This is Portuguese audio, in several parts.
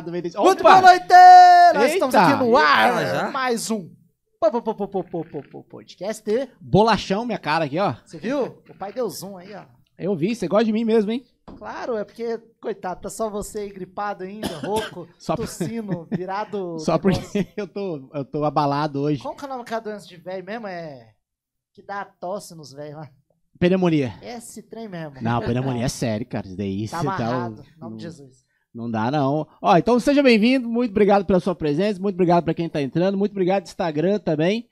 nada. Vem desse... Muito boa noite! Nós estamos aqui no ar. Eita, mais um podcast. Bolachão, minha cara aqui, ó. Você viu? o pai deu zoom aí, ó. Eu vi, você gosta de mim mesmo, hein? Claro, é porque, coitado, tá só você aí gripado ainda, rouco, só tossindo, virado. Só negócio. porque eu tô, eu tô abalado hoje. Como que é o nome da doença de velho mesmo? É. Que dá tosse nos velhos lá. Pneumonia. Esse trem mesmo. Não, pneumonia é sério, cara. Isso daí tá você amarrado, tá. O... Nome de Jesus. Não dá, não. Ó, então seja bem-vindo. Muito obrigado pela sua presença. Muito obrigado pra quem tá entrando. Muito obrigado Instagram também.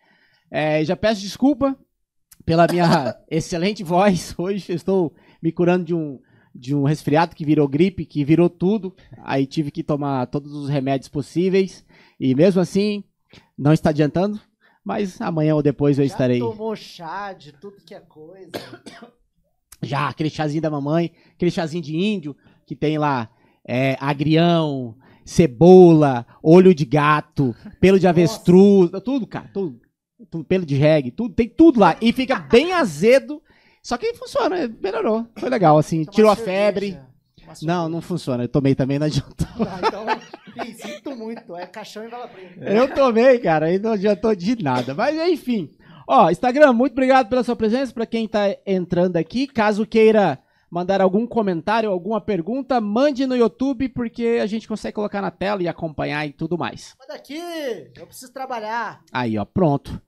É, já peço desculpa pela minha excelente voz. Hoje estou me curando de um, de um resfriado que virou gripe, que virou tudo. Aí tive que tomar todos os remédios possíveis. E mesmo assim, não está adiantando. Mas amanhã ou depois eu Já estarei. tomou chá de tudo que é coisa. Já, aquele chazinho da mamãe, aquele chazinho de índio, que tem lá é, agrião, cebola, olho de gato, pelo de avestruz, tudo, cara, tudo. tudo, Pelo de reggae, tudo, tem tudo lá. E fica bem azedo. Só que funciona, melhorou. Foi legal, assim, Tomar tirou a febre. Não, não funciona. Eu tomei também, não adiantou. Ah, então, ih, sinto muito. É caixão e bala preta. Eu tomei, cara, aí não adiantou de nada. Mas enfim. Ó, Instagram, muito obrigado pela sua presença. Pra quem tá entrando aqui, caso queira mandar algum comentário, alguma pergunta, mande no YouTube, porque a gente consegue colocar na tela e acompanhar e tudo mais. Mas daqui, eu preciso trabalhar. Aí, ó, pronto.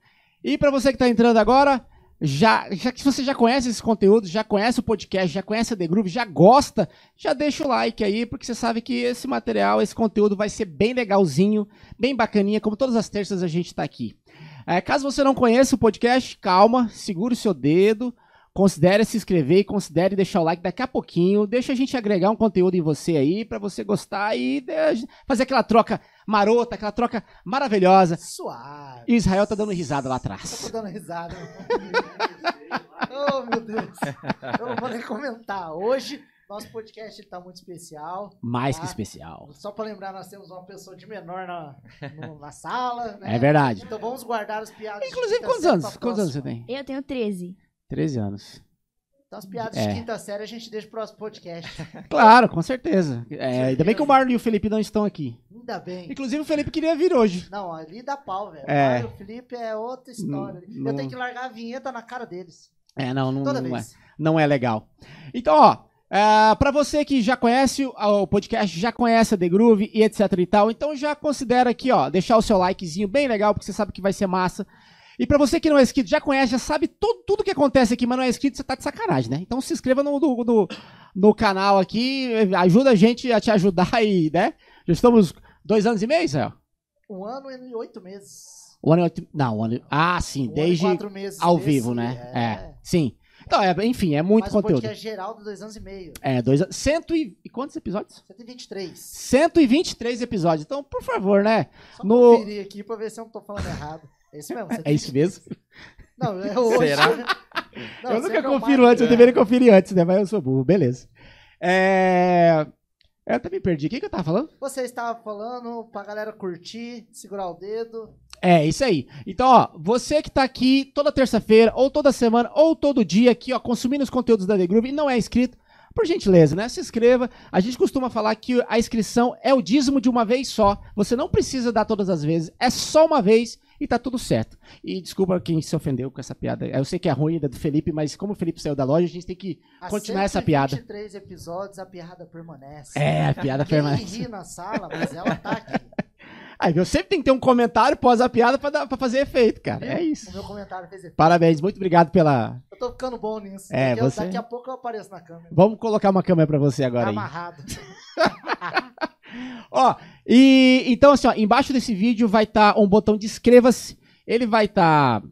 E pra você que tá entrando agora, já, já que você já conhece esse conteúdo, já conhece o podcast, já conhece a The Groove, já gosta, já deixa o like aí, porque você sabe que esse material, esse conteúdo vai ser bem legalzinho, bem bacaninha, como todas as terças a gente tá aqui. É, caso você não conheça o podcast, calma, segure o seu dedo, considere se inscrever e considere deixar o like daqui a pouquinho, deixa a gente agregar um conteúdo em você aí, pra você gostar e fazer aquela troca marota, aquela troca maravilhosa. Suave. E o Israel tá dando risada lá Eu tô atrás. dando risada. oh, meu Deus. Eu não vou nem comentar. Hoje, nosso podcast tá muito especial. Mais que Ah. especial. Só pra lembrar, nós temos uma pessoa de menor na, no- na sala. Né? É verdade. Então vamos guardar as piadas. Inclusive, quinta quantos anos? Quantos anos você tem? Eu tenho 13. 13 anos. Então as piadas É. de quinta série a gente deixa pro próximo podcast. Claro, com certeza. É, ainda bem que o Marlon e o Felipe não estão aqui. Ainda bem. Inclusive, o Felipe queria vir hoje. Não, ali dá pau, velho. É. Mário, O Felipe é outra história. Não- Eu tenho que largar a vinheta na cara deles. É, não, não, Toda não é. vez. não é legal. Então, ó, é, para você que já conhece o podcast, já conhece a The Groove e etc e tal, então já considera aqui, ó, deixar o seu likezinho bem legal, porque você sabe que vai ser massa. E pra você que não é inscrito, já conhece, já sabe tudo, tudo que acontece aqui, mas não é inscrito, você tá de sacanagem, né? Então se inscreva no, no, no- no canal aqui, ajuda a gente a te ajudar aí, né? Já estamos dois anos e meio, Zé? Um ano e oito meses. Um ano e oito... Não, um ano. Ah, sim, Um desde ano quatro meses ao desse, vivo, né? É. É, sim. Então, é, enfim, é muito Mas conteúdo. o podcast geral de dois anos e meio. É, dois anos. Cento e... e quantos episódios? 123. 123 episódios. Então, por favor, né? Só No- conferir aqui pra ver se eu não tô falando errado. É isso mesmo? É isso mesmo? Não, é hoje. Será? Não, eu nunca é confiro antes, eu deveria conferir antes, né? Mas eu sou burro, beleza. É... Eu até me perdi. O que, que eu tava falando? Você estava falando pra galera curtir, segurar o dedo. É, isso aí. Então, ó, você que tá aqui toda terça-feira, ou toda semana, ou todo dia aqui, ó, consumindo os conteúdos da The Groove e não é inscrito, por gentileza, né? Se inscreva. A gente costuma falar que a inscrição é o dízimo de uma vez só. Você não precisa dar todas as vezes, é só uma vez e tá tudo certo. E desculpa quem se ofendeu com essa piada. Eu sei que é ruim da do Felipe, mas como o Felipe saiu da loja, a gente tem que Há continuar essa piada. 123 episódios, a piada permanece. É, a piada Ninguém permanece. ri na sala, mas ela tá aqui. Aí, eu sempre tem que ter um comentário pós a piada pra, dar, pra fazer efeito, cara. É O isso. meu comentário fez efeito. Parabéns, muito obrado pela. Eu tô ficando bom nisso. É, daqui, você- daqui a pouco eu apareço na câmera. Vamos colocar uma câmera pra você agora Tá amarrado. Ó, e então assim, ó, embaixo desse vídeo vai estar um botão de inscreva-se. Ele vai estar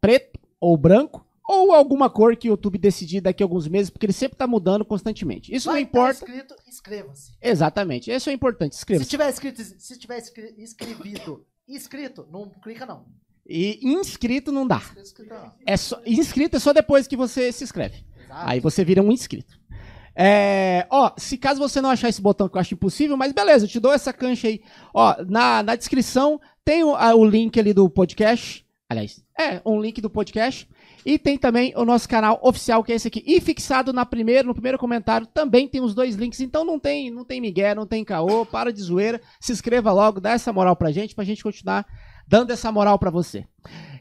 preto ou branco ou alguma cor que o YouTube decidir daqui a alguns meses, porque ele sempre tá mudando constantemente. Isso Vai não tá importa. escrito, inscreva-se. Exatamente. Isso é importante. Se Inscreva-se. tiver escrito, se tiver escri- escrevido, inscrito, não clica não. E inscrito não dá. Escrito. É só, inscrito é só depois que você se inscreve. Exato. Aí você vira um inscrito. É, ó, se caso você não achar esse botão que eu acho impossível, mas beleza, eu te dou essa cancha aí. Ó, na, na descrição tem o, a- o link ali do podcast. Aliás, é, um link do podcast. E tem também o nosso canal oficial, que é esse aqui. E fixado na primeira, no primeiro comentário também tem os dois links. Então não tem, não tem migué, não tem caô, para de zoeira. Se inscreva logo, dá essa moral pra gente, pra gente continuar dando essa moral pra você.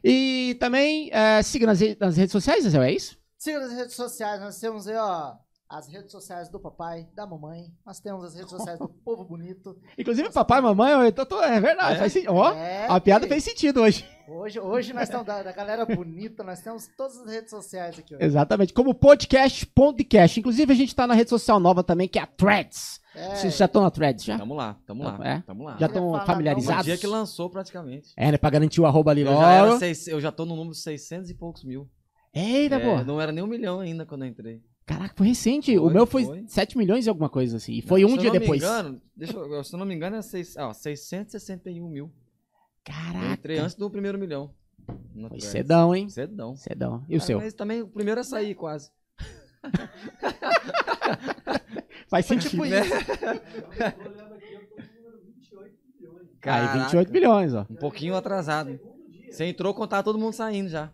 E também é, siga nas, nas redes sociais, Zé, é isso? Siga nas redes sociais, nós temos aí, ó, as redes sociais do papai, da mamãe. Nós temos as redes sociais do povo bonito. Inclusive, papai e mamãe, eu tô, tô- é verdade, É? faz sentido. Ó, É, a piada fez sentido hoje. Hoje, hoje nós estamos da, da galera bonita, nós temos todas as redes sociais aqui hoje. Exatamente, como podcast, podcast. Inclusive, a gente tá na rede social nova também, que é a Threads. É, Vocês já estão na Threads, já? Tamo lá, tamo lá. É? Tamo lá. Já estão familiarizados? No dia que lançou, praticamente. É, né? Pra garantir o arroba ali Eu já, era logo. seis- eu já tô no número 600 e poucos mil. Eita, É, pô. não era nem um milhão ainda quando eu entrei. Caraca, foi recente. o Foi, meu foi, foi. 7 milhões e alguma coisa assim. E foi Se um eu dia não me depois. engano, deixa eu, se eu não me engano, é seis, ó, 661 mil. Eu Caraca. entrei antes do primeiro milhão. Foi cedão, hein? Cedão. Cedão. E o seu? Mas também o primeiro a sair, quase. Faz Foi sentido. tipo né? Caraca, 28 milhões, ó. Um pouquinho atrasado. Você entrou tava todo mundo saindo já.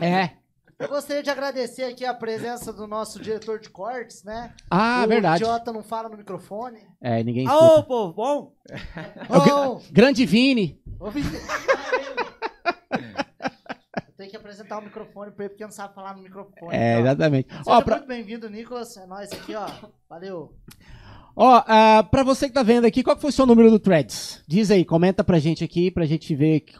É. Eu gostaria de agradecer aqui a presença do nosso diretor de cortes, né? Ah, o verdade. idiota não fala no microfone. É, ninguém Ô, escuta. povo, bom? É o Ô, Grande Vini. ô, Vini. Eu tenho que apresentar o microfone pra ele, porque não sabe falar no microfone. É, Então, exatamente. Seja Ó, pra, muito bem-vindo, Nicolas. É nóis aqui, ó. Valeu. ó ah, pra você que tá vendo aqui, qual que foi o seu número do Threads? Diz aí, comenta pra gente aqui, pra gente ver que-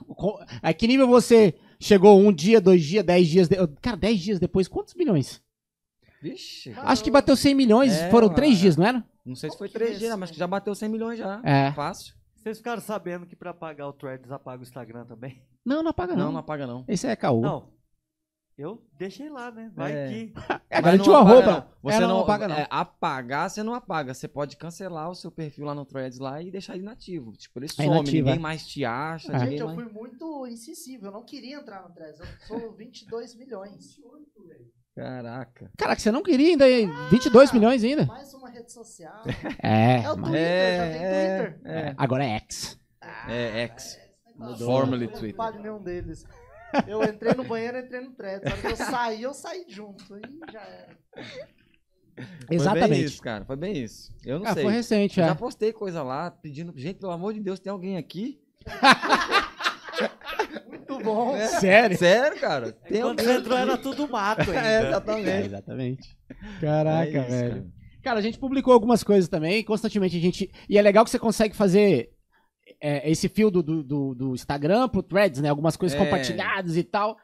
a que nível você chegou um dia, dois dias, dez dias. De... Cara, dez dias depois, quantos milhões? Vixe. Acho que bateu 100 milhões, É, foram mano. três dias, não era? Não sei se foi três isso, dias, mas que já bateu 100 milhões já. É. Fácil. Vocês ficaram sabendo que pra apagar o Threads apaga o Instagram também? Não, não apaga Não, não. não apaga não. Esse é caô. Não. Eu deixei lá, né? Vai É. que. É, garantiu não arroba. não. Você não, não apaga, não. é, apagar, você não apaga. Você pode cancelar o seu perfil lá no Threads lá e deixar inativo. Tipo, ele some, inativo, ninguém é. mais te acha, É. Gente, eu mais... fui muito incisivo. Eu não queria entrar no Threads. Eu sou 22 milhões. Caraca. Caraca, você não queria ainda hein? 22 milhões ainda? Mais uma rede social. É. É o Twitter, já tem É, Twitter. é, Agora é X. É, X. Mudou. Formerly Não Twitter. fale nenhum deles. Eu entrei no banheiro, entrei no hora que eu saí, eu saí junto. E já era. Foi bem Exatamente. isso, cara. Foi bem isso. Eu não Ah, sei. foi recente, Eu é. já postei coisa lá, pedindo, gente, pelo amor de Deus, tem alguém aqui? Muito bom. É. Sério? Sério, cara? Tem Quando alguém você entrou aqui? era tudo mato ainda. É, É, exatamente. exatamente. Caraca, É isso, velho. cara. Cara, a gente publicou algumas coisas também, constantemente a gente. E é legal que você consegue fazer é, esse fio do, do, do- Instagram pro Threads, né? Algumas coisas É. compartilhadas e tal.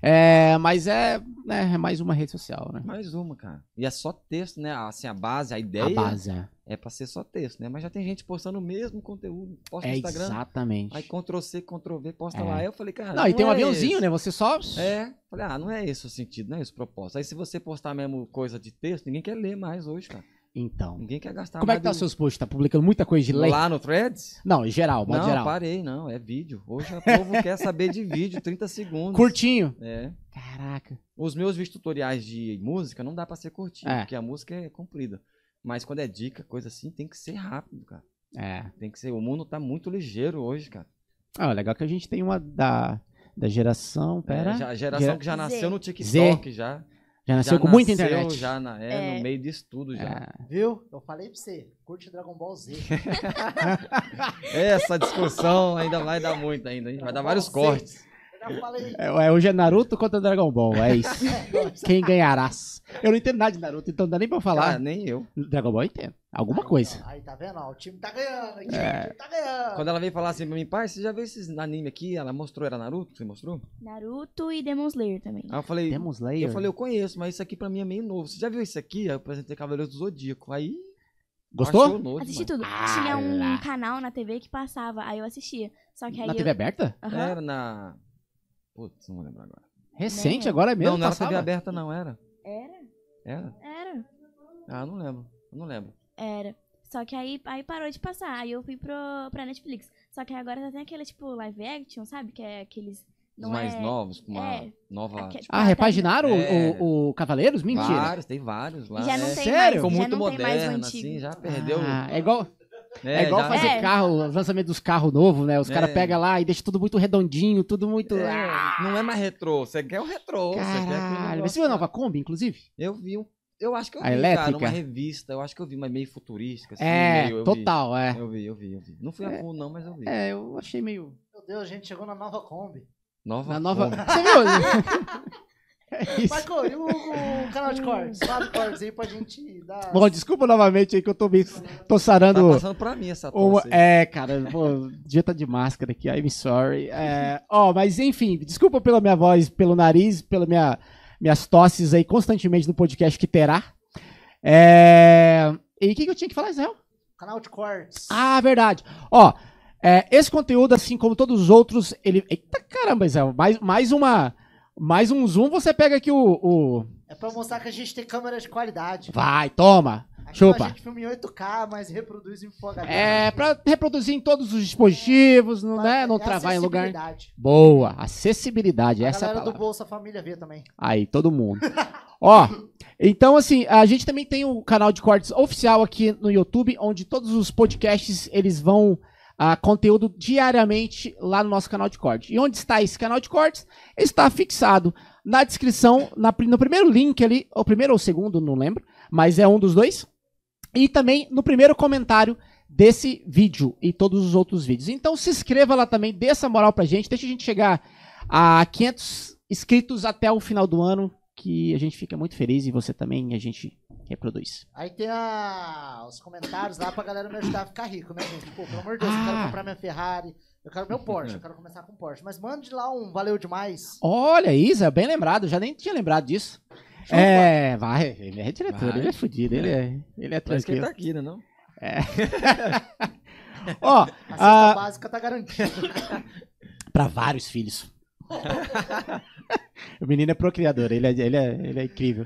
É, mas é, né, é mais uma rede social, né? Mais uma, cara. E é só texto, né? Assim, a base, a ideia A base, é. é pra ser só texto, né? Mas já tem gente postando o mesmo conteúdo. Posta É no Instagram, exatamente. aí Ctrl C, Ctrl V, posta É. lá. Aí eu falei, cara. Não, e tem um é aviãozinho, esse. né? Você só. É. Falei, ah, não é esse o sentido, não é esse o propósito. Aí se você postar mesmo coisa de texto, ninguém quer ler mais hoje, cara. Então. Ninguém quer gastar Como é que tá do- os seus posts? Tá publicando muita coisa de lei? Lá no Threads? Não, em geral, modo não, geral. parei, não. É vídeo. Hoje o povo quer saber de vídeo, 30 segundos. Curtinho. É. Caraca. Os meus vídeos tutoriais de música não dá pra ser curtinho, É. porque a música é comprida. Mas quando é dica, coisa assim, tem que ser rápido, cara. É. Tem que ser. O mundo tá muito ligeiro hoje, cara. Ah, legal que a gente tem uma da, da geração. Pera. É, já, a geração Gera- que já nasceu Z. no TikTok, já. Já nasceu já com muita nasceu internet. Já na, é, É. no meio disso tudo já. É. Viu? Eu falei pra você. Curte Dragon Ball Z. Essa discussão ainda vai dar muito ainda. hein? Vai dar vários cortes. Falei. É, é, hoje é Naruto contra Dragon Ball, é isso. Quem ganharás? Eu não entendo nada de Naruto, então não dá nem pra eu falar. Ah, nem eu. Dragon Ball eu entendo. Alguma coisa. Aí, tá vendo? Ó, o time tá ganhando aqui. É. O time tá ganhando. Quando ela veio falar assim pra mim, pai, você já viu esses anime aqui? Ela mostrou, era Naruto? Você mostrou? Naruto e Demon Slayer também. Aí eu falei, Demon Slayer. eu falei, eu conheço, mas isso aqui pra mim é meio novo. Você já viu isso aqui? Aí eu apresentei Cavaleiros do Zodíaco. Aí. Gostou? novo, Assisti mano. tudo. Ah, Tinha um lá. canal na TV que passava, aí eu assistia. Só que aí Na eu... TV aberta? Aham. Era na. Putz, não vou lembrar agora. Recente, agora é mesmo? não, não era? TV aberta, não, era. Era? Era? Era. Ah, não lembro. Eu não lembro. Era. Só que aí, aí parou de passar. Aí eu fui pro, pra Netflix. Só que agora tá tem aquele tipo live action, sabe? Que é aqueles. Os Não mais é... novos, com uma é. nova. Aque- tipo, Ah, repaginaram o- É. o, o Cavaleiros? Mentira. Vários, tem vários lá. Já não é. tem Sério? mais. Ficou já muito não tem mais o moderno, assim, já perdeu. Ah, é igual. É, igual já- fazer É. carro, os lançamentos dos carros novos, né? Os caras É. pegam lá e deixam tudo muito redondinho, tudo muito. É, Ah, não é mais retrô, você quer o retrô. você quer caralho. Você viu a nova Kombi, inclusive? Eu vi um. Eu acho que eu A vi, elétrica? cara, uma revista. Eu acho que eu vi, mas meio futurística. Assim, é, meio, eu total, é. Vi. Eu vi, eu vi, eu vi. Não fui a fundo, não, mas eu vi. É, eu achei meio. Meu Deus, a gente chegou na nova Kombi. Nova. Na nova. Kombi. Você viu? é isso. Michael, e o, o canal de cortes? Fala de cortes aí pra gente dar. Bom, desculpa novamente aí que eu tô, me, tô Tá sarando. passando pra mim essa tosse. é, cara, pô, dia tá de máscara aqui, I'm sorry. É, ó, mas enfim, desculpa pela minha voz, pelo nariz, pelas minha, minhas tosses aí constantemente no podcast que terá. É, e o que, que eu tinha que falar, Israel? Canal de cortes. Ah, verdade. Ó, é, esse conteúdo, assim como todos os outros, ele. Eita caramba, Israel, mais, mais uma. Mais um zoom, você pega aqui o. o- É pra mostrar que a gente tem câmera de qualidade. Vai, toma. Aqui chupa. A gente filma em 8K, mas reproduz em Full HD. É, pra reproduzir em todos os dispositivos, não, né, não travar em lugar. acessibilidade. Boa, acessibilidade, A essa é a galera do. Bolsa Família vê também. Aí, todo mundo. Ó, então assim, a gente também tem o canal de cortes oficial aqui no YouTube, onde todos os podcasts, eles vão a conteúdo diariamente lá no nosso canal de cortes. E onde está esse canal de cortes? Está fixado na descrição, na no primeiro link ali, o primeiro ou o segundo, não lembro, mas é um dos dois. E também no primeiro comentário desse vídeo e todos os outros vídeos. Então se inscreva lá também, dê essa moral pra gente, deixa a gente chegar a 500 inscritos até o final do ano, que a gente fica muito feliz e você também, a gente reproduz. Aí tem a- os comentários lá pra galera me ajudar a ficar rico, né, gente? Pô, pelo amor de Deus, eu Ah. quero comprar minha Ferrari, eu quero meu Porsche, eu quero começar com Porsche. Mas mande lá um valeu demais. Olha, Isa, bem lembrado, já nem tinha lembrado disso. É, vai, ele é diretor, Vai. ele é fudido, ele é, ele é Parece que ele tranquilo. tá aqui, né? Não? Ó, A cesta Ah. básica tá garantida. pra vários filhos. o menino é procriador, ele é, ele é, ele é incrível.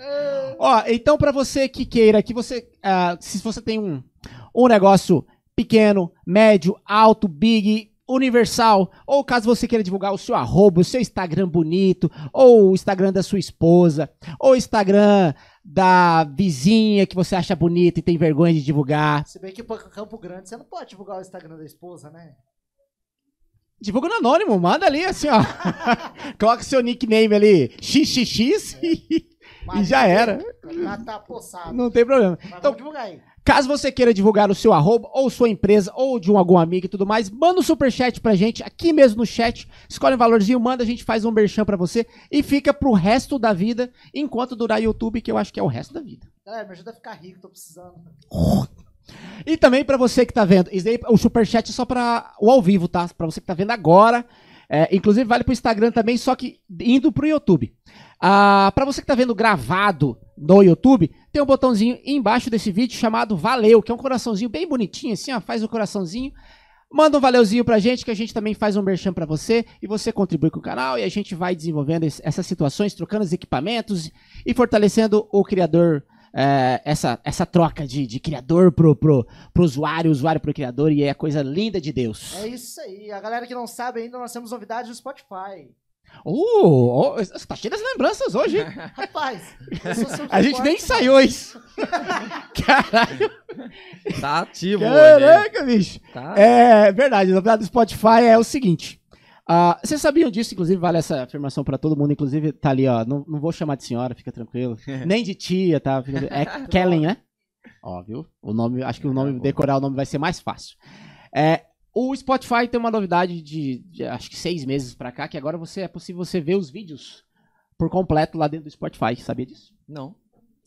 Ó, então pra você que queira, que você, ah, se você tem um, um negócio pequeno, médio, alto, big, universal, ou caso você queira divulgar o seu arroba, o seu Instagram bonito, ou o Instagram da sua esposa, ou o Instagram da vizinha que você acha bonita e tem vergonha de divulgar, Se bem que pra Campo Grande você não pode divulgar o Instagram da esposa, né? divulga no anônimo, manda ali assim, ó. Coloca seu nickname ali, xxx e, e já era. Tá poçado. Não tem problema. Mas Então, vamos divulgar aí. Caso você queira divulgar o seu arroba, ou sua empresa, ou de um, algum amigo e tudo mais, manda um superchat pra gente, aqui mesmo no chat, escolhe um valorzinho, manda, a gente faz um merchan pra você, e fica pro resto da vida, enquanto durar YouTube, que eu acho que é o resto da vida. Galera, me ajuda a ficar rico, tô precisando. E também pra você que tá vendo, isso daí, o superchat é só pra o ao vivo, tá? Pra você que tá vendo agora, é, inclusive vale pro Instagram também, só que indo pro YouTube. Ah, pra você que tá vendo gravado no YouTube, tem um botãozinho embaixo desse vídeo chamado Valeu, que é um coraçãozinho bem bonitinho assim, ó, faz o coraçãozinho. Manda um valeuzinho pra gente, que a gente também faz um merchan pra você, e você contribui com o canal, e a gente vai desenvolvendo es- essas situações, trocando os equipamentos e fortalecendo o criador, é, essa, essa troca de, de criador pro, pro, pro usuário, usuário pro criador, e é a coisa linda de Deus. É isso aí. A galera que não sabe ainda, nós temos novidades no Spotify. Uh, oh, você tá cheio das lembranças hoje, hein? Rapaz, eu sou seu A gente nem suporte, ensaiou isso. Caralho, Tá ativo hoje. caraca, bicho. Tá. É verdade, a novidade do Spotify é o seguinte. ah, vocês sabiam disso, inclusive vale essa afirmação pra todo mundo, inclusive tá ali, ó. Não, não vou chamar de senhora, fica tranquilo. Nem de tia, tá? Fica- É Kellen, né? Ó, viu? O nome, acho que o nome, decorar o nome vai ser mais fácil. É, o Spotify tem uma novidade de, de acho que seis meses pra cá, que agora você é possível você ver os vídeos por completo lá dentro do Spotify. Sabia disso? Não,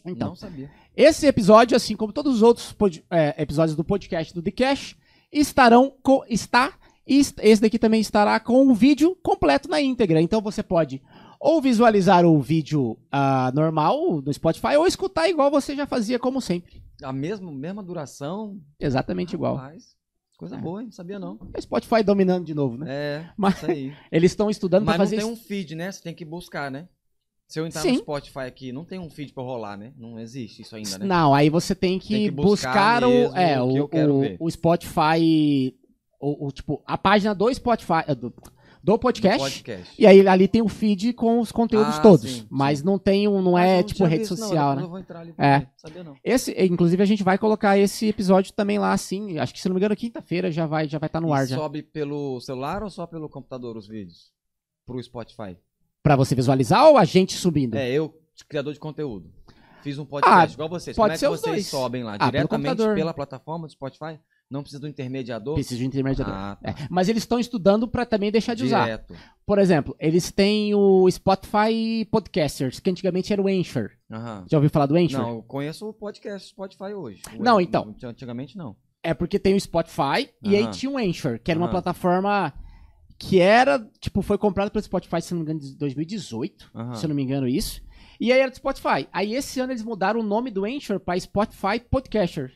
Então, não sabia. esse episódio, assim como todos os outros é, episódios do podcast do The Cash, estarão com. Está. E est- esse daqui também estará com o vídeo completo na íntegra. Então você pode ou visualizar o vídeo ah, normal no Spotify ou escutar igual você já fazia, como sempre. A mesma, mesma duração. Exatamente igual. Rapaz, coisa É. boa, hein? Não sabia não. O Spotify dominando de novo, né? É, Mas isso aí. eles estão estudando Mas pra não fazer tem um feed, né? Você tem que buscar, né? Se eu entrar Sim. no Spotify aqui, não tem um feed pra eu rolar, né? Não existe isso ainda, né? Não, aí você tem que, Tem que buscar, buscar o, é, o que o, eu quero o- Spotify, o, o, tipo, a página do Spotify, eh, do, do podcast. podcast. E aí ali tem o feed com os conteúdos Ah, todos. sim, mas sim. não tem um, não é eu tipo rede visto, não, social, depois né? Eu vou entrar ali É. pra ver. Sabia não. Esse, inclusive a gente vai colocar esse episódio também lá assim, acho que se não me engano quinta-feira já vai já vai estar no E ar já. sobe pelo celular ou só pelo computador os vídeos? Pro Spotify. Pra você visualizar ou a gente subindo? É, eu, criador de conteúdo. Fiz um podcast igual vocês. Ah, pode Como é ser que vocês dois. sobem lá? Ah, Diretamente pela plataforma do Spotify? Não precisa do intermediador? Precisa de intermediador. Ah, tá. É, Mas eles estão estudando pra também deixar de usar. Direto. Por exemplo, eles têm o Spotify Podcasters, que antigamente era o Anchor. Aham. Já ouviu falar do Anchor? Não, eu conheço o podcast Spotify hoje. O- Não, então. Antigamente não. É porque tem o Spotify e aí tinha o Anchor, que era uma plataforma que era, tipo, foi comprada pelo Spotify, se não me engano, em 2018, Aham. se eu não me engano isso. E aí era do Spotify. Aí esse ano eles mudaram o nome do Anchor pra Spotify Podcaster.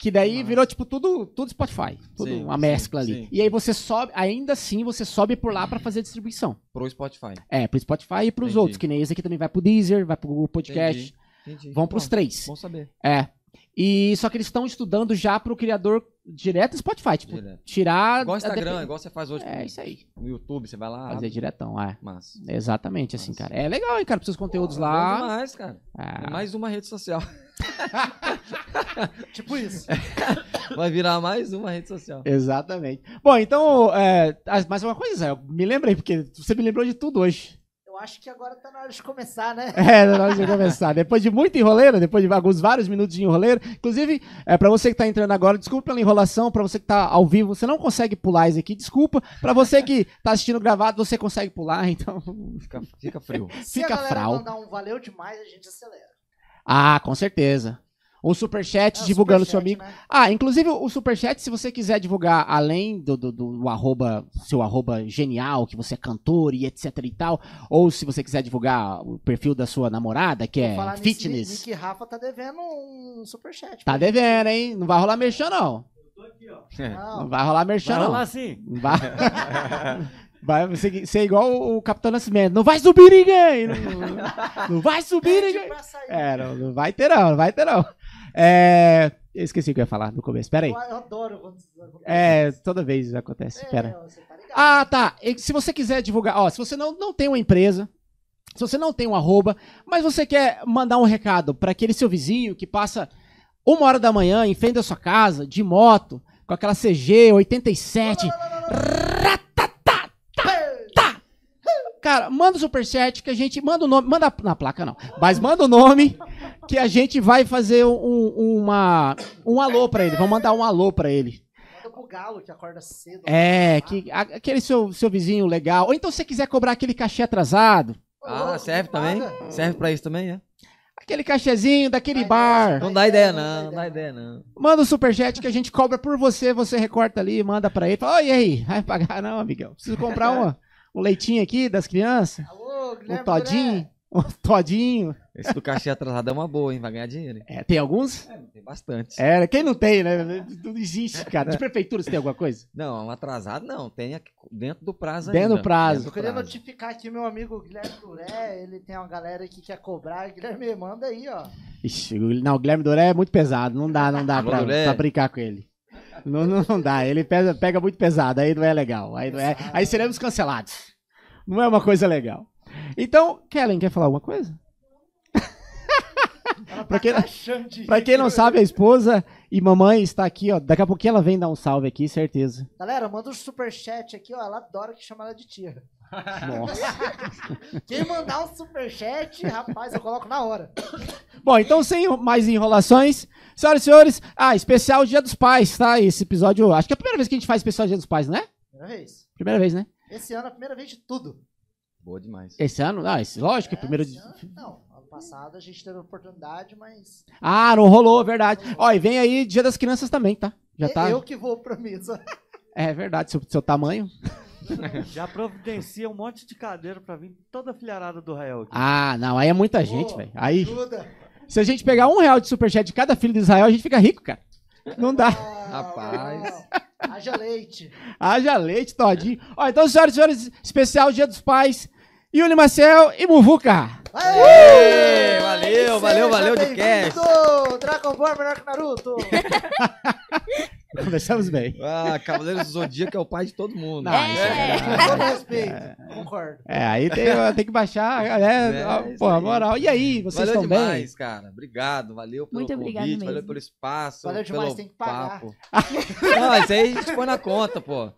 Que daí Massa. virou, tipo, tudo, tudo Spotify. Tudo Sim, uma sim, mescla ali. sim. E aí você sobe, ainda assim você sobe por lá pra fazer distribuição. Pro Spotify. É, pro Spotify e pros Entendi. outros, que nem esse aqui também vai pro Deezer, vai pro Google Podcast. Entendi. Entendi. Vão pros Bom, três. Bom saber. É. E só que eles estão estudando já pro criador direto do Spotify, tipo, Direto. tirar Igual Instagram, dep- igual você faz hoje É isso aí. no YouTube, você vai lá. Fazer abre. diretão, é. Massa. Exatamente assim, Massa. cara. É legal, hein, cara, pros seus conteúdos lá. demais, cara. Ah, É mais uma rede social. Tipo isso. Vai virar mais uma rede social. Exatamente. Bom, então, é, ah, mais uma coisa, Zé, eu me lembrei, porque você me lembrou de tudo hoje. Eu acho que agora tá na hora de começar, né? É, na hora de começar. Depois de muita enroleira, depois de alguns vários minutos de enroleira. Inclusive, é, para você que tá entrando agora, desculpa pela enrolação. Pra você que tá ao vivo, você não consegue pular isso aqui, desculpa. Pra você que tá assistindo gravado, você consegue pular, então. Fica, fica frio. Se Fica a galera frau. mandar um valeu demais, a gente acelera. Ah, com certeza. Um superchat É, o divulgando o seu amigo. né? Ah, inclusive o superchat, se você quiser divulgar além do, do, do arroba, seu arroba genial, que você é cantor e etc e tal, ou se você quiser divulgar o perfil da sua namorada, que Vou é falar nisso, fitness, Nick Rafa tá devendo um superchat. tá devendo, hein? Não vai rolar merchan, não. Não, Não vai rolar merchan, Vai rolar assim. Não Vai, vai ser, ser igual o, Capitão Nascimento. Não vai subir ninguém! Não, não vai subir ninguém! É, não, não vai ter não, não vai ter não. É, eu esqueci o que eu ia falar no começo, pera aí. Eu, adoro quando. É, toda vez acontece, É, pera. tá. Ah, tá. E se você quiser divulgar, ó, se você não, não tem uma empresa, se você não tem um arroba, mas você quer mandar um recado para aquele seu vizinho que passa uma hora da manhã em frente à sua casa, de moto, com aquela CG 87, cara, manda o superchat que a gente, manda o nome, manda na placa não, mas manda o nome que a gente vai fazer um, uma, um alô pra ele, vamos mandar um alô pra ele. Manda pro galo que acorda cedo. É, que, a- aquele seu, seu vizinho legal. Ou então se você quiser cobrar aquele cachê atrasado. Ah, serve também? Serve pra isso também, é? Aquele cachezinho daquele bar. Não dá ideia não, não dá ideia não. Manda o superchat que a gente cobra por você. Você recorta ali, manda pra ele. Fala, "Ô, e aí? Vai pagar não, amigão. Preciso comprar uma, um leitinho aqui das crianças. Alô, Um Guilherme todinho. Duré. Um todinho. Esse do cachê atrasado é uma boa, hein? Vai ganhar dinheiro. hein? É, tem alguns? Tem bastante. É, quem não tem, né? Não existe, cara. De prefeitura você tem alguma coisa? Não, um atrasado não. Tem aqui dentro do prazo Dentro ainda. do prazo. Eu queria notificar aqui meu amigo Guilherme Duré, ele tem uma galera que quer cobrar. Guilherme, manda aí, ó. Ixi, o- não, o Guilherme Doré é muito pesado. Não dá, não dá Alô, pra, pra brincar com ele. Não, não, não dá. Ele pega, pega muito pesado. Aí não é legal. Aí, não é, aí seremos cancelados. Não é uma coisa legal. Então, Kellen, quer falar alguma coisa? Ela Pra tá quem- Pra quem não sabe, a esposa e mamãe está aqui, ó. Daqui a pouquinho ela vem dar um salve aqui, certeza. Galera, manda um superchat aqui, ó. Ela adora que chama ela de tia. Nossa. Quem mandar um superchat, rapaz, eu coloco na hora. Bom, então sem mais enrolações, senhoras e senhores, ah, especial Dia dos Pais, tá? Esse episódio, acho que é a primeira vez que a gente faz especial Dia dos Pais, né? Primeira vez. Primeira vez, né? Esse ano é a primeira vez de tudo. Boa demais. Esse ano? Ah, esse, lógico, é É, primeiro esse de... ano- Não, ano passado a gente teve a oportunidade, mas. Ah, não rolou, verdade. Ó, e vem aí Dia das Crianças também, tá? Já tá. Eu que vou pra mesa. É verdade, seu, seu tamanho. Já providencia um monte de cadeira pra vir toda a filharada do Rael aqui. Ah, não, aí é muita gente, velho. Aí, Ajuda. se a gente pegar um real de superchat de cada filho de Israel, a gente fica rico, cara. Não dá. Ah, Rapaz. Haja leite. Haja leite, todinho. Ó, então, senhoras e senhores, especial Dia dos Pais, Yuli Marcel e Muvuca. Aê! valeu, valeu, valeu de bem-vindo! Dragon Ball é melhor que Naruto. Começamos bem. Ah, Cavaleiro do Zodíaco é o pai de todo mundo. Não, É. isso é Com todo respeito. Concordo. É, aí tem, tem que baixar, né? É, a- isso Pô, a aí. moral. E aí, vocês valeu estão bem? demais, cara. Obrigado, valeu pelo Muito obrigado convite, valeu mesmo. pelo espaço. Valeu demais, pelo tem que pagar. papo. Não, isso aí a gente põe na conta, pô.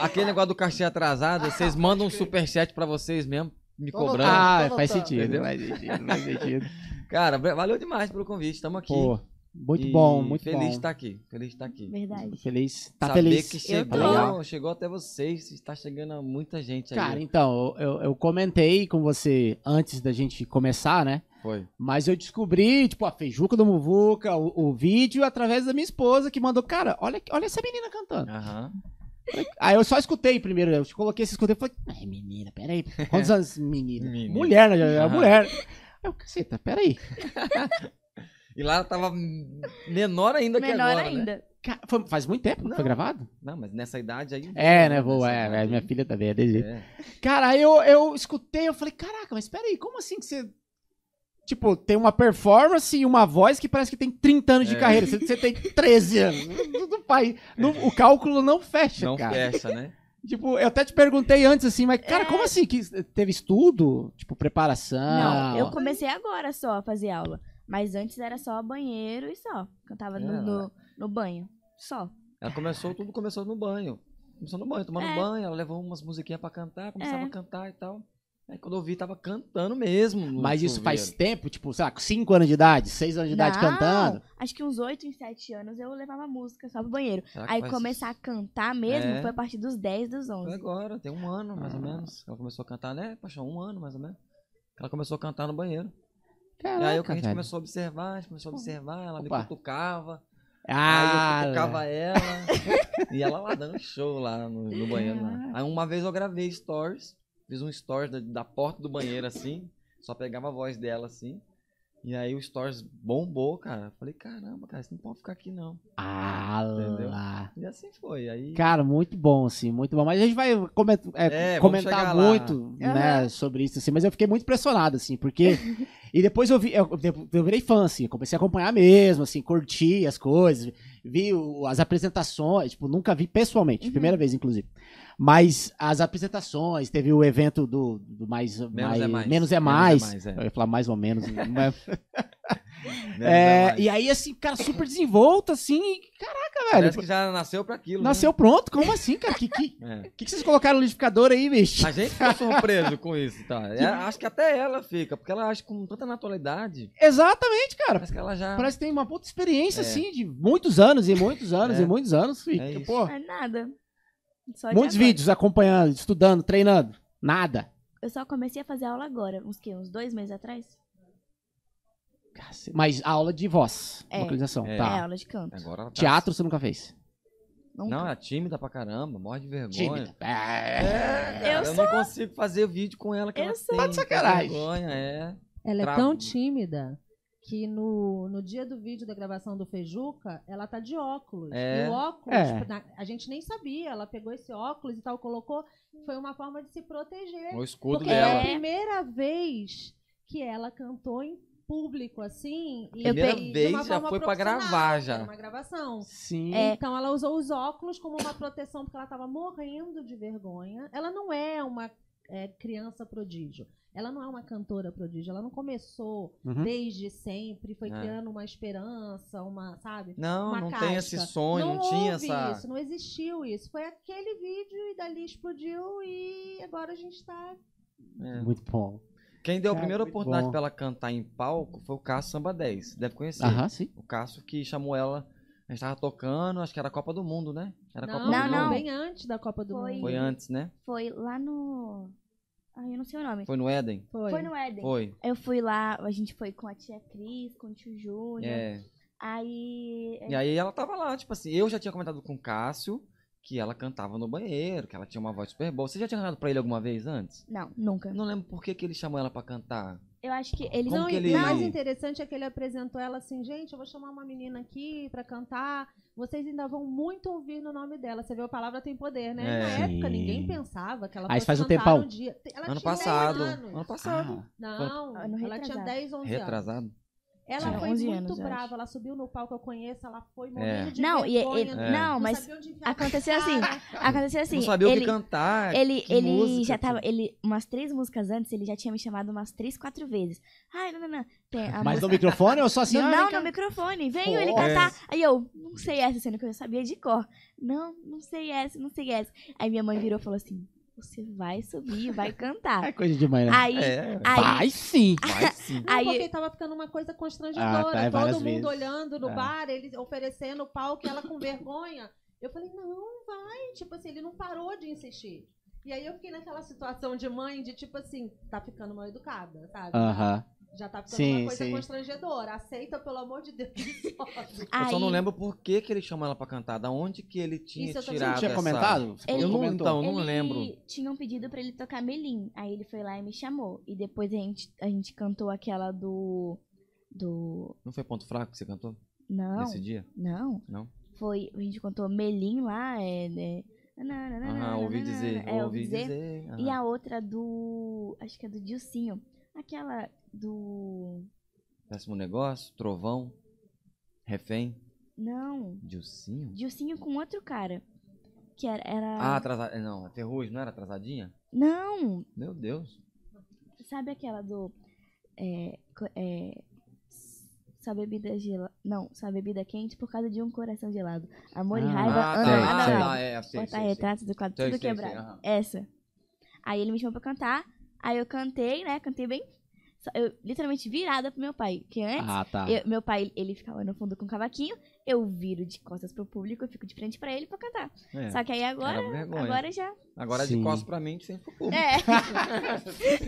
Aquele negócio do cachê atrasado, vocês mandam um superchat pra vocês mesmo, me Tô cobrando. Ah, Tô faz notando. sentido, faz sentido, faz sentido. Cara, valeu demais pelo convite, estamos aqui. Pô, muito E bom, muito feliz bom. de estar aqui, feliz de estar aqui. Verdade. Feliz. Tá Saber feliz? que Eu chegou, chegou até vocês, está chegando a muita gente aí. Cara, então, eu, eu comentei com você antes da gente começar, né? Foi. Mas eu descobri, tipo, a feijuca do Muvuca, o, o vídeo, através da minha esposa, que mandou, cara, olha, olha essa menina cantando. Aham. Aí eu só escutei primeiro, eu coloquei esse escutei e falei, ai, menina, peraí, quantos anos, menina? Menina. Mulher, né? É Aham. mulher. Aí eu, caceta, peraí. E lá ela tava menor ainda que Menor agora, né? ainda. Ca- foi- faz muito tempo que Não. foi gravado? Não, mas nessa idade aí... É, né, vou, Nessa é, idade é, minha filha também é desse jeito. É. Cara, aí eu, eu escutei, eu falei, caraca, mas peraí, como assim que você. Tipo, tem uma performance e uma voz que parece que tem 30 anos de É. carreira. Você, você tem 13 anos. Não- não faz- não- o cálculo não fecha, Não cara. fecha, né? Tipo, eu até te perguntei antes assim, mas, cara, É. como assim? Que teve estudo? Tipo, preparação? Não, eu comecei agora só a fazer aula. Mas antes era só banheiro e só. Cantava no, É, no, no banho. Só. Ela começou, tudo começou no banho. Começou no banho, tomando É. banho, ela levou umas musiquinhas pra cantar, começava É. a cantar e tal. Aí quando eu vi, tava cantando mesmo. Mas isso faz tempo, tipo, sei lá, com 5 anos de idade, 6 anos de idade Não, cantando. Acho que uns 8, uns 7 anos eu levava música só pro banheiro. Será Aí faz- começar a cantar mesmo É. foi a partir dos 10, dos Foi 11. agora, tem um ano, mais ou Ah. menos. Ela começou a cantar, né, Paixão? Um ano, mais ou menos. Ela começou a cantar no banheiro. Caraca, e aí o que a gente velho. começou a observar, a gente começou a observar, ela Opa. me cutucava. Ah, aí eu cutucava ela. e ela lá dando show lá no, no banheiro. Lá. Aí uma vez eu gravei stories. Fiz um stories da, da porta do banheiro assim. Só pegava a voz dela assim. E aí o stories bombou, cara. Falei, caramba, cara, isso não pode ficar aqui não. ah Entendeu? lá. E assim foi. Aí. Cara, muito bom, assim, muito bom. Mas a gente vai coment- é, É, comentar lá. muito, né, Aham. sobre isso, assim. Mas eu fiquei muito impressionado, assim, porque... e depois eu vi, eu, eu virei fã, assim, comecei a acompanhar mesmo, assim, curti as coisas, vi o- as apresentações, tipo, nunca vi pessoalmente, Uhum. primeira vez, inclusive. Mas as apresentações, teve o evento do, do mais, mais- é mais. Menos é Menos é mais. é. Eu ia falar mais ou menos. mas- Menos é, mais. e aí, assim, cara, super desenvolto, assim, e, caraca, velho. Parece que já nasceu pra aquilo. né? Nasceu pronto? Como assim, cara? Que, que, É. que, que vocês colocaram no liquidificador aí, bicho? A gente ficou surpreso com isso, tá? É, acho que até ela fica, porque ela age com tanta naturalidade. Exatamente, cara. Parece que ela já. Parece que tem uma puta experiência, É. assim, de muitos anos e muitos anos É. e muitos anos. E, É pô, É nada. Só muitos vídeos acompanhando, estudando, treinando. Nada. Eu só comecei a fazer aula agora, uns que? Uns dois meses atrás? Mas aula de voz, É. vocalização, É. É, tá. aula de canto. Agora tá- Teatro você nunca fez? Nunca. Não, é tímida pra caramba, morre de vergonha. Tímida. É. É, cara, eu, não consigo fazer vídeo com ela que Eu ela sou. tem. Tá de sacanagem. Vergonha, é. Ela é Trava. tão tímida que no, no dia do vídeo da gravação do Feijuca, ela tá de óculos. É. E o óculos, É. na- a gente nem sabia. Ela pegou esse óculos e tal, colocou. Foi uma forma de se proteger. O escudo Porque dela. é a É. primeira vez que ela cantou em público, assim. E, Primeira e vez uma já foi pra profissional, gravar, já. Era uma gravação. Sim. É. Então ela usou os óculos como uma proteção, porque ela estava morrendo de vergonha. Ela não é uma é, criança prodígio. Ela não é uma cantora prodígio. Ela não começou Uhum. desde sempre, foi É. criando uma esperança, uma, sabe? Não, uma não casca. tem esse sonho, não, tinha houve essa. isso, não existiu isso. Foi aquele vídeo e dali explodiu e agora a gente tá. É. Muito bom. Quem deu a primeira oportunidade bom. pra ela cantar em palco foi o Cássio Samba 10. Deve conhecer. Aham, sim. O Cássio que chamou ela. A gente tava tocando, acho que era a Copa do Mundo, né? Era a não, Copa Não, do não. Mundo. bem antes da Copa do Foi. Mundo. Foi antes, né? Foi lá no. Ai, eu não sei o nome. Foi no Éden? Foi. Foi no Éden. Foi. Eu fui lá, a gente foi com a tia Cris, com o tio Júnior. É. Aí. E aí ela tava lá, tipo assim, eu já tinha comentado com o Cássio que ela cantava no banheiro, que ela tinha uma voz super boa. Você já tinha cantado pra ele alguma vez antes? Não, nunca. Não lembro por que, que ele chamou ela pra cantar. Eu acho que eles Como não, que e ele- o mais interessante é que ele apresentou ela assim, gente, eu vou chamar uma menina aqui pra cantar. Vocês ainda vão muito ouvir no nome dela. Você vê a palavra tem poder, né? É. Na época Sim. ninguém pensava que ela Ah, isso fosse faz um cantar tempão. no dia. Ela ano tinha passado. 10 anos. Ano passado. Ah, Não, Ano ela tinha retrasado. 10, 11 anos. Retrasado. Ela Tinha foi 11 muito anos, brava, ela subiu no palco, eu conheço, ela foi morrendo de Não, e- vergonha. e- não, mas Aconteceu assim, aconteceu assim. não sabia o ele, que cantar. ele, que ele música, já tava, ele, umas três músicas antes, ele já tinha me chamado umas três, quatro vezes. Ai, não, não, não. Tem a Mas música- no microfone ou só assim? No- ah, não, vem no microfone. Veio ele Pô. cantar. Aí eu, não sei essa, sendo que eu sabia de cor. Não, não sei essa, não sei essa. Aí minha mãe virou e falou assim: Você vai subir, vai cantar. É coisa de mãe, né? Aí, É, aí, Vai sim. vai sim. Não, Aí- porque tava ficando uma coisa constrangedora. Ah, tá, várias Todo mundo vezes. olhando no É. bar, ele oferecendo o palco e ela com vergonha. Eu falei, não, vai. Tipo assim, ele não parou de insistir. E aí eu fiquei naquela situação de mãe, de tipo assim, tá ficando mal educada, sabe? Aham. Já tá ficando Sim, uma coisa sim. constrangedora. Aceita, pelo amor de Deus. e sobe. Eu aí, só não lembro por que, que ele chamou ela pra cantar. Da onde que ele tinha Isso tirado Você tinha essa... comentado? Ele- Eu não, então, eu não ele lembro. tinham pedido pra ele tocar Melim. Aí ele foi lá e me chamou. E depois a gente, a gente cantou aquela do. Do. Não foi Ponto Fraco que você cantou Não, nesse dia? não. Não? Foi. A gente cantou Melim lá. É. é Aham, ouvi dizer. É, ouvi dizer. E aham. a outra do. Acho que é do Dilcinho. Aquela do. Péssimo negócio, trovão, refém, Não. Dilcinho. Dilcinho com outro cara. Que era. era... Ah, atrasada. Não, a Ferrugem não era atrasadinha? Não! Meu Deus. Sabe aquela do. É. é só bebida gelada. Não, só bebida quente por causa de um coração gelado. Amor e Ah, raiva, ah, nada sei. mal. Ah, é, sei, sei, Botar sei. retratos do quadro Sei, tudo sei, sei, quebrado. Essa. Aí ele me chamou pra cantar. Aí eu cantei, né? Cantei bem. Eu literalmente virada pro meu pai. Que antes, Ah, tá. eu- meu pai, ele ficava no fundo com o cavaquinho. Eu viro de costas pro público, eu fico de frente pra ele pra cantar. É, Só que aí agora, agora já. Agora Sim. de costas pra mim, de frente pro público. É.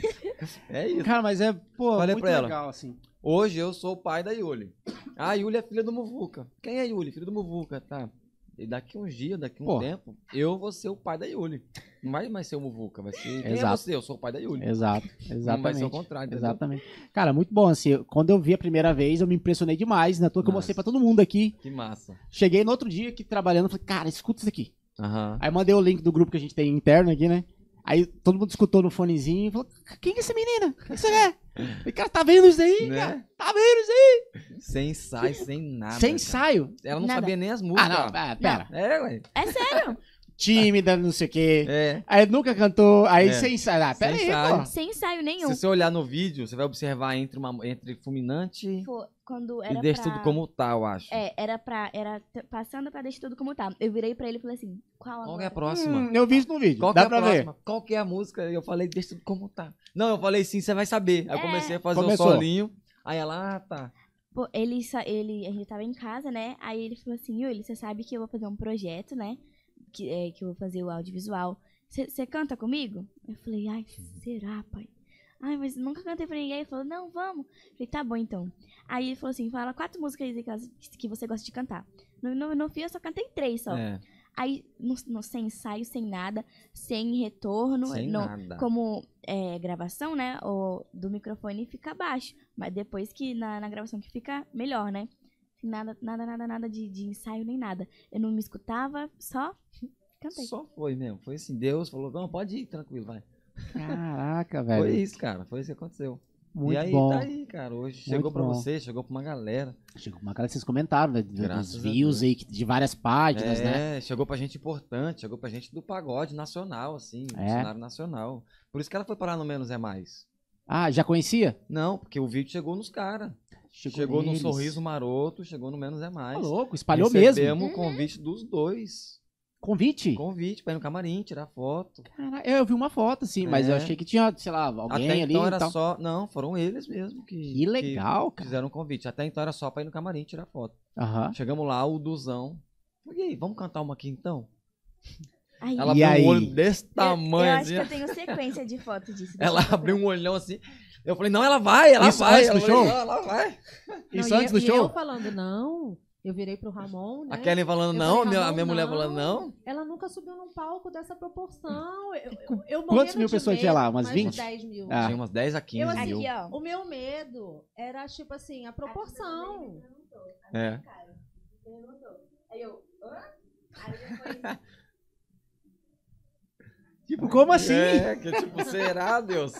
É isso. Cara, mas é, pô, Falei muito pra ela. legal, assim. Hoje eu sou o pai da Yuli. Ah, a Yuli é filha do Muvuca. Quem é a Yuli? Filha do Muvuca, tá. E daqui uns dias, daqui um Pô. tempo, eu vou ser o pai da Yuli. Não vai mais ser o Muvuca, vai ser. Quem é Exato. você? Eu sou o pai da Yuli. Exato, Não vai ser o exatamente. contrário, entendeu? Exatamente. Cara, muito bom, assim, quando eu vi a primeira vez, eu me impressionei demais, né? Tô que eu mostrei pra todo mundo aqui. Que massa. Cheguei no outro dia aqui trabalhando, falei, cara, escuta isso aqui. Aham. Aí mandei o link do grupo que a gente tem interno aqui, né? Aí todo mundo escutou no fonezinho e falou, quem é essa menina? O que você é? Falei, cara, tá vendo isso aí? Né? Tá vendo isso aí? Sem ensaio, sem nada. Sem cara. ensaio. Ela não Nada. sabia nem as Ah, músicas. não, ah, pera. É, ué. É sério. Tímida, não sei o quê. É. Aí nunca cantou, aí É. sem ensaio. Ah, pera Sem aí, ensaio. pô. Sem ensaio nenhum. Se você olhar no vídeo, você vai observar entre, uma, entre fulminante Pô, quando era e deixa pra... tudo como tá, eu acho. É, era pra. Era t- passando pra deixar tudo como tá. Eu virei pra ele e falei assim: qual Qual é a próxima? Hum, eu vi isso no vídeo. Qual que Dá é a pra próxima? Qual que é a música? Eu falei, deixa tudo como tá. Não, eu falei sim, você vai saber. Aí eu É. comecei a fazer Começou. o solinho. Aí ela, ah, tá. Pô, ele, ele. A gente tava em casa, né? Aí ele falou assim: Yuli, você sabe que eu vou fazer um projeto, né? Que, é, que eu vou fazer o audiovisual. Você canta comigo? Eu falei: ai, será, pai? Ai, mas nunca cantei pra ninguém. Ele falou: não, vamos. Eu falei: tá bom então. Aí ele falou assim: fala quatro músicas que, que você gosta de cantar. No, no, no fim eu só cantei três só. É, Aí, no, no- sem ensaio, sem nada, sem retorno, sem no- nada. como é, gravação, né? O do microfone fica baixo. Mas depois que na, na gravação que fica melhor, né? Nada, nada, nada, nada de, de ensaio nem nada. Eu não me escutava, só cantei. Só foi mesmo. Foi assim, Deus falou, não, pode ir, tranquilo, vai. Caraca, velho. Foi isso, cara. Foi isso que aconteceu. Muito e aí, bom. tá aí, cara. Hoje chegou pra bom. você, chegou pra uma galera. Chegou uma cara que vocês comentaram, né? de- Graças Dos views aí, de várias páginas, é, né? chegou pra gente importante, chegou pra gente do pagode nacional, assim, do É. cenário nacional. Por isso que ela foi parar no Menos é Mais. Ah, já conhecia? Não, porque o vídeo chegou nos caras. Chegou, no neles. Sorriso Maroto, chegou no Menos é Tá Mais. louco, espalhou mesmo. Recebemos o convite dos dois. Convite? Convite pra ir no camarim, tirar foto. Caraca, eu vi uma foto, sim, mas É. eu achei que tinha, sei lá, alguém Até ali então era tal. só. Não, foram eles mesmo que. Que legal, que cara. Fizeram um convite. Até então era só pra ir no camarim tirar foto. Aham. Chegamos lá, o Duzão. E aí, vamos cantar uma aqui então? Aí, Ela E abriu aí? um olho desse eu, tamanho eu acho assim. que eu tenho sequência de foto disso. Ela eu abriu um olhão assim. Eu falei, não, ela vai, ela Isso vai. antes do Ela falou, show? "Não, ela vai. Isso Não, e antes eu- do e show? eu falando, não. Eu virei pro Ramon, né? A Kelly falando, Eu não, falei, a minha, Ramon, mulher não. falando, não. Ela nunca subiu num palco dessa proporção. Eu, eu, eu Quantas morrendo mil de pessoas medo, tinha lá? Umas mais de 20? 10 mil. Ah. Tinha umas 10 a 15 Eu, assim, mil. Aqui, ó. O meu medo era, tipo assim, a proporção. É. Aí eu. hã? Aí depois. Tipo, como assim? É, que tipo, será, Deus?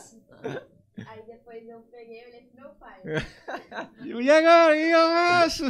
Aí depois. eu peguei e olhei pro meu pai. E agora? E eu acho?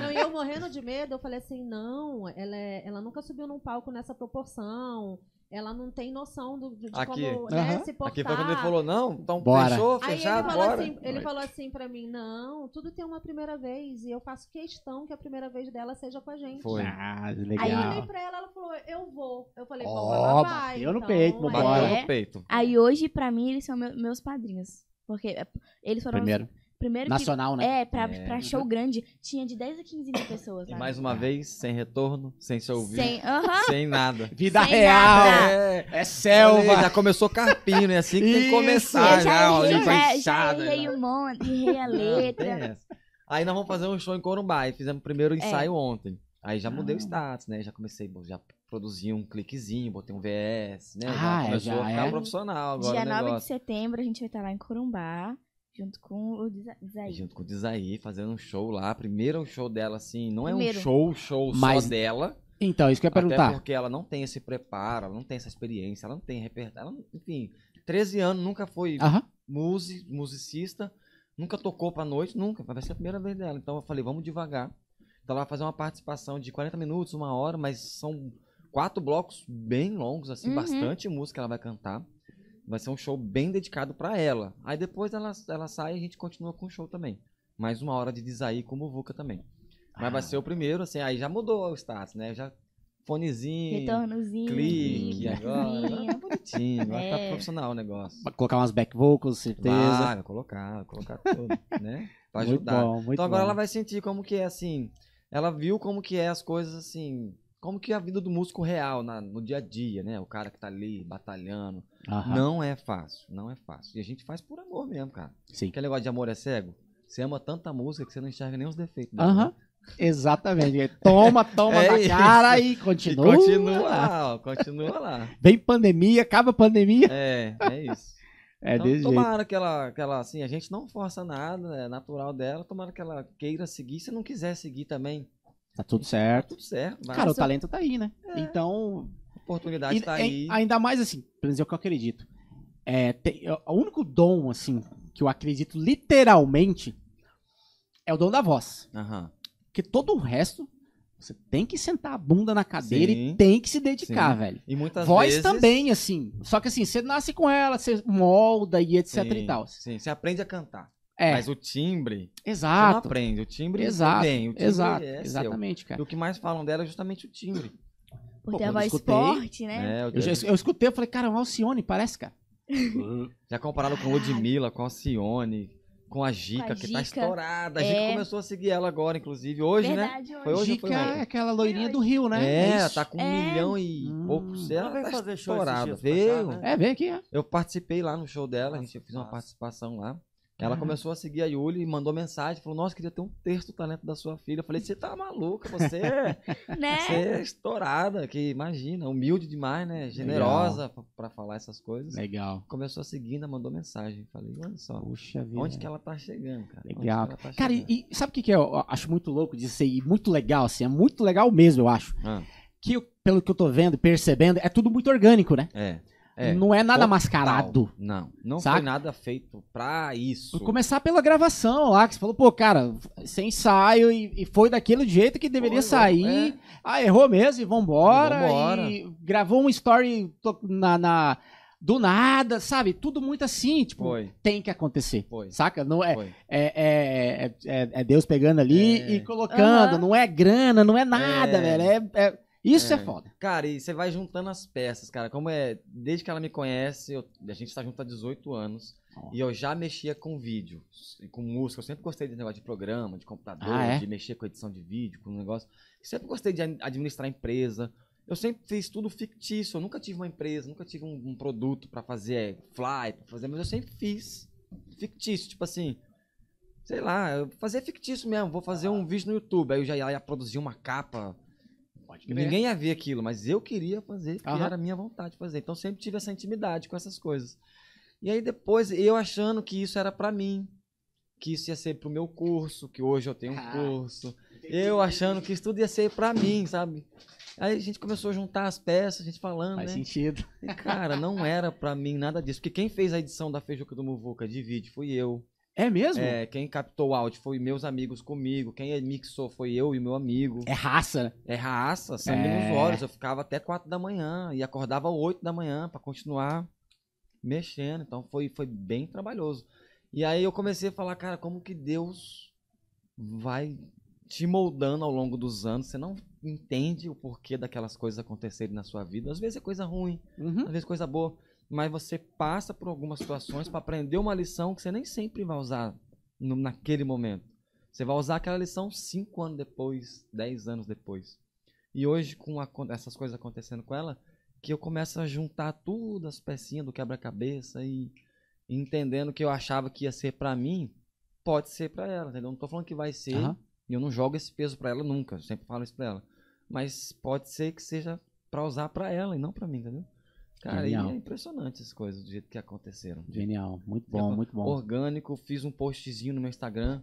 Não, e eu morrendo de medo, eu falei assim, não, ela, é- ela nunca subiu num palco nessa proporção. Ela não tem noção do, de Aqui. como né, se portar. Aqui foi quando ele falou, não, então Bora. fechou, Aí ele fechado, falou, bora. assim, ele falou assim pra mim, não, tudo tem uma primeira vez e eu faço questão que a primeira vez dela seja com a gente. Foi. Ah, Aí eu legal. olhei pra ela, ela falou, eu vou. Eu falei, bom, Ó, ela vai. bateu no então, peito, é. Bateu É. no peito. Aí hoje, pra mim, eles são meu- meus padrinhos. Porque é, eles foram. os- Primeiro. primeiro que- Nacional, né? É, pra, É. pra show grande, tinha de 10 a 15 mil pessoas. E mais uma vez, sem retorno, sem se ouvir, sem, Sem. Aham. nada. Vida Sem real. nada. É, É selva. já começou carpinho, né? Assim que tem que começar eu já, já a já, já errei um monte, errei a tem letra. essa. Aí nós vamos fazer um show em Corumbá. E fizemos o primeiro ensaio ontem. Aí já mudei o Ah. status, né? Já comecei, já produzi um cliquezinho, botei um VS, né? Ah, é, já começou já a ficar é? profissional agora Dia o 9 de setembro, a gente vai estar lá em Corumbá, junto com o Desa- Desaí. junto com o Dizaí, fazendo um show lá. Primeiro show dela, assim, não é Primeiro. um show, show Mas- só dela. Então, isso que eu ia Até perguntar. porque ela não tem esse preparo, ela não tem essa experiência, ela não tem repertório. não- enfim, 13 anos, nunca foi Aham. musi- musicista, nunca tocou pra noite, nunca. Vai ser a primeira vez dela. Então eu falei, vamos devagar. Então ela vai fazer uma participação de 40 minutos, uma hora, mas são quatro blocos bem longos, assim, Uhum. bastante música ela vai cantar. Vai ser um show bem dedicado pra ela. Aí depois ela, ela sai e a gente continua com o show também. Mais uma hora de desair com o Vuca também. Mas vai ser o primeiro, assim, aí já mudou o status, né? Já fonezinho, Retornozinho. clique, clique, agora, tá bonitinho, agora tá É. profissional o negócio. Vai colocar umas back vocals, certeza. Vai, vai colocar, vai colocar tudo, né? Pra muito ajudar. bom, muito então agora bom. ela vai sentir como que é assim. Ela viu como que é as coisas assim. Como que é a vida do músico real na- no dia a dia, né? O cara que tá ali batalhando. Aham. Não é fácil, não é fácil. E a gente faz por amor mesmo, cara. Sim. Aquele negócio de amor é cego. Você ama tanta música que você não enxerga nem os defeitos dela. Aham. Exatamente. Toma, toma É da isso. cara e E continua. continua lá, ó, continua lá. Vem pandemia, acaba a pandemia. É, é isso. É então, desse jeito. tomara que ela, que ela, assim, a gente não força nada, é natural dela, tomara que ela queira seguir. Se não quiser seguir também, Tá tudo tá certo. tudo certo. Cara, o talento tá aí, né? Então, oportunidade e- tá e- aí. ainda mais assim, pelo menos é o que eu acredito. É, tem- é, o único dom, assim, que eu acredito literalmente é o dom da voz. Aham. Porque todo o resto, você tem que sentar a bunda na cadeira Sim. e tem que se dedicar, Sim. velho. E muitas Voz vezes... também, assim. Só que assim, você nasce com ela, você molda e etc sim, e tal. Sim, você aprende a cantar. É, Mas o timbre, você não exato. aprende. O timbre Exato. vem. O timbre Exato, é seu. exatamente, E cara. o que mais falam dela é justamente o timbre. Por Pô, ter a voz escutei, forte, né? É, o- Eu, já, eu escutei, eu falei, cara, o Alcione parece, cara. Já compararam com Ludmilla, com a Alcione, com a Gica, Com a que tá estourada. A Gica É. começou a seguir ela agora, inclusive, hoje, né? Verdade, hoje. Foi hoje Gica foi é aquela loirinha do Rio, né? É, isso. tá com um É. milhão e Hum. poucos. Ela Ela veio tá fazer show estourada. Veio. né? É, vem aqui, ó. Eu participei lá no show dela, a gente fez uma participação lá. Ela começou a seguir a Yuli e mandou mensagem, falou, nossa, queria ter um terço do talento da sua filha. Eu falei, você tá maluca, você é, Né? você é estourada, que imagina, humilde demais, né? Generosa pra, pra falar essas coisas. Legal. Começou a seguir, ainda mandou mensagem. Falei, olha só, Puxa vida. onde que ela tá chegando, cara? Legal. tá Cara, chegando? e, e sabe o que, que eu acho muito louco disso aí? Muito legal, assim. É muito legal mesmo, eu acho. Ah, Que, eu- pelo que eu tô vendo, percebendo, é tudo muito orgânico, né? é, é. Não é nada Total. mascarado. Não, não Saca? foi nada feito pra isso. Por Começar pela gravação lá, que você falou, pô, cara, sem ensaio e, e foi daquele jeito que deveria Foi, sair. é. Ah, errou mesmo e vambora. E vambora. E gravou um story to- na, na- do nada, sabe? Tudo muito assim, tipo, Foi, tem que acontecer. foi. Saca? Não é, foi. é, é, é, é Deus pegando ali É. e colocando. Aham. Não é grana, não é nada, É. velho. É, é- isso é. É. foda. Cara, e você vai juntando as peças, cara. Como é. Desde que ela me conhece, eu- a gente tá junto há 18 anos. Ó. E eu já mexia com vídeo, e com música. Eu sempre gostei desse negócio de programa, de computador, Ah, é? de mexer com edição de vídeo, com um negócio. Sempre gostei de ad- administrar empresa. Eu sempre fiz tudo fictício. Eu nunca tive uma empresa, nunca tive um, um produto pra fazer fly, pra fazer, mas eu sempre fiz fictício. Tipo assim, sei lá, eu fazia fictício mesmo. Vou fazer um vídeo no YouTube. Aí eu já ia, ia produzir uma capa. Ninguém ia ver aquilo, mas eu queria fazer, porque Aham. era a minha vontade de fazer. Então sempre tive essa intimidade com essas coisas. E aí depois eu achando que isso era pra mim, que isso ia ser pro meu curso, que hoje eu tenho um Ah. curso. Eu achando que isso tudo ia ser pra mim, sabe? Aí a gente começou a juntar as peças, a gente falando, Faz né? sentido. E, cara, não era pra mim nada disso. Porque quem fez a edição da Feijuca do Muvuca de vídeo fui eu. É mesmo? É, É, quem captou o áudio foi meus amigos comigo. Quem mixou foi eu e meu amigo. raça, né? É raça, sangue É. nos olhos. Eu ficava até 4 da manhã e acordava 8 da manhã pra continuar mexendo. Então foi, foi bem trabalhoso. E aí eu comecei a falar, cara, como que Deus vai te moldando ao longo dos anos. Você não entende o porquê daquelas coisas acontecerem na sua vida. Às vezes é coisa ruim, Uhum. às vezes coisa boa. Mas você passa por algumas situações para aprender uma lição que você nem sempre vai usar no- naquele momento. Você vai usar aquela lição cinco anos depois, dez anos depois. E hoje, com a- essas coisas acontecendo com ela, que eu começo a juntar tudo, as pecinhas do quebra-cabeça e entendendo que eu achava que ia ser pra mim, pode ser pra ela, entendeu? Não tô falando que vai ser, e eu não jogo esse peso pra ela nunca, eu sempre falo isso pra ela. Mas pode ser que seja pra usar pra ela e não pra mim, entendeu? Cara, e Genial. é impressionante as coisas do jeito que aconteceram. Genial. Muito bom, muito bom. Orgânico, fiz um postzinho no meu Instagram,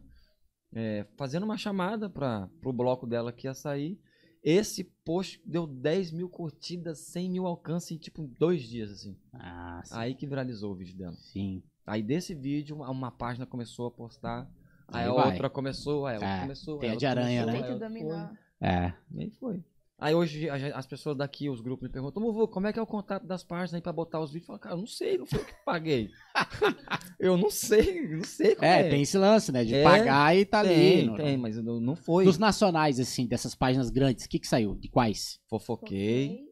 é, fazendo uma chamada para pro bloco dela que ia sair. Esse post deu 10 mil curtidas, 100 mil alcance em tipo dois dias, assim. Ah, sim. Aí que viralizou o vídeo dela. sim. Aí desse vídeo, uma, uma página começou a postar, aí Aí a vai. outra começou, aí a outra É, começou. teia aí a de aranha, começou, né? aí foi. É. E aí foi. Aí hoje as pessoas daqui, os grupos me perguntam, Muvu, como é que é o contato das páginas aí pra botar os vídeos? Eu falo, cara, eu não sei, não foi eu que paguei. eu não sei, não sei como É, é. tem esse lance, né? De É, pagar e tá tem, ali. no- tem, mas não, não foi. Dos nacionais, assim, dessas páginas grandes, o que que saiu? De quais? Fofoquei,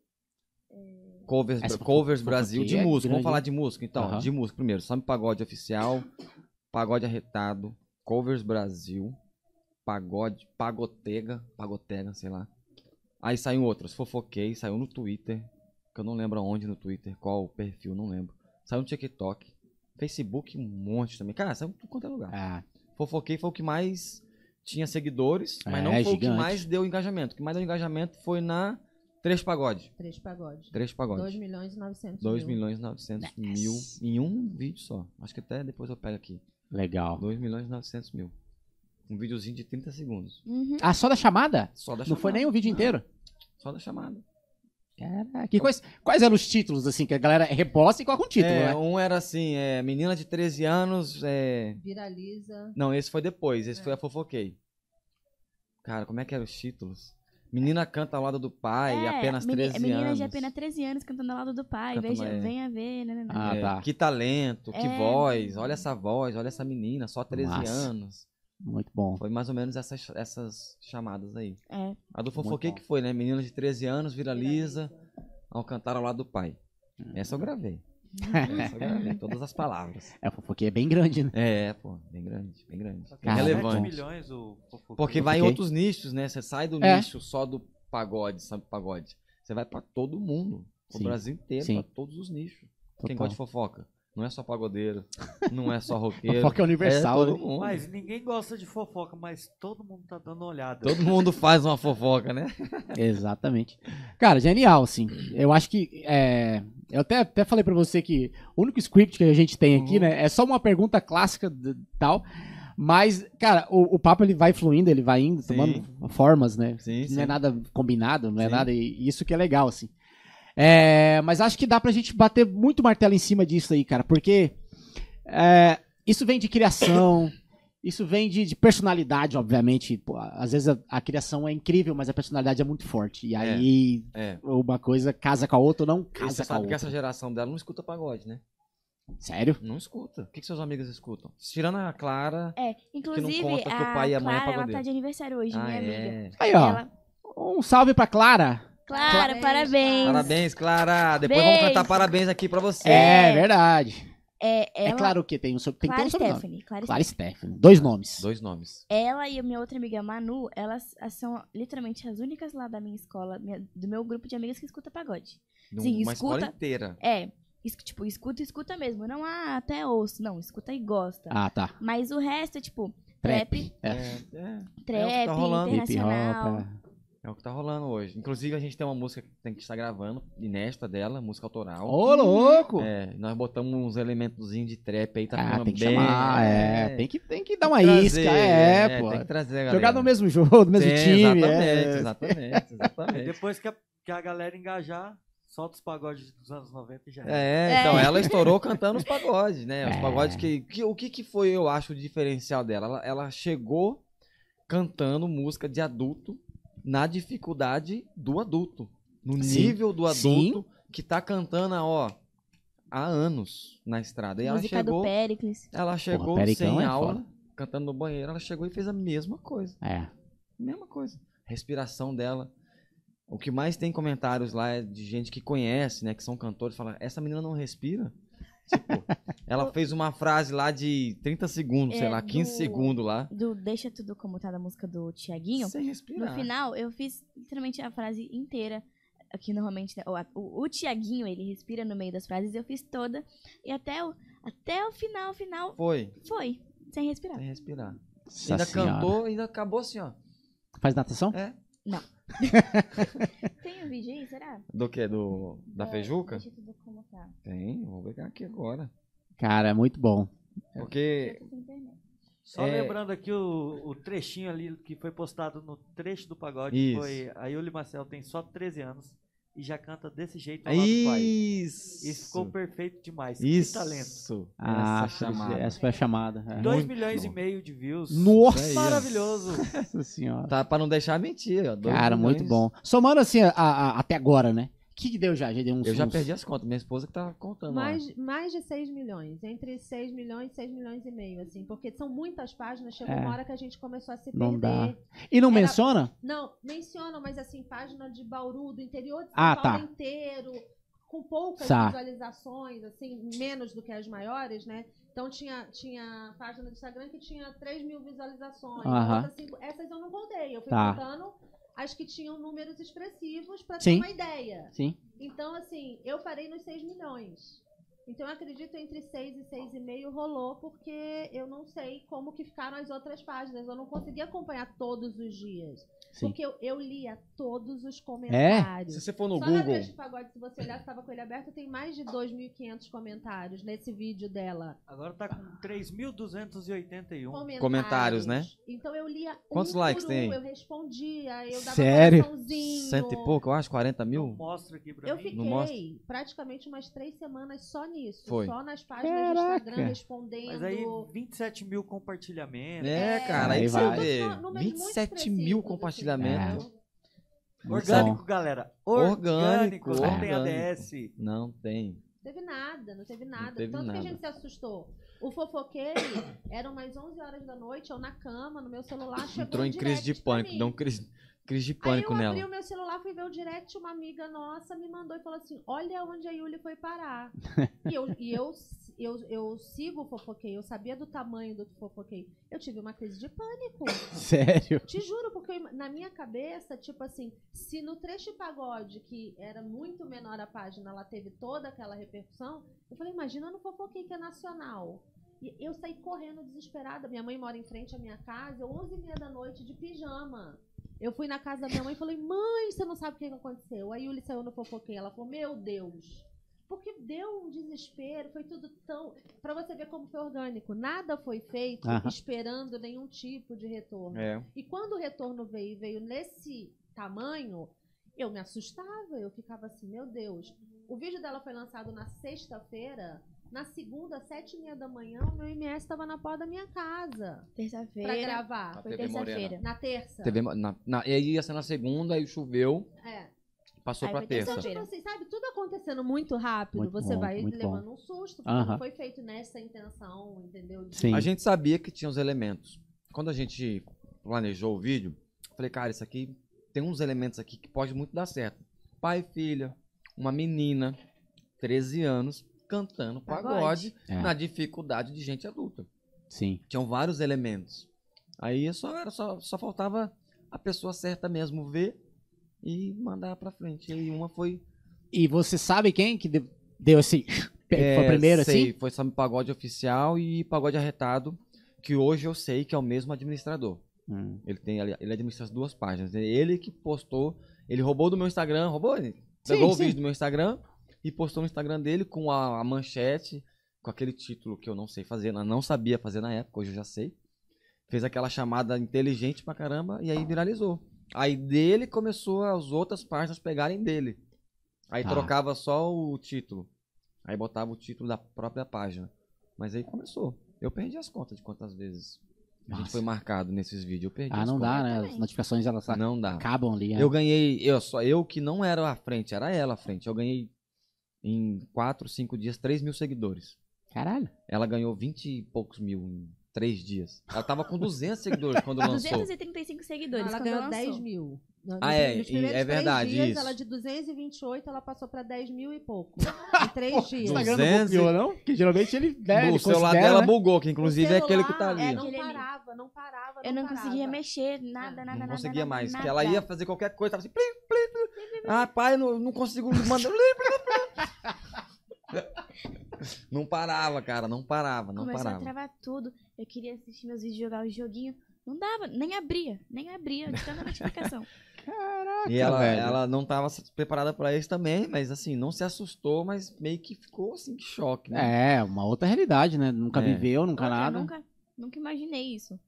covers, Essa covers fofo- Brasil, de fofoquei é música. grande. Vamos falar de música, então. Aham. De música primeiro. Samba Pagode Oficial, Pagode Arretado, Covers Brasil, Pagode, Pagotega, Pagotega, sei lá. Aí saíram outras, Fofoquei, saiu no Twitter, que eu não lembro aonde no Twitter, qual o perfil, não lembro. Saiu no TikTok, Facebook, um monte também. Cara, saiu em tudo quanto é lugar. Ah, Fofoquei foi o que mais tinha seguidores, mas É, não foi o que mais deu engajamento. O que mais deu engajamento foi na Três Pagode. Três pagodes. Três Pagode. 2 milhões e 900 2 mil. milhões e 900 Nice. mil em um vídeo só. Acho que até depois eu pego aqui. legal. 2 milhões e 900 mil. Um videozinho de 30 segundos. Uhum. Ah, só da chamada? Só da Não chamada. foi nem o vídeo inteiro? Só da chamada. Caraca. E quais, quais eram os títulos, assim, que a galera reposta e coloca um título, é, né? um era assim, é, menina de 13 anos, é... Viraliza. Não, esse foi depois, esse É. foi a Fofoquei. Cara, como é que eram os títulos? Menina canta ao lado do pai, É, apenas meni- 13 menina anos. de apenas 13 anos cantando ao lado do pai. Canta Veja, venha ver, né, né, né. Ah, É, tá. Que talento, que É. voz, olha essa voz, olha essa menina, só 13 Massa. anos. Muito bom. Foi mais ou menos essas, essas chamadas aí. É. A do Fofoquei que foi, né? Menina de 13 anos viraliza ao cantar ao lado do pai. Hum. Essa eu gravei. Essa eu gravei, todas as palavras. É, o fofoquei é bem grande, né? É, pô, bem grande, bem grande. Só Bem 7 relevante. milhões o fofoqueiro. Porque vai em outros nichos, né? Você sai do É. nicho só do pagode, sabe, pagode. Você vai pra todo mundo. O Sim. Brasil inteiro, Sim. pra todos os nichos. Quem Total. gosta de fofoca. Não é só pagodeiro, não é só roqueiro. Fofoca é universal, é todo né? mundo. Mas ninguém gosta de fofoca, mas todo mundo tá dando olhada. Todo mundo faz uma fofoca, né? Exatamente. Cara, genial, assim. Eu acho que. é, Eu até, até falei pra você que o único script que a gente tem aqui, Uhum. né? É só uma pergunta clássica e tal. Mas, cara, o, o papo ele vai fluindo, ele vai indo, Sim. tomando formas, né? Sim, Não é nada combinado, não é Sim. nada. E isso que é legal, assim. É, mas acho que dá pra gente bater muito martelo em cima disso aí, cara, porque é, isso vem de criação, isso vem de, de personalidade, obviamente. Pô, às vezes a, a criação é incrível, mas a personalidade é muito forte. E aí É. uma coisa casa com a outra ou não casa você com a sabe outra. que essa geração dela não escuta pagode, né? Sério? Não escuta. O que, que seus amigos escutam? Tirando a Clara. É, inclusive, conta que o a pai e a mãe é Clara, ela pagodeiro. tá de aniversário hoje, ah, minha amiga. é. Aí, ó. Ela... Um salve pra Clara. Clara, Parabéns, parabéns. Clara. Depois Beijo. vamos cantar parabéns aqui pra você. É, É. verdade. É, ela... É claro que tem um tem que ter Clara um sobrenome. Stephanie. Clara Clara Stephanie. Dois nomes. Dois nomes. Ela e a minha outra amiga Manu, elas são literalmente as únicas lá da minha escola, minha- do meu grupo de amigas que escuta pagode. Num- Sim, uma escola escuta. inteira. É, es- tipo, escuta, escuta mesmo. Não, ah, até ouço. Não, escuta e gosta. Ah, tá. Mas o resto é tipo Trap. trap, É. É, é. trap, tá rolando. Hip internacional. hop. é. É o que tá rolando hoje. Inclusive, a gente tem uma música que tem que estar gravando, inédita dela, música autoral. Ô, louco! É, nós botamos uns elementozinhos de trap aí, tá Ah, tem que bem. chamar, é. Tem que, tem que dar uma trazer, isca, é, pô. Tem que trazer, a Jogar galera. no mesmo jogo, no mesmo Tem, time. Exatamente, é. exatamente, E exatamente. depois que a, que a galera engajar, solta os pagodes dos anos 90 e já. É, então ela estourou cantando os pagodes, né? Os É. pagodes que, que- O que, que foi, eu acho, o diferencial dela? Ela, ela chegou cantando música de adulto na dificuldade do adulto. No Sim. nível do Sim. adulto que tá cantando, ó, há anos na estrada. E ela Música chegou, do Pericles. ela chegou Pericão sem é aula, foda. cantando no banheiro, ela chegou e fez a mesma coisa. É. Mesma coisa. Respiração dela. O que mais tem comentários lá é de gente que conhece, né? Que são cantores, fala, essa menina não respira. Tipo, ela fez uma frase lá de 30 segundos, sei É, lá, 15 do- segundos lá. Do Deixa Tudo Como Tá da música do Tiaguinho. Sem respirar. No final, eu fiz literalmente a frase inteira. Aqui normalmente, né, o, o, o Tiaguinho, ele respira no meio das frases, eu fiz toda. E até o, até o final, final, Foi, foi. Sem respirar. sem respirar. Nossa ainda senhora. cantou, ainda acabou assim, ó. Faz natação? É. Tem um vídeo aí, será? Do que? Do, da É, feijuca? Como tá. Tem, vou pegar aqui agora. Cara, é muito bom. Porque. Só É. lembrando aqui o, o trechinho ali que foi postado no trecho do pagode. Isso. Foi a Yuli Marcel tem só 13 anos e já canta desse jeito ao lado do pai. Isso. Isso ficou perfeito demais. Isso. Que talento. Ah, Essa chamada. essa foi a chamada. é. 2 Muito milhões e bom. meio de views. Nossa! Isso. Maravilhoso. Nossa senhora. Tá pra não deixar mentir, Cara, muito milhões. bom. Somando assim, a- a- até agora, né? O que, que deu já? Já deu uns. Eu já uns- perdi as contas. Minha esposa que tá contando. lá. Mais, mais de 6 milhões, entre 6 milhões e 6 milhões e meio, assim, porque são muitas páginas, chegou É. uma hora que a gente começou a se Não perder. E não Era- menciona? Não, mencionam, mas assim, página de Bauru, do interior de São Ah, Paulo tá. inteiro, com poucas Tá. visualizações, assim, menos do que as maiores, né? Então tinha, tinha página do Instagram que tinha 3 mil visualizações. Aham. a outra cinco- essas eu não contei, eu fui Tá. contando as que tinham números expressivos Sim. ter uma ideia. Sim. Então, assim, eu parei nos 6 milhões. Então, eu acredito entre 6 e 6,5 rolou, porque eu não sei como que ficaram as outras páginas. Eu não consegui acompanhar todos os dias. Sim. Porque eu, eu lia todos os comentários. Se você for no Só na Google, Trecho Pagode, se você olhar, estava com ele aberto, tem mais de 2.500 comentários nesse vídeo dela. Agora tá com 3.281. Comentários. Comentários, né? Então eu lia Quantos um likes por tem um, aí? eu respondia, eu dava Sério? cento e pouco, eu acho, 40 Não mil? mostra aqui pra Eu mim. Mostra? fiquei praticamente umas três semanas só nisso. Foi. Só nas páginas Caraca. do Instagram respondendo. Mas aí 27 mil compartilhamentos. É, cara, Aí aí, vai. vê. Números muito 27 mil expressivos, compartilhamentos. assim, Orgânico, bom. galera. Orgânico, Orgânico. Não tem. ADS. Não tem. Não teve nada, não teve nada. teve Tanto nada. que a gente se assustou. O fofoqueiro, eram umas 11 horas da noite, eu na cama, no meu celular, chegou Entrou em crise de pânico, deu um crise, crise de Aí pânico eu nela. abri o meu celular, fui ver o direct, uma amiga nossa me mandou e falou assim, olha onde a Yuli foi parar. e eu, e eu, eu, eu sigo o fofoqueiro, eu sabia do tamanho do fofoqueiro. Eu tive uma crise de pânico. Sério? Te juro, porque eu na minha cabeça, tipo assim, se no trecho de pagode, que era muito menor a página, ela teve toda aquela repercussão, eu falei, imagina no fofoquei que é nacional. E eu saí correndo desesperada. Minha mãe mora em frente à minha casa, 11 e meia da noite, de pijama. Eu fui na casa da minha mãe e falei, mãe, você não sabe o que aconteceu. Aí Yuli saiu no fofoquei, ela falou, meu Deus. Porque deu um desespero, foi tudo tão. Pra você ver como foi orgânico. Nada foi feito Aham. esperando nenhum tipo de retorno. É. E quando o retorno veio, veio nesse tamanho, eu me assustava, eu ficava assim, meu Deus. O vídeo dela foi lançado na sexta-feira, na segunda, sete e meia da manhã, o meu MS estava na porta da minha casa pra Terça-feira. gravar. Foi TV Morena. terça-feira. Na terça. TV, na, na, e aí ia ser na segunda, aí choveu, É. passou Aí pra foi terça. Então, tipo assim, sabe, tudo acontecendo muito rápido, Muito você bom, vai levando um susto, porque Aham. não foi feito nessa intenção, entendeu? De- Sim. A gente sabia que tinha os elementos. Quando a gente planejou o vídeo, eu falei, cara, isso aqui tem uns elementos aqui que pode muito dar certo. Pai e filha, uma menina, 13 anos, cantando pagode. É. na dificuldade de gente adulta. Sim. Tinham vários elementos. Aí só, era, só, só faltava a pessoa certa mesmo ver e mandar pra frente. E uma foi. E você sabe quem que deu, deu esse. foi é, primeiro sei, assim? Foi só pagode oficial e pagode arretado, que hoje eu sei que é o mesmo administrador. Hum. Ele tem ali- ele administra as duas páginas. É ele que postou, ele roubou do meu Instagram, roubou, ele Sim, pegou o sim. vídeo do meu Instagram e postou no Instagram dele com a, a manchete, com aquele título que eu não sei fazer, não sabia fazer na época, hoje eu já sei. Fez aquela chamada inteligente pra caramba e aí viralizou. Aí dele começou as outras páginas pegarem dele. Aí Tá. trocava só o título. Aí botava o título da própria página. Mas aí começou. Eu perdi as contas de quantas vezes a gente Nossa. foi marcado nesses vídeos. Eu perdi Ah, as não contas. dá, né? também. As notificações elas Não dá. acabam ali. né? Eu ganhei, eu só eu que não era a frente, era ela a frente. Eu ganhei em 4, 5 dias 3 mil seguidores. Caralho. Ela ganhou 20 e poucos mil em 3 dias. Ela tava com 200 seguidores quando lançou. 235 seguidores ela ganhou lançou. 10 mil. Ah, é, é verdade, dias, isso. Ela de 228, ela passou pra 10 mil e pouco. Em três O dias. Instagram não 200 bloqueou, não? Porque geralmente ele, né, o celular dela né? bugou, que O inclusive é aquele que tá ali. é, não ali. parava, não parava, Eu não conseguia parava. mexer, nada, nada, não nada. conseguia nada, mais. Nada. Que ela ia fazer qualquer coisa, tava assim. Plim, plim, plim. Ah, pai, não, não consigo mandar. Não parava, cara, não parava, não Começou a parava. travar tudo. Eu queria assistir meus vídeos jogar o joguinho. Não dava, nem abria, nem abria, de tanta notificação. Caraca, E ela, velho. ela não tava preparada pra isso também, mas assim, não se assustou, mas meio que ficou assim, que choque, né? É, uma outra realidade, né? Nunca É. viveu, nunca Outra, nada. Nunca, nunca imaginei isso.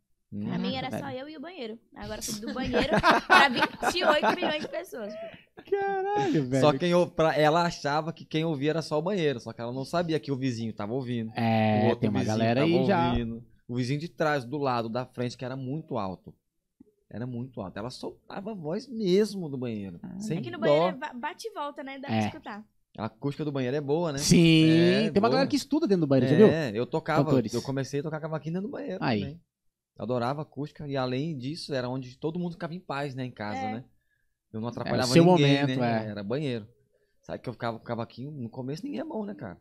Pra mim era só eu e o banheiro. Agora fui do banheiro pra 28 milhões de pessoas. Caralho, velho. Só quem ou- pra, ela achava que quem ouvia era só o banheiro, só que ela não sabia que o vizinho tava ouvindo. o É, outro tem uma galera aí já. ouvindo. O vizinho de trás, do lado, da frente, que era muito alto. Era muito alto. Ela soltava a voz mesmo do banheiro. sem É que no dó. banheiro é ba- bate e volta, né? Dá É. pra escutar. A acústica do banheiro é boa, né? Sim, É, tem uma boa. galera que estuda dentro do banheiro, já viu? É, eu tocava, Cantores. eu comecei a tocar cavaquinho dentro do banheiro Aí. também. Eu adorava acústica e além disso era onde todo mundo ficava em paz, né, em casa, É. né? Eu não atrapalhava seu ninguém, momento, né? é. Era banheiro. Sabe que eu ficava com o cavaquinho, no começo ninguém é bom, né, cara?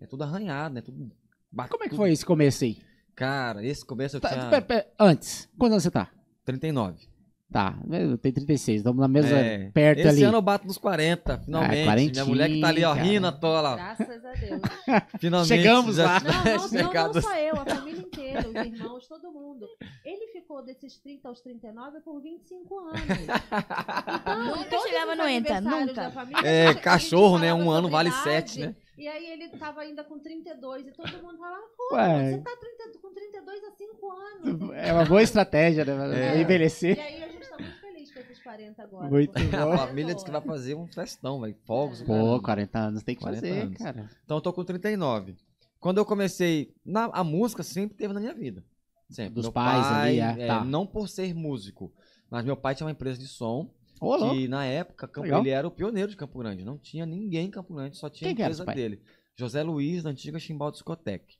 É tudo arranhado, né? Tudo bate Como é que tudo. foi esse começo aí? Cara, esse começo eu Tá, tinha pera, pera, antes, quantos anos você tá? 39. Tá, eu tenho 36, estamos na mesma, É. perto Esse ali. ano eu bato nos 40, finalmente. quarentinha, Minha mulher que tá ali, ó, cara. rindo à toa lá. Graças a Deus. Finalmente. Chegamos já- lá. Não, não, não, não só eu, a família inteira, os irmãos, todo mundo. Ele ficou desses 30 aos 39 por 25 anos. Então, Nunca chegava no ENTA, nunca. família, É, cachorro, né? Um ano vale idade, sete, né? E aí ele tava ainda com 32 e todo mundo falava, pô, Ué. você tá 30 com 32 há 5 anos. É uma boa estratégia, né? É. Envelhecer. E aí a gente tá muito feliz com esses 40 agora. Muito bom. A família disse que vai fazer um festão, velho. Fogos. Pô, caramba. 40 anos tem que 40 fazer, anos. cara. Então eu tô com 39. Quando eu comecei, na, a música sempre teve na minha vida. Sempre. Dos Meu pais ali, pai, é, tá. Não por ser músico, mas meu pai tinha uma empresa de som louco. que na época Campo- ele era o pioneiro de Campo Grande. Não tinha ninguém em Campo Grande, só tinha Quem a era empresa pai? dele. José Luiz, da antiga Chimbal Discotec.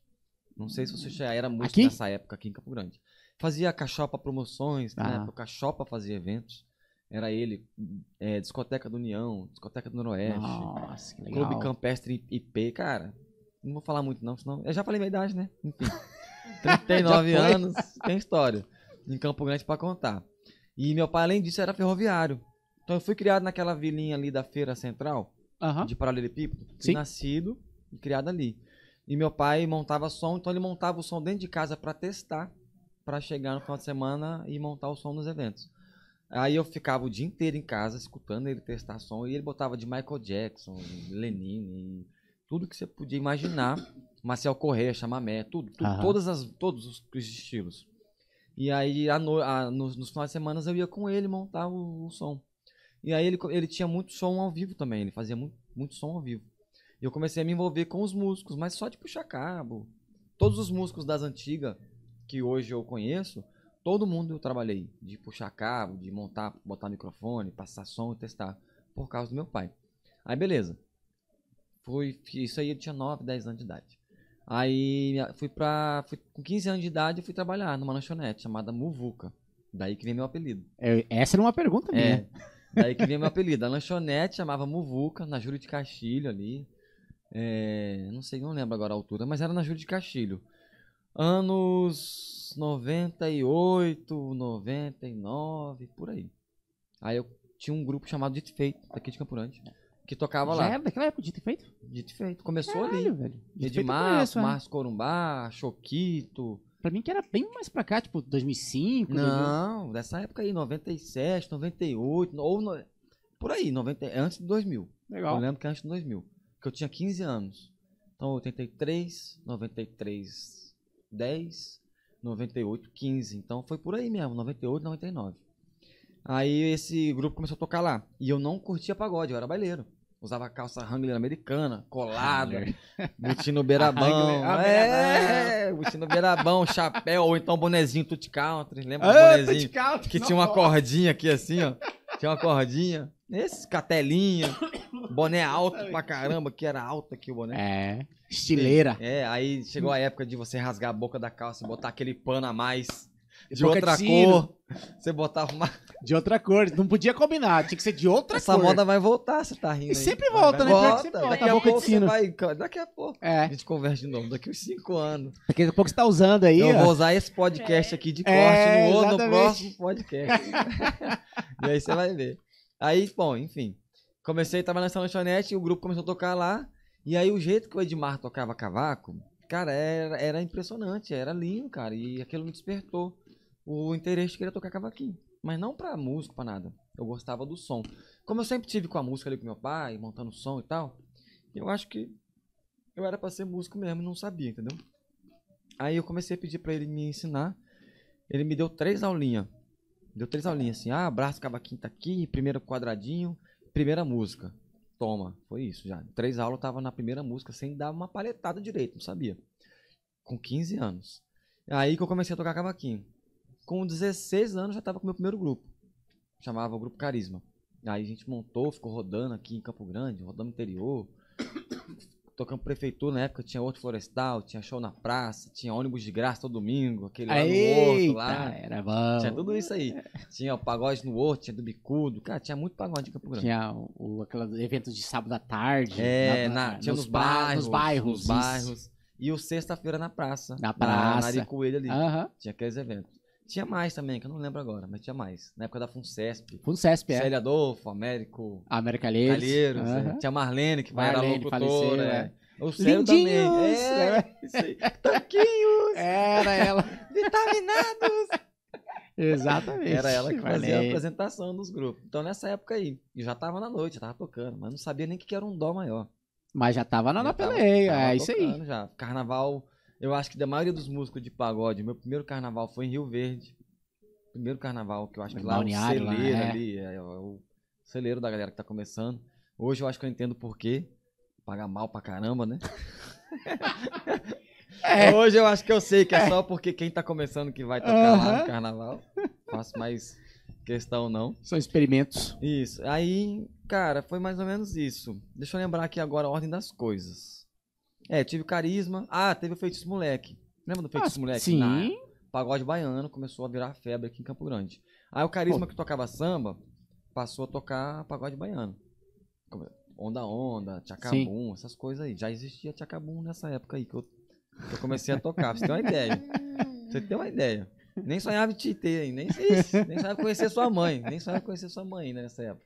Não sei se você já era músico Aqui? nessa época aqui em Campo Grande. Fazia cachopa promoções, Ah. na época o cachopa fazia eventos. Era ele, é, Discoteca do União, Discoteca do Noroeste. Nossa, que legal. Clube Campestre IP, cara. Não vou falar muito, não, senão. Eu já falei minha idade, né? Enfim. 39 Já foi. anos, tem história. Em Campo Grande pra contar. E meu pai, além disso, era ferroviário. Então eu fui criado naquela vilinha ali da Feira Central, de Paralelepípedo. Fui Sim. nascido e criado ali. E meu pai montava som, então ele montava o som dentro de casa pra testar, pra chegar no final de semana e montar o som nos eventos. Aí eu ficava o dia inteiro em casa escutando ele testar som e ele botava de Michael Jackson, Lenine, tudo que você podia imaginar, Marcel Correia, Chamamé, tudo, tudo todas as, todos os, os estilos. E aí à no- à- nos, nos finais de semana eu ia com ele montar o, o som. E aí ele, ele tinha muito som ao vivo também, ele fazia muito, muito som ao vivo. E eu comecei a me envolver com os músicos, mas só de puxar cabo. Todos os músicos das antigas que hoje eu conheço, todo mundo eu trabalhei. De puxar cabo, de montar, botar microfone, passar som e testar. Por causa do meu pai. Aí beleza. Isso aí eu tinha 9, 10 anos de idade. Aí fui pra. Fui, com 15 anos de idade eu fui trabalhar numa lanchonete chamada Muvuca. Daí que vem meu apelido. Eu- essa era uma pergunta minha. É. Daí que vem meu apelido. A lanchonete chamava Muvuca, na Júlio de Castilho ali. É, não sei, não lembro agora a altura, mas era na Júlio de Castilho. Anos 98, 99, por aí. Aí eu tinha um grupo chamado Dito Feito, daqui de Campo Grande, que tocava Já lá. é daquela época de ter feito? Dito Feito. Começou Caralho, ali. velho. Dito eu Edmar, é. Márcio Corumbá, Choquito, Pra mim que era bem mais pra cá, tipo 2005. 2000. Não, dessa época aí, 97, 98, ou no- por aí, 90, é antes de 2000. Eu Legal. lembro que antes de 2000, que eu tinha 15 anos. Então, 83, 93, 10, 98, 15. Então, foi por aí mesmo, 98, 99. Aí esse grupo começou a tocar lá. E eu não curtia pagode, eu era baileiro. Usava calça Wrangler americana, colada, butim no beirabão. Ah, é, butim no beirabão, chapéu, ou então bonezinho tutti country. Lembra do Ah, bonezinho? Tutti Country, Que não. tinha uma cordinha aqui assim, ó. Tinha uma cordinha. Esse catelinha. Boné alto pra caramba, que era alto aqui o boné. É, estileira. É, aí chegou a época de você rasgar a boca da calça e botar aquele pano a mais. De outra cor. Você botava uma. De outra cor. Não podia combinar, tinha que ser de outra Essa cor. moda vai voltar, você tá rindo. E aí. sempre volta, né? Volta. sempre volta. Daqui A a pouco você vai. Daqui a pouco. A É, gente conversa de novo, daqui uns 5 anos. daqui a pouco você tá usando aí, Eu ó. vou usar esse podcast aqui de corte É, no, outro- no próximo podcast. e aí você vai ver. Aí, bom, enfim. Comecei a trabalhar nessa lanchonete e o grupo começou a tocar lá. E aí o jeito que o Edmar tocava cavaco, cara, era, era impressionante, era lindo, cara. E aquilo me despertou o interesse de querer tocar cavaquinho. Mas não pra música, pra nada. Eu gostava do som. Como eu sempre tive com a música ali com meu pai, montando som e tal, eu acho que eu era pra ser músico mesmo não sabia, entendeu? Aí eu comecei a pedir pra ele me ensinar. Ele me deu três aulinhas. Deu três aulinhas assim. Ah, braço cavaquinho tá aqui, primeiro quadradinho, primeira música. Toma, foi isso já. Três aulas eu tava na primeira música sem dar uma paletada direito, não sabia. Com 15 anos. Aí que eu comecei a tocar cavaquinho. Com 16 anos já tava com o meu primeiro grupo. Chamava o Grupo Carisma. Aí a gente montou, ficou rodando aqui em Campo Grande, rodando no interior. Tocando prefeitura na época, tinha outro florestal, tinha show na praça, tinha ônibus de graça todo domingo, aquele lá no Eita, lá. era bom. Tinha tudo isso aí. Tinha o pagode no horto, tinha do bicudo. Cara, tinha muito pagode em Campo Grande. Tinha o, o- aqueles eventos de sábado à tarde. É, na- na- tinha nos, ba- bairros. Nos bairros. Nos bairros. E o sexta-feira na praça. Na praça. Na, na ali. Aham. Tinha aqueles eventos. Tinha mais também, que eu não lembro agora, mas tinha mais. Na época da FUNCESP. Foi no CESP, é. Célia Adolfo, Américo América Calheiros. É. Tinha Marlene, que vai era Marlene, locutora. faleceu, é. é. O Célio também. É, né? isso aí. Tanquinhos, Era ela. vitaminados. Exatamente. Era ela que fazia a apresentação dos grupos. Então nessa época aí, eu já tava na noite, já tava tocando, mas não sabia nem o que era um dó maior. Mas já tava na, na peleia, é isso aí. Já. Carnaval, eu acho que da maioria dos músicos de pagode, meu primeiro carnaval foi em Rio Verde. Primeiro carnaval que eu acho que lá é o Balneário lá, celeiro é. ali, é o celeiro da galera que tá começando. Hoje eu acho que eu entendo por quê. Paga mal pra caramba, né? É. Hoje eu acho que eu sei que é só porque quem tá começando que vai tocar lá Aham. no carnaval. Faço mais questão não. São experimentos. Isso. Aí, cara, foi mais ou menos isso. Deixa eu lembrar aqui agora a ordem das coisas. É, tive carisma. Ah, teve o Feitiço Moleque. Lembra do Feitiço Ah, Moleque? sim. Na- pagode baiano começou a virar febre aqui em Campo Grande. Aí o carisma que tocava samba passou a tocar pagode baiano. Onda Onda, Tchacabum, essas coisas aí. Já existia Tchacabum nessa época aí que eu, que eu comecei a tocar, pra você ter uma ideia. Você ter uma ideia. Nem sonhava em te ter, nem, nem sonhava conhecer sua mãe. Nem sonhava conhecer sua mãe né, nessa época.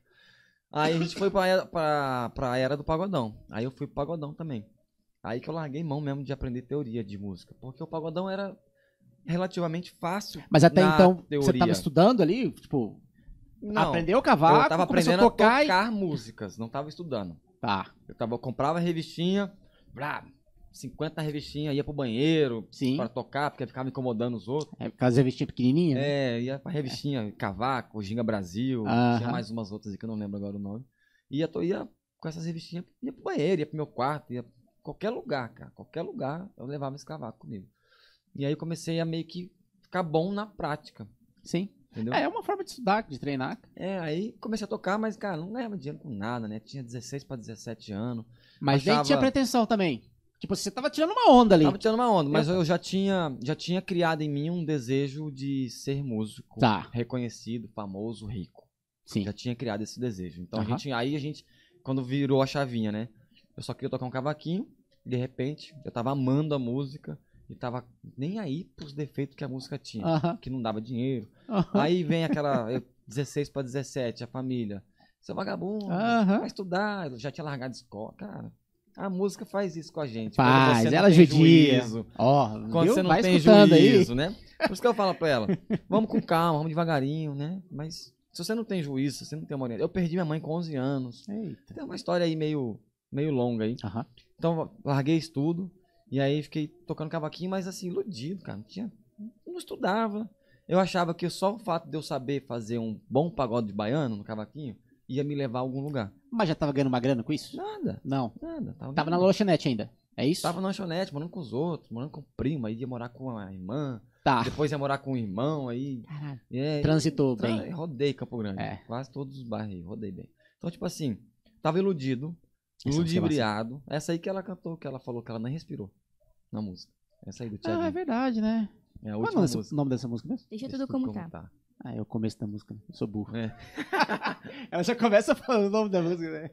Aí a gente foi pra, pra, pra era do pagodão. Aí eu fui pro pagodão também. Aí que eu larguei mão mesmo de aprender teoria de música. Porque o pagodão era relativamente fácil. Mas até então, você teoria. tava estudando ali? Tipo, Não, aprendeu o cavaco, eu tava aprendendo a tocar, a e... tocar músicas, não tava estudando. Tá, Eu, tava, eu comprava revistinha, blá, 50 revistinhas, ia pro banheiro sim. pra tocar, porque ficava incomodando os outros. É, aquelas revistinhas pequenininhas. né? É, ia pra revistinha, Cavaco, Ginga Brasil, Aham. tinha mais umas outras aí que eu não lembro agora o nome. Ia, to- ia com essas revistinhas, ia pro banheiro, ia pro meu quarto, ia qualquer lugar, cara. Qualquer lugar eu levava esse cavaco comigo. E aí eu comecei a meio que ficar bom na prática, Sim. entendeu? É, é uma forma de estudar, de treinar. É, aí comecei a tocar, mas, cara, não ganhava dinheiro com nada, né? Tinha 16 pra 17 anos. Mas nem Achava- tinha pretensão também. Tipo, você tava tirando uma onda ali. Tava tirando uma onda, mas eu já tinha, já tinha criado em mim um desejo de ser músico. Tá. Reconhecido, famoso, rico. Sim. Já tinha criado esse desejo. Então Aham. a gente, aí a gente, quando virou a chavinha, né? Eu só queria tocar um cavaquinho, de repente, eu tava amando a música e tava nem aí pros defeitos que a música tinha. Aham. Que não dava dinheiro. Aham. Aí vem aquela eu, 16 pra 17, a família. Seu vagabundo, Aham. vai estudar. Eu já tinha largado a escola. Cara, A música faz isso com a gente. Faz, não ela tem judia. juízo, Ó, Quando viu? você não Vai tem juízo, né? Por isso que eu falo pra ela, vamos com calma, vamos devagarinho, né? Mas se você não tem juízo, se você não tem uma orientação... Eu perdi minha mãe com 11 anos. Eita. Tem uma história aí meio, meio longa aí. Aham. Então, larguei isso tudo. E aí fiquei tocando cavaquinho, mas assim, iludido, cara. Não, tinha, não estudava. Eu achava que só o fato de eu saber fazer um bom pagode de baiano no cavaquinho ia me levar a algum lugar. Mas já tava ganhando uma grana com isso? Nada, Não. nada. Tava, Tava na lanchonete ainda. É isso? Tava na lanchonete, morando com os outros, morando com o primo, aí ia morar com a irmã, Tá. depois ia morar com o irmão, aí. Caralho. É, Transitou tra- bem. Rodei Campo Grande. É. Quase todos os bairros aí, rodei bem. Então, tipo assim, tava iludido, ludibriado. Essa aí que ela cantou, que ela falou que ela nem respirou na música. Essa aí do Thiago. Ah, é verdade, né? É a Qual é o última nome dessa- música. o nome dessa música mesmo? Deixa Deixa tudo como tá. Ah, é o começo da música. né? Eu sou burro. É. Ela já começa falando o nome da música, né?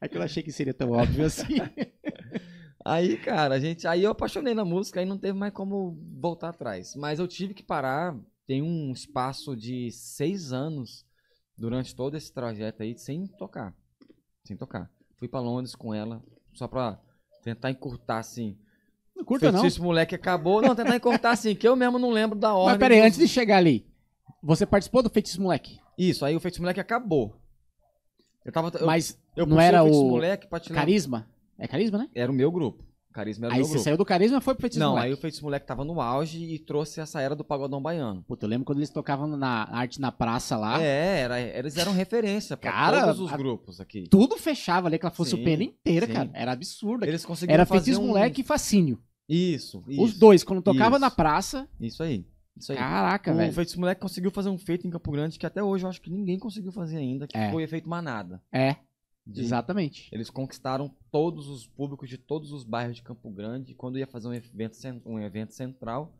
É que eu achei que seria tão óbvio assim. Aí, cara, a gente, aí eu apaixonei na música, aí não teve mais como voltar atrás. Mas eu tive que parar, tem um espaço de seis anos durante todo esse trajeto aí sem tocar, sem tocar. Fui pra Londres com ela só pra tentar encurtar assim. Não curta não. Feitiço moleque acabou, não tentar encurtar assim, que eu mesmo não lembro da ordem. Mas peraí, antes de chegar ali, você participou do Feitiço Moleque, Isso, aí o feitiço moleque acabou. Eu tava, eu, mas eu não era Feitiço o moleque pra te Carisma? É Carisma, né? Era o meu grupo. Carisma era o Aí você grupo. saiu do Carisma e foi pro Feitiço Não, Moleque. aí o Feitiço Moleque tava no auge e trouxe essa era do pagodão baiano. Puta, eu lembro quando eles tocavam na arte na praça lá. É, era, eles eram referência pra Cara, todos os a- grupos aqui. Tudo fechava ali, que ela fosse o pena inteira, sim. cara. Era absurdo. Eles conseguiram Era Feitiço um... Moleque e Facinho. Isso, isso. Os dois, quando tocava Isso. na praça. Isso aí. Isso aí. Caraca, o velho. Feitiço Moleque conseguiu fazer um feito em Campo Grande que até hoje eu acho que ninguém conseguiu fazer ainda, que É. foi o efeito manada. É, De- exatamente. Eles conquistaram todos os públicos de todos os bairros de Campo Grande. E quando ia fazer um evento, um evento central,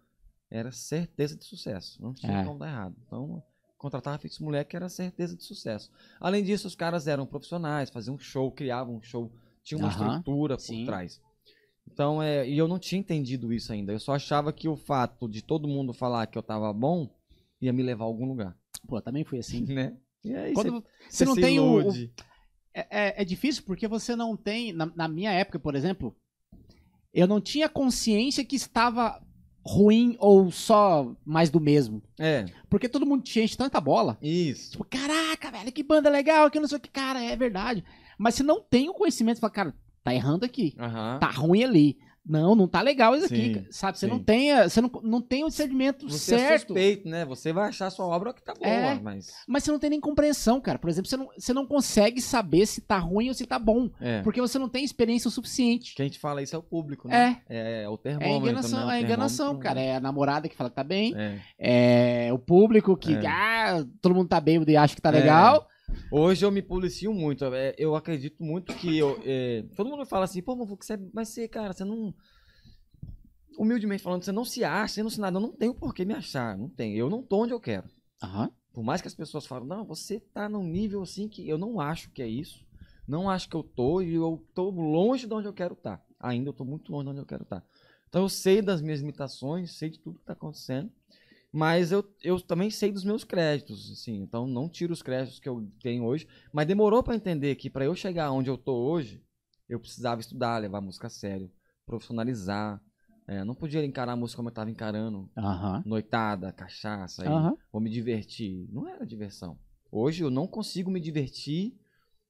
era certeza de sucesso. Não tinha É. como dar errado. Então, contratava Feitiço Moleque era certeza de sucesso. Além disso, os caras eram profissionais, faziam um show, criavam um show, tinha uma Aham, estrutura por sim. trás. Então, é, e eu não tinha entendido isso ainda. Eu só achava que o fato de todo mundo falar que eu tava bom ia me levar a algum lugar, Pô, também foi assim. né? E aí, Quando você você não se tem o. é, é- é difícil porque você não tem. Na, na minha época, por exemplo, eu não tinha consciência que estava ruim ou só mais do mesmo. É, Porque todo mundo te enche tanta bola. isso. Tipo, caraca, velho, que banda legal, que não sei o que. Cara, é verdade. Mas se não tem o conhecimento, você fala, cara, tá errando aqui. Aham. Tá ruim ali. Não, não tá legal isso aqui, Sim, cara, sabe? Você sim. não tem, você não, não tem o discernimento Você é certo. suspeito, né? Você vai achar sua obra que tá boa, É. mas. mas você não tem nem compreensão, cara. Por exemplo, você não, você não consegue saber se tá ruim ou se tá bom. É. Porque você não tem experiência o suficiente. Quem te fala isso é o público, né? É, É, é o é termômetro. enganação, né? É enganação, cara. É a namorada que fala que tá bem, é. é o público que, É. ah, todo mundo tá bêbado e acha que tá É. legal. Hoje eu me policio muito. é, Eu acredito muito que. Eu, é, todo mundo fala assim, pô, mas você, mas você, cara, você não. Humildemente falando, você não se acha, você não se nada. Eu não tenho por que me achar. Não tem. Eu não tô onde eu quero. Aham. Por mais que as pessoas falem, não, você tá num nível assim que eu não acho que é isso. Não acho que eu tô e eu tô longe de onde eu quero estar. Ainda eu tô muito longe de onde eu quero estar. Então eu sei das minhas limitações, sei de tudo que tá acontecendo. Mas eu, eu também sei dos meus créditos, assim. Então não tiro os créditos que eu tenho hoje. Mas demorou para entender que para eu chegar onde eu tô hoje, eu precisava estudar, levar a música a sério, profissionalizar. É, não podia encarar a música como eu tava encarando. Noitada, cachaça, aí vou me divertir. Não era diversão. Hoje eu não consigo me divertir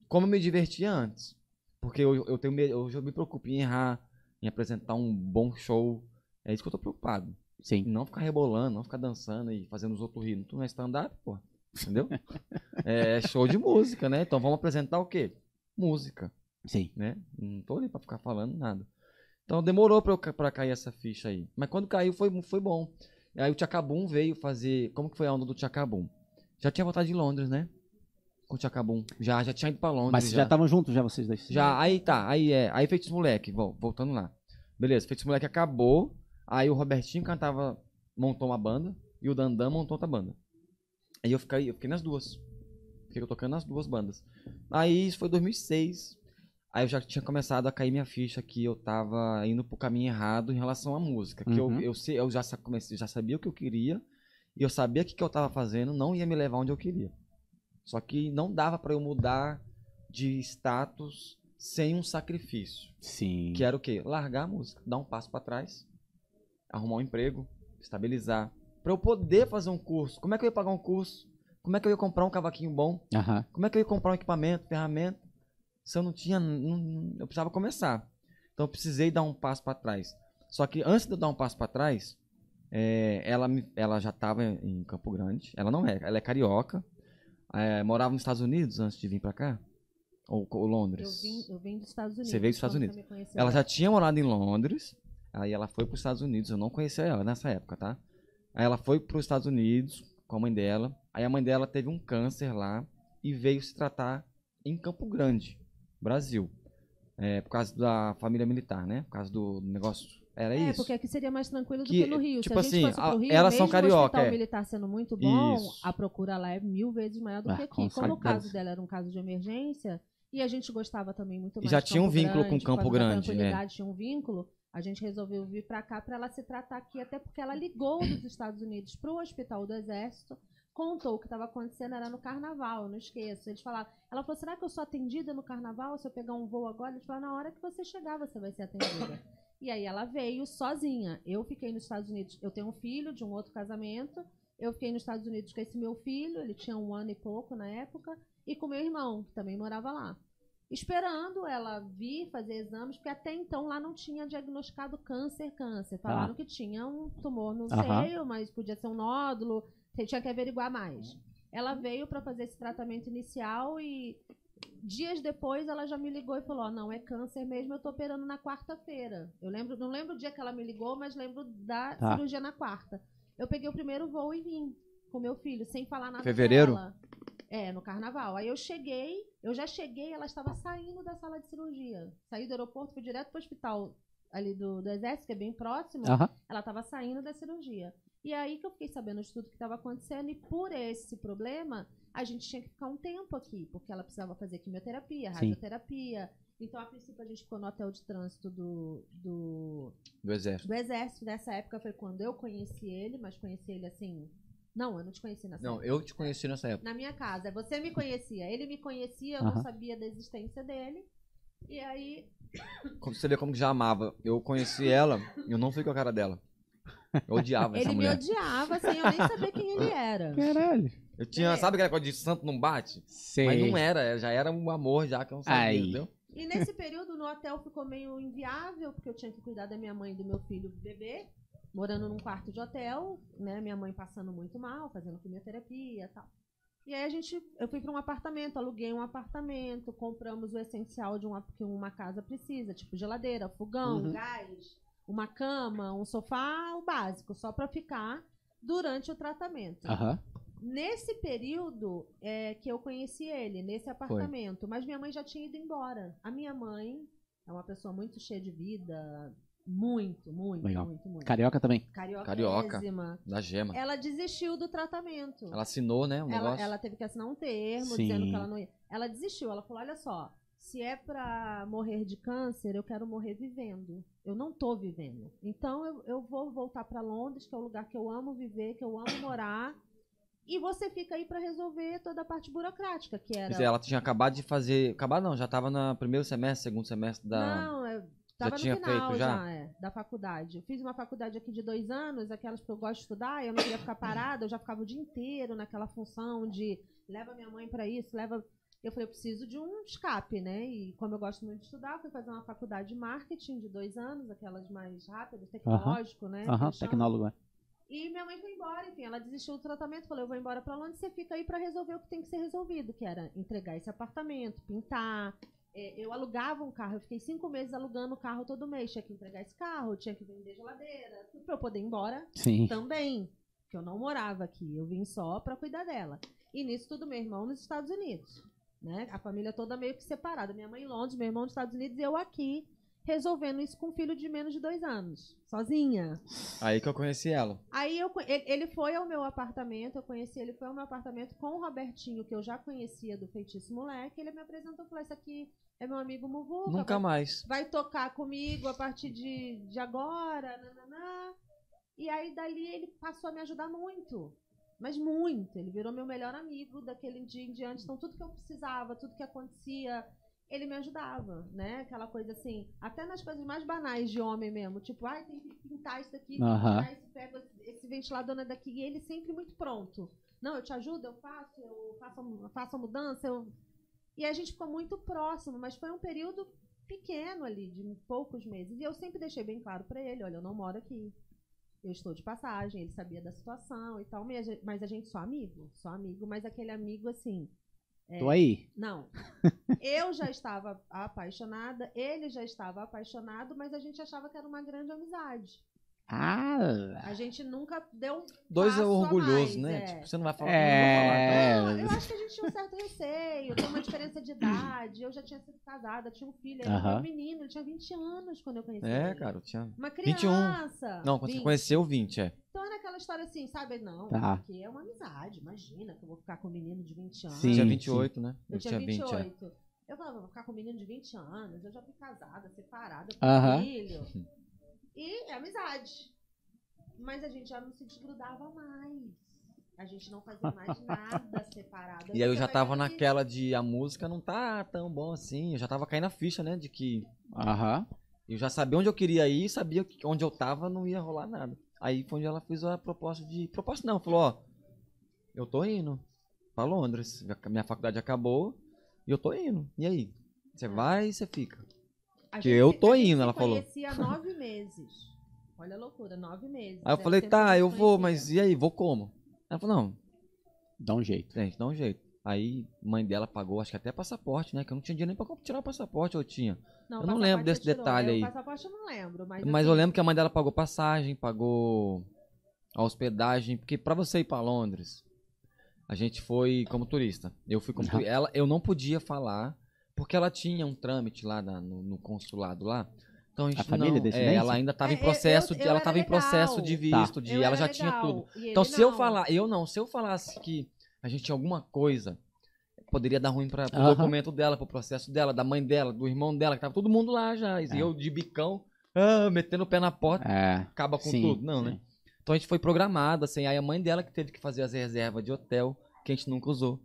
como eu me divertia antes. Porque eu, eu tenho hoje eu me preocupo em errar, em apresentar um bom show. É isso que eu tô preocupado. Sim. não ficar rebolando, não ficar dançando e fazendo os outros rir. Tu não é stand-up, pô. Entendeu? é show de música, né? Então vamos apresentar o quê? Música, Sim. né? Não tô ali pra ficar falando nada. Então demorou pra, eu, pra cair essa ficha aí. Mas quando caiu foi, foi bom. Aí o Tchacabum veio fazer. Como que foi a onda do Tchacabum? Já tinha voltado de Londres, né? Com o Tchacabum. Já, já tinha ido pra Londres. Mas vocês já estavam juntos, já vocês dois? Já, aí tá, aí é, aí Feitos Moleque, vol- voltando lá. Beleza, Feitos Moleque acabou, aí o Robertinho cantava, montou uma banda, e o Dandan montou outra banda. Aí eu fiquei, eu fiquei nas duas. Fiquei tocando nas duas bandas. Aí isso foi 2006, aí eu já tinha começado a cair minha ficha que eu tava indo pro caminho errado em relação à música. Que Uhum. eu, eu, eu já, comecei, já sabia o que eu queria, e eu sabia que o que eu tava fazendo não ia me levar onde eu queria. Só que não dava pra eu mudar de status sem um sacrifício. Sim. Que era o quê? Largar a música, dar um passo pra trás, arrumar um emprego, estabilizar. Pra eu poder fazer um curso. Como é que eu ia pagar um curso? Como é que eu ia comprar um cavaquinho bom? Aham. Como é que eu ia comprar um equipamento, ferramenta? Se eu não tinha. não- eu precisava começar. Então eu precisei dar um passo pra trás. Só que antes de eu dar um passo pra trás, é, ela, ela já estava em Campo Grande. Ela não é, ela é carioca. É, morava nos Estados Unidos antes de vir pra cá? Ou, ou Eu Londres? vim, eu vim dos Estados Unidos. Você veio dos Estados Unidos. Ela já tinha morado em Londres, aí ela foi para os Estados Unidos. Eu não conhecia ela nessa época, tá? Aí ela foi para os Estados Unidos com a mãe dela. Aí a mãe dela teve um câncer lá e veio se tratar em Campo Grande, Brasil. É, por causa da família militar, né? Por causa do negócio. Era É, isso. porque aqui seria mais tranquilo do Que, que, no Rio. tipo Se a gente assim, fosse pro Rio, elas são mesmo carioca, o hospital é. militar sendo muito bom, Isso. a procura lá é mil vezes maior do Ah, que aqui. com Como o caso dela era um caso de emergência, e a gente gostava também muito E mais já de tinha um vínculo com por Campo Grande, é. tranquilidade, tinha um vínculo, a gente resolveu vir pra cá pra ela se tratar aqui, até porque ela ligou dos Estados Unidos pro Hospital do Exército, contou o que estava acontecendo, era no carnaval, não esqueço. Eles falaram, ela falou, será que eu sou atendida no carnaval? Se eu pegar um voo agora? Eles falaram, na hora que você chegar, você vai ser atendida. E aí ela veio sozinha. Eu fiquei nos Estados Unidos, eu tenho um filho de um outro casamento, eu fiquei nos Estados Unidos com esse meu filho, ele tinha um ano e pouco na época, e com meu irmão, que também morava lá. Esperando ela vir fazer exames, porque até então lá não tinha diagnosticado câncer, câncer. Falaram Ah. que tinha um tumor no Aham. seio, mas podia ser um nódulo, tinha que averiguar mais. Ela veio para fazer esse tratamento inicial e dias depois ela já me ligou e falou: "Ó, não é câncer mesmo, eu tô operando na quarta-feira". Eu lembro, não lembro o dia que ela me ligou, mas lembro da Tá. cirurgia na quarta. Eu peguei o primeiro voo e vim com meu filho, sem falar nada Fevereiro? É, no carnaval. Aí eu cheguei, eu já cheguei, ela estava saindo da sala de cirurgia. Saí do aeroporto, fui direto pro hospital ali do, do exército, que é bem próximo. Ela estava saindo da cirurgia. E aí que eu fiquei sabendo de tudo que estava acontecendo. E por esse problema, a gente tinha que ficar um tempo aqui, porque ela precisava fazer quimioterapia, Sim. radioterapia. Então, a princípio, a gente ficou no hotel de trânsito do, do, Do exército. do Exército. Nessa época foi quando eu conheci ele, mas conheci ele assim. Não, eu não te conheci nessa Não, época. eu te conheci nessa época. Na minha casa. Você me conhecia. Ele me conhecia, eu Aham. não sabia da existência dele. E aí. Como você vê como que já amava. Eu conheci ela, eu não fui com a cara dela. Eu odiava essa ele me mulher. odiava sem eu nem saber quem ele era. Caralho. Eu tinha, É. sabe aquela coisa de santo não bate? Sei. Mas não era, já era um amor já que eu não sabia, Aí. entendeu? E nesse período no hotel ficou meio inviável, porque eu tinha que cuidar da minha mãe e do meu filho bebê, morando num quarto de hotel, né? Minha mãe passando muito mal, fazendo quimioterapia e tal. E aí a gente, eu fui para um apartamento, aluguei um apartamento, compramos o essencial de uma que uma casa precisa, tipo geladeira, fogão, Uhum. gás, uma cama, um sofá, o básico, só para ficar durante o tratamento. Aham. Nesse período é que eu conheci ele, nesse apartamento. Mas minha mãe já tinha ido embora. A minha mãe é uma pessoa muito cheia de vida. Muito, muito, Legal. muito, muito. Carioca também. Carioca. Carioca. Da gema. Ela desistiu do tratamento. Ela assinou, né, um Ela, negócio. ela teve que assinar um termo Sim. dizendo que ela não ia. Ela desistiu. Ela falou: olha só, se é pra morrer de câncer, eu quero morrer vivendo. Eu não tô vivendo. Então eu, eu vou voltar pra Londres, que é o lugar que eu amo viver, que eu amo morar. E você fica aí pra resolver toda a parte burocrática, que era. Quer dizer, ela tinha acabado de fazer. Acabado não, já tava no primeiro semestre, segundo semestre da. Não, tava tinha no final feito já? é, da faculdade. Eu fiz uma faculdade aqui de dois anos, aquelas que eu gosto de estudar, eu não queria ficar parada, eu já ficava o dia inteiro naquela função de leva minha mãe pra isso, leva. Eu falei, eu preciso de um escape, né? E como eu gosto muito de estudar, eu fui fazer uma faculdade de marketing de dois anos, aquelas mais rápidas, tecnológico, né? que Aham. eles chamam. Tecnólogo. é. E minha mãe foi embora, enfim, ela desistiu do tratamento, falou, eu vou embora pra Londres, você fica aí pra resolver o que tem que ser resolvido, que era entregar esse apartamento, pintar. É, eu alugava um carro, eu fiquei cinco meses alugando o carro todo mês, tinha que entregar esse carro, tinha que vender geladeira, tudo pra eu poder ir embora Sim. também, que eu não morava aqui, eu vim só pra cuidar dela. E nisso tudo, meu irmão nos Estados Unidos, né? A família toda meio que separada, minha mãe em Londres, meu irmão nos Estados Unidos e eu aqui, resolvendo isso com um filho de menos de dois anos, sozinha. Aí que eu conheci ela. Aí eu, ele, foi ao meu apartamento, eu conheci ele, foi ao meu apartamento com o Robertinho, que eu já conhecia do Feitiço Moleque. Ele me apresentou e falou: Esse aqui é meu amigo Muvuca. Nunca vai, mais. vai tocar comigo a partir de, de agora. E aí dali ele passou a me ajudar muito. Mas muito. Ele virou meu melhor amigo daquele dia em diante. Então tudo que eu precisava, tudo que acontecia. Ele me ajudava, né? Aquela coisa assim, até nas coisas mais banais de homem mesmo, tipo, ai, tem que pintar isso daqui, pintar isso, pega esse ventilador é daqui, e ele sempre muito pronto. Não, eu te ajudo, eu faço, eu faço, a- faço a mudança, eu... E a gente ficou muito próximo, mas foi um período pequeno ali, de poucos meses. E eu sempre deixei bem claro pra ele, olha, eu não moro aqui. Eu estou de passagem, ele sabia da situação e tal, mas a gente só amigo, só amigo, mas aquele amigo assim, Tô aí. não. Eu já estava apaixonada, ele já estava apaixonado, mas a gente achava que era uma grande amizade. Ah, A gente nunca deu um Dois é orgulhoso, mais, né? é. Tipo, você não vai falar. É. Não vou falar, Não, eu acho que a gente tinha um certo receio, tem uma diferença de idade. Eu já tinha sido casada, tinha um filho, ele Aham. era um menino, ele tinha 20 anos quando eu conheci. É, ele. cara, eu tinha. Uma 21. criança. Não, quando você 20. conheceu 20, é. Então era aquela história assim, sabe? Não, Tá. porque é uma amizade, imagina que eu vou ficar com um menino de 20 anos. Sim, tinha sim. 28, né? Eu tinha 20, é. 28. Eu falava, vou ficar com um menino de 20 anos, eu já fui casada, separada, Aham. com filho. E é amizade. Mas a gente já não se desgrudava mais. A gente não fazia mais nada separado. E aí eu já tava naquela de a música não tá tão bom assim. Eu já tava caindo a ficha, né? De que aham. eu já sabia onde eu queria ir, sabia que onde eu tava não ia rolar nada. Aí foi onde ela fez a proposta de. Proposta não, falou, ó. Eu tô indo pra Londres. Minha faculdade acabou e eu tô indo. E aí? Você vai e você fica. A que eu tô indo, ela falou. conhecia há nove meses. Olha a loucura, nove meses. Aí eu Deve falei, tá, eu vou, conhecia. mas e aí? Vou como? Ela falou, não, Dá um jeito. gente, dá um jeito. Aí mãe dela pagou, acho que até passaporte, né? Que eu não tinha dinheiro nem pra tirar o passaporte, eu tinha. Não, eu não lembro desse tirou. detalhe É, aí. O passaporte eu não lembro, mas. Mas eu assim, lembro que a mãe dela pagou passagem, pagou a hospedagem, porque pra você ir pra Londres, a gente foi como turista. Eu fui como Não. turista. Ela, eu não podia falar, porque ela tinha um trâmite lá na- no, no consulado lá. Então a gente família não, descendente? é, ela ainda estava É, em eu- processo eu- de, eu ela estava em processo de visto, de eu ela já tinha legal, tudo. e Então se eu não. falar, eu não, se eu falasse que a gente tinha alguma coisa, poderia dar ruim para o documento dela, pro processo dela, da mãe dela, do irmão dela, que tava todo mundo lá já. E É. eu de bicão, ah, metendo o pé na porta, É. acaba com sim, tudo. Não, sim. né? Então a gente foi programado, assim, aí a mãe dela que teve que fazer as reservas de hotel, que a gente nunca usou.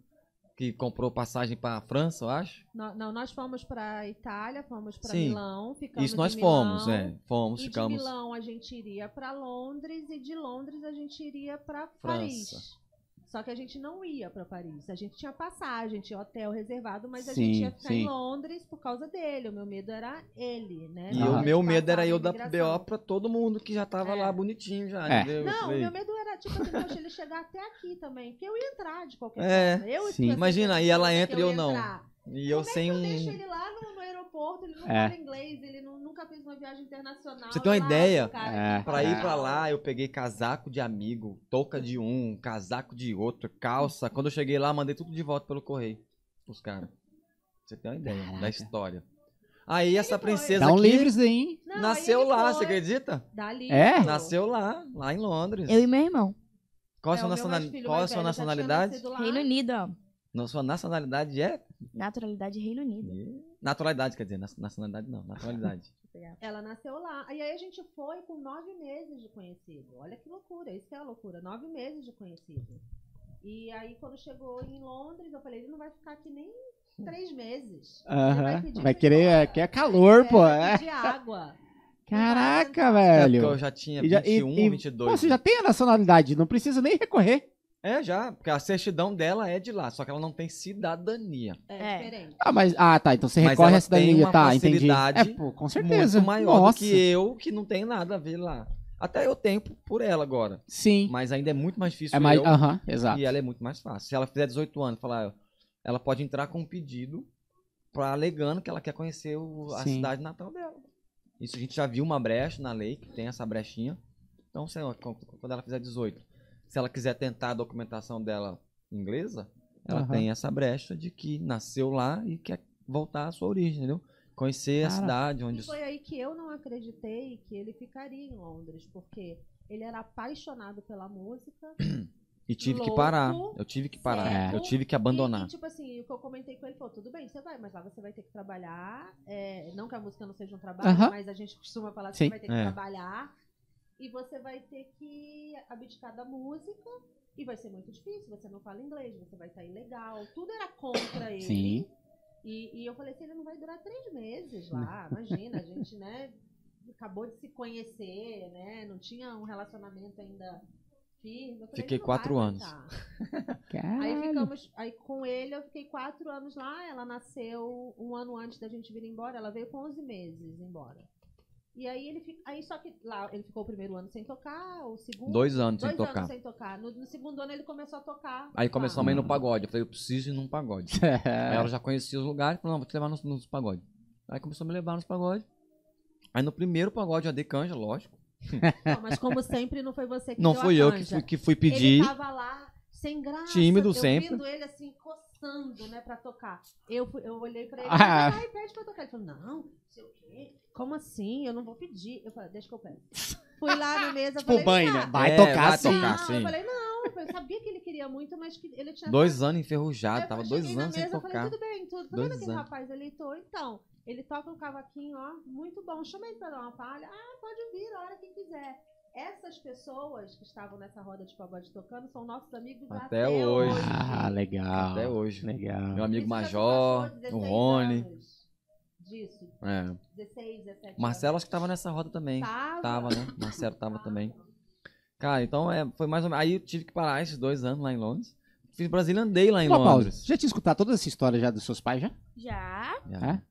Que comprou passagem pra França, eu acho. Não, não, nós fomos pra Itália, fomos pra Sim. Milão, ficamos Isso nós em fomos, Milão, é. Fomos, E ficamos. de Milão a gente iria pra Londres e de Londres a gente iria pra França. Paris. Só que a gente não ia pra Paris. A gente tinha passagem, tinha hotel reservado, mas a Sim, gente ia ficar sim. em Londres por causa dele. O meu medo era ele, né? E o meu medo era eu dar. BO pra todo mundo que já tava É. lá bonitinho já, É. Não, o meu medo era, tipo assim, poxa, ele chegar até aqui também. Porque eu ia entrar de qualquer É, forma. Eu sim. ia ser Imagina, certeza ela entra e eu ia não. entrar. E eu Como é sem que eu um. deixo ele lá no, no aeroporto, ele não É. fala inglês, ele não- nunca fez uma viagem internacional. Você tem uma eu ideia? cara, É. Pra ir legal. pra lá, eu peguei casaco de amigo, touca de um, casaco de outro, calça. Quando eu cheguei lá, mandei tudo de volta pelo correio pros caras. Você tem uma ideia Caraca. da história. Aí essa princesa Dá um aqui hein? Não, nasceu aí ele lá, foi. você acredita? Dá livro. É? Nasceu lá, lá em Londres. Eu e meu irmão. Qual a É, sua, o meu nacional- mais filho Qual a mais sua velho nacionalidade? nascido lá. Reino Unido, ó. Não, sua nacionalidade é? Naturalidade Reino Unido. Naturalidade, quer dizer, nacionalidade não, naturalidade. Ela nasceu lá. E aí a gente foi com nove meses de conhecido. Olha que loucura, isso que é a loucura. Nove meses de conhecido. E aí quando chegou em Londres, eu falei, ele não vai ficar aqui nem três meses. Pedir Vai ir querer, é, quer calor, pô. Vai É. pedir água. Caraca, É, velho. porque eu já tinha E já- 21, e- e- 22. Pô, você já tem a nacionalidade, não precisa nem recorrer. É, já, porque a certidão dela é de lá, só que ela não tem cidadania. É, É. diferente. Ah, mas. Ah, tá. Então você Mas recorre à cidadania, tá, entendi. É, pô, com certeza. Muito maior Nossa. do que eu, que não tem nada a ver lá. Até eu tenho por ela agora. Sim. Mas ainda é muito mais difícil É mais. eu, Aham, exato. e ela é muito mais fácil. Se ela fizer 18 anos, falar, ela pode entrar com um pedido para alegando que ela quer conhecer o- a Sim. cidade natal dela. Isso a gente já viu uma brecha na lei, que tem essa brechinha. Então, sei lá, qu- quando ela fizer 18, se ela quiser tentar a documentação dela inglesa, ela Aham. tem essa brecha de que nasceu lá e quer voltar à sua origem, entendeu? Conhecer a Cara. cidade E onde. foi aí que eu não acreditei que ele ficaria em Londres, porque ele era apaixonado pela música. E tive que louco, parar. Eu tive que parar. certo. Eu tive que abandonar. E, e, tipo assim, o que eu comentei com ele, falou, tudo bem, você vai, mas lá você vai ter que trabalhar. é, não que a música não seja um trabalho, Aham. mas a gente costuma falar que Sim. você vai ter que É. trabalhar. E você vai ter que abdicar da música. E vai ser muito difícil, você não fala inglês, você vai estar ilegal. Tudo era contra ele. Sim. E, e eu falei assim, ele não vai durar três meses lá, imagina, a gente, né, acabou de se conhecer, né, não tinha um relacionamento ainda firme. Falei, Fiquei "Ele não quatro anos." Aí ficamos, aí com ele eu fiquei quatro anos lá, ela nasceu um ano antes da gente vir embora, ela veio com 11 meses embora. E aí ele fica, aí só que lá ele ficou o primeiro ano sem tocar, o segundo Dois anos sem dois tocar. anos sem tocar. No, no segundo ano ele começou a tocar. Aí lá. começamos a ir no pagode. Eu falei, eu preciso ir num pagode. Aí ela já conhecia os lugares, falou, não, vou te levar nos, nos pagodes. Aí começou a me levar nos pagodes. Aí no primeiro pagode eu dei canja, lógico. Não, mas como sempre não foi você que Não fui eu que fui, que fui pedir. Ele tava lá sem graça. Tímido eu sempre. vendo ele assim, coçando, né, pra tocar. Eu, eu olhei pra ele, Ah. vai, pede pra tocar. Ele falou, não, não sei o quê. Como assim? Eu não vou pedir. Eu falei, deixa que eu peço. Fui lá na mesa, Tipo falei, banho, "Vem né? cá." Vai É, tocar vai sim. tocar. Não, sim. eu falei, não. Eu sabia que ele queria muito, mas que ele tinha... Dois anos enferrujado, eu tava dois anos sem mesa, eu falei, tocar. tudo bem, tudo. Tá Dois vendo aquele anos. rapaz ali? Tô. Então, ele toca um cavaquinho, ó, muito bom. Chamei ele pra dar uma palha. Ah, pode vir a hora que quiser. Essas pessoas que estavam nessa roda de pagode tocando são nossos amigos Até até, hoje. Ah, legal. Até hoje. Legal. Meu amigo Isso Major, o 16 Rony. anos Disso, É. 16, 17 O Marcelo acho que tava nessa roda também. Tava. Tava, né? Marcelo tava também. Cara, então é, foi mais ou menos. Aí eu tive que parar esses dois anos lá em Londres. Fiz Brazilian Day lá em pausa. Londres. Já tinha escutado toda essa história já dos seus pais já? Já. Já, É?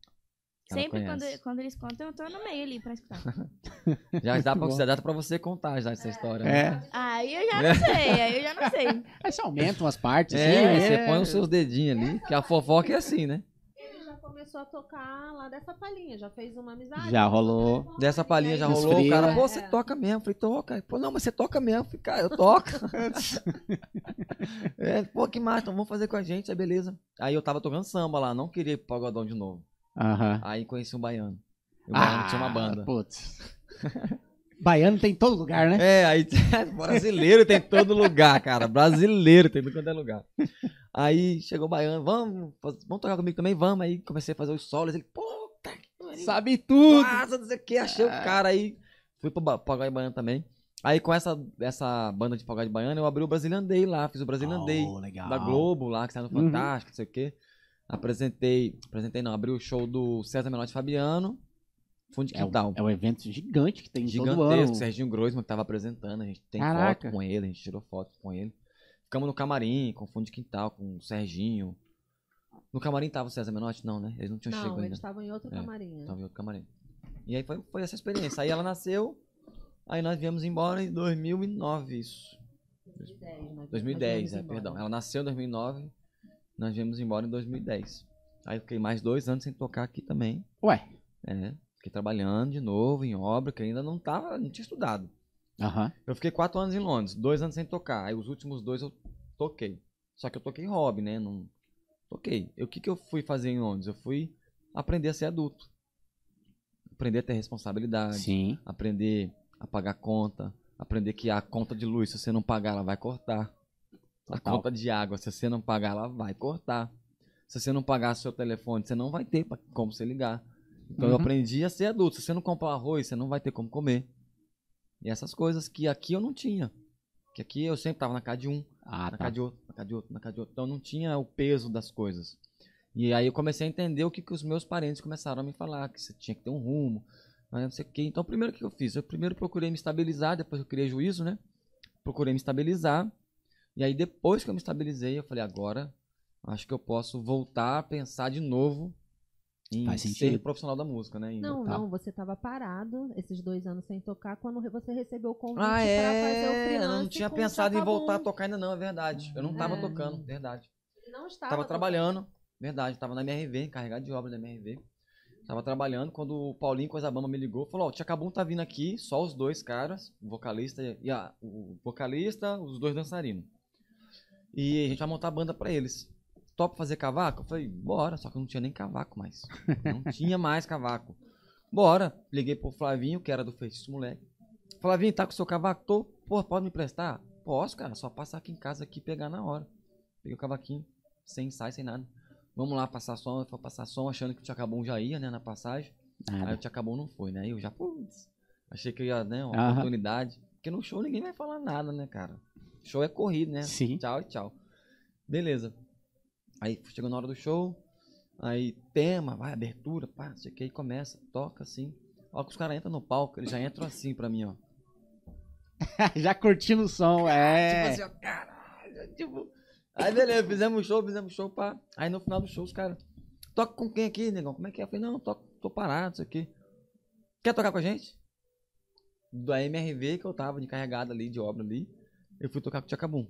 Sempre quando, quando eles contam, eu tô no meio ali pra escutar. Já dá pra, dá pra você contar já essa história. né? É. Aí eu já não sei, aí eu já não sei. Aí você aumenta umas partes. É, assim, você põe os seus dedinhos ali, que a fofoca é assim, né? Ele já começou a tocar lá dessa palhinha, já fez uma amizade. Já rolou. Dessa palhinha já rolou, o cara, pô, você toca mesmo. Eu falei, toca. Pô, não, mas você toca mesmo. Eu falei, cara, eu toco. é, pô, que massa, então vamos fazer com a gente, é beleza. Aí eu tava tocando samba lá, não queria ir pro pagodão de novo. Aham. Aí conheci um baiano. E o baiano tinha uma Ah, banda. Putz. Baiano tem em todo lugar, né? É, aí brasileiro tem em todo lugar, cara. Brasileiro tem em todo é lugar. Aí chegou o baiano, vamos, vamos tocar comigo também, vamos. Aí comecei a fazer os solos. Ele, que pariu. Sabe tudo. Nossa, não sei o que, achei o cara aí. Fui pro pagode baiano também. Aí com essa, essa banda de pagode baiano, eu abri o Brazilian Day lá, fiz o Brazilian Day Oh, legal. da Globo lá, que saiu no Uhum. Fantástico, não sei o que. Apresentei, apresentei não, abri o show do César Menotti Fabiano, Fundo de É um, Quintal. é um evento gigante que tem todo Gigantesco, ano. Serginho Groisman que tava apresentando, a gente tem Caraca. foto com ele, a gente tirou foto com ele. Ficamos no camarim, com fundo de quintal, com o Serginho. No camarim tava o César Menotti? Não, né? Eles não tinham Não, chegado eles ainda. estavam em outro É, camarim. Tava em outro camarim. E aí foi, foi essa experiência. Aí ela nasceu, aí nós viemos embora em 2009, isso. 2010, né? 2010, Nós é, viemos perdão. Ela nasceu em 2009, nós viemos embora em 2010. Aí eu fiquei mais dois anos sem tocar aqui também. Ué. É, fiquei trabalhando de novo em obra, que ainda não tava, não tinha estudado. Aham. Eu fiquei quatro anos em Londres, dois anos sem tocar. Aí os últimos dois eu toquei. Só que eu toquei hobby, né? Não toquei. O que, que eu fui fazer em Londres? Eu fui aprender a ser adulto. Aprender a ter responsabilidade. Sim. Aprender a pagar conta. Aprender que a conta de luz, se você não pagar, ela vai cortar. A Total. conta de água, se você não pagar, ela vai cortar. Se você não pagar seu telefone, você não vai ter pra- como você ligar. Então eu Uhum. aprendi a ser adulto. Se você não comprar arroz, você não vai ter como comer. E essas coisas que aqui eu não tinha. Que aqui eu sempre tava na casa de um, Ah, na tá. casa de outro, na casa de outro, na casa de outro. Então não tinha o peso das coisas. E aí eu comecei a entender o que, que os meus parentes começaram a me falar, que você tinha que ter um rumo, mas não sei o quê. Então primeiro o que eu fiz? Eu primeiro procurei me estabilizar, depois eu criei juízo, né? Procurei me estabilizar. E aí depois que eu me estabilizei, eu falei, agora acho que eu posso voltar a pensar de novo em Faz ser sentido. profissional da música, né? Em Não, Tá. não, você estava parado esses dois anos sem tocar quando você recebeu o convite Ah, pra fazer o é. freelance Eu não tinha pensado em voltar a tocar ainda, não, é verdade. Eu não tava É. tocando, verdade. Ele não estava Tava tocando. trabalhando, verdade. Tava na MRV, encarregado de obra da MRV. Tava trabalhando quando o Paulinho Coisabamba me ligou. Falou: Ó, o Tchacabum tá vindo aqui, só os dois caras, o vocalista e a, o vocalista, os dois dançarinos. E a gente vai montar a banda pra eles. Topa fazer cavaco? Eu falei: Bora, só que eu não tinha nem cavaco mais. Não tinha mais cavaco. Bora. Liguei pro Flavinho, que era do Feitiço Moleque. Flavinho, tá com o seu cavaco? Tô. Pô, pode me emprestar? Posso, cara. Só passar aqui em casa aqui e pegar na hora. Peguei o cavaquinho, sem ensaio, sem nada. Vamos lá passar som. Eu fui passar som achando que o Tchacabum já ia, né, na passagem. Aí Nada. o Tchacabum não foi, né? Aí eu já, putz, achei que ia, né, uma Aham. oportunidade. Porque no show ninguém vai falar nada, né, cara? Show é corrido, né? Sim. Tchau e tchau. Beleza. Aí chegou na hora do show. Aí, tema, vai, abertura, pá, não sei o que, aí começa, toca assim. Ó, que os caras entram no palco, eles já entram assim pra mim, ó. Já curtindo o som, é. Tipo assim, ó, caralho, tipo. Aí beleza, fizemos show, fizemos show, pá. Aí no final do show, os caras. Toca com quem aqui, negão? Como é que é? Eu falei, não, toco, tô parado, isso aqui. Quer tocar com a gente? Da MRV que eu tava de carregada ali, de obra ali. Eu fui tocar com o Tchacabum.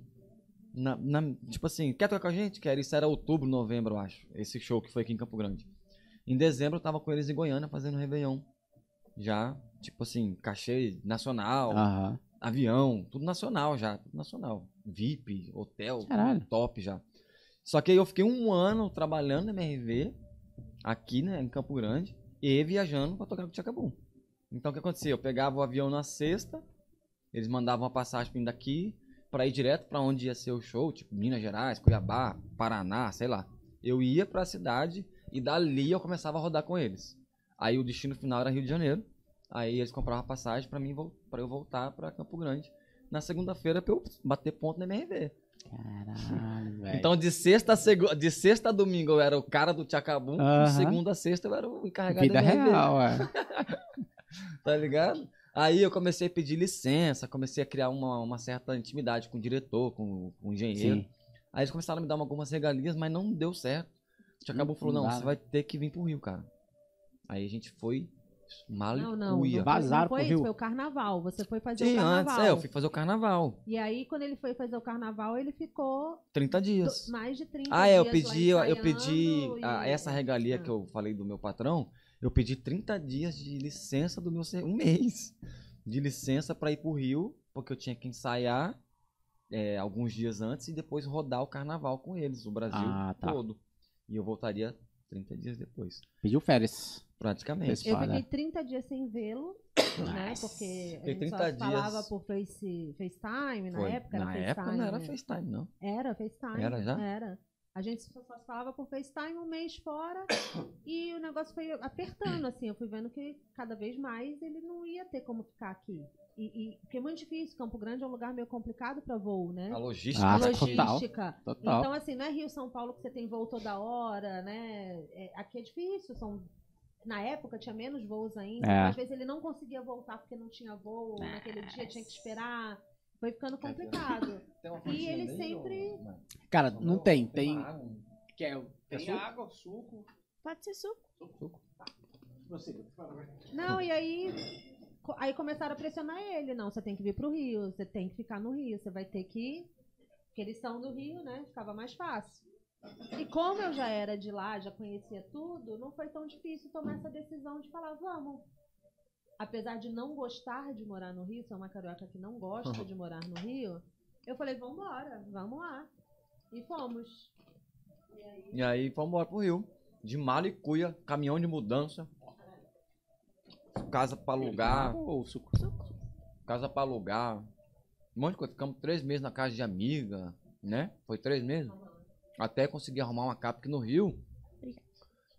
Na, na- tipo assim, quer tocar com a gente? Quero. Isso era outubro, novembro, eu acho. Esse show que foi aqui em Campo Grande. Em dezembro eu tava com eles em Goiânia fazendo Réveillon. Já, tipo assim, cachê nacional Aham. avião, tudo nacional já, tudo nacional. VIP, hotel, Caralho. top já. Só que aí eu fiquei um ano trabalhando na MRV, aqui, né, em Campo Grande, e viajando pra tocar com o Tchacabum. Então o que acontecia? Eu pegava o avião na sexta, eles mandavam uma passagem pra mim daqui, pra ir direto pra onde ia ser o show, tipo Minas Gerais, Cuiabá, Paraná, sei lá. Eu ia pra cidade e dali eu começava a rodar com eles. Aí o destino final era Rio de Janeiro. Aí eles compravam a passagem pra mim pra eu voltar pra Campo Grande na segunda-feira pra eu bater ponto na MRV. Caralho, velho. Então de sexta a segu... de sexta a domingo eu era o cara do Tchacabum, Aham. de segunda a sexta eu era o encarregado Vida da MRV, real, é. tá ligado? Aí eu comecei a pedir licença, comecei a criar uma, uma certa intimidade com o diretor, com, com o engenheiro. Sim. Aí eles começaram a me dar uma- algumas regalias, mas não deu certo. O Tchacabum Não falou, não, dá, você né? vai ter que vir pro Rio, cara. Aí a gente foi malicuia. Não, não. Não foi, não foi pro isso, Rio. foi o carnaval. Você foi fazer Sim, o carnaval. antes, é, eu fui fazer o carnaval. E aí, quando ele foi fazer o carnaval, ele ficou 30 do- dias. mais de 30 Ah, é, eu dias pedi, lá eu pedi ensaiando a- e- essa regalia Ah. que eu falei do meu patrão, eu pedi 30 dias de licença do meu ser- um mês de licença pra ir pro Rio, porque eu tinha que ensaiar é, alguns dias antes e depois rodar o carnaval com eles, o Brasil Ah, tá. todo. E eu voltaria 30 dias depois, Pediu férias. praticamente. Eu fiquei 30 dias sem vê-lo, né? Porque a Fiquei gente 30 só dias. falava por face, FaceTime, na Foi. época era Na FaceTime. época não era né? FaceTime, não. Era FaceTime. Era já? Era. A gente só falava por FaceTime um mês fora e o negócio foi apertando, assim. Eu fui vendo que cada vez mais ele não ia ter como ficar aqui. E, e- porque é muito difícil. Campo Grande é um lugar meio complicado para voo, né? A logística. Ah, A total. logística. Total. Então, assim, não é Rio São Paulo que você tem voo toda hora, né? É, aqui é difícil, são. Na época tinha menos voos ainda. É. então, às vezes ele não conseguia voltar porque não tinha voo naquele dia, tinha que esperar. Foi ficando complicado. Tem uma E ele aí, sempre-? Cara, não tem. Tem. água? Quer, Quer suco? água, suco. Pode ser suco. Não, e aí. Aí começaram a pressionar ele. Não, você tem que vir pro Rio, você tem que ficar no Rio, você vai ter que. Porque eles são do Rio, né? Ficava mais fácil. E como eu já era de lá, já conhecia tudo, não foi tão difícil tomar essa decisão de falar, vamos. Apesar de não gostar de morar no Rio, sou uma carioca que não gosta de morar no Rio, eu falei, vamos embora, vamos lá. E fomos. E aí fomos embora pro Rio. De malicuia, caminhão de mudança. Casa pra alugar. Ou suco. Casa pra alugar. Um monte de coisa. Ficamos três meses na casa de amiga, né? Foi três meses. Até conseguir arrumar uma capa aqui no Rio.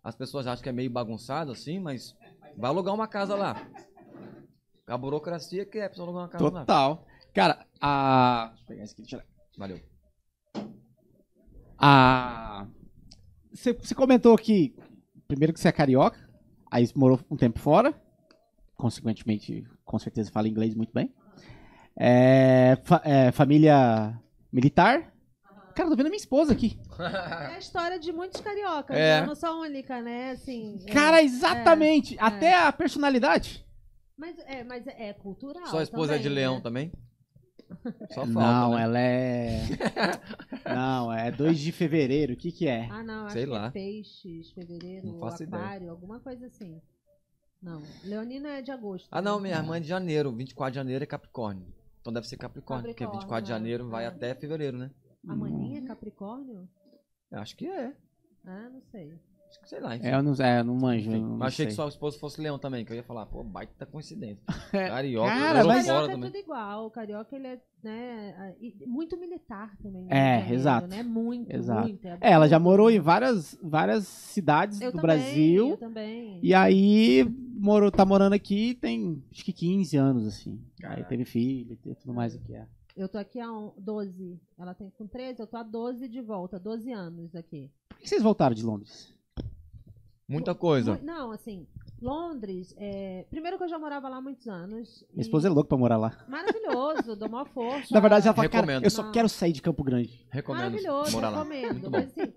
As pessoas acham que é meio bagunçado assim, mas vai alugar uma casa lá. A burocracia que é pra você alugar uma casa lá. Total. Cara, a. Deixa eu pegar esse aqui, deixa eu... Valeu. A. Você, comentou que. Primeiro que você é carioca, aí você morou um tempo fora. Consequentemente, com certeza fala inglês muito bem. É, fa- é, família militar. Cara, tô vendo a minha esposa aqui. É a história de muitos cariocas, É. né? eu não sou a única, né? Assim, é. Cara, exatamente. Até a personalidade. Mas é, mas é, é cultural. Sua esposa é de também, leão né? também? Só falta, não, né? ela é. não, é 2 de fevereiro. O que que é? Ah, não, acho Sei que lá. é peixes, fevereiro, Não faço ideia. aquário, alguma coisa assim. Não, Leonina é de agosto. Ah, não, né? minha irmã é de janeiro. 24 de janeiro é Capricórnio. Então deve ser Capricórnio, porque Capricórnio, 24 de é. janeiro vai É. até fevereiro, né? A maninha é Capricórnio? Eu acho que é. Ah, não sei. Sei lá, enfim. É, eu não, é, eu não manjo. Enfim, não mas achei sei. que sua esposa fosse leão também, que eu ia falar, pô, baita coincidência. É, Carioca, cara, mas- fora Carioca é também. tudo igual. O carioca, ele é, né, muito militar também. É, Janeiro, exato. Né? Muito, Exato. muito. É, ela já morou em várias, várias cidades Eu do também, Brasil. Eu também. E aí morou, tá morando aqui tem acho que 15 anos, assim. Aí teve filho e tudo mais aqui. É. Eu tô aqui há um- 12. Ela tem com 13, eu tô há 12 de volta, 12 anos aqui. Por que vocês voltaram de Londres? Muita coisa. Mu- Não, assim, Londres, é, primeiro que eu já morava lá há muitos anos. Minha e- esposa é louca pra morar lá. Maravilhoso, dou maior força. Na verdade, ela fala, cara, eu só Não. quero sair de Campo Grande. Recomendo Maravilhoso, morar lá. recomendo. Muito bom. Mas assim,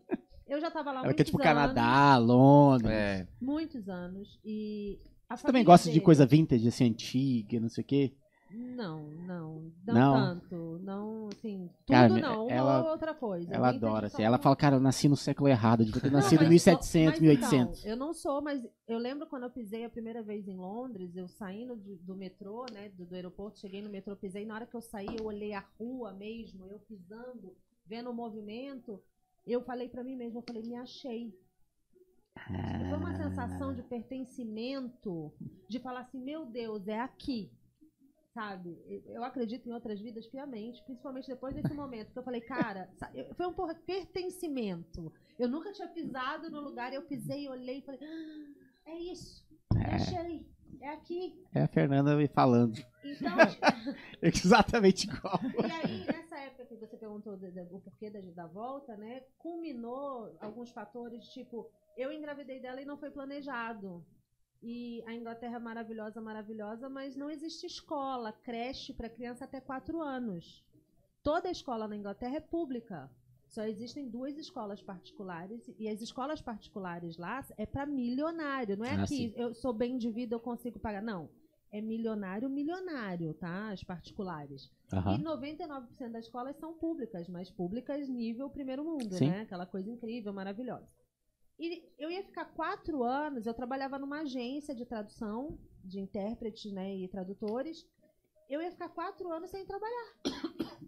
eu já tava lá há Ela muitos quer, tipo, anos. Canadá, Londres. É, Muitos anos. E a Você também gosta de dele- coisa vintage, assim, antiga, não sei o quê? Não, não. Não, Não? tanto. Não, assim, tudo Cara, não. Uma ela- ou outra coisa. Ela adora, assim. Ela fala, cara, eu nasci no século errado, devia ter nascido em mas- 1700, mas 1800. Então, eu não sou, mas eu lembro quando eu pisei a primeira vez em Londres, eu saindo do, do metrô, né, do, do aeroporto, cheguei no metrô, pisei, na hora que eu saí, eu olhei a rua mesmo, eu pisando, vendo o movimento, eu falei pra mim mesma, eu falei, me achei. Foi uma sensação de pertencimento, de falar assim, meu Deus, é aqui. Sabe? Eu- acredito em outras vidas piamente, principalmente depois desse momento, que eu falei, cara, foi um porra, pertencimento. Eu nunca tinha pisado no lugar, eu pisei, olhei e falei, ah, é isso, É. achei, é aqui. É a Fernanda me falando. Então, Exatamente igual. e aí, nessa época que você perguntou o porquê da, da volta, né? Culminou alguns fatores, tipo, eu engravidei dela e não foi planejado. E a Inglaterra é maravilhosa, maravilhosa, mas não existe escola, creche para criança até 4 anos. Toda escola na Inglaterra é pública. Só existem duas escolas particulares e as escolas particulares lá é para milionário, não é Ah, que sim. eu sou bem de vida, eu consigo pagar. Não. É milionário, milionário, tá? As particulares. E Aham. 99% das escolas são públicas, mas públicas nível primeiro mundo, Sim. né? Aquela coisa incrível, maravilhosa. E eu ia ficar quatro anos, eu trabalhava numa agência de tradução, de intérpretes né, e tradutores. Eu ia ficar quatro anos sem trabalhar.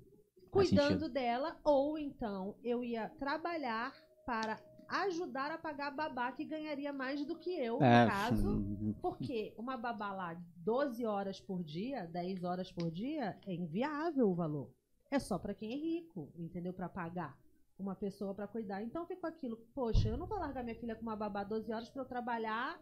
cuidando dela, ou então eu ia trabalhar para ajudar a pagar a babá que ganharia mais do que eu, É, no caso. Porque uma babá lá 12 horas por dia, 10 horas por dia, é inviável o valor. É só pra quem é rico, entendeu? Pra pagar uma pessoa pra cuidar. Então ficou aquilo, poxa, eu não vou largar minha filha com uma babá 12 horas pra eu trabalhar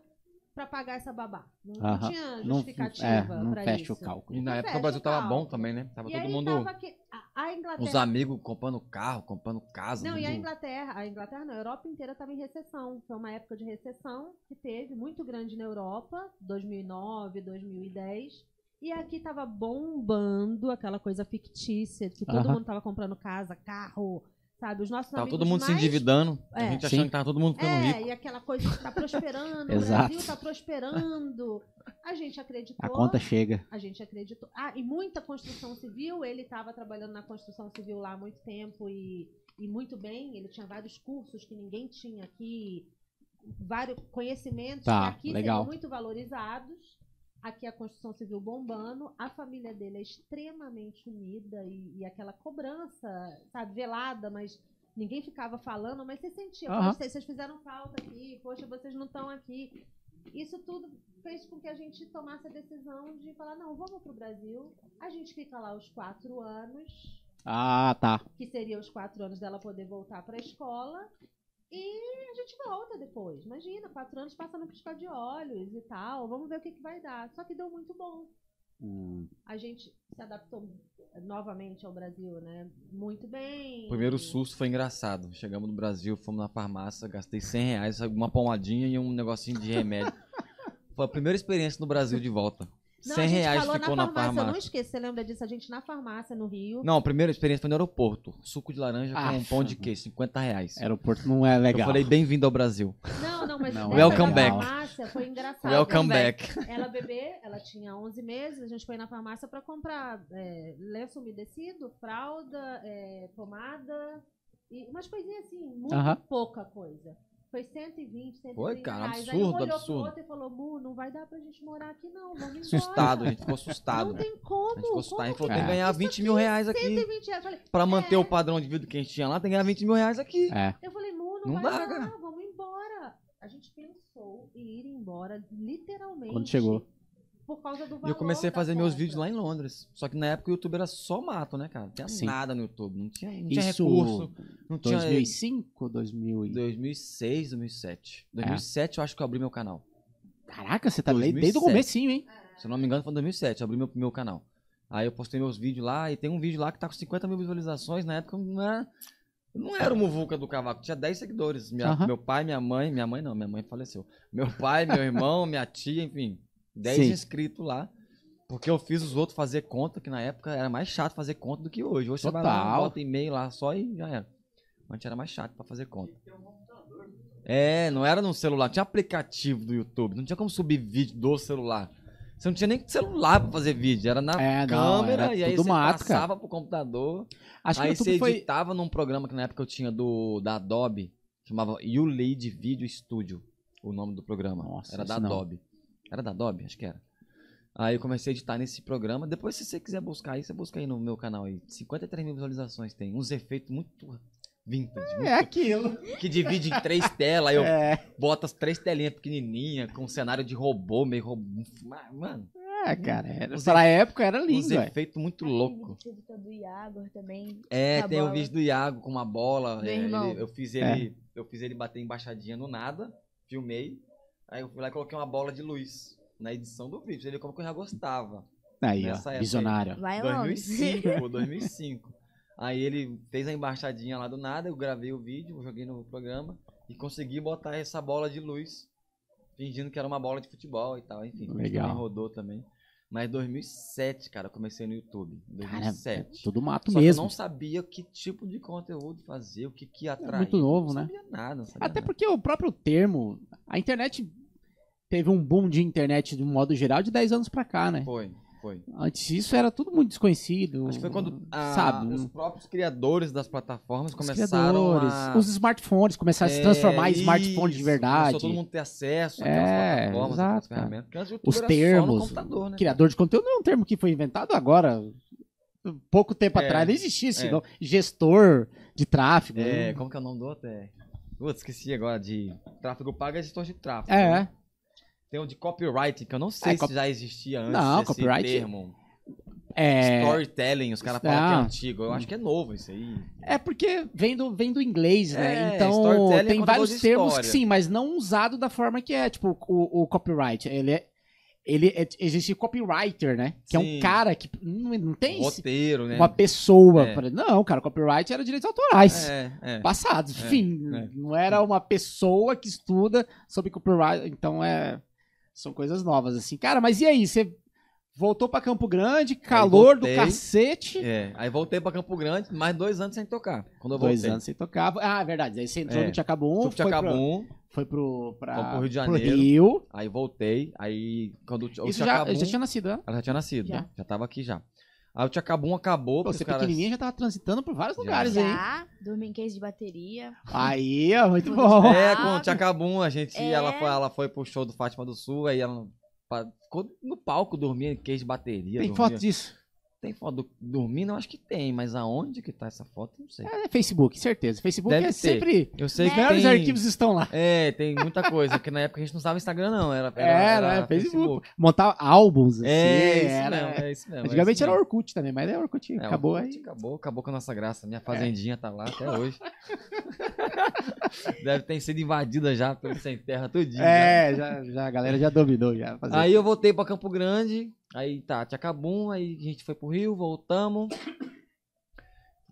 pra pagar essa babá. Não, não tinha Não, justificativa é, não pra fecha isso. o cálculo. E na Não época o Brasil o tava bom também, né? Tava E todo aí mundo. tava que a, Inglaterra Os amigos comprando carro, comprando casa. Não, e a. Inglaterra, a Inglaterra não, a Europa inteira estava em recessão. Foi uma época de recessão que teve, muito grande na Europa, 2009, 2010. E aqui tava bombando aquela coisa fictícia, que todo mundo tava comprando casa, carro, sabe? Os nossos Tava todo mundo se mais... endividando. É. A gente Sim. achando que tava todo mundo ficando É, rico. e aquela coisa que tá prosperando, o. Brasil tá prosperando. A gente acreditou. A conta chega. A gente acreditou. Ah, e muita construção civil. Ele estava trabalhando na construção civil lá há muito tempo e, e muito bem. Ele tinha vários cursos que ninguém tinha aqui, vários conhecimentos Tá, que aqui legal. seriam muito valorizados. Aqui a construção civil bombando, a família dele é extremamente unida e, e aquela cobrança, sabe, velada, mas ninguém ficava falando, mas você sentia, Aham. poxa, vocês fizeram falta aqui, poxa, vocês não estão aqui. Isso tudo fez com que a gente tomasse a decisão de falar, não, vamos pro Brasil, a gente fica lá os quatro anos, Ah, tá. que seria os quatro anos dela poder voltar pra escola, e a gente volta depois. Imagina, quatro anos passando no piscar de olhos e tal, vamos ver o que, que vai dar. Só que deu muito bom. Hum, A gente se adaptou novamente ao Brasil, né? Muito bem. O primeiro susto foi engraçado. Chegamos no Brasil, fomos na farmácia, gastei 100 reais, uma pomadinha e um negocinho de remédio. Foi a primeira experiência no Brasil de volta. Não, 100 a gente reais falou ficou na na farmácia, eu não farmácia. esqueço, você lembra disso? A gente na farmácia no Rio. Não, a primeira experiência foi no aeroporto. Suco de laranja com um Ah, pão de queijo, 50 reais. aeroporto não é Eu legal. falei, bem-vindo ao Brasil. Não, não, mas Não, welcome back. farmácia foi engraçado. Welcome back. Ela bebê, ela tinha 11 meses, a gente foi na farmácia pra comprar é, lenço umedecido, fralda, é, pomada e umas coisinhas assim, muito Aham. pouca coisa. Foi 120, 130 Foi, cara, reais. Aí um absurdo, olhou absurdo. pro outro e falou, Mu, não vai dar pra gente morar aqui não, vamos embora. Assustado, a gente ficou Não assustado. tem como. A gente ficou assustado. A gente como falou, tem que É. ganhar 20 mil reais aqui. 120 reais. Falei, Pra manter o padrão de vida que a gente tinha lá, tem que ganhar 20 mil reais aqui. É. Eu falei, Mu, não, Não vai dá, dar, cara. vamos embora. A gente pensou em ir embora, literalmente. Quando chegou. Por causa do E valor eu comecei a fazer meus compra. vídeos lá em Londres. Só que na época o YouTube era só mato, né, cara? Não tinha Sim. nada no YouTube. Não tinha, não tinha Isso, recurso. Não tinha. 2005, 2000 e... 2006, 2007. É. 2007 eu acho que eu abri meu canal. Caraca, você tá le- desde o 2007. comecinho, hein? Se eu não me engano, foi em 2007. Eu abri meu, meu canal. Aí eu postei meus vídeos lá e tem um vídeo lá que tá com 50 mil visualizações. Na época não era. Não era o Muvuca do Cavaco, tinha 10 seguidores. Minha- Aham. Meu pai, minha mãe, minha mãe não, minha mãe faleceu. Meu pai, meu irmão, minha tia, enfim, 10 Sim. inscritos lá. Porque eu fiz os outros fazer conta, que na época era mais chato fazer conta do que hoje. Hoje você vai lá, Total. bota e-mail lá só e já era. Antes era mais chato pra fazer conta. É, não era no celular, tinha aplicativo do YouTube, não tinha como subir vídeo do celular. Você não tinha nem celular pra fazer vídeo, era na É, não, câmera era e aí tudo você mato, cara. passava pro computador. Acho que aí você foi. editava num programa que na época eu tinha do da Adobe, chamava YouLead Video Studio, o nome do programa. Nossa, era da não. Era da Adobe, acho que era. Aí eu comecei a editar nesse programa. Depois, se você quiser buscar aí, você busca aí no meu canal aí. 53 mil visualizações tem. Uns efeitos muito vintage. muito- É aquilo. Que divide em três telas. Aí eu É, boto as três telinhas pequenininhas, com um cenário de robô, meio robô. Mano, é, cara. Era, Os pra época era uns lindo, velho. efeitos muito Aí, loucos. vídeo do Iago também. É, tem o bola. vídeo do Iago com uma bola. Meu é, irmão. ele- eu fiz ele. Eu fiz ele bater embaixadinha no nada, filmei. Aí eu fui lá e coloquei uma bola de luz na edição do vídeo. Ele como que eu já gostava. Aí, Nessa ó. época Visionário. Vai longe. 2005, 2005. Aí ele fez a embaixadinha lá do nada, eu gravei o vídeo, joguei no programa e consegui botar essa bola de luz, fingindo que era uma bola de futebol e tal, enfim. Legal. Também rodou também. Mas 2007, cara, eu comecei no YouTube. Cara, é 2007. tudo mato Só que eu mesmo. não sabia que tipo de conteúdo fazer, o que que ia atrair. muito novo, não né? sabia nada, não sabia Até nada. porque o próprio termo. A internet teve um boom de internet de um modo geral de 10 anos pra cá, né? Foi, foi. Antes disso era tudo muito desconhecido. Acho que foi quando a- sabe? os próprios criadores das plataformas Os começaram criadores, a... os smartphones começaram a se É, transformar em smartphones de verdade. Começou todo mundo ter acesso àquelas É, plataformas, exato, Os termos, né? Criador de conteúdo não é um termo que foi inventado agora. Pouco tempo É, atrás não existia esse é. Gestor de tráfego. É, né? como que é o nome do outro? É... Putz, esqueci agora de... Tráfego pago é gestor de tráfego. É, né? Tem o de copyright, que eu não sei É, se cop- já existia antes Não, esse copyright- termo. é. Storytelling, os caras falam que é antigo. Eu acho que é novo isso aí. É porque vem do, vem do inglês, né? É, então é tem vários termos que sim, mas não usado da forma que é. Tipo, o, o copyright. Ele é. Ele é, existe copywriter, né? Que é um Sim. cara que não, não tem esse- Roteiro, né? uma pessoa. É. pra- Não, cara, copyright era direitos autorais. É, é. Passados, enfim. Não era uma pessoa que estuda sobre copyright. Então é. São coisas novas, assim. Cara, mas e aí? Você voltou pra Campo Grande, calor do voltei. cacete. É, aí voltei pra Campo Grande, mais dois anos sem tocar. Quando eu Dois voltei. anos sem tocar. Ah, é verdade. Aí você entrou É. no Tchacabum, Fui pro foi, pro, Tchacabum, foi pro, pra, Rio de Janeiro. Rio. aí voltei, aí quando o Isso já, Tchacabum... já tinha nascido, né? Ela já tinha nascido, Já. já. tava aqui já. Aí o Tchacabum acabou, Pô, você caras... pequenininha já tava transitando por vários Já. lugares aí. Já, dormi em case de bateria. Aí, ó, muito bom. É, com o Tchacabum, a gente, É. ela, foi, ela foi pro show do Fátima do Sul, aí ela ficou no palco, dormia em queijo de bateria. Tem dormia- foto disso? Tem foto do, dormindo? Eu acho que tem, mas aonde que tá essa foto? Não sei. É Facebook, certeza. Facebook Deve é ter. sempre. Eu sei Os que melhores tem... arquivos estão lá. É, tem muita coisa, porque na época a gente não usava Instagram não, era, era, Era, era é, Facebook. Montar álbuns, assim. É, isso era, mesmo, é isso mesmo. é Antigamente isso era mesmo. Orkut também, mas é Orkut. É, acabou Orkut aí. Acabou, acabou com a nossa graça. Minha fazendinha tá lá até hoje. Deve ter sido invadida já pelo sem terra tudinho. né? É, já, já, a galera já dominou. Já. Aí eu voltei pra Campo Grande, aí tá, Tchacabum, aí a gente foi pro Rio, voltamos.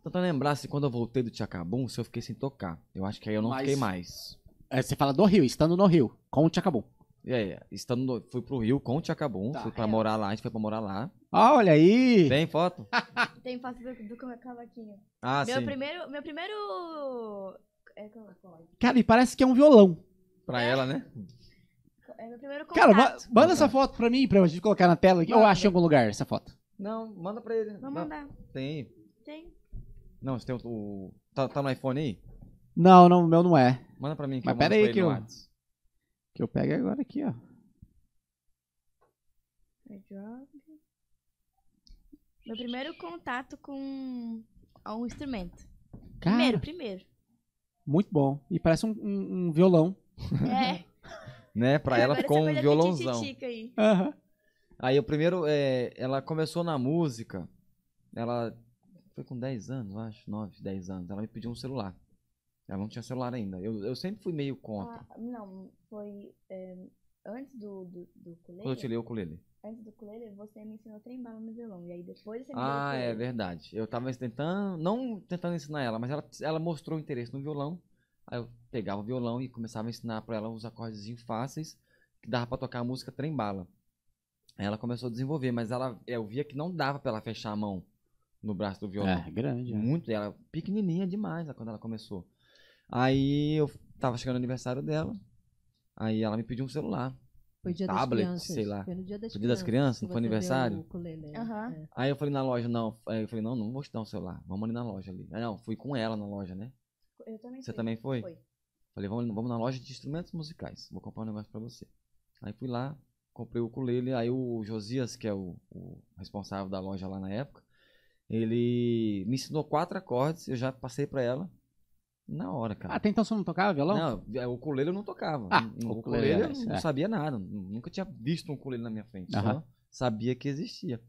Tô tentando lembrar se quando eu voltei do Tchacabum, se eu fiquei sem tocar. Eu acho que aí eu não Mas- fiquei mais. É, você fala do Rio, estando no Rio, com o Tchacabum. E aí, estando no- fui pro Rio com o Tchacabum, Tá. fui pra morar lá, a gente foi pra morar lá. Ah, olha aí. Tem foto? Tem foto do, do cavaquinho. Ah, meu sim. primeiro. Meu primeiro. É, qual é? Cara, e parece que é um violão. Pra ela, né? É meu primeiro Cara, ma- contato. manda essa foto pra mim, pra gente colocar na tela aqui. Ou Manda. acha em algum lugar essa foto? Não, manda pra ele. Vou Não, mandar. Tem. Tem. Não, você tem o. o- tá, tá no iPhone aí? Não, não, o meu não é. Manda pra mim que Mas eu pera aí que eu- Whats. Que eu pego agora aqui, ó. Meu primeiro contato com um instrumento. Cara, Primeiro, primeiro. muito bom. E parece um, um- um violão. É. Né? Pra ela ficou um violãozão. aí. Aham. Aí o primeiro, é, ela começou na música, ela foi com 10 anos, acho, 9, 10 anos. Ela me pediu um celular. Ela não tinha celular ainda. Eu, eu sempre fui meio contra. Ah, não, foi. é, antes do, do, do Quando eu ukulele, tirei o ukulele. antes do ukulele, você me ensinou trem-bala no violão. E aí depois você me Ah, é ukulele. verdade. Eu tava tentando, não tentando ensinar ela, mas ela, ela mostrou interesse no violão. Aí eu pegava o violão e começava a ensinar pra ela uns acordezinhos fáceis que dava pra tocar a música trem bala. Aí ela começou a desenvolver, mas ela eu via que não dava pra ela fechar a mão no braço do violão. É, grande. é. Muito, ela pequenininha demais né, quando ela começou. Aí eu tava chegando no aniversário dela. Aí ela me pediu um celular. Foi dia tablet, das crianças. sei lá. Foi no dia das Foi dia das crianças, não foi aniversário? Aham. É. Aí eu falei na loja, não. Aí eu falei, não, não vou te dar um celular. Vamos ali na loja ali. Aí não, fui com ela na loja, né? Eu também Você fui. também foi? Foi. Falei, vamos, vamos na loja de instrumentos musicais. Vou comprar um negócio pra você. Aí fui lá, comprei o ukulele. Aí o Josias, que é o, o responsável da loja lá na época, ele me ensinou quatro acordes. Eu já passei pra ela na hora, cara. Até então você não tocava violão? Não, é, o ukulele eu não tocava. Ah, o ukulele, ukulele eu é, não é. sabia nada. Nunca tinha visto um ukulele na minha frente. Só sabia que existia.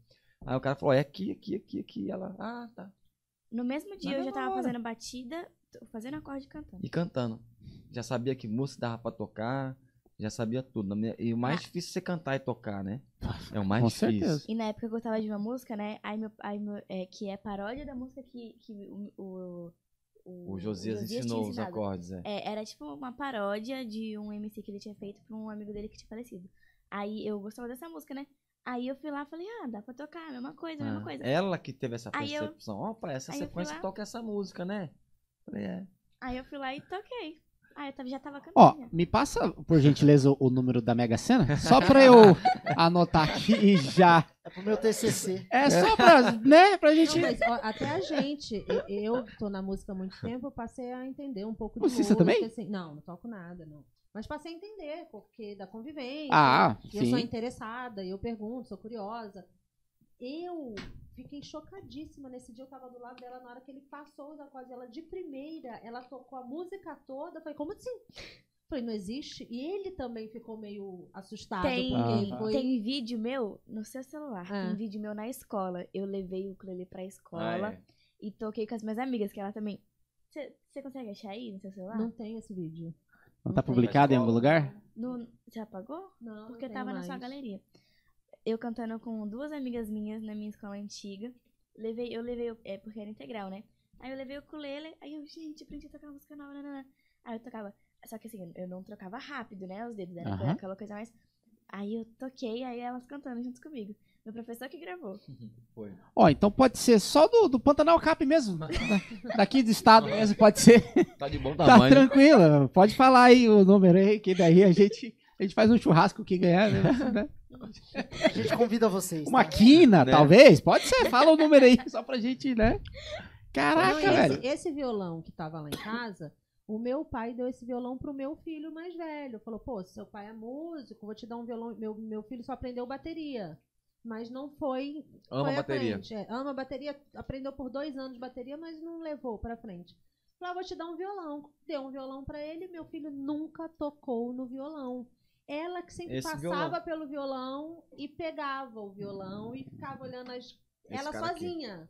Aí o cara falou, é aqui, aqui, aqui, aqui. Ela, ah, tá. No mesmo dia Mas eu já tava hora. fazendo batida, fazendo acorde e cantando. E cantando. Já sabia que música dava pra tocar. Já sabia tudo. E o mais difícil é você cantar e tocar, né? É o mais Com difícil. certeza. E na época eu gostava de uma música, né? Aí meu, aí meu- é, que é paródia da música que, que o, o, O Josias tinha ensinou os acordes, é. É, era tipo uma paródia de um MC que ele tinha feito pra um amigo dele que tinha falecido. Aí eu gostava dessa música, né? Aí eu fui lá e falei, ah, dá pra tocar, mesma coisa, mesma Ah, coisa. Ela que teve essa percepção. Opa, essa sequência lá- toca essa música, né? Falei, é. Aí eu fui lá e toquei. Aí eu já tava cantando. Ó, me passa, por gentileza, o, o número da Mega Sena, só pra eu anotar aqui e já. É pro meu TCC. É só pra, né, pra gente... Não, mas ó, até a gente, eu tô na música há muito tempo, eu passei a entender um pouco de Você, música. também? assim. não, não toco nada, não. Mas passei a entender, porque da convivência. Ah, e eu sou interessada, e eu pergunto, sou curiosa. Eu fiquei chocadíssima nesse dia, eu tava do lado dela na hora que ele passou os acordes. Ela de primeira, ela tocou a música toda. Eu falei, como assim? Eu Falei, não existe? E ele também ficou meio assustado. Tem, Ah, tá. foi... tem vídeo meu no seu celular. Ah. Tem vídeo meu na escola. Eu levei o ukulele pra escola Ah, é. e toquei com as minhas amigas, que ela também. Você consegue achar aí no seu celular? Não tem esse vídeo. Não tá publicado em algum lugar? No- Você apagou? Não, Porque não tava tenho na sua mais. galeria. Eu cantando com duas amigas minhas na minha escola antiga. Levei, eu levei, o- é porque era integral, né? Aí eu levei o ukulele, aí eu, gente, aprendi a tocar música nova, nanana. Aí eu tocava, só que assim, eu não trocava rápido, né, os dedos, era Aham. aquela coisa mais... Aí eu toquei, aí elas cantando junto comigo. Meu professor que gravou. Foi. Ó, então pode ser só do, do Pantanal Cap mesmo. da- daqui do estado mesmo, pode ser. Tá de bom Tá tamanho. tranquilo. Pode falar aí o número aí, que daí a gente, a gente faz um churrasco que ganhar, né? A gente convida vocês. Uma tá? quina, Né? talvez? Pode ser, fala o número aí, só pra gente, né? Caraca, esse, velho. esse violão que tava lá em casa, o meu pai deu esse violão pro meu filho mais velho. Falou, pô, seu pai é músico, vou te dar um violão. Meu, meu filho só aprendeu bateria. Mas não foi. Ama foi bateria. frente. É, ama bateria, aprendeu por dois anos bateria, mas não levou pra frente. Falou, ah, vou te dar um violão. Deu um violão pra ele, meu filho nunca tocou no violão. Ela que sempre Esse passava violão. pelo violão e pegava o violão e ficava olhando as. ela cara aqui. sozinha.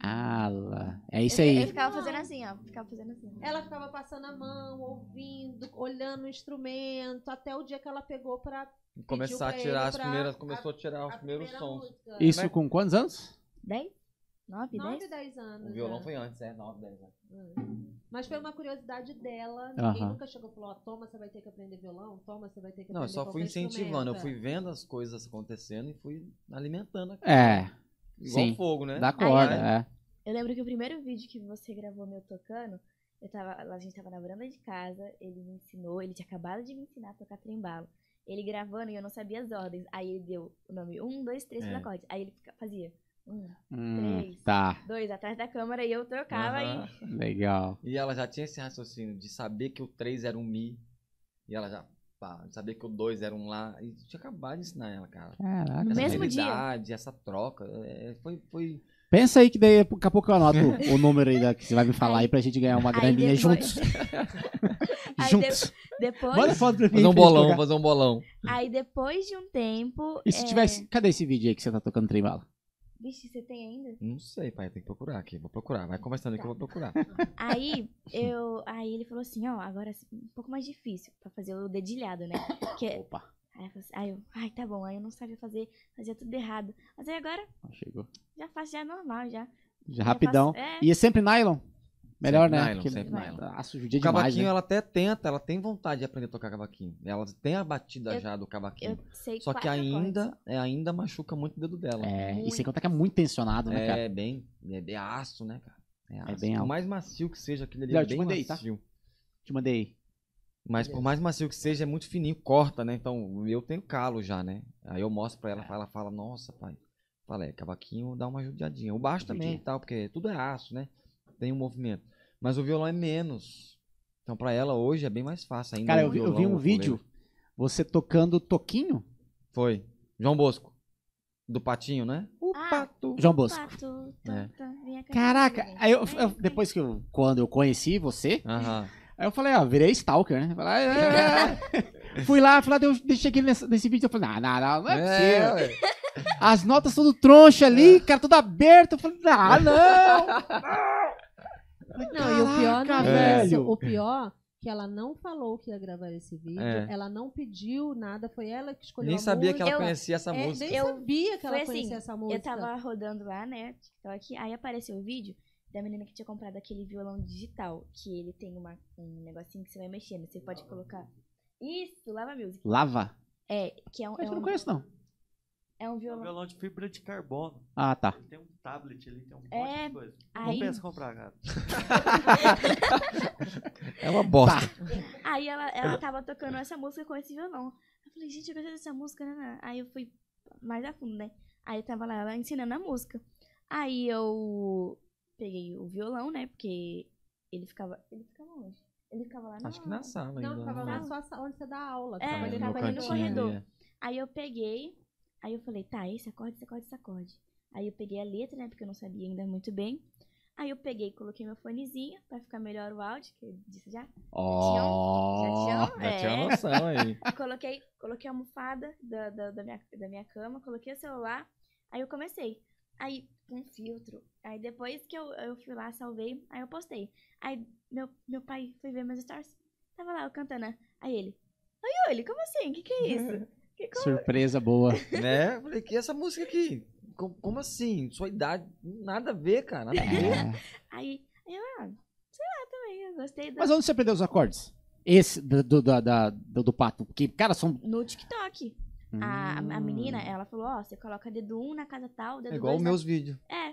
Ala. É isso aí. ele ficava fazendo assim, ó. Ficava fazendo assim. Ela ficava passando a mão, ouvindo, olhando o instrumento, até o dia que ela pegou pra Começar a tirar as pra- primeiras. Começou a tirar os a primeiros primeira sons. música. Isso com quantos anos? Dez? Nove, 9, dez? 10 anos. O violão né? foi antes, é, 9, 10 anos. Hum. Mas foi uma curiosidade dela. Ninguém Aham. nunca chegou e falou: ó, toma, você vai ter que aprender violão, toma, você vai ter que Não, eu aprender só fui qualquer incentivando, eu instrumento. fui vendo as coisas acontecendo e fui alimentando aqui. É, Igual sim. fogo, né? dá corda, é. Eu lembro que o primeiro vídeo que você gravou meu tocando, eu tava, a gente tava na varanda de casa, ele me ensinou, ele tinha acabado de me ensinar a tocar trembalo. Ele gravando e eu não sabia as ordens. Aí ele deu o nome um, dois, três É. pros acordes. Aí ele fica- fazia um, Hum, Três. tá, dois atrás da câmera e eu tocava Aham. legal. E ela já tinha esse raciocínio de saber que o 3 era um Mi. E ela já, pá, de saber que o 2 era um Lá. E tinha acabado de ensinar ela, cara. Caraca. No Essa mesmo dia. realidade, essa troca. é, foi, foi. Pensa aí que daí daqui a pouco eu anoto o número aí da, que você vai me falar aí pra gente ganhar uma graninha depois- juntos. Aí juntos. Depois, Manda foto pra mim. Fazer um bolão, fazer um bolão. aí depois de um tempo. E se é, tivesse. Cadê esse vídeo aí que você tá tocando trembala? Vixe, você tem ainda? Não sei, pai, tem que procurar aqui. Vou procurar. Vai conversando aí que eu vou procurar. Aí eu. Aí ele falou assim, ó, agora um pouco mais difícil pra fazer o dedilhado, né? Que é- Opa. Aí eu, assim- aí eu, ai, tá bom. Aí eu não sabia fazer, fazia tudo errado. Mas aí agora Chegou. já faço já normal, já. Já rapidão. faço- é. E é sempre nylon? Melhor, Sempre né? nylon, sempre nylon. Aço judia O demais, cavaquinho, né? ela até tenta, ela tem vontade de aprender a tocar cavaquinho. Ela tem a batida Eu- já do cavaquinho. Eu sei Só que ainda, é, ainda machuca muito o dedo dela. É, e Muito. sem contar que é muito tensionado, né, cara? É bem, é bem aço, né, cara? É, aço. bem Por alto. mais macio que seja, aquele ali Léo, é te bem mandei, tá? macio. Te mandei. Mas por mais macio que seja, é muito fininho, corta, né? Então, eu tenho calo já, né? Aí eu mostro pra ela, ela fala, nossa, pai. Fala, é, cavaquinho dá uma judiadinha. O baixo também e tal, porque tudo é aço, né? Tem um movimento. Mas o violão é menos. Então, pra ela hoje é bem mais fácil ainda. Cara, eu vi, eu vi um vídeo, você tocando toquinho. Foi. João Bosco. Do Patinho, né? O Ah, Pato. João Bosco. Pato, É. Caraca, aí eu, eu- depois que eu, quando eu conheci você, Aham. aí eu falei, ó, virei stalker, né? Falei, "Ah, ah, ah." Fui lá, falei, eu deixei aqui nesse, nesse vídeo, eu falei, não, não, não, não é possível. ué. As notas tudo troncha ali, cara, tudo aberto. Eu falei, ah, não! Não, e o pior não Caraca, é isso. O pior que ela não falou que ia gravar esse vídeo, É. ela não pediu nada, foi ela que escolheu Nem a sabia que ela Eu- conhecia essa É, música. nem Eu- sabia que ela assim, conhecia essa música. Eu tava rodando lá, né, TikTok, aí apareceu o vídeo da menina que tinha comprado aquele violão digital, que ele tem uma, um negocinho que você vai mexendo, você pode colocar... Isso, Lava Music. Lava? É, que é um, Mas é eu não um, conheço, não. é um É um violão... violão de fibra de carbono. Ah, tá. Ele tem um tablet ali, tem um monte É, de coisa. aí- Não pensa em comprar, cara. É uma bosta. Aí ela, ela tava tocando essa música com esse violão. Eu falei, gente, eu gostei dessa música, né, né? Aí eu fui mais a fundo, né? Aí tava lá ela ensinando a música. Aí eu peguei o violão, né? Porque ele ficava. Ele ficava onde? Ele ficava lá na. Acho que na sala ainda. Não, ficava né? na sua onde você dá aula. É, ficava ali ele na tava ali no corredor. é. Aí eu peguei, aí eu falei, tá, esse acorde, esse acorde, esse acorde. Aí eu peguei a letra, né, porque eu não sabia ainda muito bem. Aí eu peguei, coloquei meu fonezinho pra ficar melhor o áudio, que eu disse já. Ó. Já tinham? Já tinha É. noção aí. Coloquei, coloquei a almofada da, da, da minha, da minha cama, coloquei o celular, aí eu comecei. Aí, com filtro. Aí depois que eu, eu fui lá, salvei, aí eu postei. Aí meu, meu pai foi ver meus stories. Tava lá, eu cantando. né? Aí ele, oi, Yuli, como assim? Que que é isso? Que, como... Surpresa boa. né? Falei, que essa música aqui? Com- Como assim? Sua idade, nada a ver, cara. Nada a ver. É. Aí, aí eu, ah, sei lá também, eu gostei da... Mas onde você aprendeu os acordes? Esse do, do, da- da- do, do pato. Porque, cara, são. No TikTok. A, a Hum. menina, ela falou, ó, você coloca dedo 1 um na casa tal, dedo É igual os dois na... meus vídeos. É,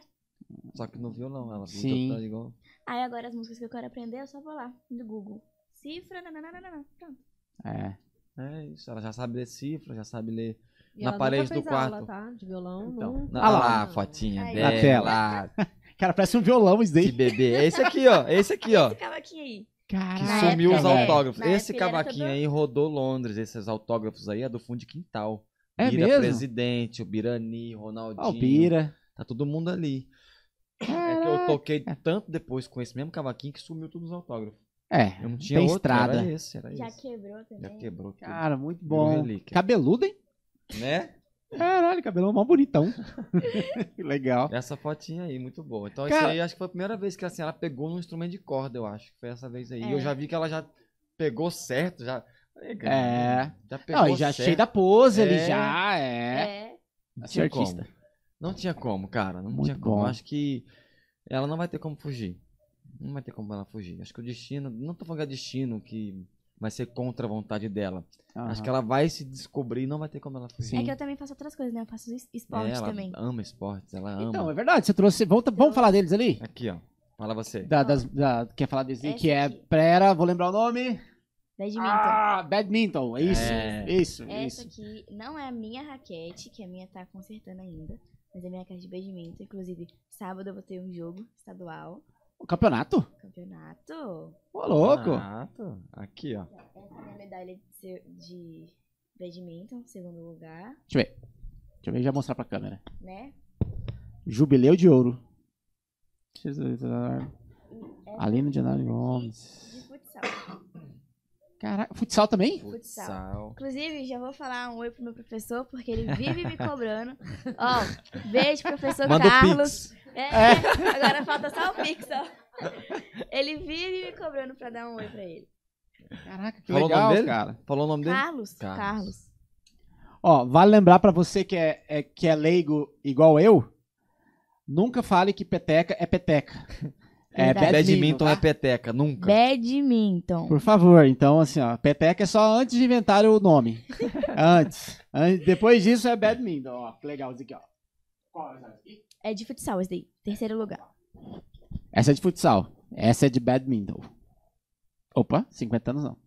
Só que no violão, ela Sim. tá igual. aí agora as músicas que eu quero aprender, eu só vou lá, no Google. Cifra, nananana, pronto. É. É isso, ela já sabe ler cifra, já sabe ler. E Na ela parede nunca do fez aula, quarto. tá? De violão, Então, nunca. na, Ah lá. lá, a fotinha Aí. dela. Na tela. Cara, parece um violão isso Que daí. bebê. É esse aqui, ó. Esse aqui, ó. Esse cavaquinho aí. Que Caraca, sumiu os velho. autógrafos. Esse época cavaquinho todo- aí rodou Londres. Esses autógrafos aí é do fundo de quintal. É Bira mesmo? presidente, o Birani, Ronaldinho. Ó, o Bira. Tá todo mundo ali. É que eu toquei tanto depois com esse mesmo cavaquinho que sumiu todos os autógrafos. É, Eu não tinha tem outro, estrada. era esse, era Já esse. quebrou também. Já quebrou tudo. Cara, muito bom. Cabeludo, hein? Né? Caralho, cabelão mó bonitão. que legal. Essa fotinha aí, muito boa. Então, Cara- isso aí acho que foi a primeira vez que assim, ela pegou num instrumento de corda, eu acho. que Foi essa vez aí. É. eu já vi que ela já pegou certo, já. É. Já pegou Não, e já certo. cheio da pose ali, É. já. É. É. Tinha artista. como. Não tinha como, cara. Não Muito tinha como. bom. Eu Acho que ela não vai ter como fugir. Não vai ter como ela fugir. Acho que o destino. Não tô falando que é destino que vai ser contra a vontade dela. Acho que ela vai se descobrir e não vai ter como ela. Sim. É que eu também faço outras coisas, né? Eu faço es- esporte É, ela também. ama esportes, ela ama. Então, é verdade. Você trouxe. Vamos, vamos falar deles ali? Aqui, ó. Fala você. Da, das, da- quer falar desse Essa que é. aqui. Pera, vou lembrar o nome. Badminton. Ah, badminton. Isso. É. Isso, Essa isso. aqui não é a minha raquete, que a minha tá consertando ainda. Mas é minha raquete de badminton. Inclusive, sábado eu vou ter um jogo estadual. O campeonato? Campeonato. Ô, louco. Tô. Aqui, ó. Essa é a minha medalha de, de badminton, segundo lugar, Deixa eu ver. Deixa eu ver já mostrar pra câmera. né? Jubileu de ouro. Jesus, essa Aline de Gomes. De futsal. Caraca, futsal também? Futsal. Inclusive, já vou falar um oi pro meu professor, porque ele vive me cobrando. Ó, beijo, professor Manda Carlos. Pix. É, agora falta só o Pix, ó. Ele vive me cobrando pra dar um oi pra ele. Caraca, que Falou o legal, nome dele? cara. Falou o nome dele? Carlos? Carlos. Carlos. Ó, vale lembrar pra você que é, é- que é leigo igual eu, nunca fale que peteca é peteca. É badminton, é tá? peteca, nunca. Badminton. Por favor, então assim, ó, peteca é só antes de inventar o nome. antes. An- Depois disso é badminton, ó, que legal isso aqui, ó. Qual é? É de futsal esse daí. Terceiro lugar. Essa é de futsal, essa é de badminton. Opa, 50 anos não.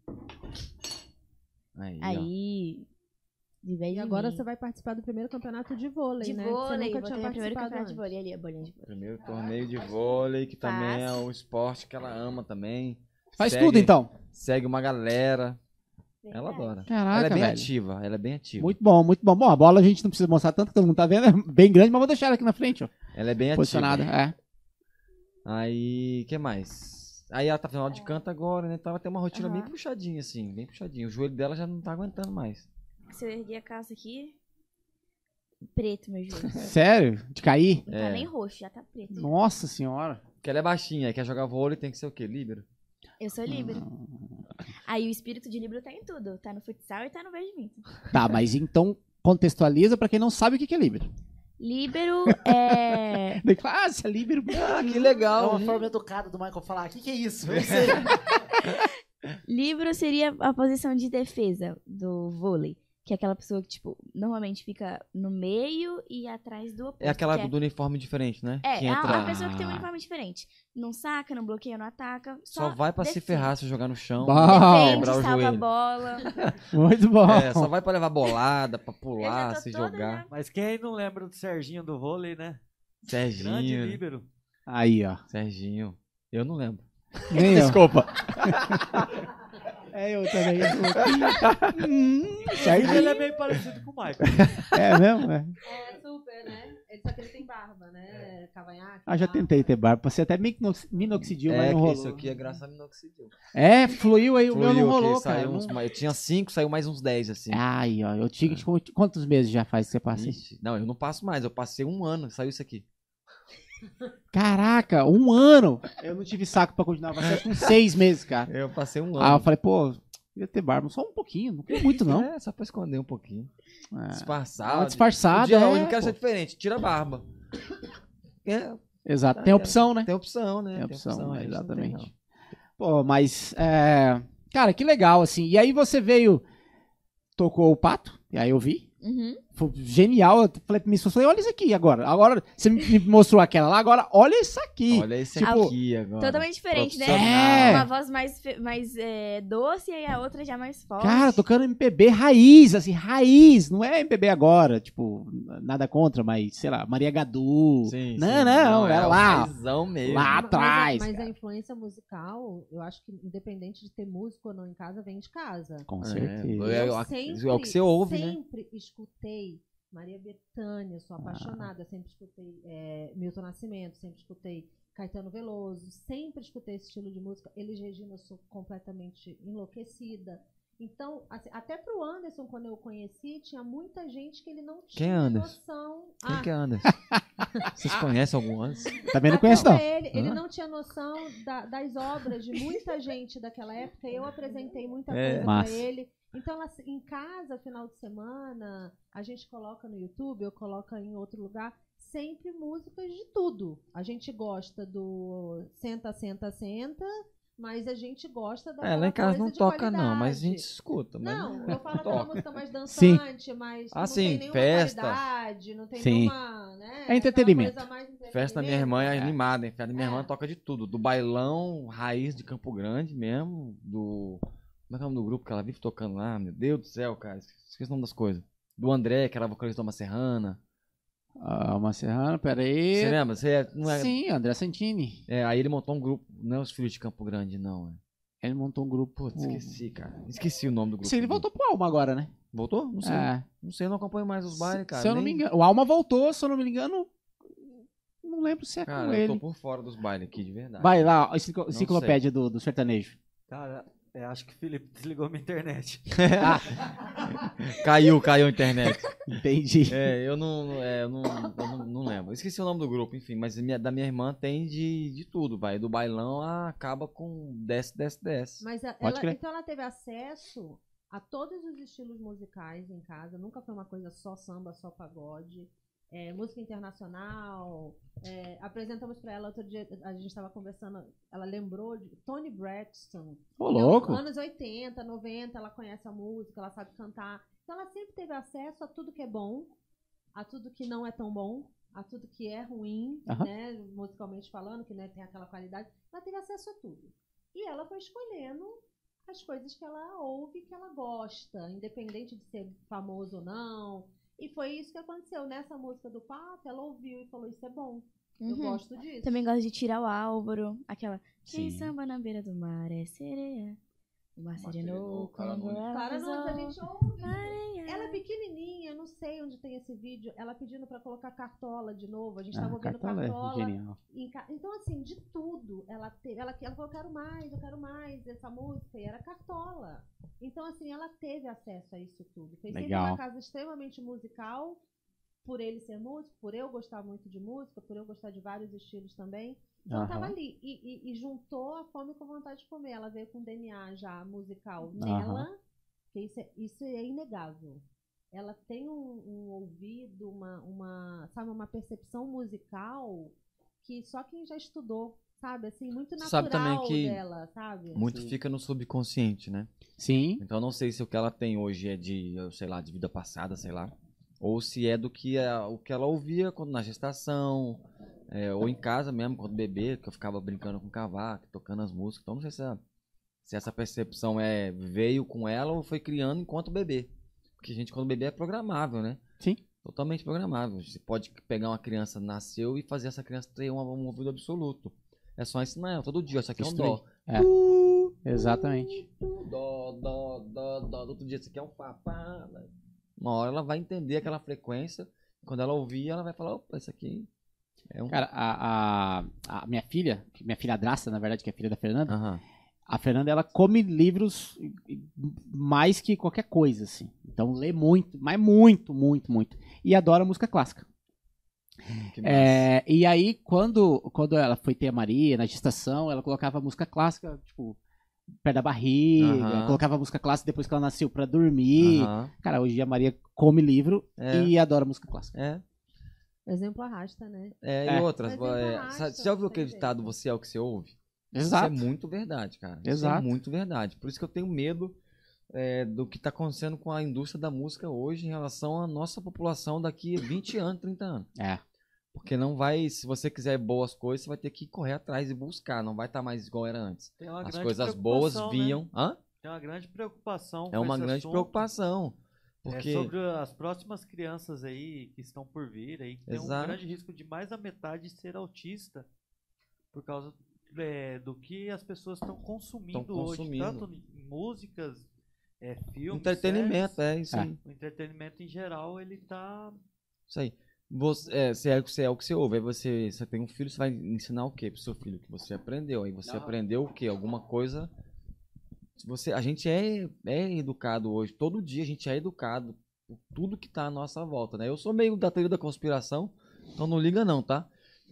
Aí, ó. Aí. De. E agora você vai participar do primeiro campeonato de vôlei, De né? que vôlei. você nunca tinha primeiro campeonato de antes. vôlei ali, a bolinha de vôlei. Primeiro torneio de vôlei, que também é Faz. um esporte que ela ama também. Faz Segue- tudo então. Segue uma galera. Ela adora. Caraca, ela é bem velho. ativa, ela é bem ativa. Muito bom, muito bom. Bom, a bola a gente não precisa mostrar tanto, todo mundo tá vendo, é bem grande, mas vou deixar ela aqui na frente, ó. Ela é bem Posicionada, ativa. é. Aí, que mais? Aí ela tá fazendo aula de canto agora, né? Ela tem uma rotina bem Aham. puxadinha, assim, bem puxadinha. O joelho dela já não tá aguentando mais. Se eu erguer a calça aqui, preto meu joelho. Sério? De cair? Não É. tá nem roxo, já tá preto. Nossa senhora. Porque ela é baixinha, quer jogar vôlei, tem que ser o quê? Líbero? Eu sou líbero. Aí o espírito de líbero tá em tudo. Tá no futsal e tá no badminton. Tá, mas então contextualiza pra quem não sabe o que que é líbero. Líbero é... Daí fala, ah, você é líbero. Ah, que É legal! uma forma educada do Michael falar, o que, que é isso? Eu sei. Líbero seria a posição de defesa do vôlei. Que é aquela pessoa que, tipo, normalmente fica no meio e atrás do oposto. É aquela que do uniforme diferente, né? É, que é a- entra... a pessoa que tem um uniforme diferente. Não saca, não bloqueia, não ataca. Só Só, vai pra se defende. ferrar se jogar no chão. Defende, salva a bola. Muito bom. É, só vai pra levar bolada, pra pular, se jogar. já- Mas quem não lembra do Serginho do vôlei, né? Grande Serginho. líbero. Aí, ó. Serginho. Eu não lembro. Nem. Desculpa. É, eu também. hum, Ele certo. é meio parecido com o Michael. É mesmo? É. É super, né? Ele- Só que ele tem barba, né? Cavanhaque. Ah, já barba. tentei ter barba. Você até minox- minoxidil, mas É, não que rolou. isso aqui é graças a minoxidil. É, fluiu aí. O meu não Fluiu, rolou, que cara. uns Não- eu tinha cinco, saiu mais uns 10, assim. Ai, ó. Eu tinha que. Quantos meses já faz que você passa isso? Ixi, Não, eu não passo mais. Eu passei um ano, saiu isso aqui. Caraca, um ano. Eu não tive saco pra continuar. Passei com seis meses, cara. Eu passei um Ah, eu ano. falei, pô, queria ter barba. Só um pouquinho. Não queria muito, não. É, só pra esconder um pouquinho. É. Disfarçada, Um dia é, eu não quero pô. ser diferente. Tira a barba. É, Exato. Tem opção, né? tem opção, né? Tem opção, a gente não tem, exatamente. Pô, mas. É... Cara, que legal, assim. E aí você veio. Tocou o pato, e aí eu vi. Uhum. Foi genial. Eu falei pra mim, eu falei, olha isso aqui agora. Agora, você me mostrou aquela lá, agora olha isso aqui. não. Olha esse Tipo, aqui agora. Totalmente diferente, né? É. Uma voz mais, mais é, doce e a outra já mais forte. Cara, tocando MPB raiz, assim, raiz. Não é MPB agora, tipo, nada contra, mas, sei lá, Maria Gadu. Sim, não, sim. não, é o lá. raizão mesmo. Lá Mas a- atrás. Mas, a, influência musical, eu acho que independente de ter músico ou não em casa, vem de casa. Com É, certeza. é, eu o- sempre, é o que você ouve, né? sempre escutei Maria Bethânia, sou apaixonada, sempre escutei é, Milton Nascimento, sempre escutei Caetano Veloso, sempre escutei esse estilo de música. Elis Regina, eu sou completamente enlouquecida. Então, assim, até pro Anderson, quando eu o conheci, tinha muita gente que ele não tinha Quem é Anderson? noção. Quem Ah, que é Anderson? Vocês conhecem algum Anderson? Também não até conheço, não. Ele, ele não tinha noção da- das obras de muita gente daquela época. Eu apresentei muita É. coisa Massa. pra ele. Então, em casa, final de semana, a gente coloca no YouTube, eu coloco em outro lugar, sempre músicas de tudo. A gente gosta do senta, senta, senta, mas a gente gosta da É, lá em casa não toca não, mas a gente escuta. Mas não, não, eu falo aquela toca. música mais Sim. dançante, mas que Ah, não sim, tem nenhuma festa. qualidade, não tem Sim. nenhuma, né, É entretenimento. mais Festa da minha irmã é entretenimento. animada, hein? Festa da minha irmã É. toca de tudo. Do bailão raiz de Campo Grande mesmo, do. Como é é o nome do grupo que ela vive tocando lá? Meu Deus do céu, cara. Esqueci o nome das coisas. Do André, que era vocalista da Uma Serrana. Ah, uma serrana, peraí. Você lembra? Você é, não é, Sim, André Santini. é, aí ele montou um grupo. Não é os Filhos de Campo Grande, não. É. Ele montou um grupo. Putz, esqueci, cara. Esqueci o nome do grupo. Sim, ele voltou pro Alma agora, né? Voltou? Não sei. É. Não sei, eu não acompanho mais os bailes, cara. se eu não Nem- me engano. O Alma voltou, se eu não me engano. Não lembro se é Cara, com eu ele. tô por fora dos bailes aqui, de verdade. Vai lá, enciclopédia do, do sertanejo. Cara, é, acho que o Felipe desligou minha internet. Caiu, caiu a internet. Entendi. É, eu não, é, eu não, eu não, não lembro. Esqueci o nome do grupo, enfim, mas minha- da minha irmã tem de, de tudo, vai. Do bailão a acaba com desce, desce, desce. Mas a- Pode ela, crer. então ela teve acesso a todos os estilos musicais em casa. Nunca foi uma coisa só samba, só pagode. É, música internacional. é, apresentamos para ela outro dia, a gente estava conversando, ela lembrou de Tony Braxton. Ô, louco. Anos 80, 90, ela conhece a música, ela sabe cantar. Então ela sempre teve acesso a tudo que é bom, a tudo que não é tão bom, a tudo que é ruim, Aham. né, musicalmente falando, que né, tem aquela qualidade. Ela teve acesso a tudo. E ela foi escolhendo as coisas que ela ouve, que ela gosta, independente de ser famoso ou não. E foi isso que aconteceu. Nessa música do Pato, ela ouviu e falou: Isso é bom. Eu Uhum. gosto disso. Também gosto de tirar o Álvaro. Aquela. Quem Sim. samba na beira do mar é sereia. O mar serenou ela Clara Nunes, a gente ouve. Ela é pequenininha, eu não sei onde tem esse vídeo. Ela pedindo pra colocar cartola de novo. A gente tava Ah, ouvindo Cartola cartola. é genial. em ca- Então, assim, de tudo ela teve. Ela, ela falou, eu quero mais, eu quero mais essa música. E era cartola. Então, assim, ela teve acesso a isso tudo. Foi sempre Legal. uma casa extremamente musical, por ele ser músico, por eu gostar muito de música, por eu gostar de vários estilos também. Então, ela tava ali. E, e- e juntou a fome com a vontade de comer. Ela veio com DNA já musical Aham. nela, que isso é, isso é inegável. Ela tem um, um ouvido, uma, uma, sabe, uma percepção musical que só quem já estudou, sabe, assim, muito natural Sabe também que dela, sabe? Muito Sim. fica no subconsciente, né? Sim. Então eu não sei se o que ela tem hoje é de, eu sei lá, de vida passada, sei lá. Ou se é do que é, o que ela ouvia quando na gestação, é, ou em casa mesmo, quando bebê, que eu ficava brincando com cavaco, tocando as músicas. Então não sei se, a- se essa percepção é veio com ela ou foi criando enquanto bebê. Porque a gente, quando bebê, é programável, né? Sim. Totalmente programável. Você pode pegar uma criança, nasceu, e fazer essa criança ter um, um ouvido absoluto. É só ensinar ela todo dia. Isso aqui é um dó. É. Exatamente. Dó, dó, dó, dó. Do outro dia, isso aqui é um fá, pá. Uma hora ela vai entender aquela frequência. Quando ela ouvir, ela vai falar, opa, isso aqui é um... Cara, a, a, a minha filha, minha filha Draça, na verdade, que é filha da Fernanda, Aham. A Fernanda, ela come livros mais que qualquer coisa, assim. Então, lê muito, mas muito, muito, muito. E adora música clássica. Que massa. É, e aí, quando, quando ela foi ter a Maria, na gestação, ela colocava música clássica, tipo, perto da barriga, colocava música clássica depois que ela nasceu pra dormir. Cara, hoje a Maria come livro É. e adora música clássica. É, exemplo arrasta, né? é, É. e outras. É é, borracha, sabe- você já ouviu aquele ditado, você é o que você ouve? Exato. Isso é muito verdade, cara. Exato. Isso é muito verdade. Por isso que eu tenho medo é, do que está acontecendo com a indústria da música hoje em relação à nossa população daqui a 20 anos, 30 anos. É. Porque não vai, se você quiser boas coisas, você vai ter que correr atrás e buscar. Não vai estar mais igual era antes. Tem uma As coisas boas né? vinham. Hã? Tem uma grande preocupação. É com uma esse grande assunto. preocupação. Porque É sobre as próximas crianças aí que estão por vir aí, que tem um grande risco de mais da metade ser autista por causa é, do que as pessoas estão consumindo, Tão hoje, consumindo. tanto em músicas, é, filmes, entretenimento, séries, é isso É. aí. o entretenimento em geral ele tá Isso aí. Você é, você é, você é o que você ouve. Aí você, você tem um filho, você vai ensinar o quê pro seu filho? Que você aprendeu. Aí você Não. aprendeu o quê? Alguma coisa. Se Você, a gente é, é educado hoje. Todo dia a gente é educado por tudo que tá à nossa volta, né? Eu sou meio da teoria da conspiração, então não liga não, tá?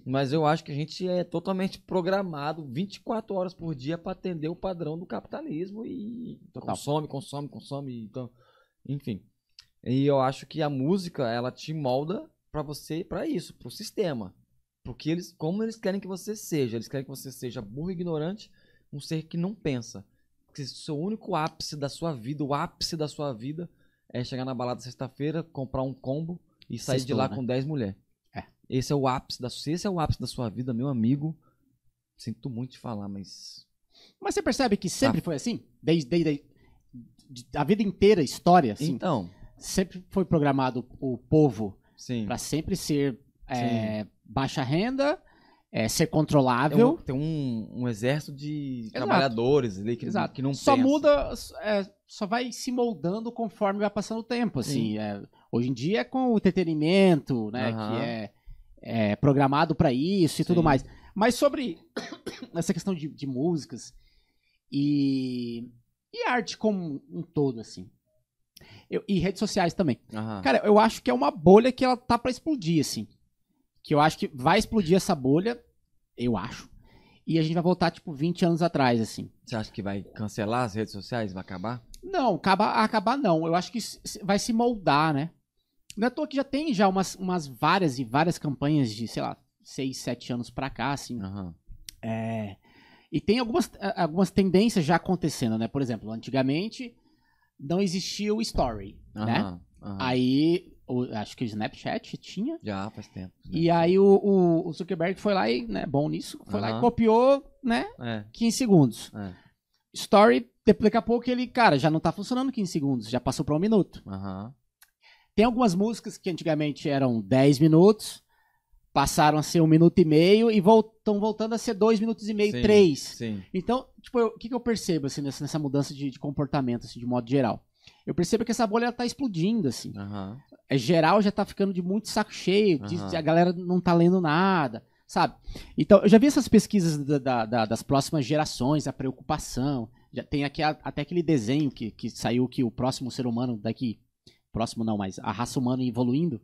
Mas eu acho que a gente é totalmente programado 24 horas por dia para atender o padrão do capitalismo e Total. consome, consome, consome, então, enfim. E eu acho que a música, ela te molda para você, para isso, pro sistema. Porque eles, como eles querem que você seja, eles querem que você seja burro e ignorante, um ser que não pensa. Que o seu único ápice da sua vida, o ápice da sua vida é chegar na balada sexta-feira, comprar um combo e sair de Sextou, lá né? com 10 mulheres. Esse é o ápice da se esse é o ápice da sua vida, meu amigo. Sinto muito te falar, mas Mas você percebe que sempre Tá. foi assim? Desde, desde de- a vida inteira, história, assim, então, sempre foi programado o povo sim. para sempre ser é, baixa renda, é, ser Tem controlável. um, tem um, um exército de Exato. trabalhadores ali que, Exato. que não só pensa. muda, é, só vai se moldando conforme vai passando o tempo, assim. é. hoje em dia é com o entretenimento, né, Aham. que é, é programado para isso e tudo Sim. mais. Mas sobre essa questão de, de músicas e, e arte como um todo, assim. Eu- e redes sociais também. Aham. Cara, eu acho que é uma bolha que ela tá pra explodir, assim. Que eu acho que vai explodir essa bolha, eu acho. E a gente vai voltar, tipo, 20 anos atrás, assim. Você acha que vai cancelar as redes sociais? Vai acabar? Não, acabar, acabar não. Eu acho que vai se moldar, né? Não é à toa que já tem já umas, umas várias e várias campanhas de, sei lá, seis, sete anos pra cá, assim. Aham. É, e tem algumas, algumas tendências já acontecendo, né? Por exemplo, antigamente não existia o Story, né? Aham. aham. Aí, o- acho que o Snapchat tinha. Já faz tempo. E aí o, o- Zuckerberg foi lá e, né, bom nisso, foi lá e copiou, né, É, 15 segundos. é. Story, daqui a pouco ele, cara, já não tá funcionando 15 segundos, já passou pra um minuto. Aham. Tem algumas músicas que antigamente eram 10 minutos, passaram a ser um minuto e meio e estão voltando a ser dois minutos e meio, Sim, três. Sim. Então, tipo, o que, que eu percebo, assim, nessa, nessa mudança de, de comportamento, assim, de modo geral? Eu percebo que essa bolha ela tá explodindo, assim. Aham. É, geral já tá ficando de muito saco cheio, Aham. que a galera não tá lendo nada, sabe? Então, eu já vi essas pesquisas da- da- da- das próximas gerações, a preocupação. Já tem aqui a- até aquele desenho que, que saiu que o próximo ser humano daqui, próximo não, mas a raça humana evoluindo,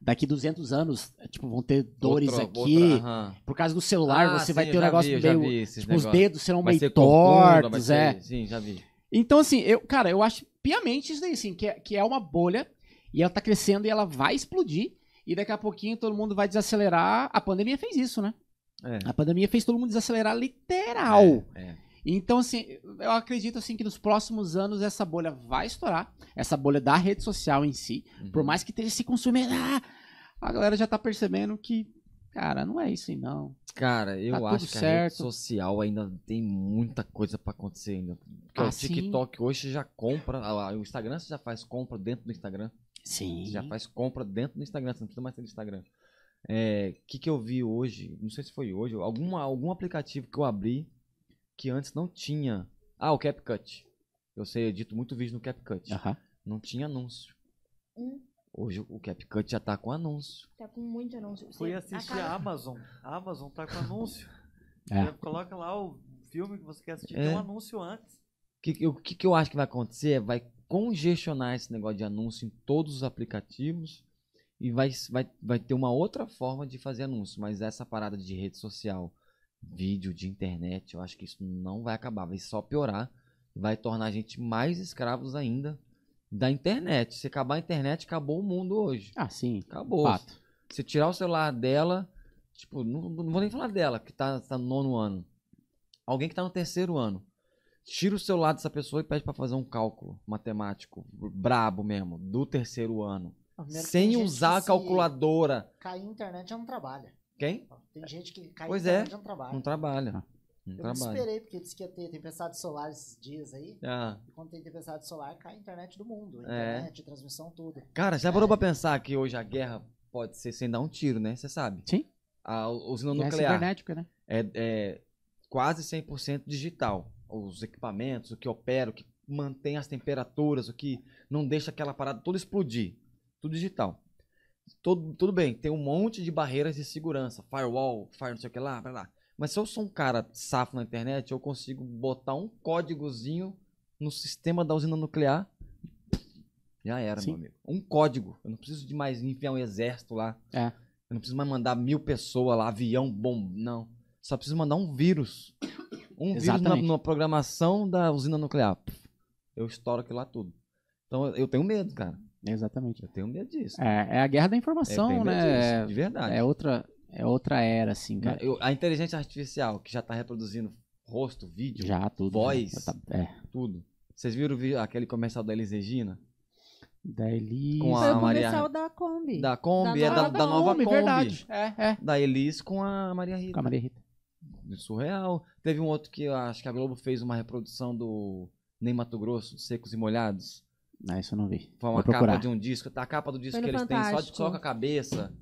daqui 200 anos, é, tipo, vão ter dores Outra- aqui. outra-. Por causa do celular, Ah, você vai sim, ter um negócio vi, meio. Tipo, os negócios. dedos serão Vai meio ser vai tortos, ser- é. Sim, já vi. Então, assim, eu, cara, eu acho piamente isso daí, assim, que é, que é uma bolha e ela tá crescendo e ela vai explodir. E daqui a pouquinho todo mundo vai desacelerar. A pandemia fez isso, né? É. A pandemia fez todo mundo desacelerar literal. É, é. Então, assim, eu acredito assim que nos próximos anos essa bolha vai estourar. Essa bolha da rede social em si. Uhum. Por mais que esteja se consumindo, ah, a galera já tá percebendo que, cara, não é isso aí, não. Cara, eu Tá acho que a certo. rede social ainda tem muita coisa pra acontecer ainda. Porque Ah, o sim. TikTok hoje já compra, ah, o Instagram você já faz compra dentro do Instagram. Sim. Você já faz compra dentro do Instagram, você não precisa mais ter do Instagram. É, O que, que eu vi hoje, não sei se foi hoje, algum, algum aplicativo que eu abri que antes não tinha. Ah, o CapCut. Eu sei, edito muito vídeo no CapCut. Aham. Não tinha anúncio. Hum. Hoje o CapCut já tá com anúncio. Tá com muito anúncio. Fui Você assistir acaba- a Amazon. A Amazon tá com anúncio. É. Você coloca lá o filme que você quer assistir, É. tem um anúncio antes. O que, que eu- que, que eu acho que vai acontecer é vai congestionar esse negócio de anúncio em todos os aplicativos e vai, vai, vai ter uma outra forma de fazer anúncio. Mas essa parada de rede social, vídeo, de internet, eu acho que isso não vai acabar, vai só piorar. Vai tornar a gente mais escravos ainda da internet. Se acabar a internet, acabou o mundo hoje. Ah, sim. Acabou. Fato. Se tirar o celular dela, tipo, não, não vou nem falar dela, que tá, tá no nono ano. Alguém que tá no terceiro ano. Tira o celular dessa pessoa e pede pra fazer um cálculo matemático brabo mesmo, do terceiro ano. Sem usar a calculadora. Cair em internet já não trabalha. Quem? Tem gente que cai Pois é. não trabalha. Não trabalha. Não Eu me trabalha. esperei, porque disse que ia ter tempestade solar esses dias aí. Ah. E quando tem tempestade solar, cai a internet do mundo. É. Internet, transmissão, tudo. Cara, já parou pra pensar que hoje a guerra pode ser sem dar um tiro, né? Você sabe? Sim. A usina É nuclear. cibernética, né? é, é quase 100% digital. Os equipamentos, o que opera, o que mantém as temperaturas, o que não deixa aquela parada toda explodir. Tudo digital. Todo, tudo bem, tem um monte de barreiras de segurança. Firewall, fire não sei o que lá, blá, blá. Mas se eu sou um cara safo na internet, eu consigo botar um códigozinho no sistema da usina nuclear. Já era, Sim. meu amigo. Um código. Eu não preciso de mais enfiar um exército lá. É. Eu não preciso mais mandar mil pessoas lá, avião, bom, não. Só preciso mandar um vírus. Um vírus na, Exatamente. na programação da usina nuclear. Eu estouro aquilo lá tudo. Então eu tenho medo, cara. Exatamente. Eu tenho medo disso. É, é a guerra da informação, medo né? disso, de verdade. É outra, é outra era, assim, cara. Eu- a inteligência artificial, que já tá reproduzindo rosto, vídeo, Já tudo. voz. já tá- é. tudo. Vocês viram aquele comercial da Elis Regina? Da Elis. Com Foi a o Maria- comercial da Kombi. Da Kombi, Da é da, nova da nova Kombi, verdade. É, é. Da Elis com a Maria Rita. Com a Maria Rita. Surreal. Teve um outro que eu acho que a Globo fez uma reprodução do Ney Mato Grosso, Secos e Molhados. Não, isso eu não vi. Foi uma Vou procurar. capa de um disco. A capa do disco Foi que eles têm só, de, Fantástico. só com a cabeça.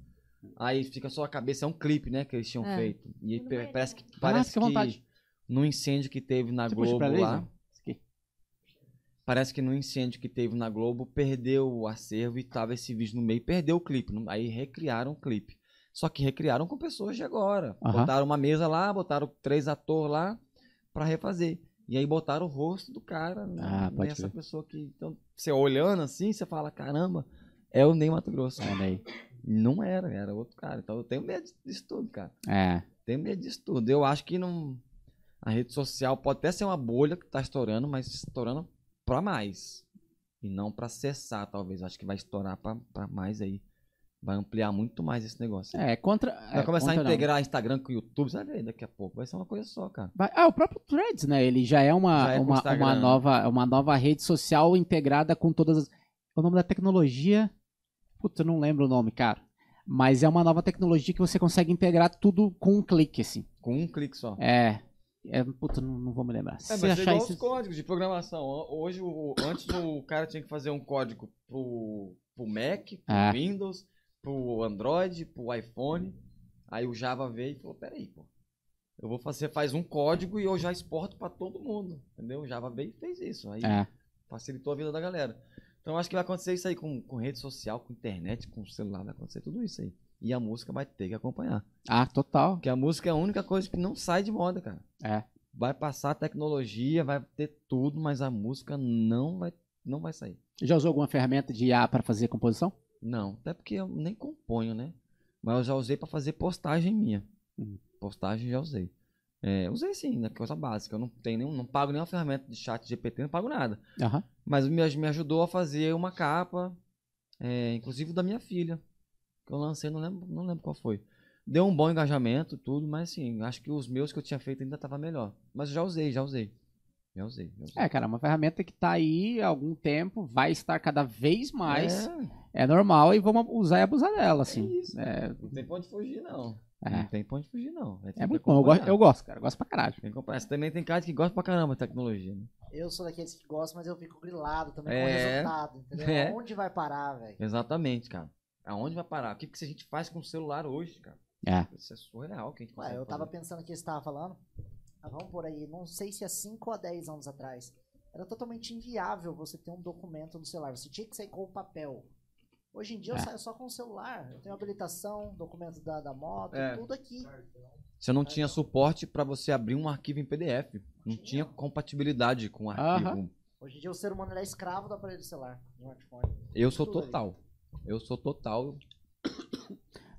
Aí fica só a cabeça. É um clipe, né? Que eles tinham É. feito. E aí pe- parece que. Ah, Parece fica à vontade. que no incêndio que teve na Você puxa Globo pra lá. Parece que no incêndio que teve na Globo, perdeu o acervo e tava esse vídeo no meio e perdeu o clipe. Não- Aí recriaram o clipe. Só que recriaram com pessoas de agora. Aham. Botaram uma mesa lá, botaram três atores lá pra refazer. E aí botaram o rosto do cara né, Ah, nessa crer. pessoa que. Então, você olhando assim, você fala, caramba, é o Ney Mato Grosso. Olha aí. Não era, era outro cara. Então eu tenho medo disso tudo, cara. É. Tenho medo disso tudo. Eu acho que não. A rede social pode até ser uma bolha que tá estourando, mas estourando pra mais. E não pra cessar, talvez. Acho que vai estourar pra, pra mais aí. Vai ampliar muito mais esse negócio. É, contra. Vai é, começar contra a não. integrar Instagram com o YouTube, vai ver daqui a pouco. Vai ser uma coisa só, cara. Vai- ah, o próprio Threads, né? Ele já é uma, Já é uma, uma, nova, uma nova rede social integrada com todas as. O nome da tecnologia. Putz, eu não lembro o nome, cara. Mas é uma nova tecnologia que você consegue integrar tudo com um clique, assim. Com um clique só. É. é puta, não, não vou me lembrar. É, mas é igual isso. os códigos de programação. Hoje, o, antes o cara tinha que fazer um código pro, pro Mac, pro Ah. Windows, pro Android, pro iPhone. Aí o Java veio e falou, peraí, pô. Eu vou fazer, faz um código e eu já exporto pra todo mundo. Entendeu? O Java veio e fez isso. Aí É. facilitou a vida da galera. Então acho que vai acontecer isso aí com, com rede social, com internet, com celular, vai acontecer tudo isso aí. E a música vai ter que acompanhar. Ah, total. Porque a música é a única coisa que não sai de moda, cara. É. Vai passar a tecnologia, vai ter tudo, mas a música não vai, não vai sair. Já usou alguma ferramenta de IA para fazer composição? Não, até porque eu nem componho, né? Mas eu já usei pra fazer postagem minha. Hum. Postagem já usei. É, usei sim, né? Coisa básica. Eu não tenho nenhum, não pago nenhuma ferramenta de chat GPT, não pago nada. Aham. Mas me, me ajudou a fazer uma capa, é, inclusive da minha filha. Que eu lancei, não lembro, não lembro qual foi. Deu um bom engajamento, tudo, mas assim, acho que os meus que eu tinha feito ainda tava melhor. Mas eu já usei, já usei. Já usei, já usei. É, cara, é uma ferramenta que tá aí há algum tempo, vai estar cada vez mais. É, É, normal e vamos usar e abusar dela, assim. é isso. É, Não tem pra onde fugir, não. É. Não tem pra onde fugir, não. É que muito bom. Eu gosto, eu gosto, cara. Eu gosto pra caralho. Tem que acompanhar. Você também tem cara que gosta pra caramba de tecnologia, né? Eu sou daqueles que gostam, mas eu fico grilado também É. com o resultado, entendeu? É. Onde vai parar, velho? Exatamente, cara. Aonde vai parar? O que, que a gente faz com o celular hoje, cara? É. Isso é surreal que a gente Ué, eu tava fazer. pensando que você tava falando. Vamos por aí, não sei se há 5 ou 10 anos atrás. Era totalmente inviável você ter um documento no celular. Você tinha que sair com o papel. Hoje em dia É. eu saio só com o celular. Eu tenho habilitação, documento da, da moto, É. tudo aqui. Você não tinha suporte pra você abrir um arquivo em PDF. Não tinha compatibilidade com o arquivo. Aham. Hoje em dia o ser humano é escravo do aparelho celular, do smartphone. Eu sou ali. total. Eu sou total.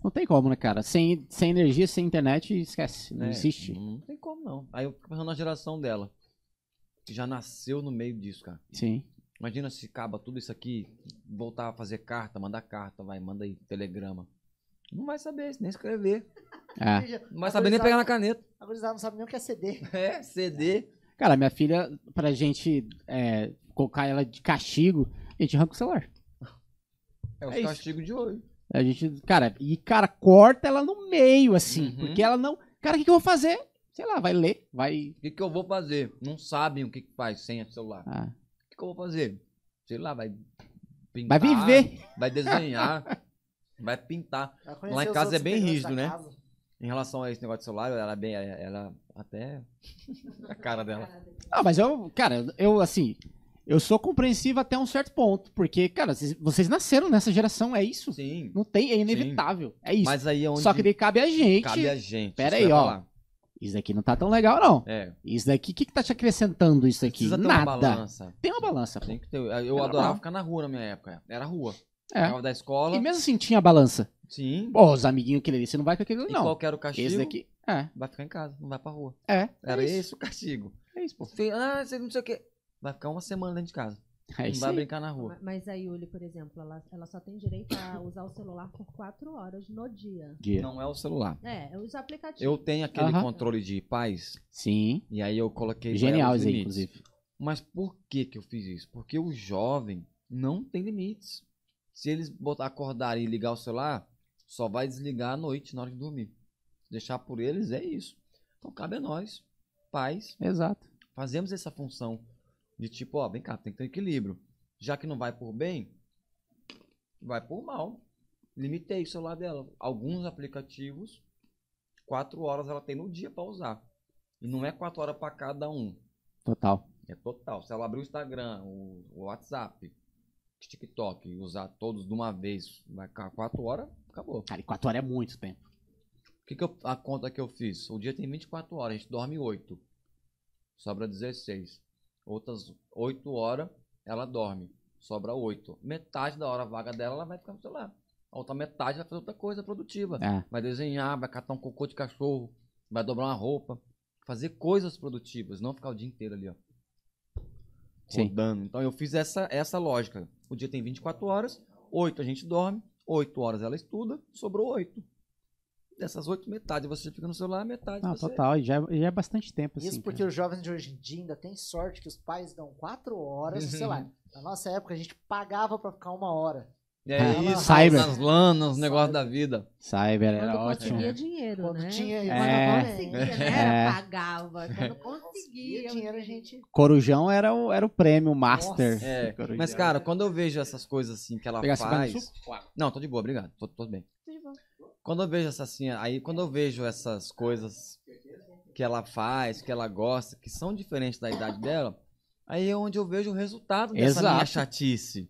Não tem como, né, cara? Sem, sem energia, sem internet, esquece. Não É, existe. Não tem como, não. Aí eu fico pensando na geração dela. Que já nasceu no meio disso, cara. Sim. Imagina se acaba tudo isso aqui, voltar a fazer carta, mandar carta, vai, manda aí, telegrama. Não vai saber, nem escrever. É. Não vai saber nem pegar na caneta. A gurizada não sabe nem o que é CD. É, CD. Cara, minha filha, pra gente é, colocar ela de castigo, a gente arranca o celular. É os É isso. castigos de hoje. A gente, cara, e cara, corta ela no meio, assim. Uhum. Porque ela não. Cara, o que, que eu vou fazer? Sei lá, vai ler, vai. O que, que eu vou fazer? Não sabem o que, que faz sem o celular. ah, O que, que eu vou fazer? Sei lá, vai vai pintar. viver. Vai desenhar. vai pintar. Vai Lá em casa é bem rígido, né? casa. Em relação a esse negócio de celular, ela é bem. Ela até. a cara dela. Ah, mas eu, cara, eu assim. Eu sou compreensivo até um certo ponto. Porque, cara, vocês, nasceram nessa geração, é isso. Sim. Não tem, é inevitável. É isso. Mas aí é onde Só que daí cabe a gente. cabe a gente. Pera aí, que ó. falar. Isso daqui não tá tão legal, não. É. Isso daqui, o que, que tá te acrescentando isso aqui? Precisa ter Nada. uma balança. Tem uma balança. pô. Tem que ter. Eu É adorava ficar na rua na minha época. Era rua. É. Ficava da escola. E mesmo assim tinha balança. Sim. Pô, os amiguinhos aquele ali, você não vai com aquele ali, E não. qual que era o castigo? Esse daqui. É, Vai ficar em casa, não vai pra rua. é. Era é isso. esse o castigo. É isso, pô. Ah, você não sei o quê. Vai ficar uma semana dentro de casa. É não vai aí. brincar na rua. Ma- Mas a Yuli, por exemplo, ela, ela só tem direito a usar o celular por quatro horas no dia. Dia. Não é o celular. É, os aplicativos. Eu tenho aquele controle de paz, Sim. e aí eu coloquei Genial isso aí, inclusive. Mas por que que eu fiz isso? Porque o jovem não tem limites. Se eles botar acordarem e ligar o celular, só vai desligar à noite, na hora de dormir. Deixar por eles é isso. Então cabe a nós, pais, Exato. fazemos essa função de tipo, ó, vem cá, tem que ter equilíbrio. Já que não vai por bem, vai por mal. Limitei o celular dela. Alguns aplicativos, quatro horas ela tem no dia para usar. E não é quatro horas para cada um. Total. É total. Se ela abrir o Instagram, o o WhatsApp, o TikTok e usar todos de uma vez, vai ficar quatro horas, acabou. Cara, e 4 horas é muito tempo. O que, que eu- a conta que eu fiz? O dia tem 24 horas, a gente dorme 8. Sobra 16. Outras 8 horas ela dorme. Sobra 8. Metade da hora vaga dela ela vai ficar no celular. A outra metade vai fazer outra coisa produtiva. É. Vai desenhar, vai catar um cocô de cachorro, vai dobrar uma roupa. Fazer coisas produtivas, não ficar o dia inteiro ali, ó. Sim. rodando. Então eu fiz essa, essa lógica. O dia tem 24 horas, 8 a gente dorme, 8 horas ela estuda, sobrou 8. Dessas 8, metade você fica no celular, metade Não, você... total, e já, já é bastante tempo, assim. Isso porque cara. os jovens de hoje em dia ainda têm sorte que os pais dão quatro horas, sei lá. Na nossa época a gente pagava pra ficar uma hora. É Ah, isso, Cyber. nas lanas, negócios da vida. Cyber era Quando ótimo. conseguia dinheiro, Quando né? tinha Quando É. conseguia, né? É. Pagava. Quando Conseguia dinheiro, a gente. Corujão era o, era o prêmio master. Nossa. É, mas cara, quando eu vejo essas coisas assim que ela Pegar faz... Não, tô de boa, obrigado. Tô, tô bem. Quando eu vejo essa assim, aí quando eu vejo essas coisas que ela faz, que ela gosta, que são diferentes da idade dela, aí é onde eu vejo o resultado dessa Exato. minha chatice.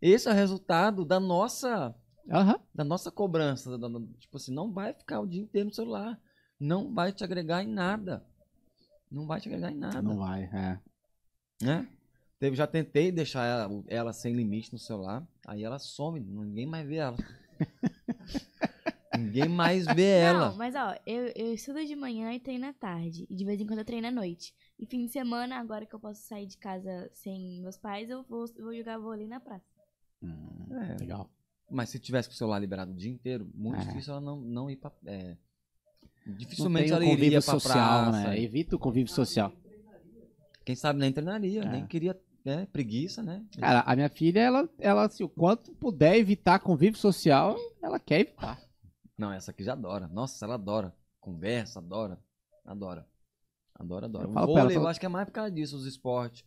Esse é o resultado da nossa, Aham. da nossa cobrança. da- da- tipo assim, não vai ficar o dia inteiro no celular. Não vai te agregar em nada. Não vai te agregar em nada. Não vai, é. Né? Teve, já tentei deixar ela, ela sem limite no celular. Aí ela some, ninguém mais vê ela. ninguém mais vê ela. Não, mas ó, eu, eu estudo de manhã e treino à tarde. E de vez em quando eu treino à noite. E fim de semana, agora que eu posso sair de casa sem meus pais, eu vou, eu vou jogar vôlei na praça. Hum, É. Legal. Mas se tivesse com o celular liberado o dia inteiro, muito É. difícil ela não, não ir pra. É, Não dificilmente tem o ela iria convívio pra social, praça. né? Evita o convívio social. Quem sabe nem treinaria, É. nem queria, né? Preguiça, né? Cara, a minha filha, ela, ela assim, o quanto puder evitar convívio social, ela quer evitar. Não, essa aqui já adora. Nossa, ela adora. Conversa, adora. Adora. Adora, adora. Eu vôlei, ela, eu falo- acho que é mais por causa disso, os esportes.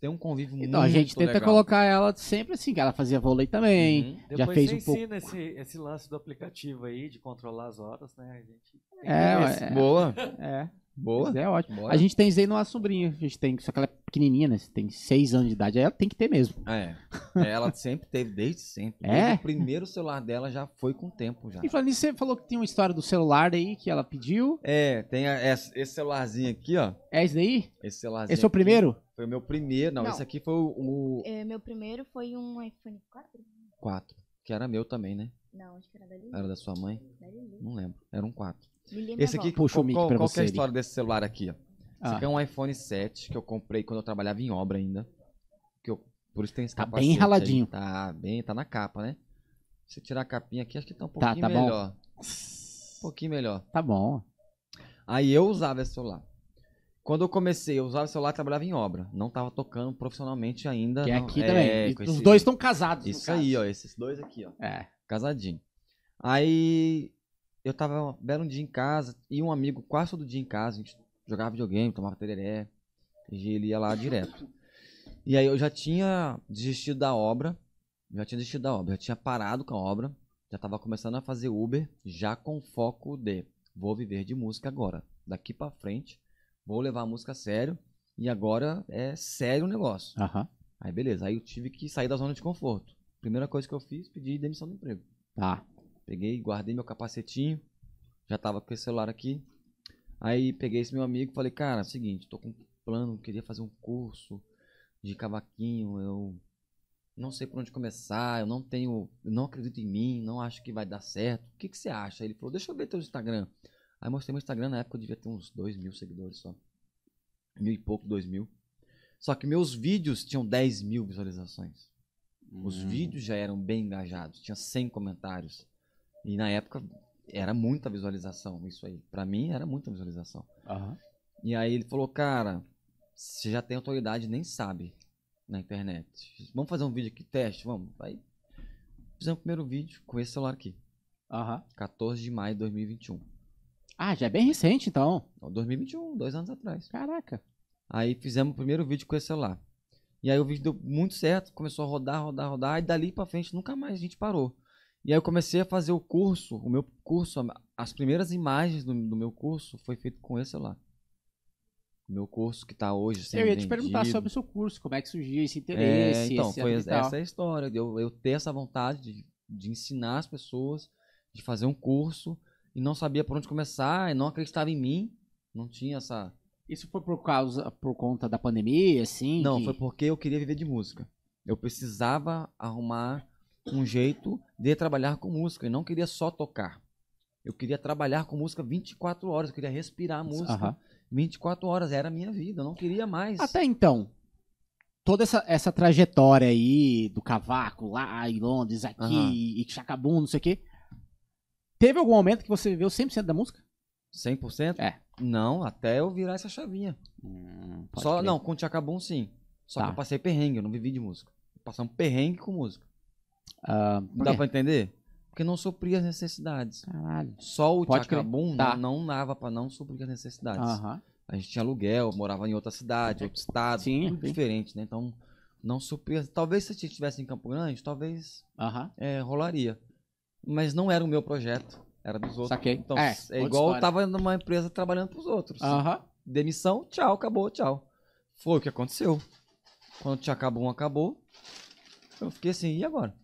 Tem um convívio muito Então, a gente tenta legal. colocar ela sempre assim, que ela fazia vôlei também. Uhum. Já Depois fez você um pouco. ensina esse, esse lance do aplicativo aí, de controlar as horas, né? A gente É, é, Boa, é, boa. é ótimo. Bora. A gente tem isso aí numa sobrinha. A gente tem, só que ela é pequenininha, né? Tem seis anos de idade. Aí ela tem que ter mesmo. É. É, Ela sempre teve, desde sempre. É? Desde o primeiro celular dela já foi com o tempo já. E falando nisso, você falou que tinha uma história do celular aí que ela pediu. É, tem a- esse esse celularzinho aqui, ó. É esse daí? Esse celularzinho. Esse é o primeiro? Foi o meu primeiro. Não, Não. esse aqui foi o, o É, meu primeiro foi um iPhone 4? 4. Que era meu também, né? Não, acho que era da Lili. Era da sua mãe? Da Lili. Não lembro. Era um 4. É Esse aqui, qual, o mic qual, pra qual você, que é a história desse celular aqui, ó? Esse Ah. aqui é um iPhone 7 que eu comprei quando eu trabalhava em obra ainda. Que eu, por isso tem esse Tá bem aí. raladinho. Tá bem, tá na capa, né? Se tirar a capinha aqui, acho que tá um Tá, pouquinho tá bom. melhor. Um pouquinho melhor. Tá bom. Aí eu usava esse celular. Quando eu comecei, eu usava o celular e trabalhava em obra. Não tava tocando profissionalmente ainda. Que é não. aqui É, também. E com os esse- dois estão casados. no Isso caso. aí, ó. Esses dois aqui, ó. É. Casadinho. Aí eu tava um belo dia em casa e um amigo quase todo dia em casa. A gente jogava videogame, tomava tereré. E ele ia lá direto. E aí eu já tinha desistido da obra. Já tinha desistido da obra. Já tinha parado com a obra. Já tava começando a fazer Uber. Já com foco de vou viver de música agora. Daqui pra frente. Vou levar a música a sério. E agora é sério o negócio. Aham. Aí beleza. Aí eu tive que sair da zona de conforto. Primeira coisa que eu fiz, pedi demissão do emprego. Tá. Peguei, guardei meu capacetinho. Já tava com esse celular aqui. Aí peguei esse meu amigo e falei, cara, é o seguinte, tô com um plano, queria fazer um curso de cavaquinho, eu não sei por onde começar, eu não tenho, não acredito em mim, não acho que vai dar certo. O que, que você acha? Ele falou, deixa eu ver teu Instagram. Aí mostrei meu Instagram, na época eu devia ter uns dois mil seguidores só. Mil e pouco, dois mil. Só que meus vídeos tinham 10 mil visualizações. Os Hum. vídeos já eram bem engajados, tinha 100 comentários. E na época era muita visualização isso aí. Pra mim era muita visualização. Aham. E aí ele falou, cara, você já tem autoridade, nem sabe na internet. Vamos fazer um vídeo aqui, teste, vamos. Aí fizemos o primeiro vídeo com esse celular aqui. Aham. 14 de maio de 2021. Ah, já é bem recente, então. Não, 2021, dois anos atrás. Caraca. Aí fizemos o primeiro vídeo com esse celular. E aí o vídeo deu muito certo, começou a rodar, rodar, rodar, e dali pra frente nunca mais a gente parou. E aí eu comecei a fazer o curso, o meu curso, as primeiras imagens do, do meu curso foi feito com esse celular. O meu curso que tá hoje sendo Eu ia te perguntar sobre o seu curso, como é que surgiu esse É, interesse. então, esse foi essa é a história. Eu, eu ter essa vontade de, de ensinar as pessoas, de fazer um curso, e não sabia por onde começar, e não acreditava em mim. Não tinha essa. Isso foi por causa, por conta da pandemia, assim? Não, que- foi porque eu queria viver de música. Eu precisava arrumar um jeito de trabalhar com música e não queria só tocar. Eu queria trabalhar com música 24 horas, eu queria respirar a música Aham. 24 horas, era a minha vida, eu não queria mais. Até então, toda essa, essa trajetória aí do cavaco lá em Londres, aqui, e Chacabum, não sei o quê. Teve algum momento que você viveu 100% da música? 100%? É. Não, até eu virar essa chavinha. pode Só, crer. não, com o Tchacabum sim. Só Tá. que eu passei perrengue, eu não vivi de música. Passei um perrengue com música. Ah, Dá pra entender? Porque não supria as necessidades. Caralho. Só o Pode. Tchacabum Tá. não, não dava pra não suprir as necessidades. Aham. A gente tinha aluguel, morava em outra cidade, outro estado, Sim, tudo diferente, né? Então, não supria. Talvez se a gente estivesse em Campo Grande, talvez Aham. é, rolaria. Mas não era o meu projeto, era dos outros. Saquei. Então, É, é, outra igual história. eu tava numa empresa trabalhando pros outros. Aham. Demissão, tchau, acabou, tchau. Foi o que aconteceu. Quando o Tchacabum acabou, eu fiquei assim, e agora?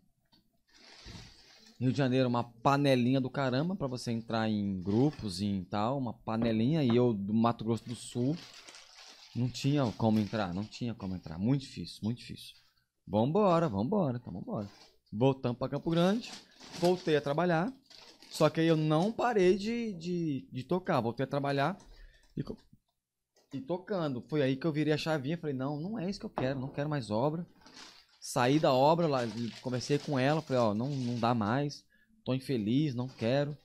Rio de Janeiro, uma panelinha do caramba pra você entrar em grupos e tal, uma panelinha, e eu do Mato Grosso do Sul não tinha como entrar, não tinha como entrar, muito difícil, muito difícil. Vambora, vambora, então vambora. Voltamos pra Campo Grande, voltei a trabalhar, só que aí eu não parei de, de, de tocar, voltei a trabalhar e, e tocando. Foi aí que eu virei a chavinha, falei, não, não é isso que eu quero, não quero mais obra. Saí da obra, lá, conversei com ela, falei, ó, não, não dá mais, tô infeliz, não quero.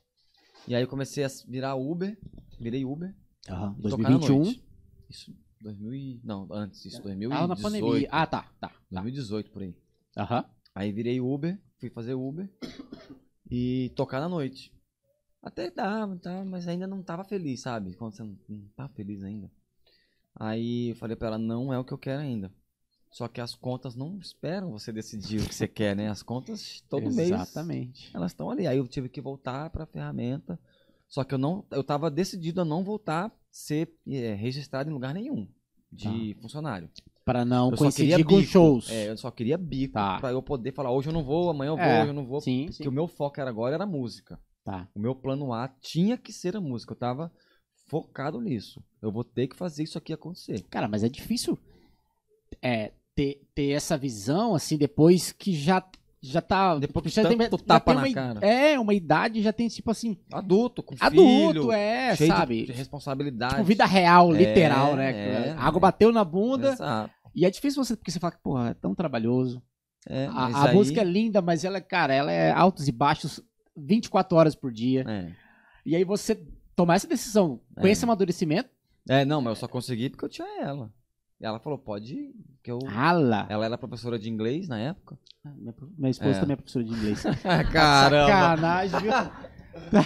E aí eu comecei a virar Uber, virei Uber. Aham. e tocar na 2021. noite. Isso, 2000 e... Não, antes, isso, 2018. Ah, na pandemia. Ah, tá. Tá. tá. 2018, por aí. Aham. Aí virei Uber, fui fazer Uber e tocar na noite. Até dava, tá, mas ainda não tava feliz, sabe? Quando você não, não tá feliz ainda. Aí eu falei pra ela, não é o que eu quero ainda. Só que as contas não esperam você decidir o que você quer, né? As contas todo mês Exatamente. elas estão ali. Aí eu tive que voltar pra ferramenta. Só que eu não, eu tava decidido a não voltar a ser é, registrado em lugar nenhum de funcionário. Pra não Eu coincidir com bico. shows. É, eu só queria bico Tá. pra eu poder falar, hoje eu não vou, amanhã eu vou, É, hoje eu não vou. Sim, Porque sim. o meu foco era agora era a música. Tá. O meu plano A tinha que ser a música. Eu tava focado nisso. Eu vou ter que fazer isso aqui acontecer. Cara, mas é difícil é, ter, ter essa visão, assim, depois que já, já tá. Depois que já já tapa tem na uma, cara. É, uma idade já tem, tipo assim, Adulto, com adulto, filho, é, sabe? de, responsabilidade. Tipo, vida real, É, literal, né? é, a água é. bateu na bunda. Exato. E é difícil você, porque você fala, porra, é tão trabalhoso. É, A, a aí- música é linda, mas ela, cara, ela é altos e baixos 24 horas por dia. É. E aí você tomar essa decisão com É. esse amadurecimento, É, não, mas eu só consegui porque eu tinha ela. Ela falou, pode ir, que eu... rala. Ela era professora de inglês na época. Minha, minha esposa É. também é professora de inglês. Caramba! Sacanagem, viu?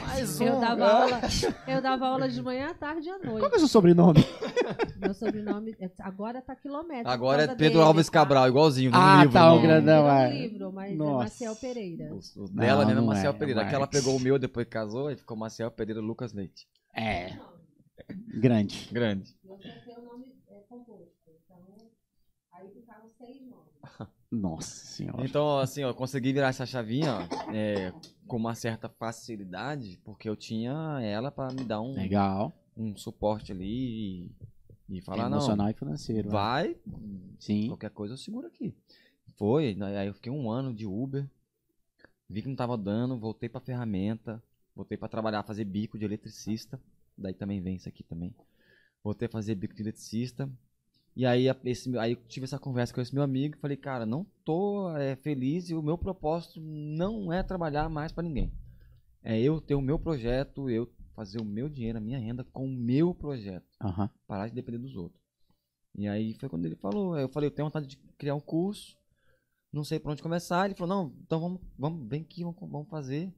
Mais Eu um. dava aula, eu dava aula de manhã, à tarde e à Qual noite. que é o seu sobrenome? Meu sobrenome é- agora tá quilômetro. Agora é causa Pedro dele, Alves tá? Cabral, igualzinho, no Ah, livro. tá, o no- grandão. É. livro, mas Nossa. é Maciel Pereira. O, o dela, Não, né? não Maciel é, Pereira. não é. Que ela pegou o meu, depois casou, e ficou Maciel Pereira Lucas Leite. É. Grande. Grande. É. Então. Nossa senhora. Então, assim, ó, eu consegui virar essa chavinha, ó, é, com uma certa facilidade, porque eu tinha ela pra me dar um, Legal. um suporte ali e, e falar, não, Emocional e financeiro. né? vai, Sim. qualquer coisa eu seguro aqui. Foi, aí eu fiquei um ano de Uber, vi que não tava dando, voltei pra ferramenta, voltei pra trabalhar, fazer bico de eletricista, daí também vem isso aqui também. Voltei a fazer bico de eletricista, e aí, esse, aí eu tive essa conversa com esse meu amigo, falei, cara, não tô é, feliz e o meu propósito não é trabalhar mais pra ninguém. É eu ter o meu projeto, eu fazer o meu dinheiro, a minha renda com o meu projeto Aham. parar de depender dos outros. E aí foi quando ele falou, eu falei, eu tenho vontade de criar um curso, não sei por onde começar. Ele falou, não, então vamos, vamos vem aqui, vamos, vamos fazer.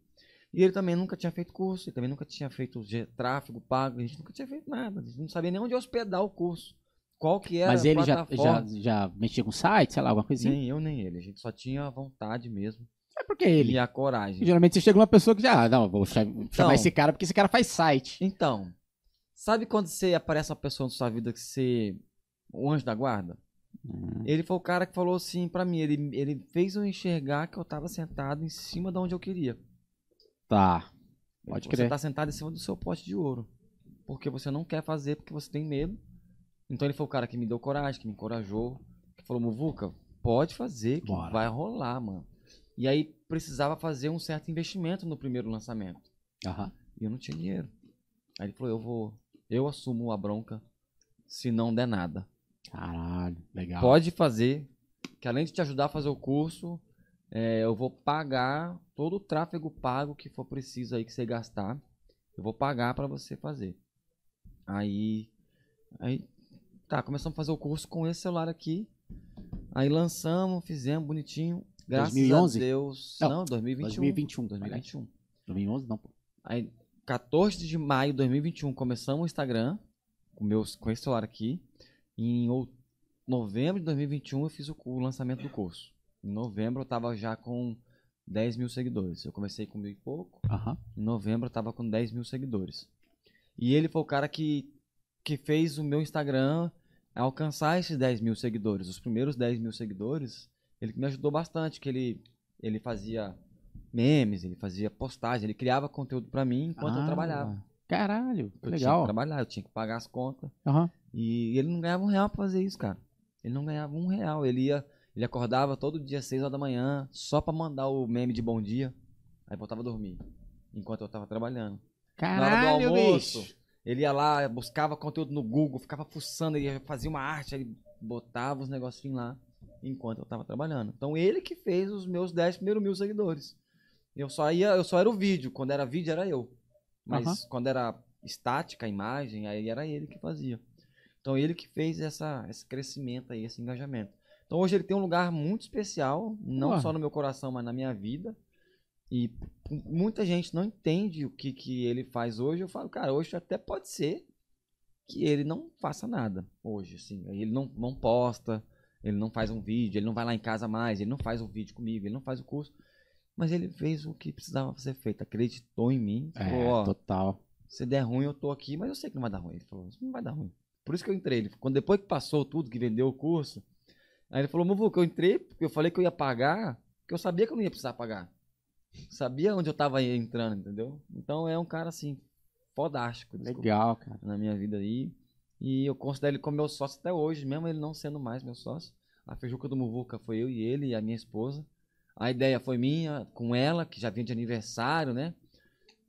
E ele também nunca tinha feito curso, ele também nunca tinha feito tráfego pago, a gente nunca tinha feito nada, a gente não sabia nem onde hospedar o curso. Qual que era Mas a ele já, já, já mexia com site, sei lá, alguma coisinha? Nem eu, nem ele, a gente só tinha a vontade mesmo É porque ele. e a coragem. Geralmente você chega uma pessoa que já, ah, não, vou cha- chamar Então. esse cara porque esse cara faz site. Então, sabe quando você aparece uma pessoa na sua vida que você... O anjo da guarda? Hum, Ele foi o cara que falou assim pra mim, ele, ele fez eu enxergar que eu tava sentado em cima de onde eu queria. Tá. Pode falou, crer. Você tá sentado em cima do seu pote de ouro. Porque você não quer fazer, porque você tem medo. Então ele foi o cara que me deu coragem, que me encorajou. Que falou, Muvuca, pode fazer, que Bora. vai rolar, mano. E aí precisava fazer um certo investimento no primeiro lançamento. Aham. E eu não tinha dinheiro. Aí ele falou, eu vou. Eu assumo a bronca se não der nada. Caralho, legal. Pode fazer, que além de te ajudar a fazer o curso, é, eu vou pagar todo o tráfego pago que for preciso aí que você gastar. Eu vou pagar para você fazer. Aí, aí, tá, começamos a fazer o curso com esse celular aqui. Aí lançamos, fizemos bonitinho. Graças 2011? a Deus. Não, Não, 2021. 2021. 2021. 2011 não, pô. Aí, 14 de maio de 2021, começamos o Instagram com, meus, com esse celular aqui. E em ou- novembro de 2021, eu fiz o, o lançamento do curso. Em novembro, eu tava já com 10 mil seguidores. Eu comecei com mil e pouco. Aham. Em novembro, eu tava com 10 mil seguidores. E ele foi o cara que, que fez o meu Instagram alcançar esses 10 mil seguidores. Os primeiros 10 mil seguidores, ele me ajudou bastante, que ele, ele fazia memes, ele fazia postagem, ele criava conteúdo pra mim enquanto eu Ah, trabalhava. Caralho, que Eu tinha que legal. trabalhar, eu tinha que pagar as contas. Aham. E ele não ganhava um real pra fazer isso, cara. Ele não ganhava um real. Ele ia, ele acordava todo dia às 6 horas da manhã, só pra mandar o meme de bom dia. Aí voltava a dormir. Enquanto eu tava trabalhando. Na hora Caralho, do almoço, bicho. ele ia lá, buscava conteúdo no Google, ficava fuçando, ele fazia uma arte, aí botava os negocinhos lá enquanto eu tava trabalhando. Então ele que fez os meus 10 primeiros mil seguidores. Eu só ia, eu só era o vídeo. Quando era vídeo era eu. Mas Aham. quando era estática, a imagem, aí era ele que fazia. Então ele que fez essa, esse crescimento aí, esse engajamento. Então hoje ele tem um lugar muito especial, não Ué. só no meu coração, mas na minha vida. E muita gente não entende o que, que ele faz hoje. Eu falo, cara, hoje até pode ser que ele não faça nada hoje, assim. Ele não, não posta, ele não faz um vídeo, ele não vai lá em casa mais, ele não faz um vídeo comigo, ele não faz o curso. Mas ele fez o que precisava ser feito, acreditou em mim. Falou, É, ó, total. se der ruim, eu tô aqui, mas eu sei que não vai dar ruim. Ele falou, não vai dar ruim. Por isso que eu entrei. Ele, quando depois que passou tudo, que vendeu o curso, aí ele falou, Muvuca, eu entrei porque eu falei que eu ia pagar, porque eu sabia que eu não ia precisar pagar. Sabia onde eu tava entrando, entendeu? Então é um cara assim, fodástico. desculpa, Legal, cara. Na minha vida aí. E eu considero ele como meu sócio até hoje, mesmo ele não sendo mais meu sócio. A feijuca do Muvuca foi eu e ele e a minha esposa. A ideia foi minha, com ela, que já vinha de aniversário, né?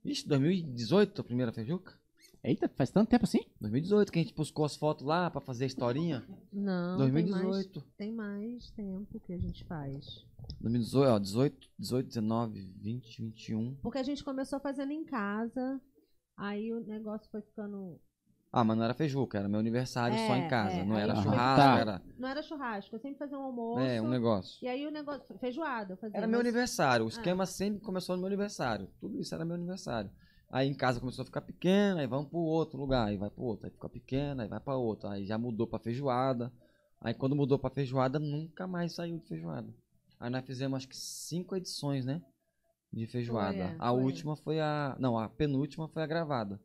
Ixi, 2018 a primeira feijuca? Eita, faz tanto tempo assim? 2018 que a gente buscou as fotos lá pra fazer a historinha. Não, 2018. Tem, mais, tem mais tempo que a gente faz. 2018, ó, 18, 18, 19, 20, 21. Porque a gente começou fazendo em casa, aí o negócio foi ficando. Ah, mas não era feijuca, era meu aniversário só É, em casa. é, não era churrasco, Tá. era Não era churrasco, eu sempre fazia um almoço. é, um negócio. E aí o negócio. Feijoada, eu fazia. Era meu aniversário. O esquema sempre começou no meu aniversário. Tudo isso era meu aniversário. Aí em casa começou a ficar pequeno, aí vamos pro outro lugar, aí vai pro outro, aí fica pequeno, aí vai pra outro, aí já mudou pra feijoada. Aí quando mudou pra feijoada, nunca mais saiu de feijoada. Aí nós fizemos acho que cinco edições, né? De feijoada. Foi, é, a foi. última foi a. Não, a penúltima foi a gravada.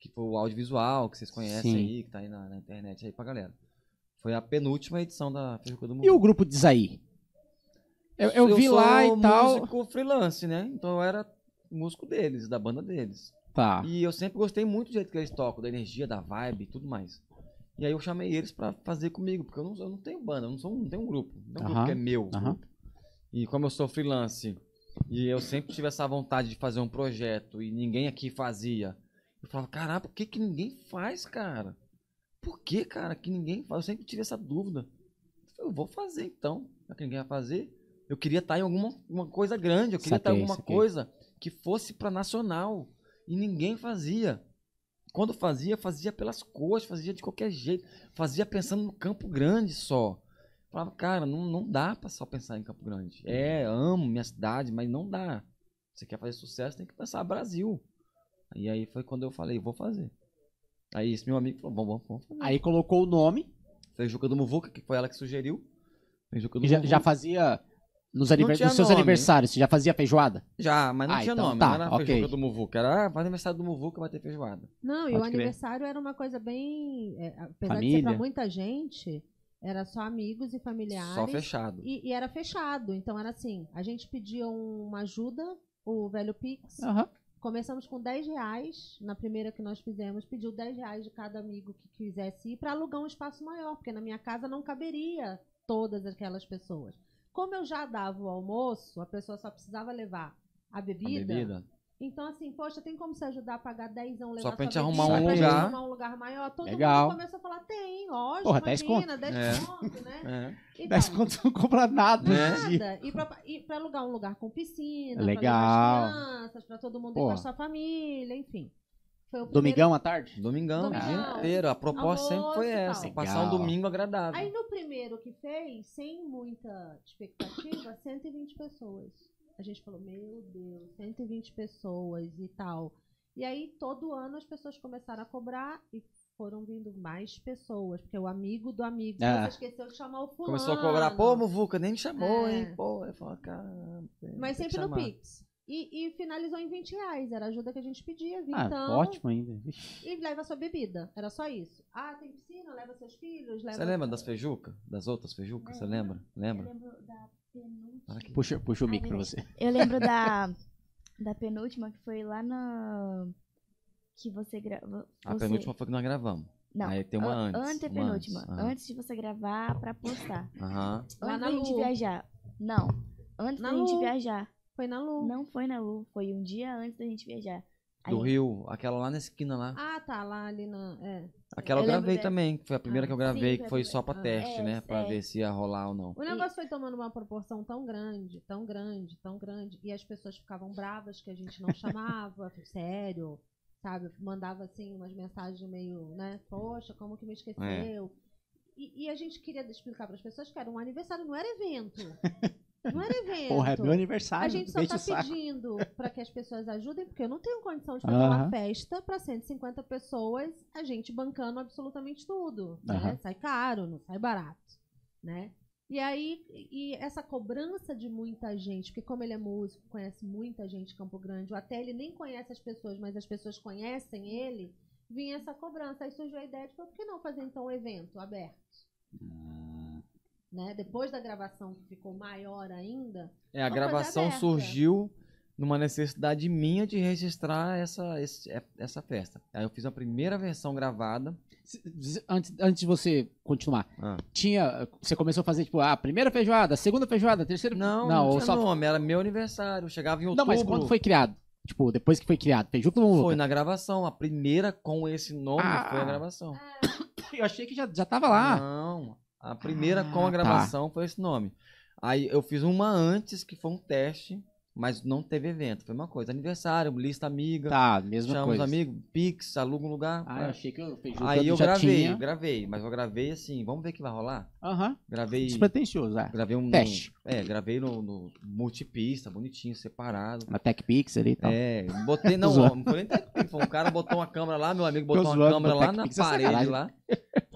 Que foi o audiovisual, que vocês conhecem Sim. aí, que tá aí na, na internet aí pra galera. Foi a penúltima edição da Feijuca do Mundo. E o grupo de Isaí? Eu, eu vi sou lá e tal. músico freelance, né? Então eu era músico deles, da banda deles. Tá. E eu sempre gostei muito do jeito que eles tocam, da energia, da vibe e tudo mais. E aí eu chamei eles pra fazer comigo, porque eu não, eu não tenho banda, eu não, sou, não tenho um grupo. Não tenho um Aham, grupo que é meu. E como eu sou freelance, e eu sempre tive essa vontade de fazer um projeto, e ninguém aqui fazia. Eu falava, caralho, por que, que ninguém faz, cara? Por que, cara, que ninguém faz? Eu sempre tive essa dúvida. Eu falei, eu vou fazer então, já que ninguém vai fazer. Eu queria estar em alguma uma coisa grande, eu queria estar em Saquei, alguma saquei. coisa que fosse pra nacional. E ninguém fazia. Quando fazia, fazia pelas cores, fazia de qualquer jeito. Fazia pensando no Campo Grande só. Falava, cara, não, não dá pra só pensar em Campo Grande. É, amo minha cidade, mas não dá. Você quer fazer sucesso, tem que pensar Brasil. E aí foi quando eu falei, vou fazer. Aí esse meu amigo falou, vamos, vamos, vamos. Aí colocou o nome. Feijuca do Muvuca, que foi ela que sugeriu. Feijuca do já, Muvuca. já fazia. Nos, nos seus nome. aniversários, você já fazia feijoada? Já, mas não Ah, tinha então nome, tá, não era ok. Feijuca do Muvuca. Era, ah, faz aniversário do Muvuca, vai ter feijoada. Não, e Pode o crer. aniversário era uma coisa bem. é, apesar de ser Família. pra muita gente, era só amigos e familiares. Só fechado. E, e era fechado. Então era assim: a gente pedia uma ajuda, o velho Pix. Aham. Começamos com 10 reais. Na primeira que nós fizemos, pediu 10 reais de cada amigo que quisesse ir para alugar um espaço maior, porque na minha casa não caberia todas aquelas pessoas. Como eu já dava o almoço, a pessoa só precisava levar a A bebida. bebida. Então, assim, poxa, tem como se ajudar a pagar 10 levar Só pra gente sua arrumar bebida, um pra gente lugar. arrumar um lugar maior. Todo Legal. mundo começou a falar, tem, lógico, Porra, 10 imagina, 10 É. conto, né? É. E 10 tal. contos não compra nada. Né? Nada. E pra, e pra alugar um lugar com piscina, Legal. pra levar as crianças, pra todo mundo ir com a sua família, enfim. O primeiro- Domingão à tarde? Domingão, o Domingão. dia inteiro. A proposta sempre foi essa. Passar um Legal. domingo agradável. Aí no primeiro que fez, sem muita expectativa, 120 pessoas. A gente falou, meu Deus, 120 pessoas e tal. E aí todo ano as pessoas começaram a cobrar e foram vindo mais pessoas, porque o amigo do amigo, você esqueceu de chamar o fulano. Começou a cobrar, pô, Muvuca, nem me chamou, É. hein? Pô, eu falo, caramba. Mas sempre no. Pix. E, e finalizou em 20 reais, era a ajuda que a gente pedia, Ah, então... ótimo ainda. E leva sua bebida, era só isso. Ah, tem piscina, leva seus filhos, leva... Você lembra das feijucas? Das outras feijucas? Você lembra? Eu Lembra? lembro da penúltima. Aqui. Puxa, puxa o mic pra você. Eu lembro da, da penúltima, que foi lá na. Que você gravou. A penúltima foi que nós gravamos. Não, Aí tem uma an- antes. uma Antepenúltima. antes. Antes de você gravar pra postar. Aham. Lá antes na da gente viajar. Não. Antes Na da gente viajar. Foi na Lu. Não foi na Lu. Foi um dia antes da gente viajar. Do Aí- Rio, aquela lá na esquina lá. Ah, tá, lá ali na... É. Aquela eu, gravei também, que foi a primeira Ah, que eu sim, gravei, foi que foi só pra Ah. teste, É, né? Pra é. ver se ia rolar ou não. O negócio foi tomando uma proporção tão grande, tão grande, tão grande, e as pessoas ficavam bravas que a gente não chamava, sério, sabe? Mandava assim umas mensagens meio, né? Poxa, como que me esqueceu? E, e a gente queria explicar para as pessoas que era um aniversário, não era evento. Não era evento. Porra, é meu aniversário. A gente só tá pedindo para que as pessoas ajudem, porque eu não tenho condição de fazer Aham. uma festa para 150 pessoas, a gente bancando absolutamente tudo. Né? Aham. Sai caro, não sai barato. Né? E aí, e essa cobrança de muita gente, porque como ele é músico, conhece muita gente em Campo Grande, ou até ele nem conhece as pessoas, mas as pessoas conhecem ele, vinha essa cobrança. Aí surgiu a ideia de, por que não fazer então um evento aberto? Né? Depois da gravação que ficou maior ainda, É, a gravação surgiu numa necessidade minha de registrar essa, esse- é- essa festa. Aí eu fiz a primeira versão gravada. Antes, antes de você continuar, Ah. tinha. Você começou a fazer, tipo, a primeira feijoada, a segunda feijoada, a terceira. Não, não, não, tinha só. nome, era meu aniversário. Chegava em outubro. Não, mas quando foi criado? Tipo, depois que foi criado. Feijuca do Foi na gravação. A primeira com esse nome Ah. foi a gravação. Eu achei que já, já tava lá. Não, a primeira com Ah, a gravação foi esse nome. Aí eu fiz uma antes, que foi um teste, mas não teve evento. Foi uma coisa, aniversário, lista amiga, Tá, mesma chama os coisa. amigos, Pix, aluga um lugar. Ah, eu achei que o Feijuca Aí eu gravei, tinha. gravei, mas eu gravei assim, vamos ver o que vai rolar? Aham. Gravei, Despretensioso, é. gravei um... Teste. É, gravei no, no multipista, bonitinho, separado. Na TechPix ali e tal. É, botei, não, não foi nem TechPix, foi um cara botou uma câmera lá, meu amigo botou uma câmera lá na é parede sacanagem. lá,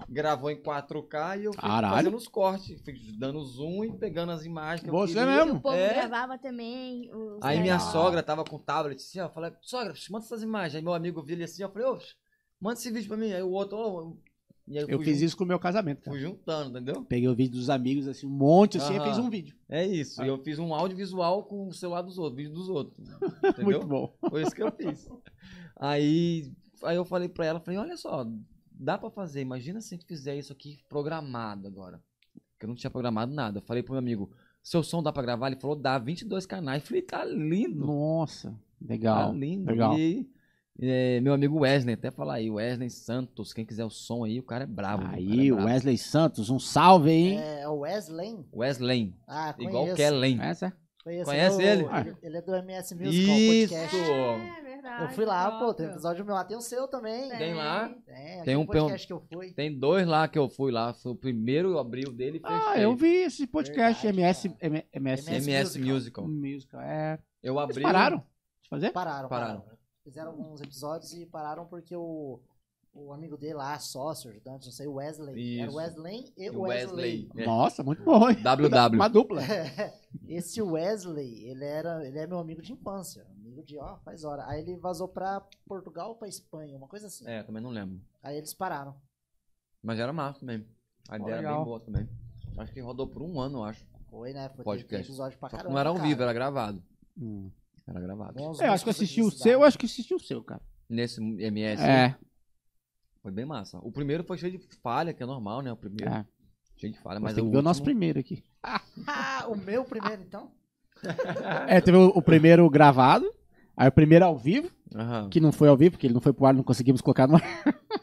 gravou em 4K e eu fui Caralho. fazendo os cortes, fui dando zoom e pegando as imagens que eu Você queria. mesmo? O povo É. gravava também. os Aí minha sogra tava com o tablet assim, ó, eu falei, sogra, manda essas imagens. Aí meu amigo viu ele assim, ó, eu falei, ô, manda esse vídeo pra mim. Aí o outro, ô, aí eu, Eu fiz jun- isso com o meu casamento, cara. Fui juntando, entendeu? Peguei o vídeo dos amigos, assim, um monte assim, e Aham. fiz um vídeo. É isso. Ah. E eu fiz um audiovisual com o celular dos outros, vídeo dos outros. Entendeu? Muito bom. Foi isso que eu fiz. Aí, aí eu falei pra ela, falei, olha só, dá pra fazer, imagina se a gente fizer isso aqui programado agora. Porque eu não tinha programado nada. Eu falei pro meu amigo, seu som dá pra gravar? Ele falou, dá, 22 canais. Eu falei, tá lindo. Nossa, Tá legal. lindo. legal. E é, meu amigo Wesley, até falar aí, Wesley Santos, quem quiser o som aí, o cara é brabo. viu? O cara Aí, é o brabo. Wesley Santos, um salve aí, hein? É o Wesley. Wesley, Ah, conheço. igual Kellen. Essa? Conheço, Conhece é ele? ele? Ele é do MS Musical Isso! Podcast. É verdade. Eu fui lá, pô, tem episódio meu lá, tem o seu também. Tem lá? Tem, Tem um podcast que eu fui. Tem dois lá que eu fui lá. Foi o primeiro, eu abri o dele e fechei. Ah, eu vi esse podcast Verdade, MS, cara. MS, MS MS Musical. Musical. Musical. É. Eu Eles abri. pararam de fazer? Pararam, Pararam. pararam. Fizeram alguns episódios e pararam porque o, o amigo dele lá, sócio, ajudante, não sei, o Wesley. Era o Isso. Wesley e Wesley. Wesley. É. Nossa, muito bom, hein? WW. Uma dupla. Esse Wesley, ele era, ele é meu amigo de infância, amigo de, ó, faz hora. Aí ele vazou pra Portugal ou pra Espanha, uma coisa assim. É, também não lembro. Aí eles pararam. Mas era massa também. A ideia era bem boa também. Acho que rodou por um ano, eu acho. Foi, né? Foi Podcast. episódio pra Só que caramba. não era ao cara. vivo, era gravado. Hum. Era gravado. É, eu acho que assisti o seu, eu acho que assisti o seu, cara. Nesse MS É, foi bem massa. O primeiro foi cheio de falha, que é normal, né? O primeiro. é. Cheio de falha, Mas mas tem o que ver o nosso último- primeiro aqui. Ah, o meu primeiro, então? É, teve o, o primeiro gravado, Aí o primeiro ao vivo, Aham. que não foi ao vivo, porque ele não foi pro ar, não conseguimos colocar no ar,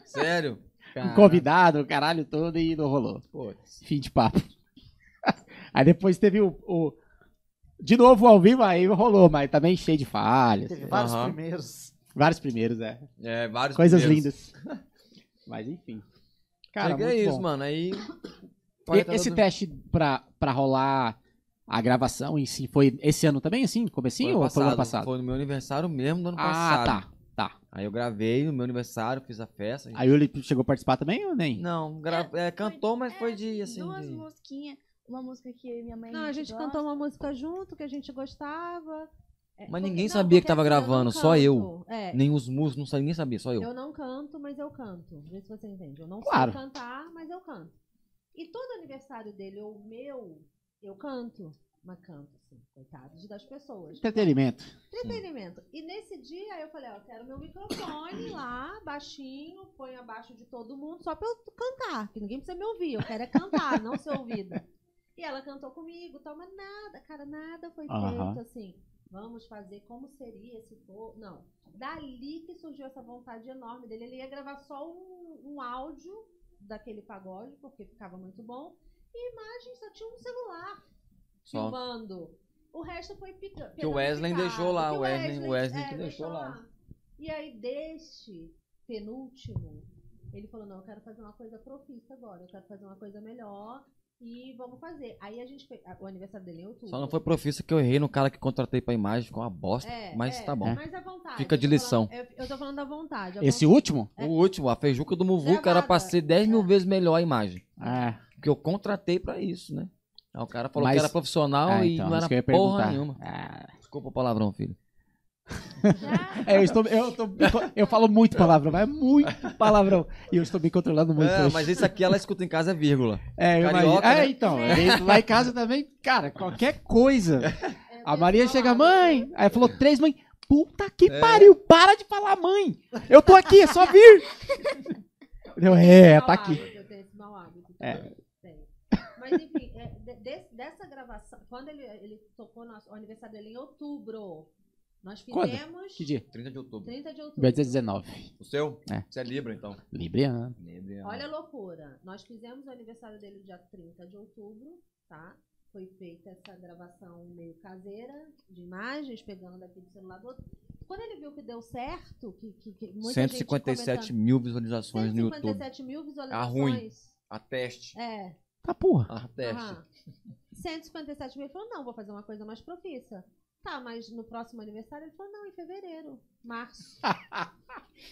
Sério? um convidado, o caralho todo, e não rolou. Putz. Fim de papo. Aí depois teve o, o- De novo ao vivo, aí rolou, mas também cheio de falhas. Teve vários Aham. primeiros. Vários primeiros, é. É, vários Coisas primeiros. lindas. Mas enfim. Cara, muito é isso, bom. mano. Aí. E- Esse teste pra, pra rolar a gravação em si foi esse ano também, assim? Comecinho ou foi no ano passado? Foi no meu aniversário mesmo do ano ah, passado. tá. Tá. Aí eu gravei no meu aniversário, fiz a festa. Aí o Yuli chegou a participar também ou nem? Não, gra... é, cantou, mas foi de assim. Duas de- musiquinhas. Uma música que eu e minha mãe. Não, a gente gosta. cantou uma música junto que a gente gostava. É, Mas porque- ninguém não, sabia que tava assim, eu gravando, só eu. É, Nem os músicos, não sabia, ninguém sabia, só eu. Eu não canto, mas eu canto. Vê se você entende. Eu não Claro. sei cantar, mas eu canto. E todo aniversário dele, ou meu, eu canto. Mas canto, assim, coitados das pessoas. Entretenimento. Entretenimento. E nesse dia eu falei, ó, eu quero meu microfone lá, baixinho, põe abaixo de todo mundo, só pra eu cantar, que ninguém precisa me ouvir. Eu quero é cantar, não ser ouvida. E ela cantou comigo, tal, mas nada, cara, nada foi feito assim. Vamos fazer como seria se for. Não. Dali que surgiu essa vontade enorme dele. Ele ia gravar só um, um áudio daquele pagode, porque ficava muito bom. E imagem só tinha um celular Só. filmando. O resto foi pica. Que o Wesley deixou lá, Que o Wesley- Wesley que é, deixou lá. E aí, deste penúltimo, ele falou: não, eu quero fazer uma coisa profissa agora, eu quero fazer uma coisa melhor e vamos fazer. Aí a gente fez. O aniversário dele é em outubro. Só não foi profissa que eu errei no cara que contratei pra imagem, ficou uma bosta. É, mas é, tá bom. Mas à vontade. Fica de eu tô lição. falando- eu, eu tô falando da vontade. a Esse vontade- último? É. O último, a feijuca do Muvuca era pra ser 10 mil É. vezes melhor a imagem. É. Porque eu contratei pra isso, né? Aí o cara falou Mas- que era profissional e então, não isso era porra perguntar. nenhuma. Ah. Desculpa o palavrão, filho. É, eu, estou, eu, tô, eu falo muito palavrão, mas é muito palavrão. E eu estou me controlando muito É, hoje. mas isso aqui ela escuta em casa é vírgula. É, eu carioca. É, né? então. ele- lá em casa também, cara, qualquer coisa. é A Maria chega, mãe. Aí falou três mãe. Puta que É. pariu, para de falar mãe. Eu tô aqui, é só vir. Eu, é, tá aqui. hábito, Eu tenho esse mau hábito. É. Mas enfim, é, de- de- dessa gravação, quando ele, ele tocou no o aniversário dele em outubro, nós Quando? fizemos. Que dia? 30 de outubro. 30 de outubro. Vai dizer 19. O seu? É. Você é Libra, então. Libriano. Libra. Olha a loucura. Nós fizemos o aniversário dele dia 30 de outubro, tá? Foi feita essa gravação meio caseira, de imagens, pegando daqui do celular do outro. Quando ele viu que deu certo, que, que, que muita 157 gente mil visualizações no YouTube. 157 mil visualizações. Ah, ruim. A teste. É. Tá porra. A teste. Aham. 157 mil. Ele falou, não, vou fazer uma coisa mais profissa. Tá, mas no próximo aniversário ele falou, não, em fevereiro, março.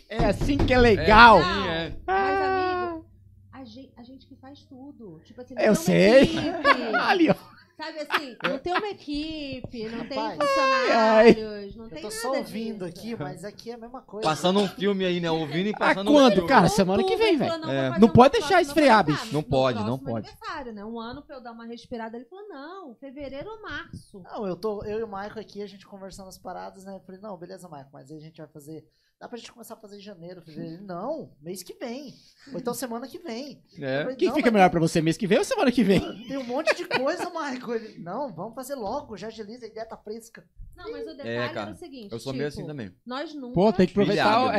É assim que é legal. É, sim, é. Mas, amigo, a gente, a gente que faz tudo. Tipo assim, não Eu tem uma sei. equipe. Ali, ó. Sabe assim, não tem uma equipe, não tem Rapaz. funcionários, não Eu tem tô nada só ouvindo disso. aqui, mas aqui é a mesma coisa. Passando um filme aí, né? Ouvindo e Ah, passando um quando, filme. cara? Semana que vem, velho. falou, É. Não um pode próximo- deixar esfriar, vou fazer, bicho. Não pode, não próximo pode. né? Um ano pra eu dar uma respirada. Ele falou, não, fevereiro ou março. Não, eu tô, eu e o Michael aqui, a gente conversando as paradas, né? Eu falei, não, beleza, Michael, mas aí a gente vai fazer. Dá pra gente começar a fazer em janeiro, fevereiro? Não, mês que vem. Ou então semana que vem. É. falei, Quem "Não, fica mas melhor pra você, mês que vem ou semana que vem? Tem um monte de coisa, Michael. Ele, não, vamos fazer logo, já agiliza, a ideia tá fresca. Não, mas o detalhe É, cara. o seguinte. Eu sou meio tipo, assim também. Nós nunca Pô, tem que aproveitar. Pilhado, o-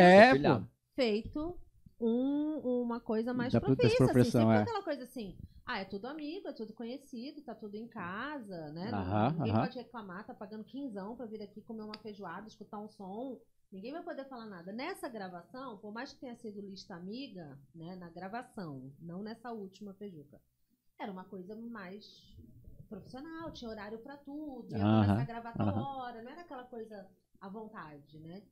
É, feito um- uma coisa mais Da pro- profissa, assim, sempre é. aquela coisa assim, ah, é tudo amigo, é tudo conhecido, tá tudo em casa, né? Não- Aham, ninguém aham. pode reclamar, tá pagando quinzão pra vir aqui comer uma feijoada, escutar um som, ninguém vai poder falar nada. Nessa gravação, por mais que tenha sido lista amiga, né, na gravação, não nessa última feijuca, era uma coisa mais profissional, tinha horário pra tudo, ia começar a gravar tal aham. hora, não era aquela coisa à vontade, né?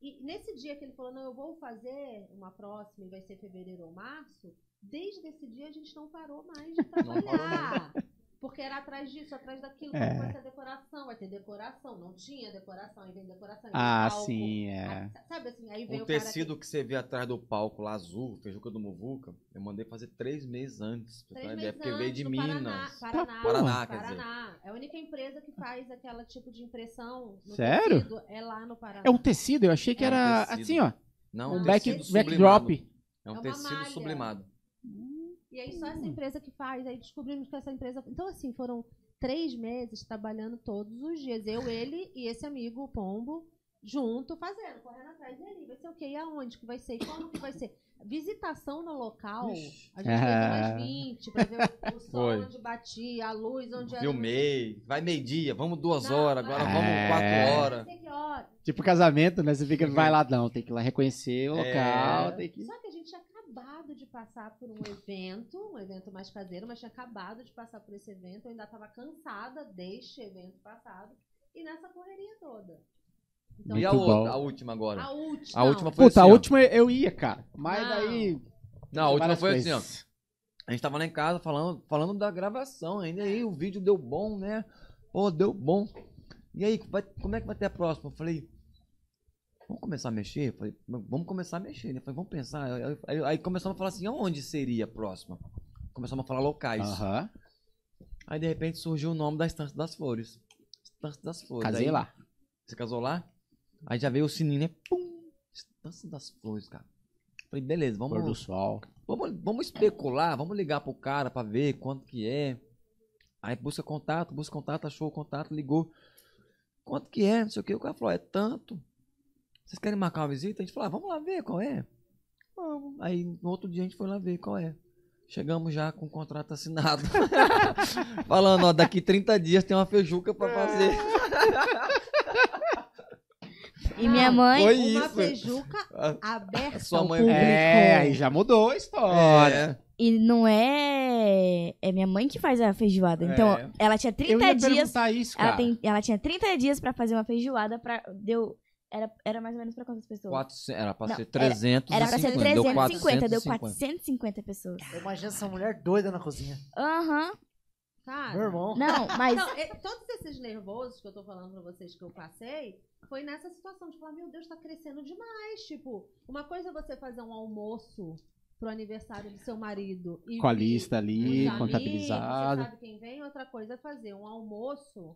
E nesse dia que ele falou, não, eu vou fazer uma próxima e vai ser fevereiro ou março, desde esse dia a gente não parou mais de trabalhar. Porque era atrás disso, atrás daquilo, É. vai ter decoração, vai ter decoração. Não tinha decoração, aí vem decoração. aí vem Ah, palco. sim, é. Sabe assim, aí veio O o cara tecido que você vê atrás do palco lá azul, feijuca do Muvuca, eu mandei fazer três meses antes. Três uma ideia, meses porque veio antes, de no Minas. Paraná, Paraná, Paraná, quer dizer. Paraná. É a única empresa que faz aquela tipo de impressão. no Sério? tecido, É lá no Paraná. É um tecido, eu achei que É um era tecido. assim, ó. Não, Um um back, tecido backdrop. É É um uma tecido malha. sublimado. E aí só essa empresa que faz, aí descobrimos que essa empresa. Então, assim, foram três meses trabalhando todos os dias. Eu, ele e esse amigo, o Pombo. junto, fazendo, correndo atrás dele. Vai ser o quê? E aonde que vai ser? E como que vai ser? Visitação no local, a gente fez Ah. umas 20 pra ver o, o sol Foi. onde batia, a luz onde era. Filmei. Vai meio-dia, vamos duas Não, horas, agora não. vamos É. quatro horas. Não sei que hora. Tipo casamento, né? Você fica, vai lá, não, tem que ir lá reconhecer o É. local, tem que... Só que acabado de passar por um evento, um evento mais caseiro, mas tinha acabado de passar por esse evento. Eu ainda estava cansada deste evento passado e nessa correria toda. Então, E a, outra, a última agora? a última. A última foi Puta, a assim, ó. última eu ia, cara. Mas Não. daí... Não, a última foi assim, ó. A gente tava lá em casa falando, falando da gravação ainda. E aí o vídeo deu bom, né? Pô, deu bom. E aí, vai- como é que vai ter a próxima? Eu falei, vamos começar a mexer? Falei, vamos começar a mexer, né? Falei, vamos pensar. Aí, aí- aí começamos a falar assim, aonde seria a próxima? Começamos a falar locais. Aí de repente surgiu o nome da Estância das Flores. Estância das Flores. Casei Aí, lá. Você casou lá? Aí já veio o sininho, né? Pum! Estância das Flores, cara. Falei, beleza, Pôr do vamos, sol. vamos, vamos especular, vamos ligar pro cara pra ver quanto que é. Aí busca contato, busca contato, achou o contato, ligou. Quanto que é? Não sei o que. O cara falou, é tanto. Vocês querem marcar uma visita? A gente falou, ah, vamos lá ver qual é. Vamos. Aí no outro dia a gente foi lá ver qual é. Chegamos já com o contrato assinado. Falando, ó, daqui 30 dias tem uma feijuca pra fazer. E minha mãe. Foi uma isso. feijuca aberta sua ao mãe- público. É, aí já mudou a história. É. E não é. É minha mãe que faz a feijoada. Então, É. ela tinha Eu 30 ia dias. isso, cara. Ela, tem, ela tinha 30 dias pra fazer uma feijoada. Pra, deu, era, era mais ou menos pra quantas pessoas? 400, era pra Não, ser era- 350. Era pra ser deu 350, deu 450. 450 pessoas. Eu imagino essa mulher doida na cozinha. Aham. Cara, Meu irmão. Não, mas. Não, é- todos esses nervosos que eu tô falando pra vocês que eu passei, foi nessa situação de falar, meu Deus, tá crescendo demais. Tipo, uma coisa é você fazer um almoço pro aniversário do seu marido. E, Com a lista ali, amigos, Você contabilizado. sabe quem vem, outra coisa é fazer um almoço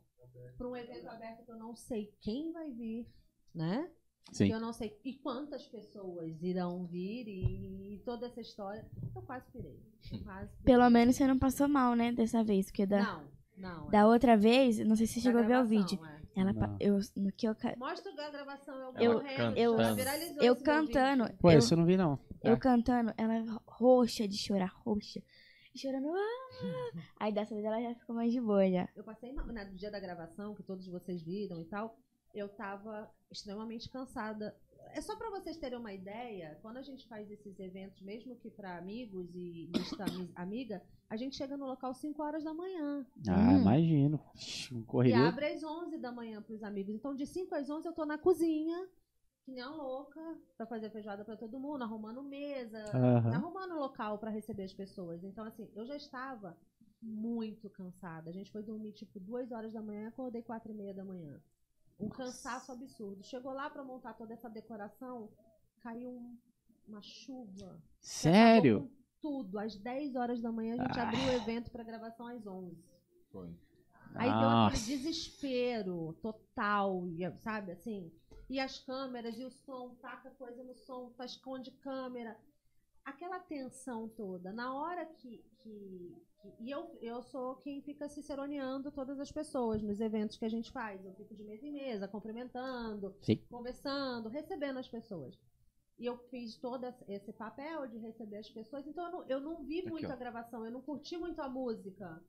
pra um evento aberto que eu não sei quem vai vir, né? Sim. Que eu não sei e quantas pessoas irão vir e, toda essa história. Eu quase pirei. Eu quase pirei. Pelo menos você não passou mal, né? Dessa vez. Porque da, Não, não. da outra vez, não sei se chegou a ver o vídeo. é. Ela, pa- eu, no que eu, Mostra a gravação, eu, Eu- morrendo, eu- eu cantando. vídeo. Pô, eu, isso eu não vi, não. eu É. cantando, ela roxa de chorar, roxa. E chorando. "Ah!" Aí dessa vez ela já ficou mais de boa já. Eu passei mal, né, no dia da gravação, que todos vocês viram e tal, eu tava extremamente cansada. É só pra vocês terem uma ideia, quando a gente faz esses eventos, mesmo que pra amigos e lista ami- amiga, a gente chega no local 5 horas da manhã. Ah, Hum. imagino. Um E correria. abre às 11 da manhã pros amigos. Então, de 5 às 11 eu tô na cozinha, que nem a louca, pra fazer feijoada pra todo mundo, arrumando mesa, Aham. arrumando local pra receber as pessoas. Então, assim, eu já estava muito cansada. A gente foi dormir, tipo, 2 horas da manhã e acordei 4 e meia da manhã. Um cansaço absurdo. Chegou lá pra montar toda essa decoração, caiu um- uma chuva. Sério? Tudo. Às 10 horas da manhã a gente Ah. abriu o evento pra gravação às 11. Aí deu aquele desespero total, e, sabe assim? E as câmeras, e o som, taca coisa no som, tá, esconde câmera. Aquela tensão toda. Na hora que. que, que- e eu, eu sou quem fica ciceroneando todas as pessoas nos eventos que a gente faz. Eu fico de mesa em mesa, cumprimentando, Sim. conversando, recebendo as pessoas. E eu fiz todo esse- papel de receber as pessoas, então eu não, eu não vi Aqui, muito ó. a gravação, eu não curti muito a música.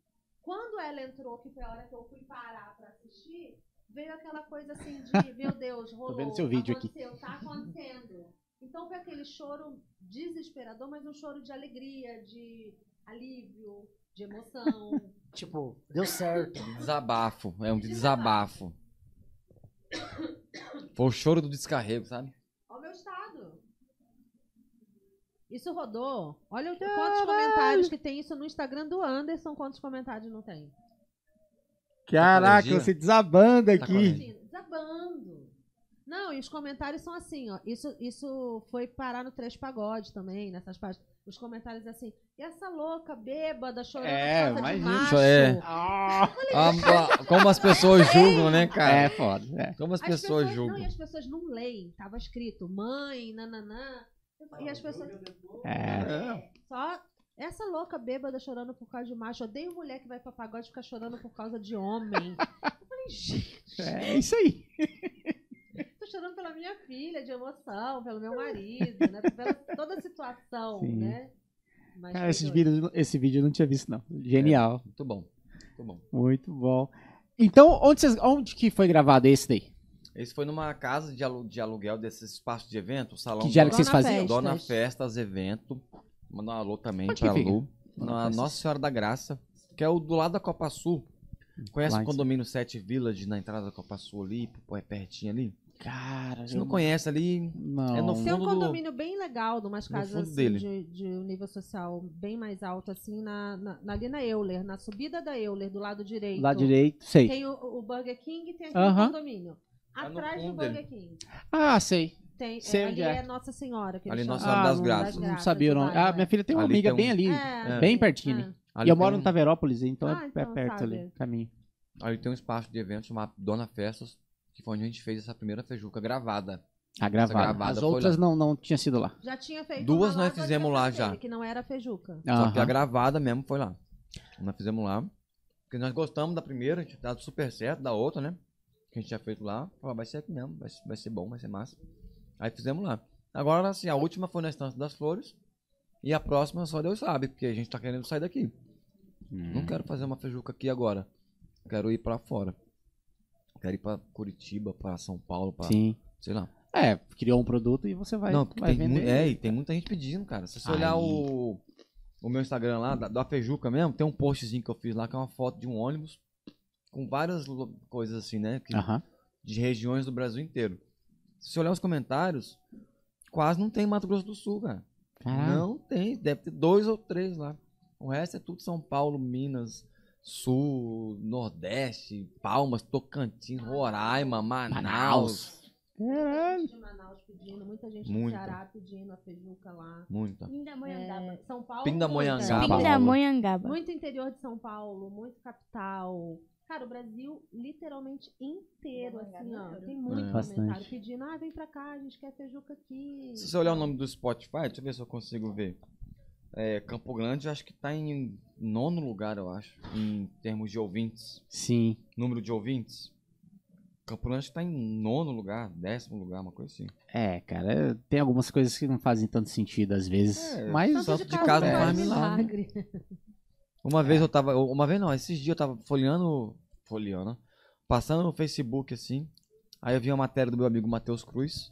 Quando ela entrou, que foi a hora que eu fui parar pra assistir, veio aquela coisa assim de, meu Deus, rolou, vendo seu vídeo aqui. aconteceu, tá acontecendo. Então foi aquele choro desesperador, mas um choro de alegria, de alívio, de emoção. Tipo, deu certo. Desabafo, é um desabafo. Foi o choro do descarrego, sabe? Olha o meu estado. Isso rodou. Olha o quantos comentários que tem isso no Instagram do Anderson, quantos comentários não tem. Caraca, você desabando Tá com aqui. Assim, desabando. Não, e os comentários são assim, ó. Isso, isso foi parar no Três Pagode também, nessas páginas. Os comentários assim, e essa louca, bêbada, chorando É, por causa de macho. É. Ah, Ah, como as pessoas julgam, né, cara? é foda. É. Como as, As pessoas, Não, julgam. e as pessoas não leem. Tava escrito mãe, nananã. E as pessoas. É. É, só essa louca bêbada chorando por causa de macho. Odeio mulher que vai pra pagode e fica chorando por causa de homem. Eu falei, gente, É isso aí. Tô chorando pela minha filha, de emoção, pelo meu marido, né? Pela toda a situação, Sim. né? Mas Cara, doido. vídeos, esse vídeo eu não tinha visto, não. Genial. Muito bom. Muito bom. Muito bom. Então, onde, vocês- onde que foi gravado esse daí? Esse foi numa casa de, alu- de aluguel desses espaços de evento, o salão Que era que vocês faziam? Dona Festas. Evento. Mandar um alô também Onde que pra fica? Lu. Na. Nossa Senhora da Graça, que é o do lado da Copa Sul. Conhece Lá o condomínio Sete Village na entrada da Copa Sul ali, pô, é pertinho ali? Cara, Se não conhece ali, Não. é no Tem um fundo do- condomínio bem legal, de umas casas fundo assim, dele. de, de um nível social bem mais alto, assim, na, na, ali na Euler, na subida da Euler, do lado direito. Lá direito, sei. Tem o, o Burger King e tem aquele Aham. condomínio. Tá Atrás do fundo Burger King. Ah, sei. Tem, Sei é, onde ali é. é Nossa Senhora. Que Ali Nossa. Senhora das não, Graças. não Das sabia o Graças, nome. Ah, vai. minha filha tem uma Ali amiga tem um- bem ali. É, Bem sim, pertinho é. ali. ali e eu moro um- no Taverópolis, então Ah, é então perto sabe. ali, caminho. Ali tem um espaço de evento chamado Dona Festas, que foi onde a gente fez essa primeira feijuca gravada. A gravada. gravada As outras lá. não, não tinha sido lá. Já tinha feito Duas nós fizemos lá já. dele, Que não era feijuca. Só que a gravada mesmo foi lá. Nós fizemos lá. Porque nós gostamos da primeira, a gente tá super certo da outra, né? Que a gente tinha feito lá. Falou, vai ser aqui mesmo, vai, vai ser bom, vai ser massa. Aí fizemos lá. Agora, assim, a última foi na Estância das Flores. E a próxima só Deus sabe, porque a gente tá querendo sair daqui. Hum. Não quero fazer uma feijuca aqui agora. Quero ir pra fora. Quero ir pra Curitiba, pra São Paulo, pra. Sim. Sei lá. É, criou um produto e você vai, não, porque vai tem, vender. é, e tem muita gente pedindo, cara. Se você olhar o, o meu Instagram lá, da, da Feijuca mesmo, tem um postzinho que eu fiz lá, que é uma foto de um ônibus com várias coisas assim, né? que- Aham. de regiões do Brasil inteiro. Se você olhar os comentários, quase não tem Mato Grosso do Sul, cara. Caralho. Não tem, deve ter dois ou três lá. O resto é tudo São Paulo, Minas, Sul, Nordeste, Palmas, Tocantins, Roraima, Manaus. Manaus. Caralho. de Manaus pedindo, muita gente Muita. do Ceará pedindo a feijuca lá. Muita. Pindamonhangaba. É, São Paulo. Pindamonhangaba. Pindamonhangaba. Muito interior de São Paulo, muito capital. Cara, o Brasil literalmente inteiro, assim, ó. Tem muito É. comentário Bastante. pedindo, ah, vem pra cá, a gente quer feijuca aqui. Se você olhar o nome do Spotify, deixa eu ver se eu consigo ver. É, Campo Grande, eu acho que tá em nono lugar, eu acho, em termos de ouvintes. Sim. Número de ouvintes. Campo Grande tá em nono lugar, décimo lugar, uma coisa assim. É, cara, tem algumas coisas que não fazem tanto sentido às vezes. É, mas Santo de casa não faz milagre. Uma vez eu tava. Uma vez não, esses dias eu tava folheando. Folheando. Passando no Facebook assim. Aí eu vi uma matéria do meu amigo Matheus Cruz.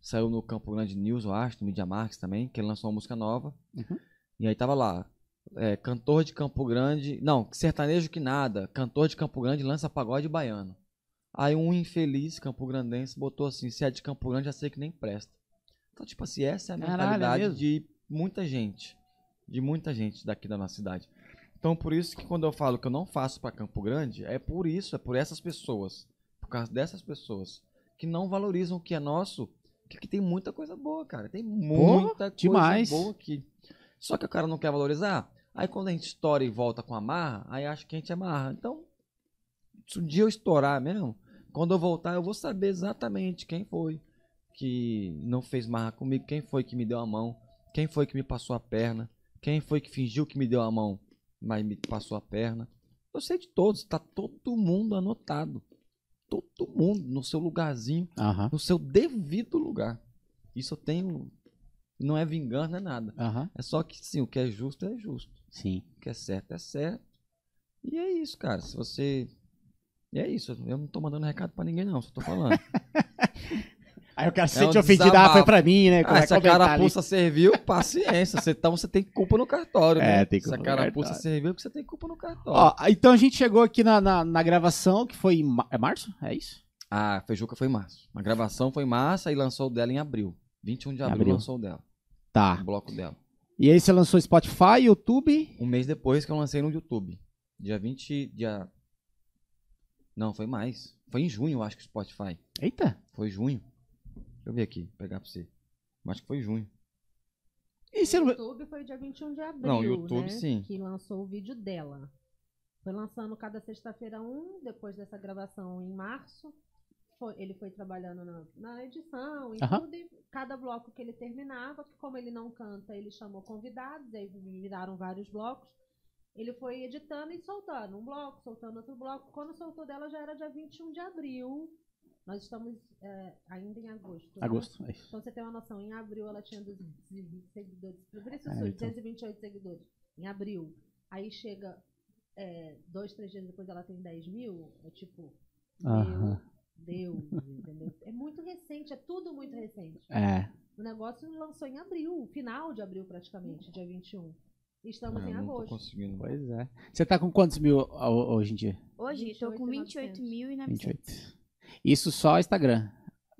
Saiu no Campo Grande News, eu acho, no Media Marks também, que ele lançou uma música nova. Uhum. E aí tava lá. é, cantor de Campo Grande. Não, sertanejo que nada. Cantor de Campo Grande lança pagode baiano. Aí um infeliz campo grandense botou assim: se é de Campo Grande, já sei que nem presta. Então, tipo assim, essa é a Caralho, é mentalidade mesmo? de muita gente. De muita gente daqui da nossa cidade. Então, por isso que quando eu falo que eu não faço pra Campo Grande, é por isso, é por essas pessoas. Por causa dessas pessoas que não valorizam o que é nosso. Que aqui tem muita coisa boa, cara. Tem muita coisa demais. boa aqui. Só que o cara não quer valorizar. Aí quando a gente estoura e volta com a marra, aí acha que a gente é marra. Então, se um dia eu estourar mesmo, quando eu voltar, eu vou saber exatamente quem foi que não fez marra comigo, quem foi que me deu a mão, quem foi que me passou a perna, quem foi que fingiu que me deu a mão, mas me passou a perna. Eu sei de todos, tá todo mundo anotado. Todo mundo no seu lugarzinho, Aham. no seu devido lugar. Isso eu tenho. Não é vingança, não é nada. Aham. É só que sim, o que é justo é justo. Sim. O que é certo é certo. E é isso, cara. Se você. E é isso. Eu não tô mandando recado pra ninguém, não. Só tô falando. Aí o cara se É um ofendido, ah, foi pra mim, né? ah, Como é se a comentar ali? carapuça serviu, paciência. Você, então você tem culpa no cartório, É, né? tem Se culpa a no carapuça serviu, é porque você tem culpa no cartório. Ó, então a gente chegou aqui na, na, na gravação, que foi em ma- é março? É isso? A Feijuca foi em março. A gravação foi em março e lançou dela em abril. 21 de abril, Abril. lançou o dela. O Tá. bloco dela. E aí você lançou Spotify, YouTube. Um mês depois que eu lancei no YouTube. Dia 20. Dia. Não, foi mais. Foi em junho, eu acho que o Spotify. Eita. Foi junho. Deixa eu ver aqui, pegar pra você. Acho que foi junho. E você não... YouTube foi dia 21 de abril. Não, o YouTube, né, sim. Que lançou o vídeo dela. Foi lançando cada sexta-feira um, depois dessa gravação em março. Foi- ele foi trabalhando na, na edição, em Aham. tudo. E cada bloco que ele terminava, que como ele não canta, ele chamou convidados, aí viraram vários blocos. Ele foi editando e soltando um bloco, soltando outro bloco. Quando soltou dela já era dia 21 de abril. Nós estamos é, ainda em agosto. né? Agosto. é isso. Então você tem uma noção, em abril ela tinha 220 seguidores. Por isso É, então. 228 seguidores. Em abril. Aí chega é, dois, três dias depois ela tem 10 mil. É tipo, meu Deus, entendeu? É muito recente, é tudo muito recente. É. O negócio lançou em abril, final de abril praticamente, dia 21. E estamos É, em não agosto. conseguindo. Pois é. Você tá com quantos mil ho- hoje em dia? Hoje, tô com 28 mil e 28. Isso só Instagram.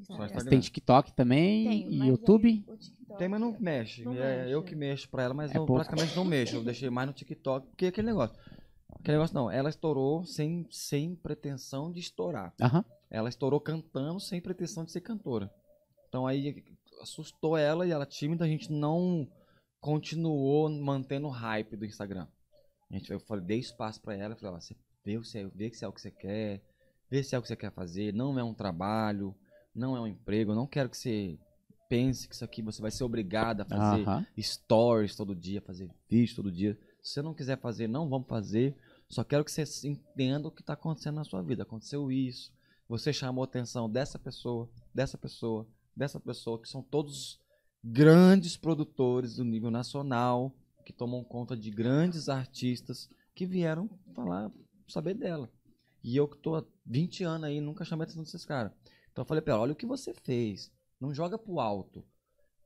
Só Instagram. tem TikTok também Tenho, e YouTube? TikTok- Tem, mas não mexe. Não é mexe. eu que mexo pra ela, mas É eu pouco. praticamente não mexo. Eu deixei mais no TikTok, porque aquele negócio. Aquele negócio não, ela estourou sem, sem pretensão de estourar. Aham. Ela estourou cantando sem pretensão de ser cantora. Então aí assustou ela e ela tímida, a gente não continuou mantendo o hype do Instagram. A gente, eu falei, dei espaço pra ela, falei, você vê, se é, vê se é o que você quer, vê se é o que você quer fazer, não é um trabalho, não é um emprego, eu não quero que você pense que isso aqui você vai ser obrigada a fazer Aham. stories todo dia, fazer vídeo todo dia. Se você não quiser fazer, não vamos fazer. Só quero que você entenda o que está acontecendo na sua vida. Aconteceu isso. Você chamou a atenção dessa pessoa, dessa pessoa, dessa pessoa, que são todos grandes produtores do nível nacional, que tomam conta de grandes artistas que vieram falar, saber dela. E eu que tô há 20 anos aí, nunca chamei a atenção desses caras. Então eu falei pra ela, olha o que você fez. Não joga pro alto.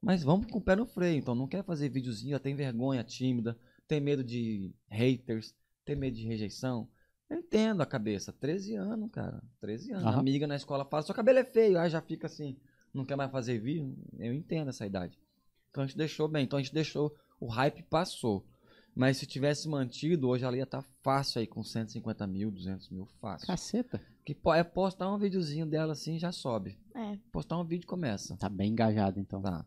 Mas vamos com o pé no freio. Então não quer fazer videozinho, tem vergonha, tímida, tem medo de haters, tem medo de rejeição. Eu entendo a cabeça. 13 anos, cara. 13 anos. Aham. Amiga na escola fala, seu cabelo é feio. Aí já fica assim, não quer mais fazer vídeo. Eu entendo essa idade. Então a gente deixou bem. Então a gente deixou, o hype passou. Mas se tivesse mantido, hoje ela ia estar fácil aí com 150 mil, 200 mil, fácil. Caceta. Que é postar um videozinho dela assim já sobe. É, Postar um vídeo começa. Tá bem engajado, então. Tá.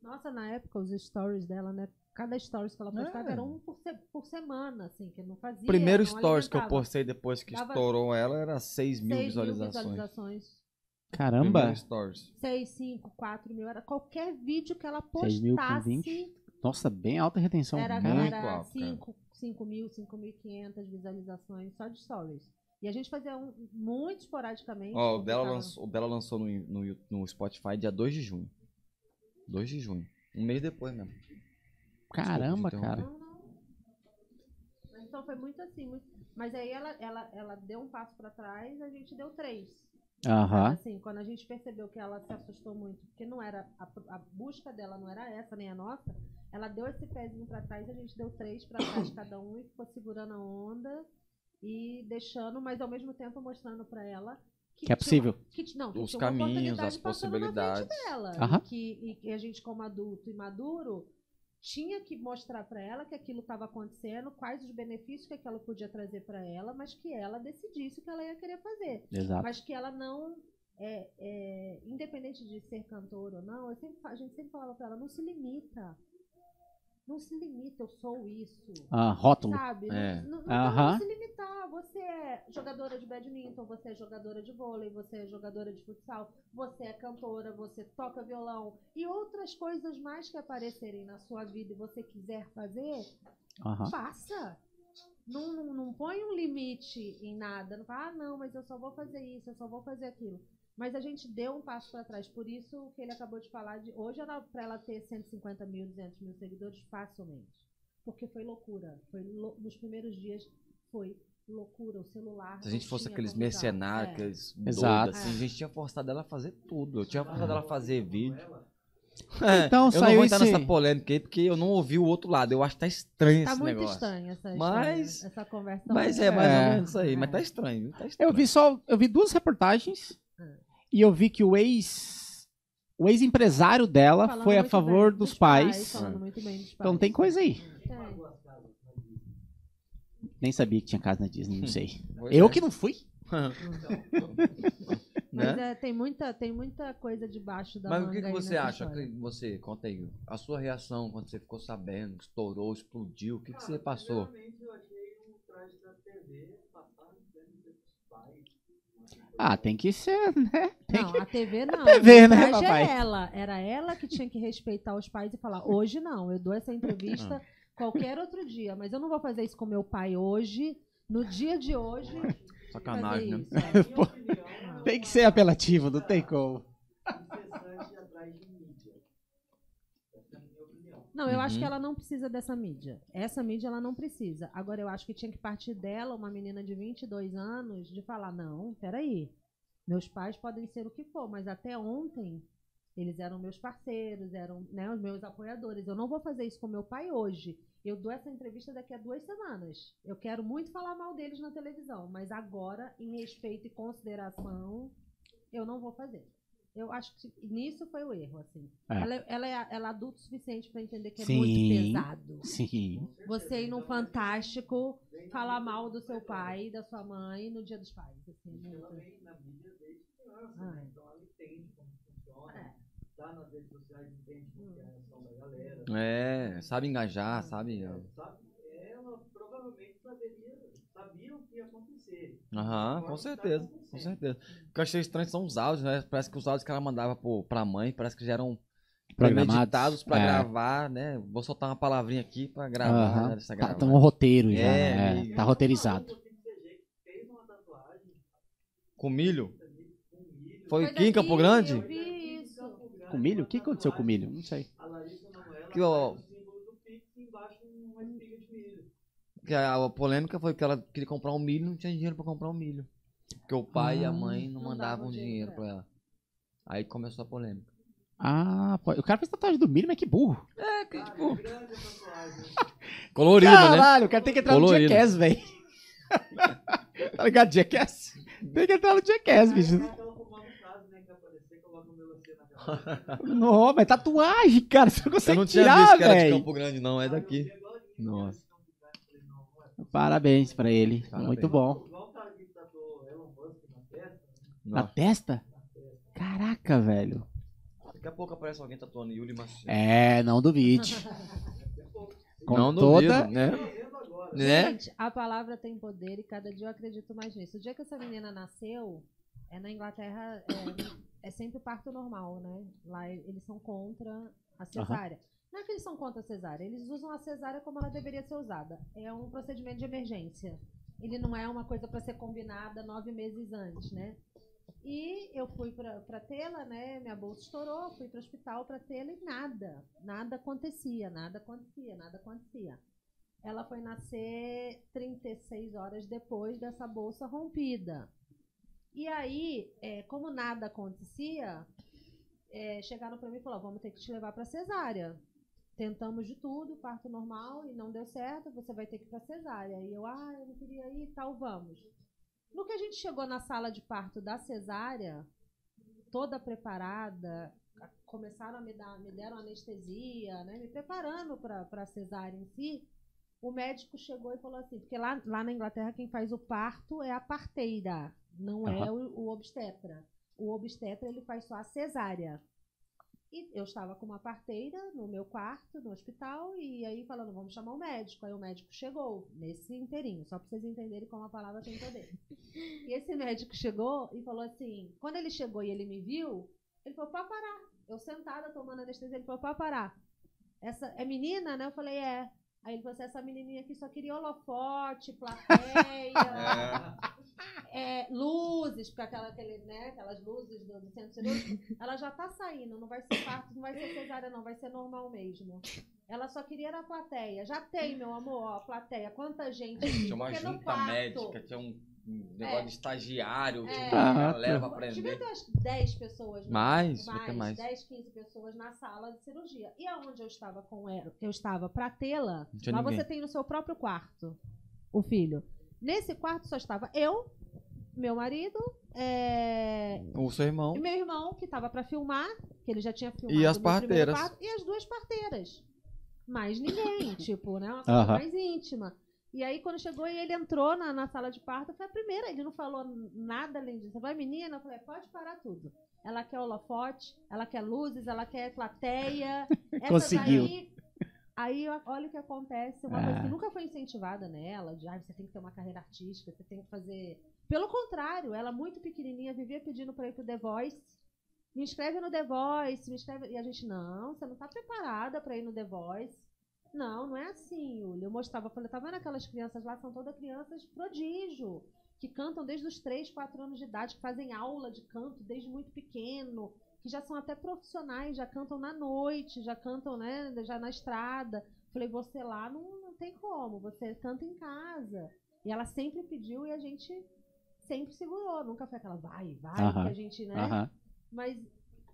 Nossa, na época, os stories dela, né? Cada stories que ela postava É. era um por, se- por semana, assim, que não fazia. Primeiro não stories que eu alimentava. postei depois que Dava estourou ela era 6 mil 6 visualizações. visualizações. Caramba. Primeiro stories. 6, 5, 4 mil. Era qualquer vídeo que ela 6 mil com postasse. 20? Nossa, bem alta retenção. Era, muito era alto, cara. 5, 5 mil, 5.500 visualizações só de stories. E a gente fazia um, muito esporadicamente. Ó, o dela, lançou, o dela lançou no, no, no Spotify dia 2 de junho. 2 de junho. Um mês depois mesmo. Caramba, te cara. Não, não. Mas Então foi muito assim. muito- Mas aí ela, ela, ela deu um passo pra trás, a gente deu três. Aham. Assim, quando a gente percebeu que ela se assustou muito, porque não era a, a busca dela não era essa nem a nossa, ela deu esse pezinho pra trás, a gente deu três pra trás cada um e ficou segurando a onda e deixando, mas ao mesmo tempo mostrando pra ela Que é tinha possível. Uma, que, não, que Os caminhos, as possibilidades. dela Aham. e, que, e que a gente como adulto e maduro tinha que mostrar pra ela que aquilo estava acontecendo, quais os benefícios que aquilo podia trazer pra ela, mas que ela decidisse o que ela ia querer fazer Exato. mas que ela não é, é, independente de ser cantora ou não, sempre, a gente sempre falava pra ela, não se limita. Não se limita, eu sou isso. Ah, rótulo. Sabe? Não- É. Não, não, não se limitar. Você é jogadora de badminton, você é jogadora de vôlei, você é jogadora de futsal, você é cantora, você toca violão e outras coisas mais que aparecerem na sua vida e você quiser fazer, Aham. faça. Não, não, não põe um limite em nada. Não fala, ah, não, mas eu só vou fazer isso, eu só vou fazer aquilo. Mas a gente deu um passo para trás. Por isso o que ele acabou de falar de hoje era para ela ter 150 mil, 200 mil seguidores facilmente. Porque foi loucura. Foi lou- nos primeiros dias foi loucura. O celular. Se a gente fosse aqueles mercenários, É. aqueles Exato. doidos, assim, a gente tinha forçado ela a fazer tudo. Eu tinha forçado ela a fazer vídeo. Então, eu não vou entrar esse- nessa polêmica aí, porque eu não ouvi o outro lado. Eu acho que tá estranho Tá esse muito negócio. estranha essa, Mas- essa conversa. Mas Tá é muito mais É. ou menos isso aí. Mas É. tá estranho. Tá estranho. Eu vi só, eu vi duas reportagens É. e eu vi que o ex o ex-empresário dela Falando foi a favor bem dos pais. falando muito bem dos Então pais. tem coisa aí. Tem. Nem sabia que tinha casa na Disney, não sei. Pois Eu é. que não fui. Mas Né? é, tem, muita, tem muita coisa debaixo da Mas o que, que você acha? Que você, conta aí. A sua reação quando você ficou sabendo, que estourou, explodiu, o que, que você passou? Ah, tem que ser, né? Tem Não, que... a TV não. TV, a né, verdade papai? É ela. Era ela que tinha que respeitar os pais e falar: hoje não, eu dou essa entrevista qualquer outro dia, mas eu não vou fazer isso com meu pai hoje, no dia de hoje. Sacanagem, né? isso, é. Pô. Tem que ser apelativo, não tem como. incessante atrás de mídia. Essa é a minha opinião. Não, eu acho Uhum. que ela não precisa dessa mídia. Essa mídia ela não precisa. Agora, eu acho que tinha que partir dela, uma menina de 22 anos, de falar: não, peraí. Meus pais podem ser o que for, mas até ontem eles eram meus parceiros, eram né, os meus apoiadores. Eu não vou fazer isso com meu pai hoje. Eu dou essa entrevista daqui a duas semanas. Eu quero muito falar mal deles na televisão, mas agora, em respeito e consideração, eu não vou fazer. Eu acho que nisso foi o erro, assim. É. Ela, é- ela é, ela é adulto o suficiente para entender que é Sim. muito pesado. Sim. Você ir num fantástico falar mal do seu pai e da sua mãe no dia dos pais. Assim, Ela vem na mídia desde criança, Ah. né? Então ela entende como funciona. É. Tá nas redes sociais, entende como é a reação da galera. É, sabe engajar, sabe? Sabe? Ela provavelmente que ia acontecer. Aham, com tá certeza, com acontecendo. certeza. O que eu achei estranho são os áudios, né? Parece que os áudios que ela mandava pro, pra mãe, parece que já eram premeditados pra É. gravar, né? Vou soltar uma palavrinha aqui pra gravar, Aham. né? Dessa Tá, gravar. tá um roteiro já, É, né? e- Tá roteirizado. Com milho? com. Foi aqui em Campo Grande? Com milho? O que aconteceu com o milho? Não sei. Que, ó, faz o símbolo do Pix e embaixo uma espiga de milho. Que a, a polêmica foi que ela queria comprar um milho e não tinha dinheiro pra comprar um milho. Porque o pai e a Ah. mãe não, Não mandavam davam dinheiro dinheiro pra ela. Aí começou a polêmica. Ah, pô, o cara fez tatuagem do milho, mas que burro. É, que Cara, tipo. grande a tatuagem. Colorido, né? Caralho, o cara tem que entrar Colorido. no Jackass, velho. tá ligado, Jackass? Tem que entrar no Jackass, bicho. Frase, né, cabeça. Não, mas tatuagem, cara. Você não Eu consegue não tinha tirar, visto que era de velho. Campo Grande, não, é daqui. Nossa. Parabéns pra ele. Parabéns. Muito bom. Musk na testa. Testa? Caraca, velho. Daqui a pouco aparece alguém tatuando Yuli Machado. É, não duvide. Com não toda... duvido, né? Né? Gente, a palavra tem poder e cada dia eu acredito mais nisso. O dia que essa menina nasceu, é na Inglaterra, é, é sempre parto normal, né? Lá eles são contra a cesárea. Não é que eles são contra a cesárea, eles usam a cesárea como ela deveria ser usada. É um procedimento de emergência. Ele não é uma coisa para ser combinada nove meses antes, né? E eu fui para tê-la, né? Minha bolsa estourou, fui para o hospital para tê-la e nada, nada acontecia, nada acontecia, nada acontecia. Ela foi nascer 36 horas depois dessa bolsa rompida. E aí, é, como nada acontecia, é, chegaram para mim e falaram: vamos ter que te levar para cesárea. Tentamos de tudo, parto normal, e não deu certo, você vai ter que ir para cesárea. E eu, ah, eu não queria ir e tal, vamos. No que a gente chegou na sala de parto da cesárea, toda preparada, começaram a me dar, me deram anestesia, né, me preparando para a cesárea em si. O médico chegou e falou assim, porque lá, lá na Inglaterra quem faz o parto é a parteira, não é Aham. o, o obstetra. O obstetra ele faz só a cesárea. E eu estava com uma parteira no meu quarto, no hospital, e aí falando, vamos chamar o médico. Aí o médico chegou, nesse inteirinho, só para vocês entenderem como a palavra tem poder. E esse médico chegou e falou assim, quando ele chegou e ele me viu, ele falou, pode parar. Eu sentada tomando anestesia, ele falou, pode parar. Essa é menina, né? Eu falei, é. Aí ele falou assim, essa menininha aqui só queria holofote, plateia, é, luzes, porque aquela, aquele, né, aquelas luzes do, do centro cirúrgico, ela já tá saindo, não vai ser parto, não vai ser cesárea, não, vai ser normal mesmo. Ela só queria era a plateia. Já tem, meu amor, ó, a plateia. Quanta gente? Tinha uma Porque junta parto- médica, tinha um um negócio É. de estagiário, tinha É. Ah, galera pra Devia aprender. ter umas 10 pessoas. né? Mais, ter mais. 10, 15 pessoas na sala de cirurgia. E aonde eu estava com ela, eu estava pra tê-la, lá ninguém. você tem no seu próprio quarto o filho. Nesse quarto só estava eu, meu marido, é, O seu irmão. e meu irmão, que estava pra filmar, que ele já tinha filmado E as parteiras. quarto, e as duas parteiras. Mais ninguém, tipo, né? Uma coisa mais íntima. E aí, quando chegou e ele entrou na, na sala de parto, foi a primeira, ele não falou nada além disso. Vai, menina? Eu falei, pode parar tudo. Ela quer holofote, ela quer luzes, ela quer plateia. Essa Conseguiu. daí- aí, olha o que acontece, uma Ah. coisa que nunca foi incentivada nela, de, ah, você tem que ter uma carreira artística, você tem que fazer... Pelo contrário, ela muito pequenininha, vivia pedindo pra ir pro The Voice. Me inscreve no The Voice, me inscreve... E a gente, não, você não tá preparada pra ir no The Voice. Não, não é assim, Yuli. Eu mostrava, eu falei, tá vendo aquelas crianças lá? São todas crianças prodígio. que cantam desde os 3, 4 anos de idade, que fazem aula de canto desde muito pequeno, que já são até profissionais, já cantam na noite, já cantam, né, já na estrada. Falei, você lá não, não tem como, você canta em casa. E ela sempre pediu e a gente sempre segurou, nunca foi aquela vai, vai, Aham. que a gente, né? Aham. Mas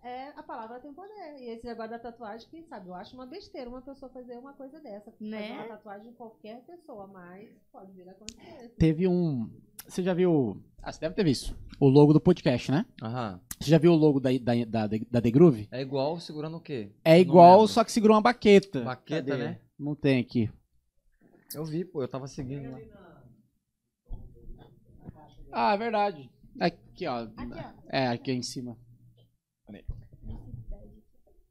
é, a palavra tem poder. E esse negócio da tatuagem, quem sabe, eu acho uma besteira uma pessoa fazer uma coisa dessa. Né? Fazer uma tatuagem em qualquer pessoa, mas pode vir a acontecer. Teve um. Você já viu. Ah, você deve ter visto. O logo do podcast, né? Aham. Você já viu o logo da, da, da, da The Groove? É igual segurando o quê? É igual, só que segurou uma baqueta. Baqueta, Cadê? né? Não tem aqui. Eu vi, pô, eu tava seguindo lá. Ah, é verdade. Aqui, ó. Aqui, ó. É, aqui em cima.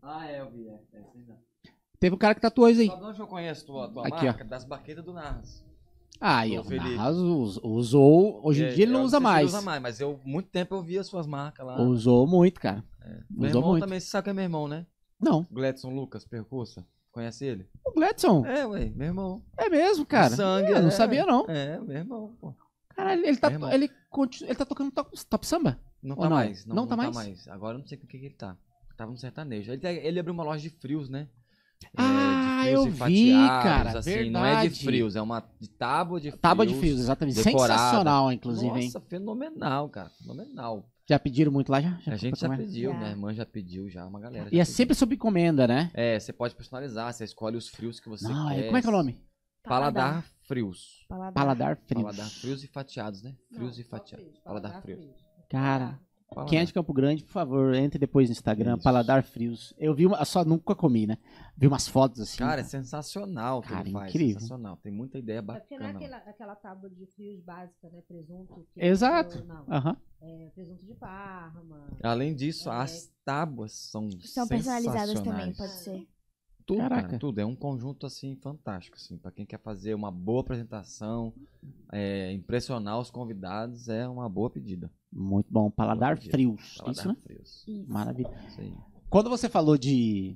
Ah, é, eu vi, é. é não. Teve um cara que tatuou isso aí. Sabe de onde eu conheço tua, tua Aqui, ó. marca? Das baquetas do Narras. Ah, aí, ó. Felipe. Narras us- usou. Hoje em É, dia ele eu não usa mais. usa mais, mas eu, muito tempo eu vi as suas marcas lá. Usou muito, cara. Meu usou irmão muito. também, você sabe que é meu irmão, né? Não. Gledson Lucas, percursa. Conhece ele? O Gladson. É, ué, meu irmão. É mesmo, cara. De sangue, eu não é. sabia, não. É, meu irmão, pô. Caralho, ele tá, irmão. ele, continu- ele tá tocando top, top samba? Não tá não? mais. Não, Não não tá tá mais? mais? Agora eu não sei com o que, que ele tá. Tava no sertanejo. Ele, ele abriu uma loja de frios, né? É, Ah, de eu frios e vi, cara, Assim, não é de verdade. frios, é uma de tábua de frios. Tábua de fios, exatamente. decorada. Sensacional, inclusive, hein? Nossa, fenomenal, cara. Fenomenal. Já pediram muito lá? Já? Já a gente já comer? pediu, minha irmã já pediu, já, uma galera. E já é pediu. sempre sob encomenda, né? É, você pode personalizar, você escolhe os frios que você Não, quer. é- como é que é o nome? Paladar frios. Paladar. Paladar Frios. Paladar frios e fatiados, né? Frios Não, e fatiados. frios, Paladar frios. Cara, Paladar. quem é de Campo Grande, por favor, entre depois no Instagram, Isso. Paladar Frios. Eu vi uma, só nunca comi, né? Vi umas fotos assim. Cara, é sensacional o que Cara, ele faz. incrível. Sensacional. Tem muita ideia É porque não é bacana. aquela, aquela tábua de frios básica, né? Presunto. queijo, Exato. Não, Aham. é presunto de Parma. Além disso, É. as tábuas são São personalizadas também, pode ser. Tudo, Caraca. cara, tudo. É um conjunto, assim, fantástico, assim. Pra quem quer fazer uma boa apresentação, é, impressionar os convidados, é uma boa pedida. Muito bom. Paladar Bom dia. Frios. Paladar Isso, né? frios. Isso. Maravilha. Isso. Quando você falou de.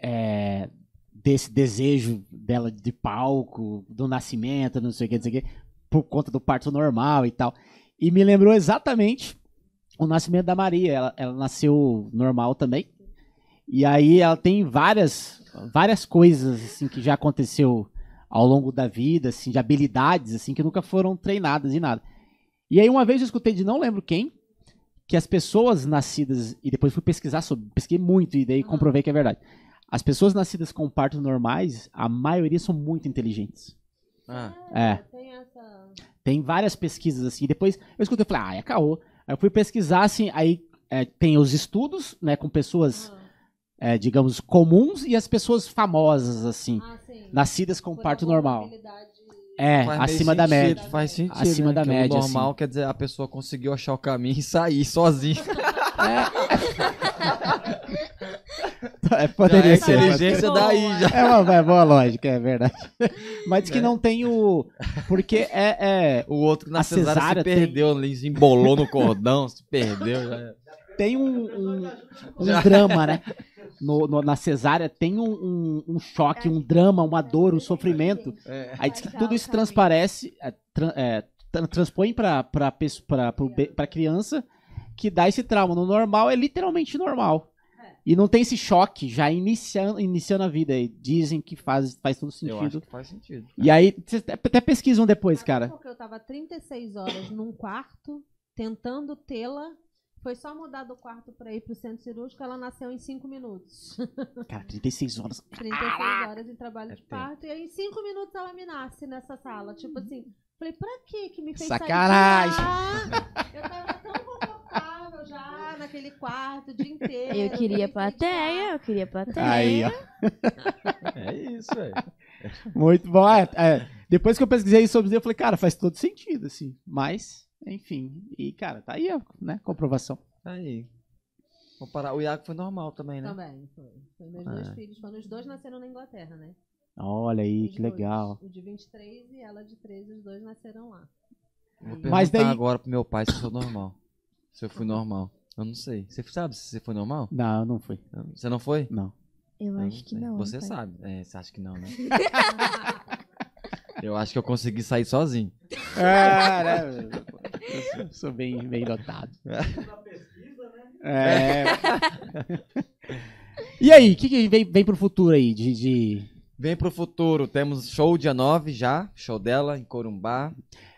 é, desse desejo dela de palco, do nascimento, não sei o que, não sei o que, por conta do parto normal e tal. E me lembrou exatamente o nascimento da Maria. Ela, ela nasceu normal também. E aí ela tem várias, várias coisas assim que já aconteceu ao longo da vida, assim, de habilidades assim que nunca foram treinadas e nada. E aí uma vez eu escutei de não lembro quem que as pessoas nascidas e depois fui pesquisar sobre, pesquisei muito e daí Aham. comprovei que é verdade. As pessoas nascidas com partos normais, a maioria são muito inteligentes. Ah, É. Tem essa. Tem várias pesquisas assim. Depois eu escutei e falei, ah, é caô. Aí eu fui pesquisar assim, aí é, tem os estudos, né, com pessoas, Ah, é, digamos, comuns e as pessoas famosas, assim, ah, sim. nascidas com Por parto normal. É, faz acima da sentido, média. Faz sentido. Acima né? da Que o média, normal assim. quer dizer a pessoa conseguiu achar o caminho e sair sozinha. É, poderia Já é ser. inteligência Boa. daí já. É uma, é boa lógica, é verdade. Mas diz que Né? não tem o. Porque é. é- O outro na cesárea, cesárea se tem- perdeu ali, se embolou no cordão, se perdeu. Já... é. tem um, um, um drama, né? No, no- na cesárea tem um, um, um choque, um drama, uma dor, um sofrimento. É. Aí diz que tudo isso transparece, é, tran- é, tra- transpõe be- pra criança que dá esse trauma. No normal é literalmente normal. E não tem esse choque já iniciando, iniciando a vida. E dizem que faz, faz todo Eu acho sentido. que faz sentido. E aí, vocês até pesquisam depois, cara. Porque eu tava 36 horas num quarto, tentando tê-la. Foi só mudar do quarto pra ir pro centro cirúrgico, ela nasceu em 5 minutos. Cara, 36 horas. 36 horas em trabalho É de tempo. parto. E aí, em 5 minutos, ela me nasce nessa sala. Tipo assim, falei, pra que que me fez Sacanagem. sair de? Eu tava tão confortável já naquele quarto o dia inteiro. Eu queria plateia, eu queria plateia. Aí, ó. É isso, velho. Muito bom. É, é, depois que eu pesquisei sobre isso, eu falei, cara, faz todo sentido, assim. Mas, enfim. E, cara, tá aí, ó, né? Comprovação. Aí. Vou parar. O Iago foi normal também, né? Também, foi. Foi meus dois É. filhos. Quando os dois nasceram na Inglaterra, né? Olha aí, Os que dois. legal. O de 23 e ela de 13, os dois nasceram lá. Vou Aí- perguntar Mas daí- agora pro meu pai se eu sou normal. Se eu fui normal. Eu não sei. Você sabe se você foi normal? Não, não foi. Você não foi? Não. Eu Eu acho que sei. não. Você pai. sabe. É, você acha que não, né? eu acho que eu consegui sair sozinho. É, né? Eu sou bem, bem dotado. Né? É. e aí, o que, que vem, vem pro futuro aí? De, de Vem pro futuro, temos show dia 9 já, show dela em Corumbá,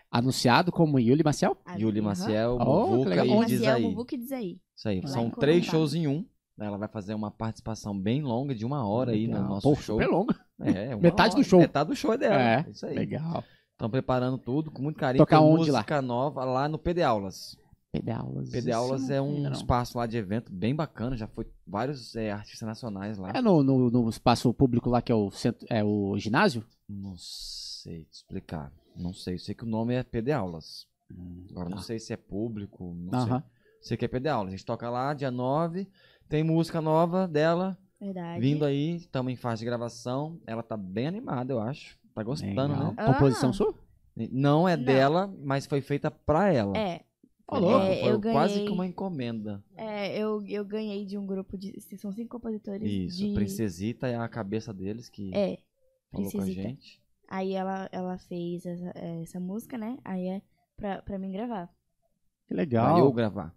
anunciado como Yuli Maciel? Yuli Aham. Maciel, Oh, Muvuca e Dizaí. Muvuca e Dizaí. Isso aí, Lá são em três Corumbá. shows em um. Ela vai fazer uma participação bem longa, de uma hora aí no Legal. nosso Pô, show. super longo. É, Metade do hora. show. Metade do show é dela. É, Isso aí. Legal. Estão preparando tudo com muito carinho. Tocar Tem onde lá? música nova lá no PD Aulas. PD Aulas. PD Aulas não é um não. espaço lá de evento bem bacana. Já foi vários é, artistas nacionais lá. É no, no, no espaço público lá que é o, centro, é o ginásio? Não sei te explicar. Não sei. Eu sei que o nome é PD Aulas. Agora não tá. sei se é público. Não Aham. sei. Sei que é PD Aulas. A gente toca lá dia 9. Tem música nova dela. Verdade. Vindo aí, estamos em fase de gravação. Ela tá bem animada, eu acho. Tá gostando, Legal. né? Composição Ah. sua? Não é Não. dela, mas foi feita pra ela. É, Foi, louco. foi É, eu quase ganhei- que uma encomenda. é eu, eu ganhei de um grupo de. São cinco compositores. Isso, de... Princesita é a cabeça deles que É. falou com a Princesita. gente. Aí ela, ela fez essa, essa música, né? Aí é pra, pra mim gravar. Que Pra eu legal. gravar.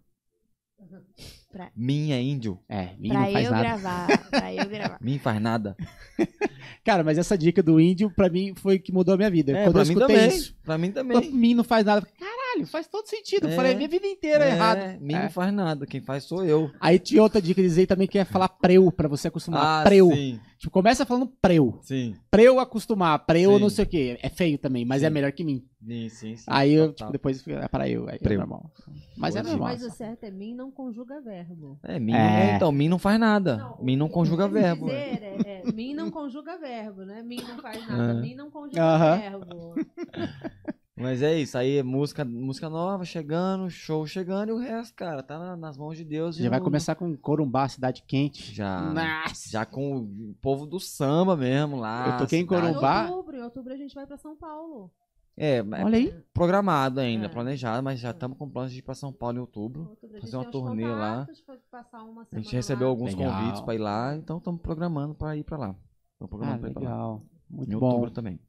Pra- Minha índio. É, Minho pra não faz eu nada. gravar. pra eu gravar. Mim faz nada. Cara, mas essa dica do índio, pra mim, foi que mudou a minha vida. É, Quando eu pra mim escutei também. isso, Pra mim também. Minho não faz nada. eu falei, Caralho, faz todo sentido. Eu É. falei a minha vida inteira É, errado. Mim É. não faz nada. Quem faz sou eu. Aí tinha outra dica, dizer também que é falar preu, pra você acostumar. preu. Ah, sim. Tipo, começa falando preu. Sim. Preu acostumar, preu Sim. não sei o quê. É feio também, mas é Sim. melhor que mim. Sim, sim, sim. Aí eu, tipo, depois é para eu. Aí é Preu. normal. Mas é normal. Mas o certo é mim não conjuga verbo. É, mim, É. então, mim não faz nada. mim não conjuga que eu verbo. Dizer é, é, mim não conjuga verbo, né? Mim não faz nada. Ah. Mim não conjuga Aham. verbo. Mas é isso, aí é música, música nova chegando, show chegando e o resto, cara, tá na- nas mãos de Deus. e Já vai no- começar com Corumbá, cidade quente. Já. Nossa. Já com o povo do samba mesmo lá. Eu toquei em cidade- Em Corumbá. outubro, em outubro a gente vai pra São Paulo. É, é Olha aí. programado ainda, É. planejado, mas já estamos com planos de ir pra São Paulo em outubro. outubro Fazer uma turnê lá. contatos, foi passar uma A gente recebeu lá. alguns Legal. convites pra ir lá, então estamos programando pra ir pra lá. Estamos Ah, programando pra ir pra lá. legal. Muito Em bom. outubro também.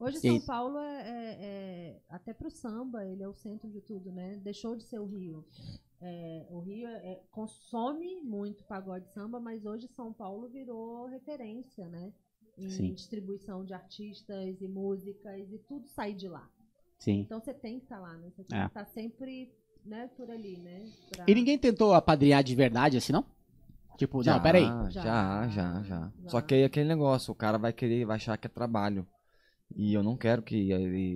Hoje São? Paulo é, é- é- até pro samba, ele é o centro de tudo, né? Deixou de ser o Rio. É, o Rio é- é- consome muito pagode samba, mas hoje São Paulo virou referência, né? Em Sim. distribuição de artistas e músicas e tudo sai de lá. Sim. Então você tem que estar lá, né? Você tem É. que estar sempre né, por ali, né? Pra- E ninguém tentou apadrinhar de verdade assim, não? Tipo, não, peraí. Já, Já. já, já, Já. Só que aí aquele negócio, o cara vai querer, vai achar que é trabalho. E eu não quero que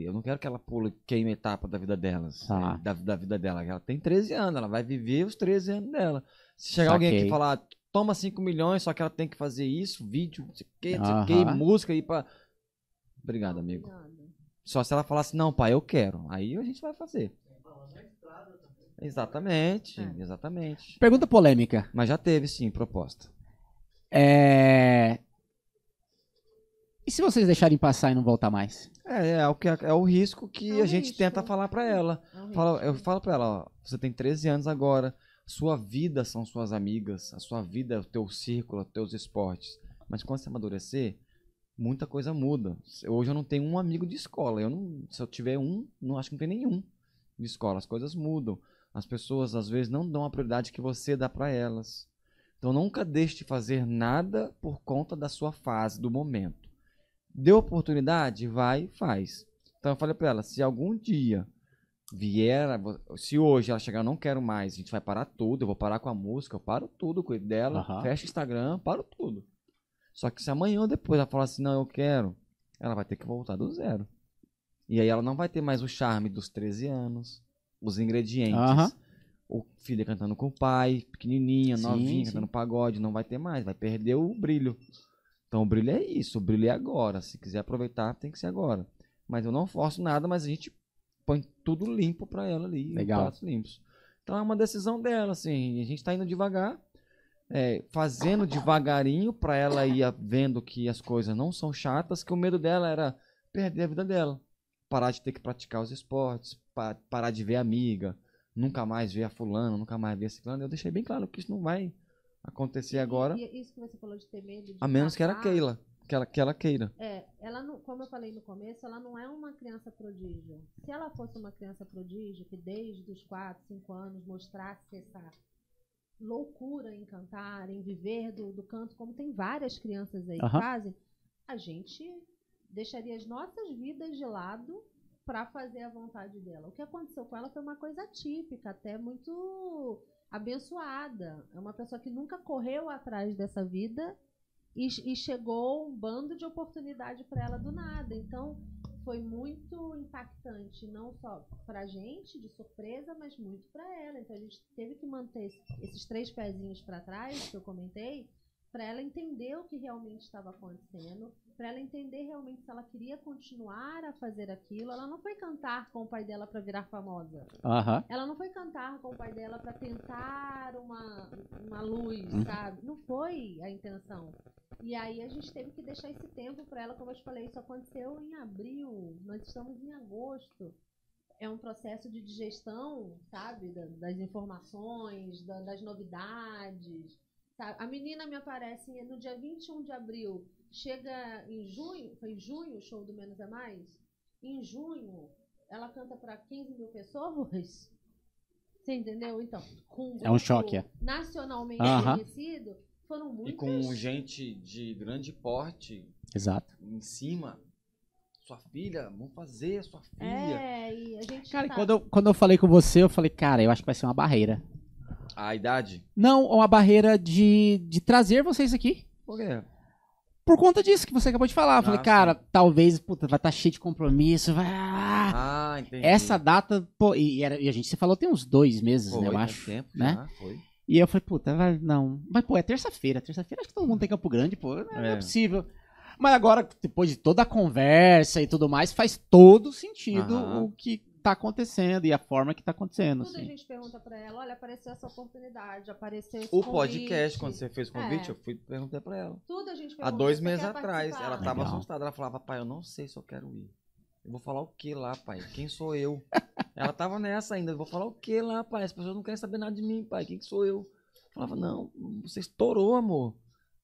eu não quero que ela pule, queime etapa da vida delas, Tá. é, da, da vida dela. Ela tem 13 anos, ela vai viver os 13 anos dela. Se chegar alguém aqui Saquei. e falar, toma 5 milhões, só que ela tem que fazer isso, vídeo, não sei o que, não sei o que, música aí pra. Obrigado, amigo. Só se ela falasse, não, pai, eu quero. Aí a gente vai fazer. Exatamente, É. exatamente. Pergunta polêmica. Mas já teve sim proposta. É. E se vocês deixarem passar e não voltar mais? É, é, o, que, é o risco que É o a gente risco. tenta falar pra ela. É um Fala- eu falo pra ela, ó, você tem 13 anos agora, sua vida são suas amigas, a sua vida é o teu círculo, os teus esportes. Mas quando você amadurecer, muita coisa muda. Hoje eu não tenho um amigo de escola. Eu não, se eu tiver um, não acho que não tem nenhum de escola. As coisas mudam. As pessoas às vezes não dão a prioridade que você dá pra elas. Então nunca deixe de fazer nada por conta da sua fase, do momento. Deu oportunidade, vai faz. Então eu falei pra ela, se algum dia vier, se hoje ela chegar, eu não quero mais, a gente vai parar tudo, eu vou parar com a música, eu paro tudo, cuido dela, fecho o Instagram, paro tudo. Só que se amanhã ou depois ela falar assim, não, eu quero, ela vai ter que voltar do zero. E aí ela não vai ter mais o charme dos 13 anos, os ingredientes. O filho cantando com o pai, pequenininha, Sim, novinha, sim. cantando pagode, não vai ter mais, vai perder o brilho. Então o brilho é isso, o brilho é agora. Se quiser aproveitar, tem que ser agora. Mas eu não forço nada, mas a gente põe tudo limpo pra ela ali, Legal. pratos limpos. Então é uma decisão dela, assim, a gente tá indo devagar, é, fazendo devagarinho pra ela ir vendo que as coisas não são chatas, que o medo dela era perder a vida dela. Parar de ter que praticar os esportes, pa- parar de ver a amiga, nunca mais ver a fulana, nunca mais ver a ciclana. Eu deixei bem claro que isso não vai acontecer agora. E, isso que você falou de ter medo de A menos que era passar, Keila. que ela, que ela queira. É, ela não, como eu falei no começo, ela não é uma criança prodígio. Se ela fosse uma criança prodígio que desde os 4, 5 anos mostrasse essa loucura em cantar, em viver do, do canto, como tem várias crianças aí que fazem, a gente deixaria as nossas vidas de lado para fazer a vontade dela. O que aconteceu com ela foi uma coisa atípica, até muito abençoada. É uma pessoa que nunca correu atrás dessa vida e, e chegou um bando de oportunidade para ela do nada. Então, foi muito impactante, não só pra gente, de surpresa, mas muito pra ela. Então, a gente teve que manter esse- esses três pezinhos para trás, que eu comentei, para ela entender o que realmente estava acontecendo, para ela entender realmente se ela queria continuar a fazer aquilo. Ela não foi cantar com o pai dela para virar famosa. Aham. Ela não foi cantar com o pai dela para tentar uma, uma luz, Uhum. sabe? Não foi a intenção. E aí a gente teve que deixar esse tempo para ela, como eu te falei, isso aconteceu em abril, nós estamos em agosto. É um processo de digestão, sabe? Da- das informações, da- das novidades. sabe? A menina me aparece no dia 21 de abril, chega em junho, foi em junho o show do Menos é Mais? Em junho, ela canta para 15 mil pessoas. Você entendeu? Então, com um É um choque, é. nacionalmente Aham. conhecido, foram E muitas. com gente de grande porte Exato. em cima. Sua filha, vamos fazer, sua filha. É, e a gente Cara, e tá- quando eu, quando eu falei com você, eu falei, cara, eu acho que vai ser uma barreira. A idade? Não, uma barreira de, de trazer vocês aqui. Por quê? Por conta disso que você acabou de falar. Eu falei, Ah, cara, talvez, puta, vai estar cheio de compromisso. Vai... ah, entendi. Essa data, pô, e, era- e a gente se falou tem uns dois meses, né, eu acho. tempo né? já, foi. E eu falei, puta, vai, não. Mas, pô, é terça-feira. Terça-feira acho que todo mundo tem Campo Grande, pô. Não é, É. possível. Mas agora, depois de toda a conversa e tudo mais, faz todo sentido Aham. o que tá acontecendo e a forma que tá acontecendo. Tudo a Assim. gente pergunta pra ela, olha, apareceu essa oportunidade, apareceu esse O convite. podcast, quando você fez o convite, É. eu fui perguntar pra ela. Tudo a gente Há pergunta, dois "Você meses atrás, participar?" ela tava Legal. assustada. Ela falava, pai, eu não sei se eu quero ir. Eu vou falar o que lá, pai? Quem sou eu? ela tava nessa ainda. Eu vou falar o que lá, pai? As pessoas não querem saber nada de mim, pai. Quem que sou eu? Eu falava, não, você estourou, amor.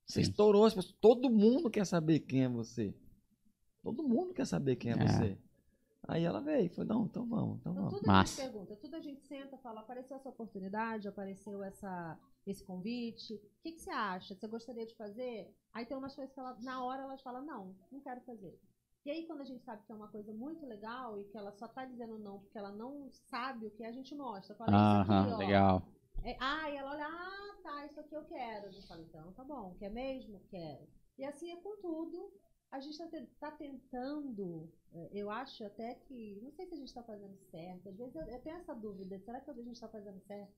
Você Sim. estourou. As pessoas, todo mundo quer saber quem é você. Todo mundo quer saber quem é, É. você. Aí ela veio e falou, não, então vamos, então Então, vamos. tudo a Massa. gente pergunta, tudo a gente senta, fala, apareceu essa oportunidade, apareceu essa, esse convite, o que, que você acha? Você gostaria de fazer? Aí tem umas coisas que ela, na hora elas falam, não, não quero fazer. E aí quando a gente sabe que é uma coisa muito legal e que ela só tá dizendo não porque ela não sabe o que é, a gente mostra. Fala, isso aqui, ó. legal. É, ah, e ela olha, ah, tá, isso aqui eu quero. Eu falo, então, tá bom, quer mesmo? Quero. E assim é com tudo. A gente tá, te- tá tentando, eh, eu acho até que, não sei se a gente tá fazendo certo, às vezes eu, eu tenho essa dúvida, será que a gente tá fazendo certo?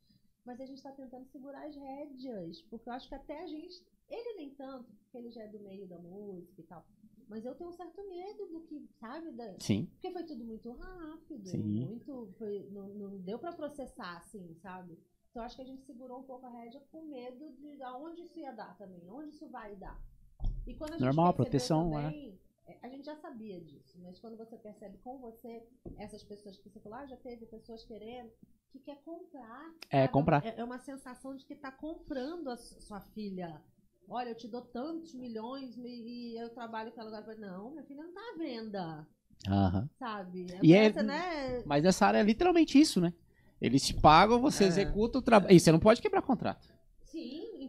Mas a gente tá tentando segurar as rédeas, porque eu acho que até a gente, ele nem tanto, porque ele já é do meio da música e tal, mas eu tenho um certo medo do que, sabe, da, Sim. porque foi tudo muito rápido, Sim. muito, foi, não, não deu pra processar assim, sabe? Então acho que a gente segurou um pouco a rédea com medo de aonde isso ia dar também, onde isso vai dar. E quando a gente Normal, proteção, também, é, a gente já sabia disso, mas quando você percebe com você essas pessoas que você falou, ah, já teve pessoas querendo, que quer comprar. É, sabe? comprar. É, é uma sensação de que tá comprando a su- sua filha. Olha, eu te dou tantos milhões e e eu trabalho com ela agora. Não, minha filha não tá à venda Aham. sabe? E é- Essa, né? Mas nessa área é literalmente isso, né? Eles te pagam, você É. executa o trabalho. E você não pode quebrar contrato.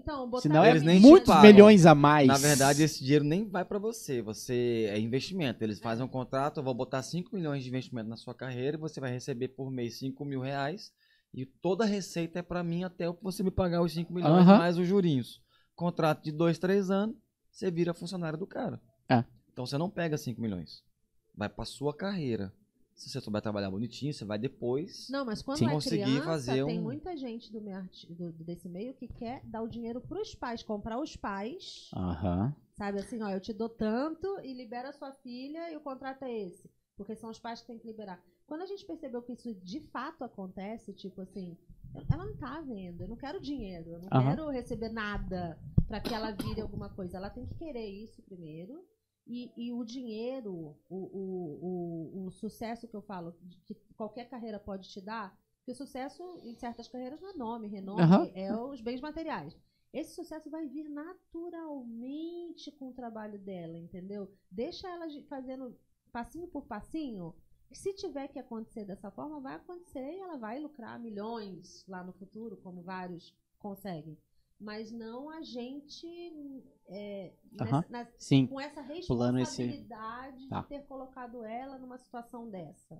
Então, botar Senão é Eles nem muitos pagam. milhões a mais. Na verdade, esse dinheiro nem vai pra você. Você é investimento. Eles fazem um contrato, eu vou botar 5 milhões de investimento na sua carreira e você vai receber por mês 5 mil reais. E toda a receita é pra mim até você me pagar os 5 milhões Aham. mais os jurinhos. Contrato de 2, 3 anos, você vira funcionário do cara. É. Então você não pega 5 milhões. Vai pra sua carreira. Se você souber trabalhar bonitinho, você vai depois. Não, mas quando Sim, é conseguir criança, fazer tem um- muita gente do meio arti- do- desse meio que quer dar o dinheiro pros pais, comprar os pais, Aham. sabe? Assim, ó, eu te dou tanto e libera a sua filha e o contrato é esse. Porque são os pais que têm que liberar. Quando a gente percebeu que isso de fato acontece, tipo assim, ela não tá vendo, eu não quero dinheiro, eu não Aham. quero receber nada pra que ela vire alguma coisa. Ela tem que querer isso primeiro. E, e o dinheiro, o, o, o, o sucesso que eu falo, que qualquer carreira pode te dar, porque o sucesso em certas carreiras não é nome, renome, Aham. é os bens materiais. esse sucesso vai vir naturalmente com o trabalho dela, entendeu? Deixa ela fazendo passinho por passinho. E se tiver que acontecer dessa forma, vai acontecer e ela vai lucrar milhões lá no futuro, como vários conseguem. Mas não a gente é, Aham. nessa- na- Sim. com essa Pulando esse- responsabilidade Tá. de ter colocado ela numa situação dessa.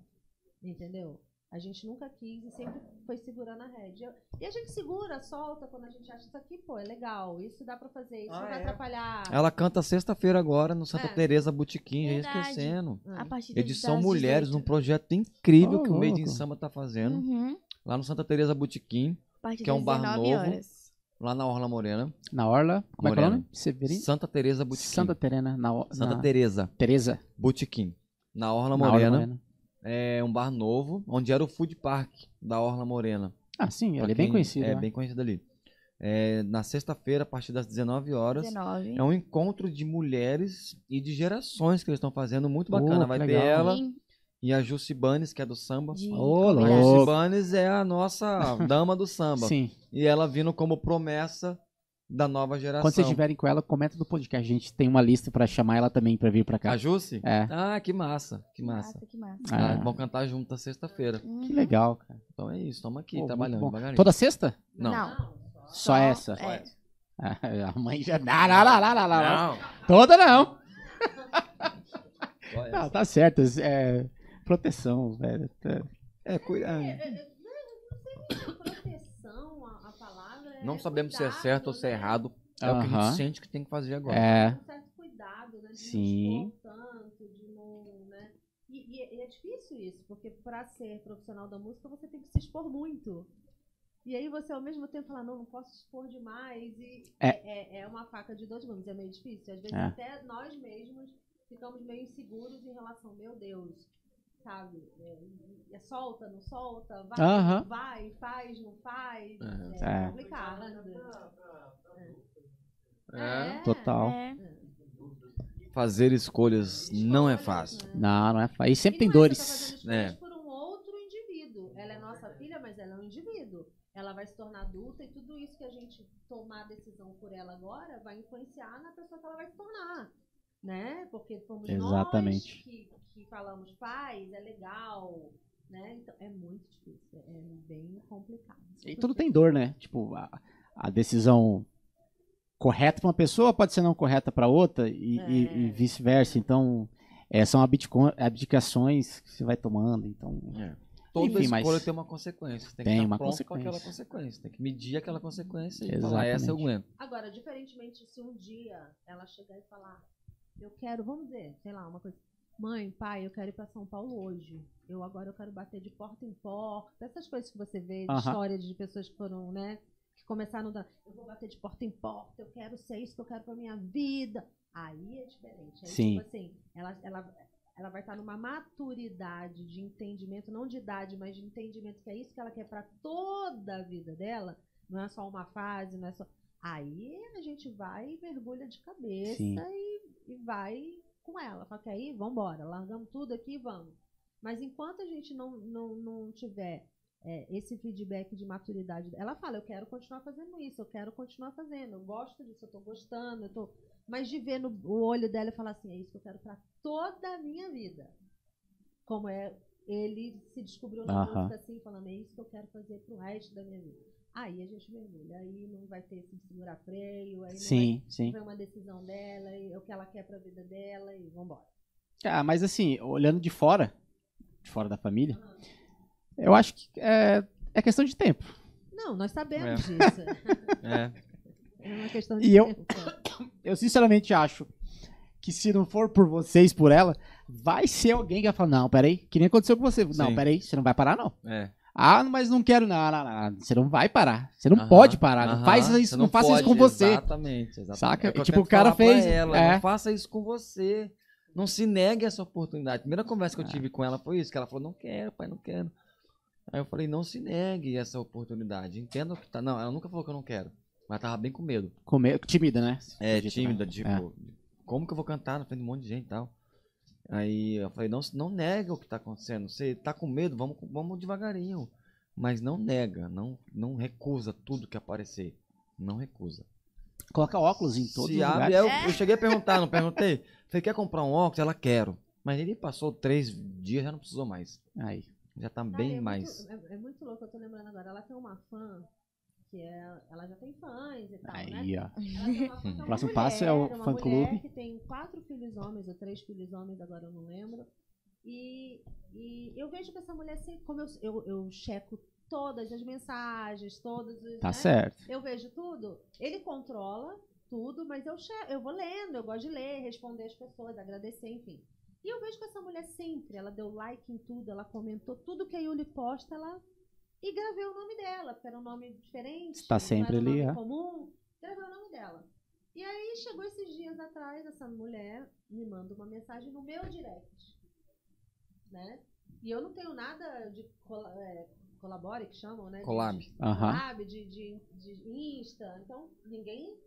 Entendeu? A gente nunca quis e sempre foi segurando a rédea. E a gente segura, solta quando a gente acha isso aqui, pô, é legal, isso dá pra fazer, isso Ah, não vai é? atrapalhar. Ela canta sexta-feira agora no Santa É. Teresa Botequim, já esquecendo. A partir Edição das Mulheres, 18. um projeto incrível Ô, que o Made in. Samba tá fazendo. Uhum. Lá no Santa Teresa Botequim, Que é um bar 19 novo. horas. Lá na Orla Morena. Na Orla. Como é que é o Morena. nome? Severino? Santa Teresa Botequim. Santa Terena. Na, o- Santa na... Teresa Teresa. Botequim. Na Orla na Orla Morena. Morena. É um bar novo, onde era o Food Park da Orla Morena. Ah, sim, Pra ele é bem conhecido. É, né? bem conhecido ali. É, na sexta-feira, a partir das 19 horas, 19. é um encontro de mulheres e de gerações que eles estão fazendo, muito bacana. Oh, Vai ter ela Sim, e a Jussi Banes, que é do samba. de Ô, A. Jussi Banes é a nossa dama do samba. Sim. E ela vindo como promessa da nova geração. Quando vocês estiverem com ela, comenta do podcast. A gente tem uma lista pra chamar ela também pra vir pra cá. A Jussi? É. Ah, que massa, que massa. Que massa. Ah, Ah, vão cantar juntas sexta-feira. Uhum. que legal, cara. Então é isso, estamos aqui, Pô, trabalhando devagarinho. Toda sexta? Não. Só, essa? É. A mãe já. Não, não, não, não, não, não. Não. Toda não. Só Não, tá certo. É proteção, velho. Tá- É, cuida. proteção, a, a palavra é Não sabemos se é cuidado, certo ou se é né? errado. É o que a gente sente que tem que fazer agora. É. um certo cuidado, né? De Sim. não expor tanto, de não, né? E, e é- e é difícil isso, porque para ser profissional da música você tem que se expor muito. E aí você ao mesmo tempo fala, não, não posso expor demais. E é, é, é uma faca de dois gumes, é meio difícil. Às vezes É. até nós mesmos ficamos meio inseguros em relação, meu Deus, sabe? É, é solta, não solta, vai, Aham. não vai, faz, não faz. É. É, É. complicado. É. Total. É. Fazer escolhas não é fácil. Não, não é fácil. E sempre E tem não é dores. tá fazendo escolhas É. por um outro indivíduo. Ela é nossa filha, mas ela é um indivíduo. Ela vai se tornar adulta e tudo isso que a gente tomar a decisão por ela agora vai influenciar na pessoa que ela vai se tornar. Né? Porque fomos Exatamente. nós que, que falamos faz, é legal. Né? Então, é muito difícil. É bem complicado. E tudo tem dor, né? Tipo, a, a decisão correta pra uma pessoa pode ser não correta pra outra e, É. e- e vice-versa. Então, é, são abdicações que você vai tomando. Então, É. Toda Enfim, mas- escolha tem uma consequência. Tem, Tem que estar uma pronto com aquela consequência. consequência. Tem que medir aquela consequência e Exatamente. falar, essa eu aguento. Agora, diferentemente se um dia ela chegar e falar, eu quero, vamos dizer, sei lá, uma coisa, mãe, pai, eu quero ir para São Paulo hoje. Eu agora eu quero bater de porta em porta, essas coisas que você vê histórias de pessoas que foram, né, que começaram da, eu vou bater de porta em porta, eu quero ser isso que eu quero para minha vida. Aí é diferente. Aí, Sim. tipo assim, ela, ela, ela vai estar numa maturidade de entendimento, não de idade, mas de entendimento que é isso que ela quer para toda a vida dela. Não é só uma fase, não é só. Aí a gente vai e mergulha de cabeça e, e vai com ela. Fala que aí, vambora, largamos tudo aqui e vamos. Mas enquanto a gente não, não, não tiver é, esse feedback de maturidade, ela fala, eu quero continuar fazendo isso, eu quero continuar fazendo, eu gosto disso, eu tô gostando, eu tô. Mas de ver no o olho dela e falar assim, é isso que eu quero pra toda a minha vida. Como é, ele se descobriu na Aham. música assim, falando, é isso que eu quero fazer pro resto da minha vida. Aí a gente mergulha, aí não vai ter esse segurar freio, aí não sim, vai sim. foi uma decisão dela, e é o que ela quer pra vida dela e vambora. Ah, mas assim, olhando de fora, de fora da família, eu acho que é, é questão de tempo. Não, nós sabemos É. disso. É. É uma questão de E eu- tempo. Eu sinceramente acho que se não for por vocês, por ela, vai ser alguém que vai falar, não, peraí, que nem aconteceu com você. Não, Sim. peraí, você não vai parar, não. É. Ah, mas não quero, não, não, não. Você não vai parar. Você não Aham, pode parar. Não faz isso, não, faça isso pode, com você. Exatamente, exatamente. Saca? É Tipo, o cara fez- Ela, é. Não faça isso com você. Não se negue essa oportunidade. A primeira conversa que eu tive com ela foi isso, que ela falou, não quero, pai, não quero. Aí eu falei, não se negue essa oportunidade. Entenda o que tá. Não, ela nunca falou que eu não quero. Mas tava bem com medo. Comer, tímida, né? É, Acredito, tímida, né? tipo, É. como que eu vou cantar na frente de um monte de gente e tal? Aí eu falei, não, não nega o que tá acontecendo. Você tá com medo, vamos, vamos devagarinho. Mas não nega, não, não recusa tudo que aparecer. Não recusa. Coloca óculos em todos Se os abre, lugares. eu, eu cheguei a perguntar, não perguntei. Falei, quer comprar um óculos? Ela, quero. Mas ele passou três dias, já não precisou mais. Aí. Já tá Cara, bem é mais. Muito, é, é muito louco, eu tô lembrando agora. Ela tem uma fã, que é. Ela já tem fãs e tal, né? Aí, ó. Uma fã que é Próximo passo é o mulher, fã-clube. mulher que tem quatro filhos homens, ou três filhos homens, agora eu não lembro. E, e eu vejo que essa mulher, sempre, como eu, eu, eu checo todas as mensagens, todas as. Tá né? certo. Eu vejo tudo. Ele controla tudo, mas eu, che- eu vou lendo, eu gosto de ler, responder as pessoas, agradecer, enfim. E eu vejo que essa mulher sempre, ela deu like em tudo, ela comentou tudo que a Yuli posta, ela. E gravei o nome dela, porque era um nome diferente. Está sempre um ali, nome é. comum. Gravei o nome dela. E aí chegou esses dias atrás, essa mulher me manda uma mensagem no meu direct. Né? E eu não tenho nada de cola- é, colabore, que chamam, né? De- Collab. de- Aham. collab, de, de, de Insta. Então, ninguém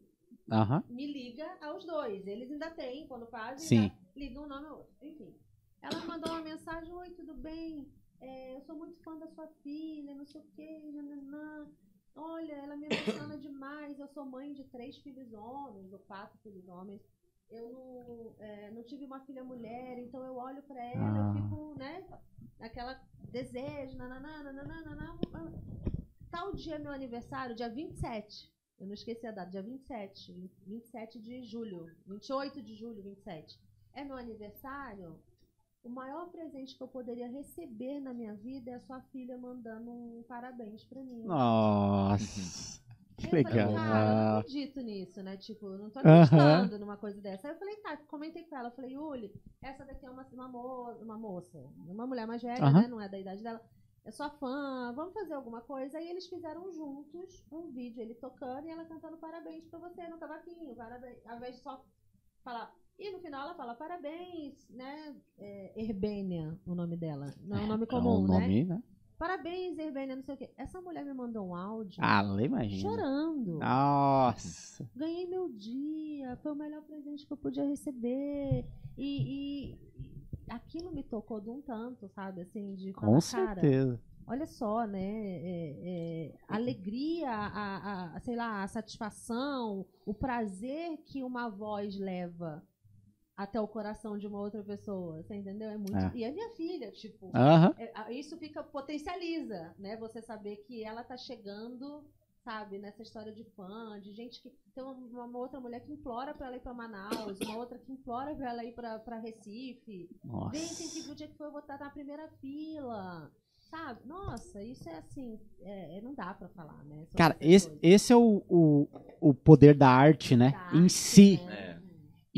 me liga aos dois. Eles ainda têm, quando fazem, Sim. ligam um nome ao outro. Enfim. Ela me mandou uma mensagem, oi, tudo bem? É, eu sou muito fã da sua filha, não sei o quê, nananã. Olha, ela me emociona demais. Eu sou mãe de três filhos homens, ou quatro filhos homens. Eu não, é, não tive uma filha mulher, então eu olho pra ela, Ah. eu fico, né, naquela desejo, nananã, nananã, nananã. Tal dia é meu aniversário, dia 27. Eu não esqueci a data, dia 27. 27 de julho. 28 de julho, 27. É meu aniversário. O maior presente que eu poderia receber na minha vida é a sua filha mandando um parabéns pra mim. Nossa. Que eu legal. Falei, cara, eu não Ah, acredito nisso, né? Tipo, eu não tô acreditando numa coisa dessa. Aí eu falei, tá, comentei com ela. Eu falei, Yuli, essa daqui é uma, uma, mo- uma moça, uma mulher mais velha, né? Não é da idade dela. É sua fã, vamos fazer alguma coisa. Aí eles fizeram juntos um vídeo, ele tocando e ela cantando parabéns pra você no cavaquinho. Parabéns. Ao invés de só falar. E no final ela fala parabéns, né? É, Herbênia, o nome dela. Não é um nome é comum, um né? nome, né? Parabéns, Herbênia, não sei o quê. Essa mulher me mandou um áudio Ah, imagina. chorando. Nossa. Ganhei meu dia, foi o melhor presente que eu podia receber. E, e- aquilo me tocou de um tanto, sabe? Assim, de falar, Com cara, certeza. olha só, né? é- é, a alegria, a, a- a- sei lá, a satisfação, o prazer que uma voz leva até o coração de uma outra pessoa. Você entendeu? É muito. É. E é minha filha, tipo. Aham. É, a- isso fica potencializa, né? Você saber que ela tá chegando, sabe, nessa história de fã, de gente que tem uma, uma outra mulher que implora pra ela ir pra Manaus, uma outra que implora pra ela ir pra, pra Recife. Vem, tem que ver Nossa. o dia que foi eu vou estar na primeira fila. Sabe? Nossa, isso é assim, é, é- não dá pra falar, né? São Cara, esse, esse é o, o, o poder da arte, né? Da em arte, si. né?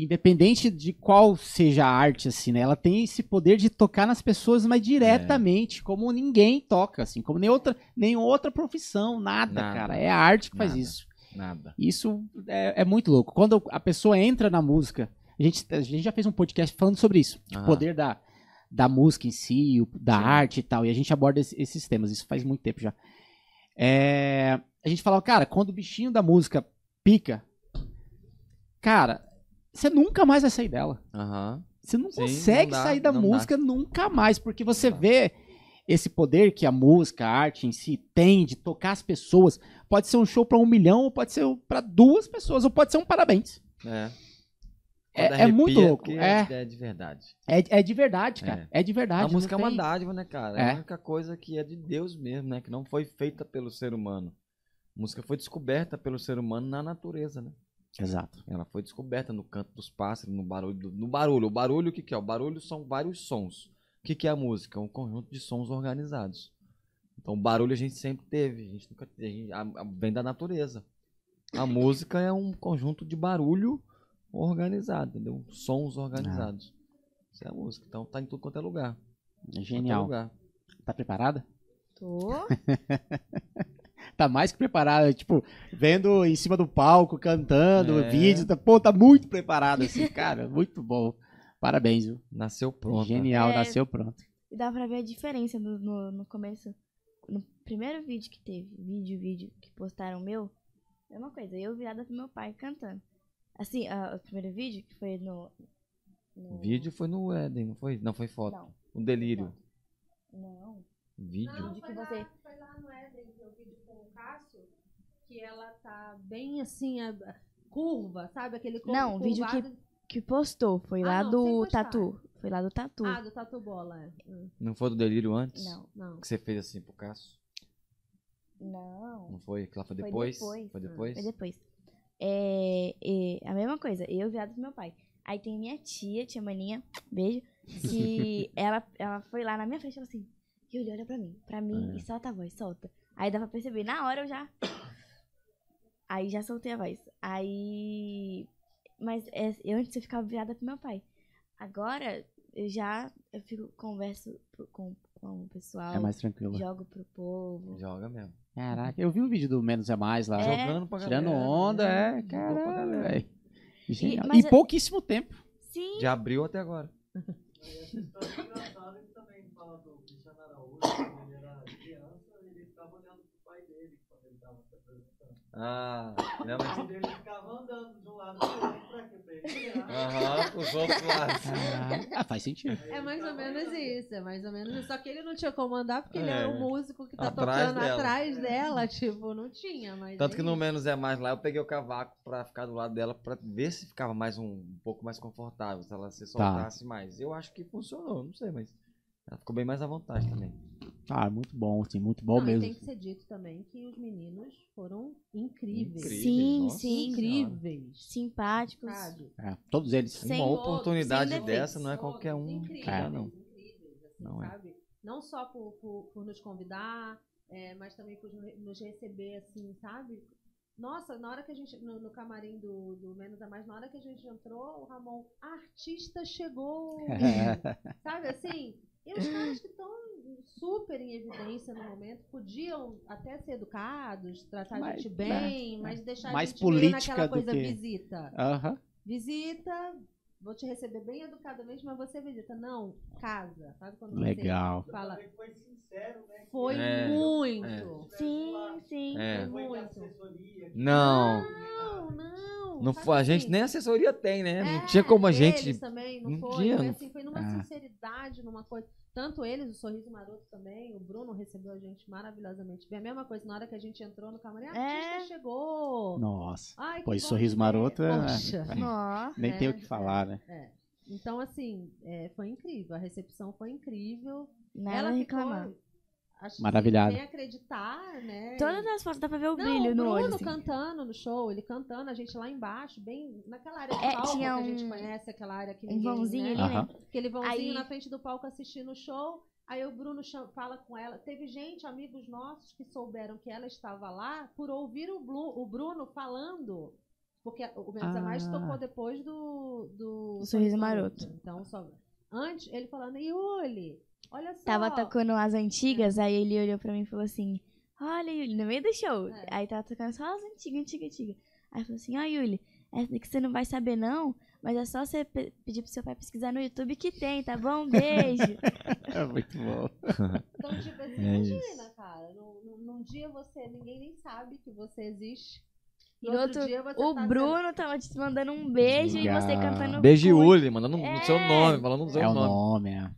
Independente de qual seja a arte, assim, né? Ela tem esse poder de tocar nas pessoas, mas diretamente, como ninguém toca, assim, como nem outra, nem outra profissão, nada, Nada. cara. É a arte que faz Nada. isso. Nada. Isso é, é muito louco. Quando a pessoa entra na música, a gente, a gente já fez um podcast falando sobre isso. O poder da, da música em si, da Sim. arte e tal. E a gente aborda esse- esses temas, isso faz muito tempo já. É, a gente falava, cara, quando o bichinho da música pica, cara, você nunca mais vai sair dela. Aham. Você não Sim, consegue não dá, sair da não dá. música nunca mais, porque você vê esse poder que a música, a arte em si tem de tocar as pessoas. Pode ser um show pra um milhão, ou pode ser pra duas pessoas, ou pode ser um parabéns. É. É, é muito louco. É, é de verdade. é, é de verdade, cara. É, de verdade. a música é não uma tem- dádiva, né, cara? É. É. a única coisa que é de Deus mesmo, né? Que não foi feita pelo ser humano. A música foi descoberta pelo ser humano na natureza, né? Exato. Ela foi descoberta no canto dos pássaros, no barulho. do- no barulho. O barulho, o que, que é? O barulho são vários sons. O que, que é a música? Um conjunto de sons organizados. Então, o barulho a gente sempre teve. A gente nunca teve. a gente- a- a- vem da natureza. A música é um conjunto de barulho organizado, entendeu? Sons organizados. Isso é a música. Então, tá em tudo quanto é lugar. É Genial. lugar. Tá preparada? Tô. Tá mais que preparada. Tipo, vendo em cima do palco, cantando, É. vídeo. Tá, pô, tá muito preparada, assim, cara. Muito bom. Parabéns, viu? Nasceu pronto. Genial, É. nasceu pronto. E dá pra ver a diferença no, no, no começo. No primeiro vídeo que teve, vídeo, vídeo, que postaram meu, mesma coisa, eu virada pro meu pai cantando. Assim, ah, o primeiro vídeo, que foi no. no- O vídeo foi no Éden, não foi? Não, foi foto. Não. O delírio. Não. Vídeo. Não, Vídeo foi, que lá, você- foi lá no Éden, que eu vídeo com o Cássio, que ela tá bem assim, a- curva, sabe? Aquele corpo Não, o vídeo que-. Que postou, foi Ah, lá não, do. Tatu. Foi lá do Tatu. Ah, do Tatu Bola, é. Hum, Não foi do delírio antes? Não, Não. Que você fez assim pro Cássio? não. Não foi? Que lá foi Foi depois? depois. Foi depois? Foi depois. É, é, a mesma coisa, eu viado do meu pai. Aí tem minha tia, tia Maninha, beijo, que ela, ela foi lá na minha frente e falou assim, Yuli, olha pra mim, pra mim, É. e solta a voz, solta. Aí dá pra perceber, na hora eu já... Aí já soltei a voz. Aí... Mas é, eu antes eu ficava virada pro meu pai. Agora, eu já, eu fico, converso pro- com, com o pessoal, É mais tranquilo. jogo pro povo. Joga mesmo. Caraca, eu vi o vídeo do Menos é Mais lá. É. Jogando pra Tirando galera. onda, é. Caralho, galera. velho. Mas Em é- pouquíssimo tempo. Sim, De abril até agora. Aí essa história é engraçada que também fala do Cristiano Araújo, quando ele era criança, ele ficava olhando pro pai dele quando ele tava se apresentando. Ah, realmente. pai dele ficava andando de um lado pro outro pra quê? Pra ele. Aham, os outros lados. Ah, faz sentido. É mais ou menos isso, é mais ou menos isso. Só que ele não tinha como andar porque ele É. era o músico que tá Atrás tocando dela. atrás dela. Tipo, não tinha, mas. Tanto é que no isso. menos é mais lá, eu peguei o cavaco pra ficar do lado dela pra ver se ficava mais um, um pouco mais confortável, se ela se soltasse mais. Eu acho que funcionou, não sei, mas ela ficou bem mais à vontade também. Ah, muito bom, sim, muito bom Não, e mesmo. tem que ser dito também que os meninos foram incríveis. Incrível. sim, nossa sim. Incríveis. Simpáticos. É, todos eles. Sem- Uma oportunidade sem dessa não é qualquer um. Incríveis, dá, não. incríveis, assim, Não é. sabe? Não só por, por, por nos convidar, é, mas também por nos- receber, assim, sabe? Nossa, na hora que a gente, no, no camarim do, do Menos a Mais, na hora que a gente entrou, o Ramon, artista chegou! sabe assim? E os caras que estão super em evidência no momento podiam até ser educados, tratar a gente bem, mas deixar Mais a gente política naquela coisa que- visita Aham. visita, vou te receber bem educadamente, mas você visita. Não, casa. Sabe quando Legal. você fala? Foi sincero, né? Foi É, muito. é. Sim, sim. É. Não foi Muito. Não. Não, não. Não foi, a gente assim? nem assessoria tem, né? É, não tinha como a gente. Também, não, não foi. tinha, Foi, não- assim, foi numa Ah. sinceridade, numa coisa. Tanto eles, o Sorriso Maroto também, o Bruno recebeu a gente maravilhosamente bem. A mesma coisa, na hora que a gente entrou no camarim, a É. artista chegou. Nossa. Ai, Pois sorriso ver. maroto é. Nem É, tem o que é. falar, né? É. Então, assim, é, foi incrível. A recepção foi incrível. a ela reclamar. Acho, Maravilhada. Sem acreditar, né? Todas as fotos dá pra ver o Não, brilho o no Bruno olho. assim. cantando no show, ele cantando, a gente lá embaixo, bem naquela área de É, palco tinha que a gente um- conhece, aquela área que Um ninguém, vãozinho né? ali, né? Aquele vãozinho Aí- na frente do palco assistindo o show. Aí o Bruno chama- fala com ela. Teve gente, amigos nossos, que souberam que ela estava lá por ouvir o, Blu- o Bruno falando. Porque o Menos a Mais Ah. tocou depois do, do Do Sorriso Maroto. Então, só... Antes, ele falando, Yuli, olha só. Tava tocando as antigas, aí ele olhou pra mim e falou assim: Olha, Yuli, no meio do show. É. Aí tava tocando só as antigas, antigas, antigas. Aí falou assim: Ó, Yuli, essa daqui você não vai saber não, mas é só você pe- pedir pro seu pai pesquisar no YouTube que tem, tá bom? Beijo. É muito bom. Então, tipo assim, É imagina, cara. Num, num- dia você, ninguém nem sabe que você existe. E No outro, dia você o tá Bruno tava te mandando um beijo e você cantando. Beijo cu. Uli, mandando no É. seu nome, falando no seu É o nome. nome, é.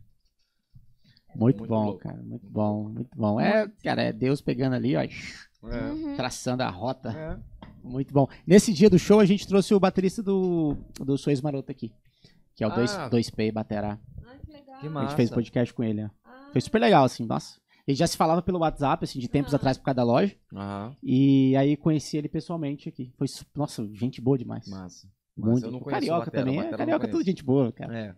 Muito, Muito bom, louco. cara. Muito bom, muito bom. É, cara, é Deus pegando ali, ó, É. Uhum. traçando a rota. É. Muito bom. Nesse dia do show, a gente trouxe o baterista do, do Sois Maroto aqui. Que é o Ah. 2, 2P Baterá. Ai, que legal. Que A gente fez podcast com ele, ó. Ah, Foi super legal, assim, nossa. Ele já se falava pelo WhatsApp, assim, de tempos Ah. atrás por causa da loja. Aham, E aí conheci ele pessoalmente aqui. Foi, nossa, gente boa demais. massa. Muito. eu não conheço o Carioca Batera, também. o É, carioca é tudo gente boa, cara. É.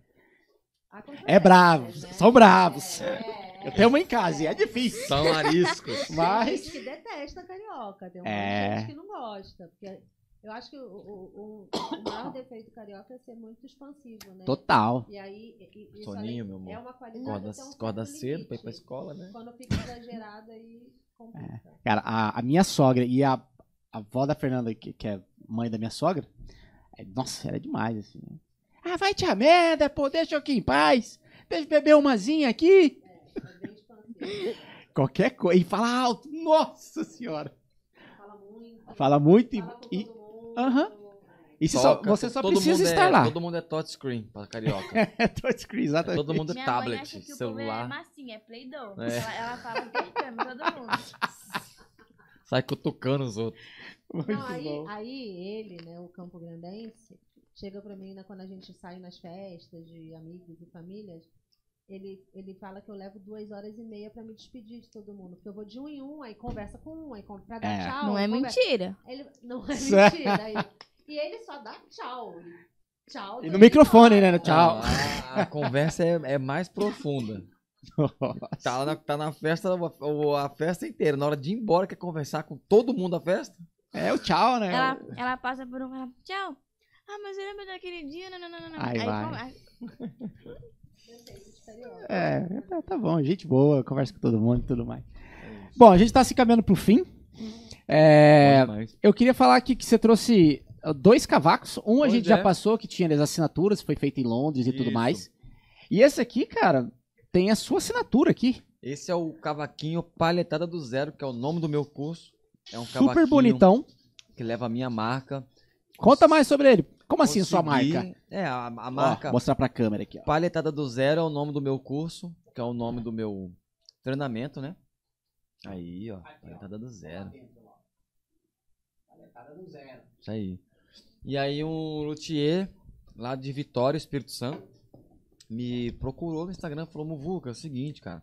acontece, É bravos, né? são bravos. É, Eu tenho uma em casa e é difícil. São ariscos. Tem Mas. gente que detesta carioca, tem um É. gente que não gosta. Porque eu acho que o, o, o, maior defeito do carioca é ser muito expansivo, né? Total. E aí, e- e- Soninho, meu amor. é uma qualidade. Acorda, tem um acorda cedo pra ir pra escola, né? Quando fica exagerado, aí complica. Cara, a, a minha sogra e a, a avó da Fernanda, que, que é mãe da minha sogra, é- nossa, era demais, assim. Ah, vai te a merda, pô, deixa eu aqui em paz. Deixa eu beber umazinha aqui. É. Qualquer coisa. E fala alto. Nossa senhora. Fala muito. Fala muito e. Fala e-. Aham. e só- você só precisa mundo estar é, lá. Todo mundo é touchscreen pra carioca. É touchscreen, exatamente. todo mundo é Minha mãe tablet, acha que o povo é celular. massinha, é Play-Doh. É. Ela, ela fala apertando todo mundo. Sai cutucando os outros. Não, aí, aí ele, né, o Campo Grandense, chega pra mim, né, quando a gente sai nas festas de amigos e famílias, ele, ele fala que eu levo duas horas e meia pra me despedir de todo mundo. Porque eu vou de um em um, aí conversa com um, aí pra dar É. tchau. Não é conversa- mentira. Ele, não é mentira. aí- e ele só dá tchau. Tchau. E no microfone, né? Tchau. Não, a, a conversa é, é mais profunda. Tá, lá na, tá na festa, a, a festa inteira. Na hora de ir embora, quer conversar com todo mundo da festa? É o tchau, né? Ela, ela passa por um fala, tchau. Ah, mas eu lembro daquele dia, não, não, não, não. Aí vai. com- aí- É, tá, tá bom, gente boa, conversa com todo mundo e tudo mais. Bom, a gente tá se caminhando pro fim. É, eu queria falar aqui que você trouxe dois cavacos. Um a Pois gente já é. passou, que tinha as assinaturas, foi feito em Londres e tudo Isso. mais. E esse aqui, cara, tem a sua assinatura aqui. Esse é o cavaquinho Palhetada do Zero, que é o nome do meu curso. É um Super cavaquinho bonitão. que leva a minha marca. Conta mais sobre ele. Como assim a sua Consegui- marca? É, a, a Ó, marca mostrar pra câmera aqui, ó. Palhetada do Zero é o nome do meu curso, que é o nome do meu treinamento, né? Aí, ó, Palhetada do Zero. Isso aí. E aí um luthier lá de Vitória, Espírito Santo, me procurou no Instagram e falou, Muvuca, é o seguinte, cara.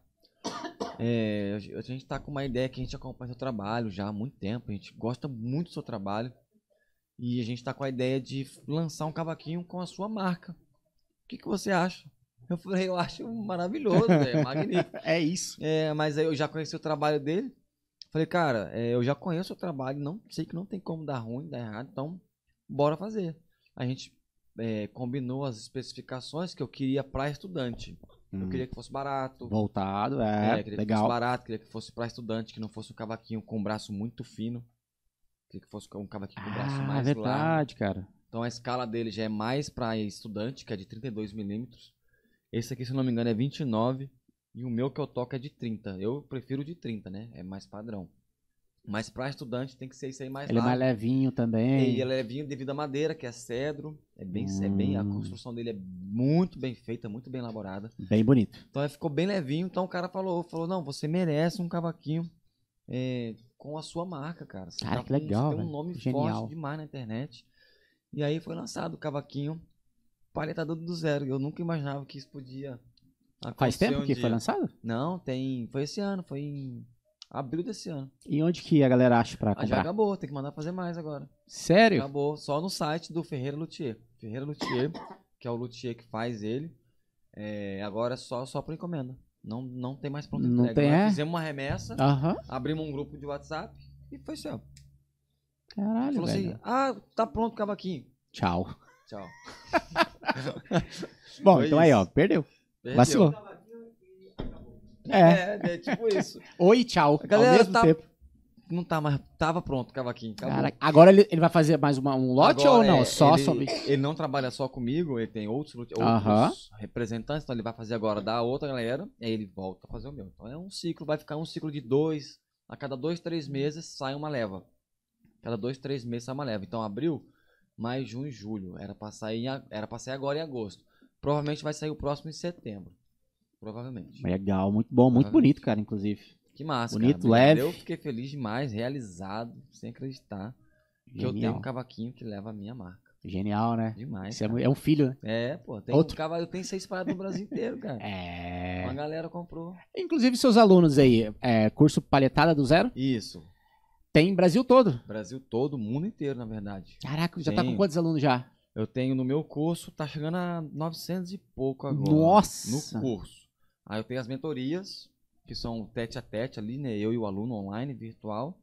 É, a gente tá com uma ideia que a gente acompanha seu trabalho já há muito tempo, a gente gosta muito do seu trabalho. E a gente tá com a ideia de lançar um cavaquinho com a sua marca. O que, que você acha? Eu falei, eu acho maravilhoso, velho, magnífico. É isso. É, mas aí eu já conheci o trabalho dele. Falei, cara, é, eu já conheço o trabalho, não sei que não tem como dar ruim, dar errado, então bora fazer. A gente é, combinou as especificações que eu queria para estudante. Eu Hum, queria que fosse barato. Voltado, É, é, queria que legal. fosse barato, queria que fosse para estudante, que não fosse um cavaquinho com um braço muito fino. Queria que fosse um cavaquinho com o braço Ah, mais largo. verdade, cara. Então a escala dele já é mais para estudante, que é de 32 milímetros. Esse aqui, se eu não me engano, é 29. E o meu que eu toco é de 30. Eu prefiro de 30, né? É mais padrão. Mas para estudante tem que ser isso aí mais Ele é mais largo. levinho também. E ele é levinho devido à madeira, que é cedro. É bem, é bem, a Hum. construção dele é muito bem feita, muito bem elaborada. Bem bonito. Então ele ficou bem levinho. Então o cara falou, falou, não, você merece um cavaquinho é, com a sua marca, cara. Você Cara, tá que com- legal, Você tem um nome Genial. forte demais na internet. E aí foi lançado o cavaquinho palhetado do zero. Eu nunca imaginava que isso podia Faz acontecer tempo um que dia. foi lançado? Não, tem. Foi esse ano, foi em abril desse ano. E onde que a galera acha pra Ah, já comprar? acabou, tem que mandar fazer mais agora. Sério? Acabou só no site do Ferreira Luthier. Ferreira Luthier, que é o luthier que faz ele. É, agora é só, só por encomenda. Não, não tem mais pronta Não entrega. tem, Nós é? Fizemos uma remessa, abrimos um grupo de WhatsApp e foi assim, ó. Caralho, Falou velho. assim, ah, tá pronto o cavaquinho. Tchau. Tchau. Bom, Foi então aí, ó, isso. perdeu. Perdeu. Vacilou. É. É, é tipo isso. Oi tchau. A galera ao mesmo tá- tempo. Não tá mais. Tava pronto cavaquinho. Acabou. Cara, agora ele, ele vai fazer mais uma- um lote Agora, ou não? é, Só ele, sobre. ele não trabalha só comigo, ele tem outros, outros Aham. representantes, então ele vai fazer agora da outra galera, e aí ele volta a fazer o meu. Então é um ciclo, vai ficar um ciclo de dois, a cada dois, três meses sai uma leva. Cada dois, três meses sai uma leva. Então abril, maio, junho e julho. Era pra sair, em a- era pra sair agora em agosto. Provavelmente vai sair o próximo em setembro. Provavelmente. Legal, muito bom, muito bonito, cara, inclusive. Que massa, Bonito, cara. Leve. Eu fiquei feliz demais, realizado, sem acreditar que eu tenho Genial. um cavaquinho que leva a minha marca. Genial, né? Demais. Isso é, é um filho, né? É, pô, tem Outro. um cavalo, eu tenho seis paradas no Brasil inteiro, cara. É. Uma galera comprou. Inclusive, seus alunos aí, é, curso palhetada do zero, Isso. tem Brasil todo. Brasil todo, mundo inteiro, na verdade. Caraca, já tá com Tenho. quantos alunos já? Eu tenho no meu curso, tá chegando a 900 e pouco agora. Nossa! No curso. Aí eu tenho as mentorias, que são tete a tete ali, né? Eu e o aluno online, virtual.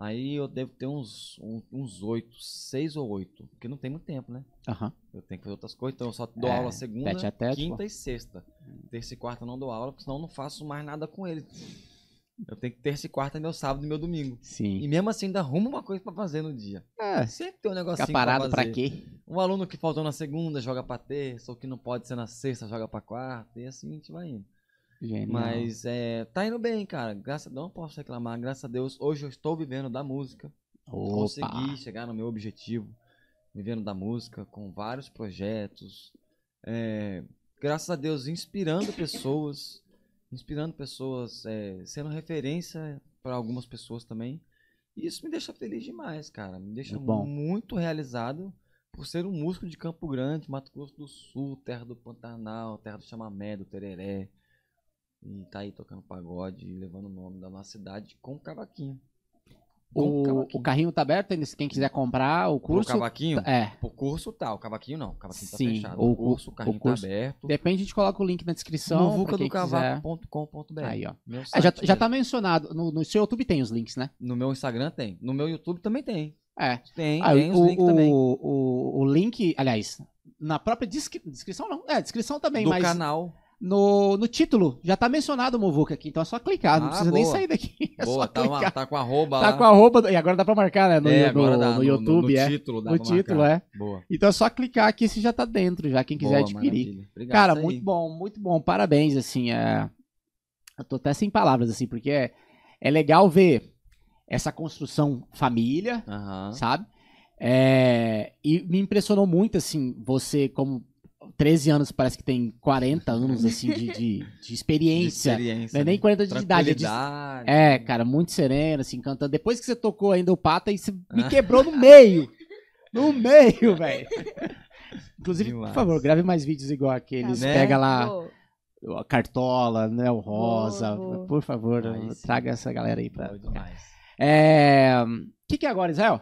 Aí eu devo ter uns uns oito, seis ou oito, porque não tem muito tempo, né? Aham. Eu tenho que fazer outras coisas, então eu só dou É, aula segunda, tete tete, quinta pô. e sexta. Terça e quarta eu não dou aula, porque senão eu não faço mais nada com ele. Eu tenho que terça e quarta é meu sábado e meu domingo. Sim. E mesmo assim ainda arrumo uma coisa pra fazer no dia. É, Sempre tem um negocinho ficar parado pra pra quê? Um aluno que faltou na segunda joga pra terça, ou que não pode ser na sexta joga pra quarta, e assim a gente vai indo. Genial. Mas é, tá indo bem, cara. Graças a Deus, não posso reclamar. Graças a Deus, hoje eu estou vivendo da música. Opa. Consegui chegar no meu objetivo, vivendo da música, com vários projetos. É, graças a Deus, inspirando pessoas, inspirando pessoas, é, sendo referência para algumas pessoas também. E isso me deixa feliz demais, cara. Me deixa Muito muito realizado por ser um músico de Campo Grande, Mato Grosso do Sul, terra do Pantanal, terra do chamamé, do tereré. E tá aí tocando pagode levando o nome da nossa cidade com o cavaquinho. Com O, cavaquinho. o carrinho tá aberto ainda, se quem quiser comprar o curso. cavaquinho? É, Pro curso tá, o cavaquinho não. O cavaquinho Sim, tá fechado. o O curso, o carrinho o curso. tá aberto. depende, a gente coloca o link na descrição. Vulcadocavaco.com.br. Aí, ó. Meu É, já, já tá mencionado. No, no seu YouTube tem os links, né? No meu Instagram tem. No meu YouTube também tem. É. Tem, Ah, tem os o, links também. o, o, o link, aliás, na própria descri- descrição não. É, descrição também, Do mas canal. No, no título já tá mencionado o Movuca aqui, então é só clicar, não Ah, precisa nem boa. sair daqui. É Boa, só tá, uma- tá com arroba Tá lá. com a roupa, e agora dá pra marcar, né? No, é, no- dá, no YouTube, no, é. título dá No título, marcar. é. Boa. Então é só clicar aqui se já tá dentro, já quem quiser Boa, adquirir. Obrigado, Cara, muito bom, muito bom. Parabéns, assim. É... Eu tô até sem palavras, assim, porque é, é legal ver essa construção família, sabe? É, E me impressionou muito, assim, você, como 13 anos, parece que tem 40 anos, assim, de, de, de experiência. De experiência. Não é nem né? 40 de idade, é de é, cara, muito sereno, assim, cantando. Depois que você tocou ainda o pata, aí você me Ah. quebrou no meio. No meio, velho. Inclusive, Demais. por favor, grave mais vídeos igual aqueles. Né? Pega lá a Cartola, né, o Rosa. Vou. Por favor, traga essa galera aí pra. É. O que, que é agora, Israel?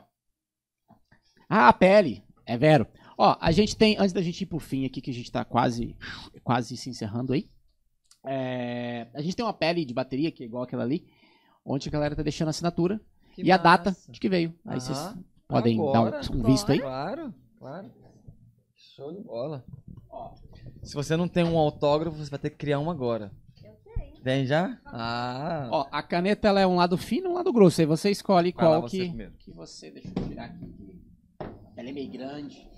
Ah, a pele. É Vero. Ó, a gente tem, antes da gente ir pro fim aqui, que a gente tá quase, quase se encerrando aí. é, a gente tem uma pele de bateria, que é igual aquela ali, onde a galera tá deixando a assinatura Que e a data massa. de que veio. Aí vocês Aham. podem Agora, dar um, um visto aí. Claro, claro. Show de bola. Se você não tem um autógrafo, você vai ter que criar um agora. Eu tenho. Tem já? Ah. Ó, a caneta ela é um lado fino e um lado grosso. Aí você escolhe Vai lá qual você que, primeiro. que você. Deixa eu tirar aqui. Ela é meio grande.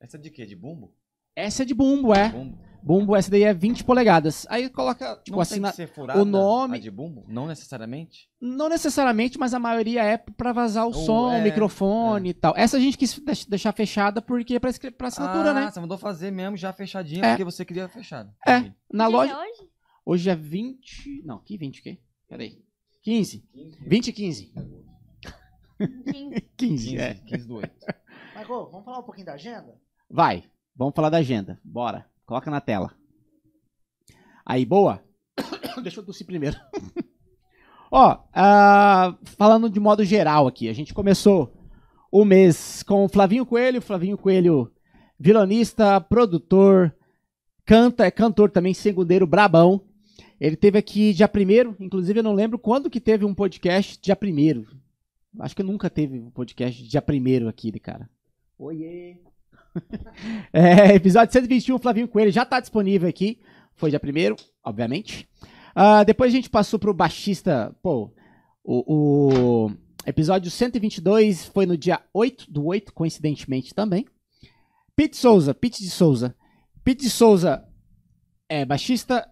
Essa é de quê? De bumbo? Essa é de bumbo, é. Bumbo. Bumbo, essa daí é 20 polegadas. Aí coloca, tipo, não assina... tem que ser furada o nome- a de bumbo? Não necessariamente? Não necessariamente, mas a maioria é pra vazar o Ou som, é, o microfone e tal. Essa a gente quis deix- deixar fechada porque é pra, pra assinatura, ah, né? você mandou fazer mesmo já fechadinha É. porque você queria fechado. É. Entendi. Na Que loja. é hoje? Hoje é 20. Não, que 20 o quê? Peraí. 15. 20 e 15. 15. 15, 15, é. 15 do 8. Michael, vamos falar um pouquinho da agenda? Vai. Vamos falar da agenda. Bora. Coloca na tela. Aí, boa? Deixa eu tossir primeiro. Ó, ah, falando de modo geral aqui, a gente começou o mês com o Flavinho Coelho. Flavinho Coelho, violonista, produtor, canta, é cantor também, segundeiro, brabão. Ele teve aqui dia primeiro, inclusive eu não lembro quando que teve um podcast dia primeiro. Acho que nunca teve um podcast dia primeiro aqui, cara. Oiê! É, episódio 121, Flavinho Coelho, já tá disponível aqui. Foi dia primeiro, obviamente. Ah, depois a gente passou pro baixista, pô, o, o episódio 122 foi no dia 8 do 8, coincidentemente também. Pete Souza, Pete de Souza. Pete de Souza é baixista,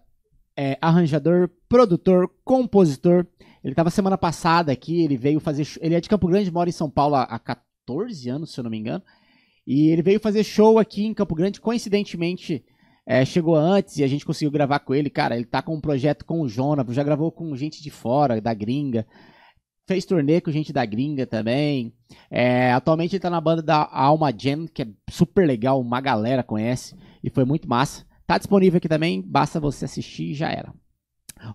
é arranjador, produtor, compositor. Ele tava semana passada aqui, ele veio fazer. Ele é de Campo Grande, mora em São Paulo há, há 14 anos, se eu não me engano. E ele veio fazer show aqui em Campo Grande, coincidentemente. é, chegou antes e a gente conseguiu gravar com ele. Cara, ele tá com um projeto com o Jonah, já gravou com gente de fora, da gringa. Fez turnê com gente da gringa também. É, atualmente ele tá na banda da Alma Jam, que é super legal, uma galera conhece. E foi muito massa. Tá disponível aqui também, basta você assistir e já era.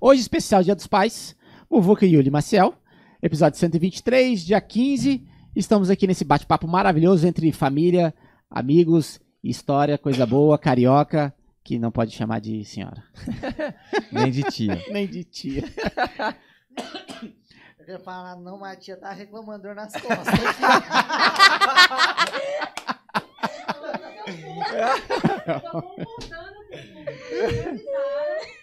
Hoje, especial Dia dos Pais, Muvuca e Yuli Maciel. Episódio 123, dia 15. Estamos aqui nesse bate-papo maravilhoso entre família, amigos, história, coisa boa, carioca, que não pode chamar de senhora. Nem de tia. Nem de tia. Eu queria falar, não, mas a tia tá reclamando dor nas costas. Tô concordando com o o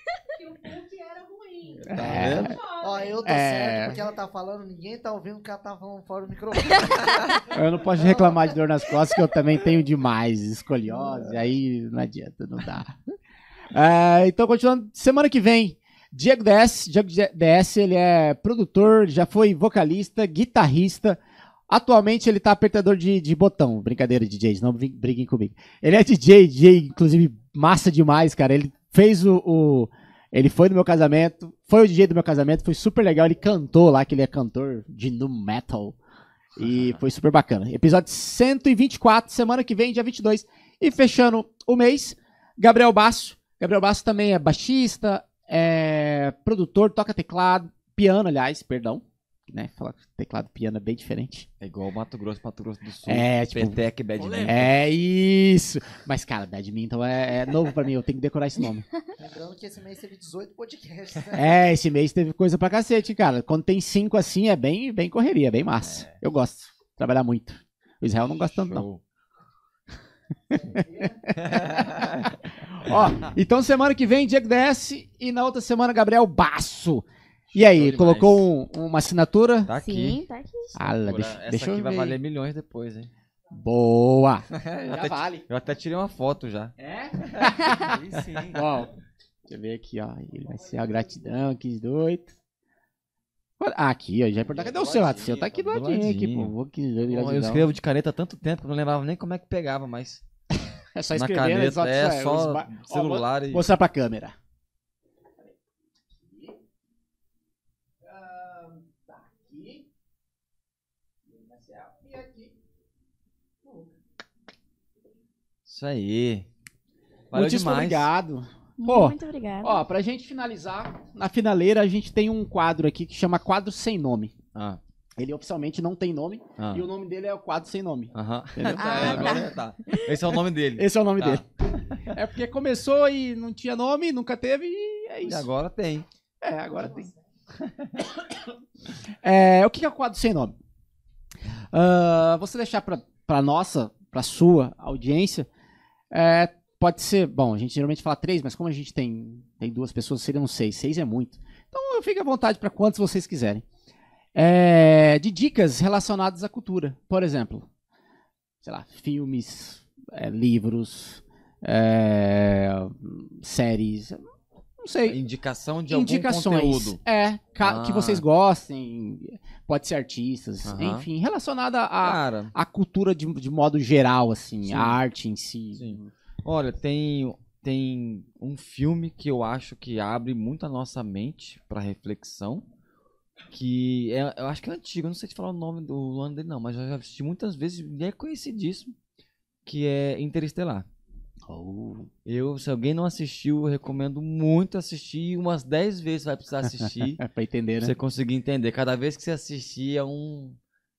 ruim. É. vendo? Ó, eu tô É. certo porque ela tá falando, ninguém tá ouvindo o que ela tá falando fora do microfone. Eu não posso reclamar de dor nas costas, que eu também tenho demais escoliose, aí não adianta, não dá. Ah, então, continuando, semana que vem, Diego DS, Diego DS, ele é produtor, já foi vocalista, guitarrista, atualmente ele tá apertador de, de botão, brincadeira, DJs, não briguem comigo. Ele é DJ, DJ, inclusive, massa demais, cara, ele fez o... o- Ele foi no meu casamento, foi o DJ do meu casamento, foi super legal. Ele cantou lá, que ele é cantor de nu metal. E foi super bacana. Episódio 124, semana que vem, dia 22. E fechando o mês, Gabriel Basso. Gabriel Basso também é baixista, é produtor, toca teclado, piano, aliás, perdão. Né? Falar que teclado piano é bem diferente. É igual Mato Grosso, Mato Grosso do Sul. É, tipo, Petec, Badminton. É isso. Mas, cara, badminton é, é novo pra mim, eu tenho que decorar esse nome. Lembrando que esse mês teve 18 podcasts. né? É, esse mês teve coisa pra cacete, cara. Quando tem cinco assim, é bem, bem correria, bem massa. Eu gosto. Trabalhar muito. O Israel não gosta tanto, não. Ó, então semana que vem, Diego DS e na outra semana, Gabriel Basso. E aí, Show colocou um- uma assinatura? Tá aqui. Sim, tá aqui. Ah, Essa deixa, deixa eu aqui vai ver. valer milhões depois, hein? Boa. eu, Já até, vale. eu até tirei uma foto já. É? Aí sim. Ó, deixa eu ver aqui, ó. Ele vai ser a gratidão, quis doido. Ah, aqui, ó. Já é importante. Cadê o seu? Ah, o seu tá aqui do do ladinho aqui, pô. ladinho. Vou aqui, Bom, eu gratidão. escrevo de caneta há tanto tempo que eu não lembrava nem como é que pegava, mas É só na escrever, né? caneta Só, é os só ba- Ó, celular vou e... Mostrar pra câmera. Isso aí. Valeu Muitíssimo demais. obrigado. Pô, Muito obrigada. Ó, pra gente finalizar, na finaleira a gente tem um quadro aqui que chama Quadro Sem Nome. Ah, Ele oficialmente não tem nome ah. e o nome dele é o Quadro Sem Nome. Aham. Entendeu? Tá, é, agora tá. Esse é o nome dele. Esse é o nome Tá. dele. É porque começou e não tinha nome, nunca teve e é E isso. agora tem. É, agora tem. É, o que é o quadro sem nome? Ah, você deixar pra, pra nossa, pra sua audiência, é, pode ser, bom, a gente geralmente fala três, mas como a gente tem, tem duas pessoas, seriam seis. Seis é muito. Então fique à vontade para quantos vocês quiserem. É, de dicas relacionadas à cultura. Por exemplo, sei lá, filmes, é, livros, é, séries, não sei Indicação de indicações. algum conteúdo. É, ca- que Ah. vocês gostem, pode ser artistas, Aham. enfim, relacionada à à cultura de, de modo geral, assim, Sim. a arte em si. Sim. olha, tem, tem um filme que eu acho que abre muito a nossa mente pra reflexão. Que é, eu acho que é antigo, não sei te falar o nome do ano dele, não, mas eu já assisti muitas vezes e é conhecidíssimo. Que é Interestelar. Oh, Eu, se alguém não assistiu, eu recomendo muito assistir. Umas 10 vezes vai precisar assistir. é pra entender, pra né? você conseguir entender. Cada vez que você assistir é um,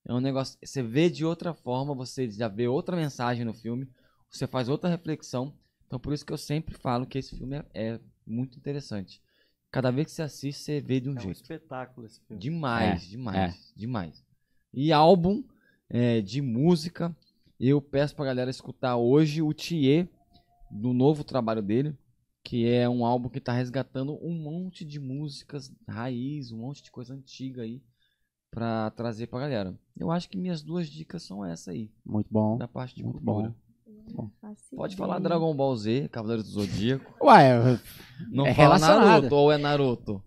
é um negócio. Você vê de outra forma, você já vê outra mensagem no filme, você faz outra reflexão. Então por isso que eu sempre falo que esse filme é, é muito interessante. Cada vez que você assiste, você vê de um É um jeito. espetáculo esse filme. Demais, É, demais, demais. E álbum é, de música, eu peço pra galera escutar hoje o Thier, do novo trabalho dele, que é um álbum que tá resgatando um monte de músicas raiz, um monte de coisa antiga aí, pra trazer pra galera. Eu acho que minhas duas dicas são essa aí, Muito bom. da parte de Muito cultura. bom. Faço Pode ideia. falar Dragon Ball Z, Cavaleiros do Zodíaco. Ué, Não É fala. Naruto ou é Naruto?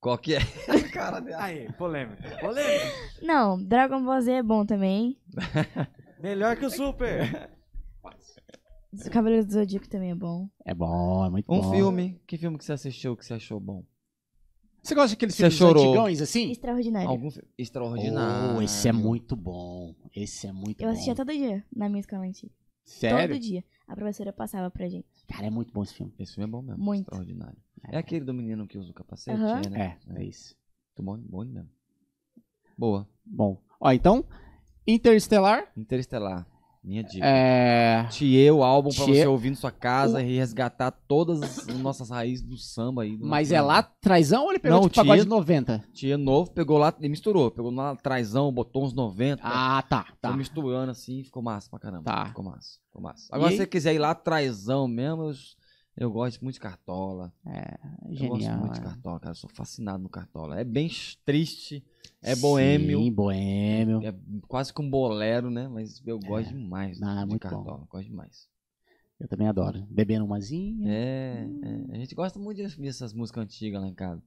Qual que é? Cara dela. Aí, polêmica. Polêmica. Não, Dragon Ball Z é bom também. Melhor que o Super. Os Cavaleiros do Zodíaco também é bom. é bom, é muito Um bom. filme. Que filme que você assistiu que você achou bom? Você gosta daqueles Você filmes chorou. antigões, assim? Extraordinário. Algum filme extraordinário. Oh, esse é muito bom. Esse é muito Eu bom. assistia todo dia na minha escola antiga. Sério? Todo dia. A professora passava pra gente. Cara, é muito bom esse filme. Esse filme é bom mesmo. Muito. Extraordinário. É aquele do menino que usa o capacete, é, né? É, é isso. Muito bom, bom mesmo. Boa. Bom. Ó, então, Interestelar. Interestelar. Minha dica. É... Thier, o álbum pra Thier- você ouvir na sua casa e resgatar todas as nossas raízes do samba aí. do Mas é lá traizão ou ele pegou Não, tipo pagode tinha- 90? Thier novo, pegou lá e misturou. Pegou lá traizão, botou uns 90. Ah, tá, tá. Foi misturando assim, ficou massa pra caramba. Tá. Ficou massa, ficou massa. Agora, E se aí? você quiser ir lá traizão mesmo, eu, eu gosto muito de cartola. Eu gosto Genial. muito de é. cartola, cara. Eu sou fascinado no cartola. É bem triste, é boêmio. Sim, boêmio. É quase que um bolero, né? Mas eu gosto demais Ah, de muito cartola. Gosto demais. Eu também adoro. Bebendo umazinha. É, é, a gente gosta muito de ouvir essas músicas antigas lá em casa.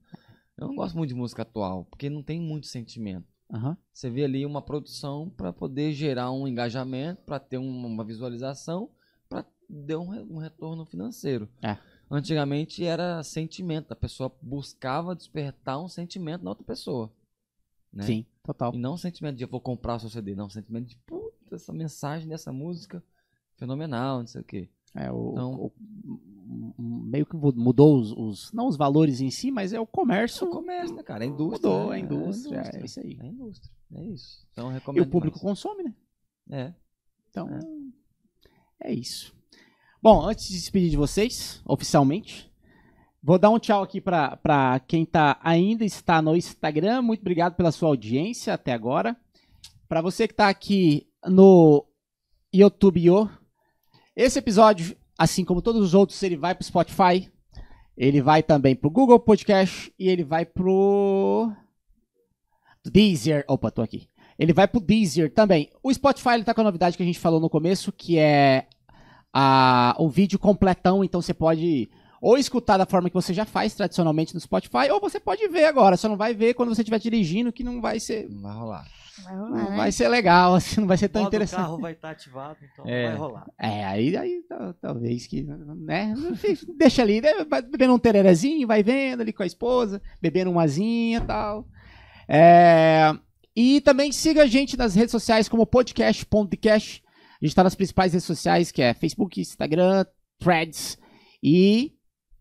Eu não gosto muito de música atual, porque não tem muito sentimento. Aham. Você vê ali uma produção para poder gerar um engajamento, para ter um- uma visualização, ter um, re- retorno financeiro. É. Antigamente era sentimento, a pessoa buscava despertar um sentimento na outra pessoa. Né? Sim, total. E não um sentimento de eu vou comprar o seu CD, não, um sentimento de puta, essa mensagem dessa música fenomenal, não sei o quê. É, o, Então- o- o- meio que mudou os, os- não os valores em si, mas é o comércio. É o comércio, né, cara? É indústria. Mudou, né? a indústria, é isso aí. É indústria, é isso. Então eu E recomendo o público mais. consome, né? É. Então, é. isso. Bom, antes de despedir de vocês, oficialmente, vou dar um tchau aqui pra quem tá, ainda está no Instagram. Muito obrigado pela sua audiência até agora. Pra você que tá aqui no YouTube, Yo, esse episódio, assim como todos os outros, ele vai pro Spotify, ele vai também pro Google Podcast e ele vai pro Deezer. Opa, tô aqui. Ele vai pro Deezer também. O Spotify ele tá com a novidade que a gente falou no começo, que é a, o vídeo completão, então você pode ou escutar da forma que você já faz tradicionalmente no Spotify, ou você pode ver agora, só não vai ver quando você estiver dirigindo, que não vai ser, Não vai rolar. Vai rolar, não né? vai ser legal, assim, não vai ser O tão interessante. carro vai estar ativado, então É. não vai rolar. É, aí, aí tal- talvez que, né? Deixa ali, né, vai bebendo um tererezinho, vai vendo ali com a esposa, bebendo uma asinha e tal. É, e também siga a gente nas redes sociais como podcast.cast. A gente tá nas principais redes sociais, que é Facebook, Instagram, Threads e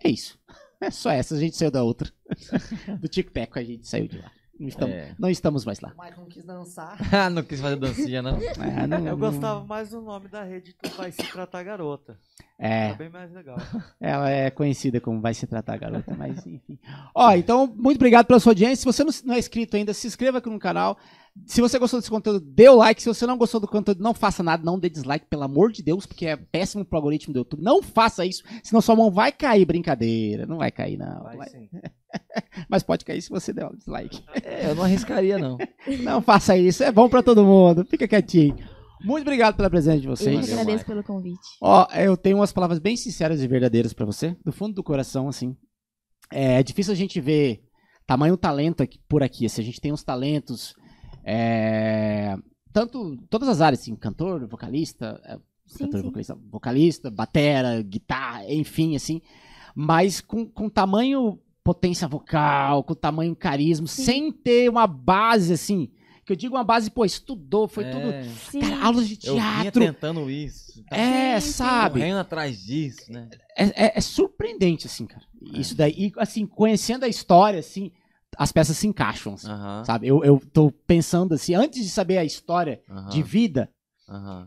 é isso. É só essa, a gente saiu da outra. Do Tico Teco a gente saiu de lá. Não estamos, É. não estamos mais lá. O Michael não quis dançar. Ah, não quis fazer dancinha, não. É, não- Eu não- gostava mais do nome da rede Tu Vai Se Tratar Garota. É. É bem mais legal. Ela é conhecida como vai se tratar garota, mas enfim. Ó, então, muito obrigado pela sua audiência. Se você não, não é inscrito ainda, se inscreva aqui no canal. Se você gostou desse conteúdo, dê o like. Se você não gostou do conteúdo, não faça nada, não dê dislike, pelo amor de Deus, porque é péssimo pro algoritmo do YouTube. Não faça isso, senão sua mão vai cair. Brincadeira, não vai cair, não. Vai Vai- sim. Mas pode cair se você der o dislike. É, eu não arriscaria, não. Não faça isso, é bom pra todo mundo. Fica quietinho. Muito obrigado pela presença de Eu vocês. que agradeço pelo convite. Ó, eu tenho umas palavras bem sinceras e verdadeiras pra você, do fundo do coração, assim. É difícil a gente ver tamanho talento aqui, por aqui, assim, a gente tem uns talentos, é, tanto, todas as áreas, assim, cantor, vocalista, é, Sim, cantor, sim. vocalista, vocalista, batera, guitarra, enfim, assim, mas com, com tamanho potência vocal, com tamanho carisma, Sim. sem ter uma base, assim, que eu digo uma base, pô, estudou, foi tudo, É, Sim. cara, aulas de Eu vinha teatro, tentando isso. tá é, sabe, Correndo atrás disso, né? é, é- é surpreendente, assim, cara. Isso daí, e, assim, conhecendo a história, assim, as peças se encaixam, assim, sabe? Eu, eu tô pensando, assim, antes de saber a história de vida,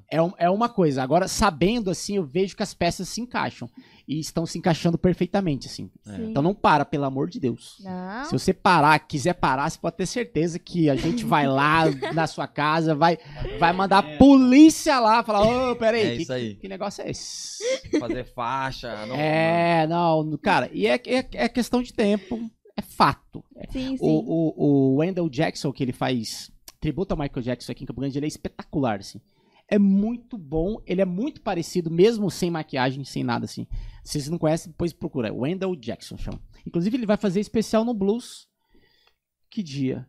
é, um- é uma coisa. Agora, sabendo, assim, eu vejo que as peças se encaixam. E estão se encaixando perfeitamente, assim. Sim. Então não para, pelo amor de Deus. Não. Se você parar, quiser parar, você pode ter certeza que a gente vai lá na sua casa, vai, vai mandar a polícia lá, falar, ô, peraí, É que, isso aí. que negócio é esse? Fazer faixa. Não, É, não, cara, e é, é, é questão de tempo, é fato. Sim, sim. O, o, o Wendell Jackson, que ele faz tributo ao Michael Jackson aqui em Campo Grande, ele é espetacular, assim. É muito bom, ele é muito parecido, mesmo sem maquiagem, sem nada, assim. Se vocês não conhecem, depois procura. Wendell Jackson chama. Inclusive, ele vai fazer especial no Blues. Que dia?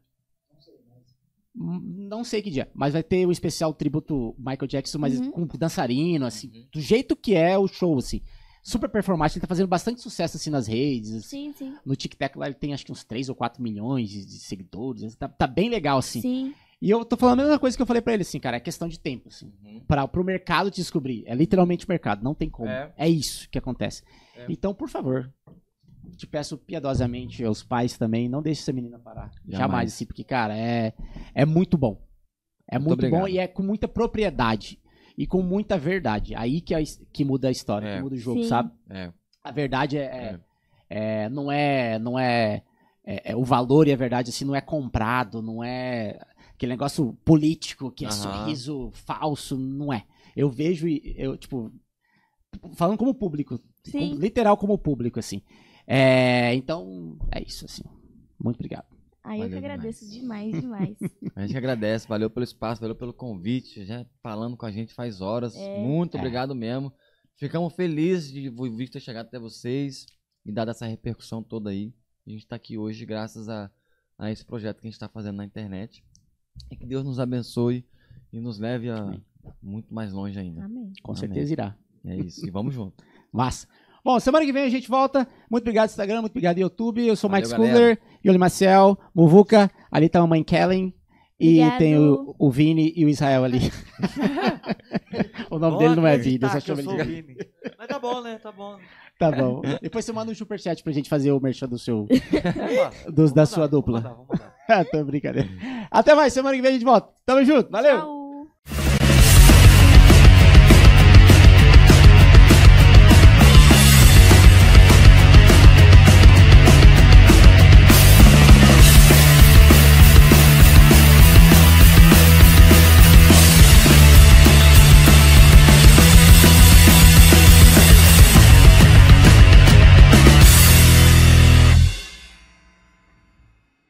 Não sei que dia, mas vai ter o especial tributo Michael Jackson, mas Uhum. com dançarino, assim, Uhum. do jeito que é o show, assim. Super performático, ele tá fazendo bastante sucesso, assim, nas redes. Sim, sim. No TikTok lá ele tem acho que uns 3 ou 4 milhões de, de seguidores. Tá, tá bem legal, assim. Sim. E eu tô falando a mesma coisa que eu falei pra ele, assim, cara. É questão de tempo, assim. Uhum. Pra, pro mercado te descobrir. É literalmente o mercado, não tem como. É, É. isso que acontece. É. Então, por favor, te peço piedosamente, aos pais também, não deixe essa menina parar. Jamais, Jamais. assim, porque, cara, é, é muito bom. É Muito muito, bom e é com muita propriedade. E com muita verdade. Aí que, é a que muda a história, É. que muda o jogo, Sim. sabe? É. A verdade é, é- é- não é, não é, é- é o valor e a verdade assim não é comprado, não é aquele negócio político que é sorriso falso, não é. Eu vejo e eu tipo falando como público, Sim. como- literal como público assim. É, então é isso assim. Muito obrigado. Aí eu que Valeu agradeço demais, demais. A gente agradece, valeu pelo espaço, valeu pelo convite, já falando com a gente faz horas. É. Muito É. obrigado mesmo. Ficamos felizes de o vídeo ter chegado até vocês e dado essa repercussão toda aí. A gente tá aqui hoje graças a, a esse projeto que a gente tá fazendo na internet. E que Deus nos abençoe e nos leve a Amém. muito mais longe ainda. Amém. Com Amém. certeza irá. É isso. E vamos junto. Massa. Bom, semana que vem a gente volta. Muito obrigado, Instagram. Muito obrigado, YouTube. Eu sou o Valeu, Mike galera. Schuller, Yoli Maciel, Muvuca. Ali tá a mãe Kellen. E Obrigado. tem o, o Vini e o Israel ali. o nome dele não é Vini, eu só chamo eu ele sou de o Vini. Mas tá bom, né? Tá bom. Tá bom. Depois você manda um superchat pra gente fazer o merchan do seu, dos, da vamos sua mandar, dupla. Vamos mandar, vamos mandar. Tô brincadeira. Até mais, semana que vem a gente volta. Tamo junto, valeu! Tchau.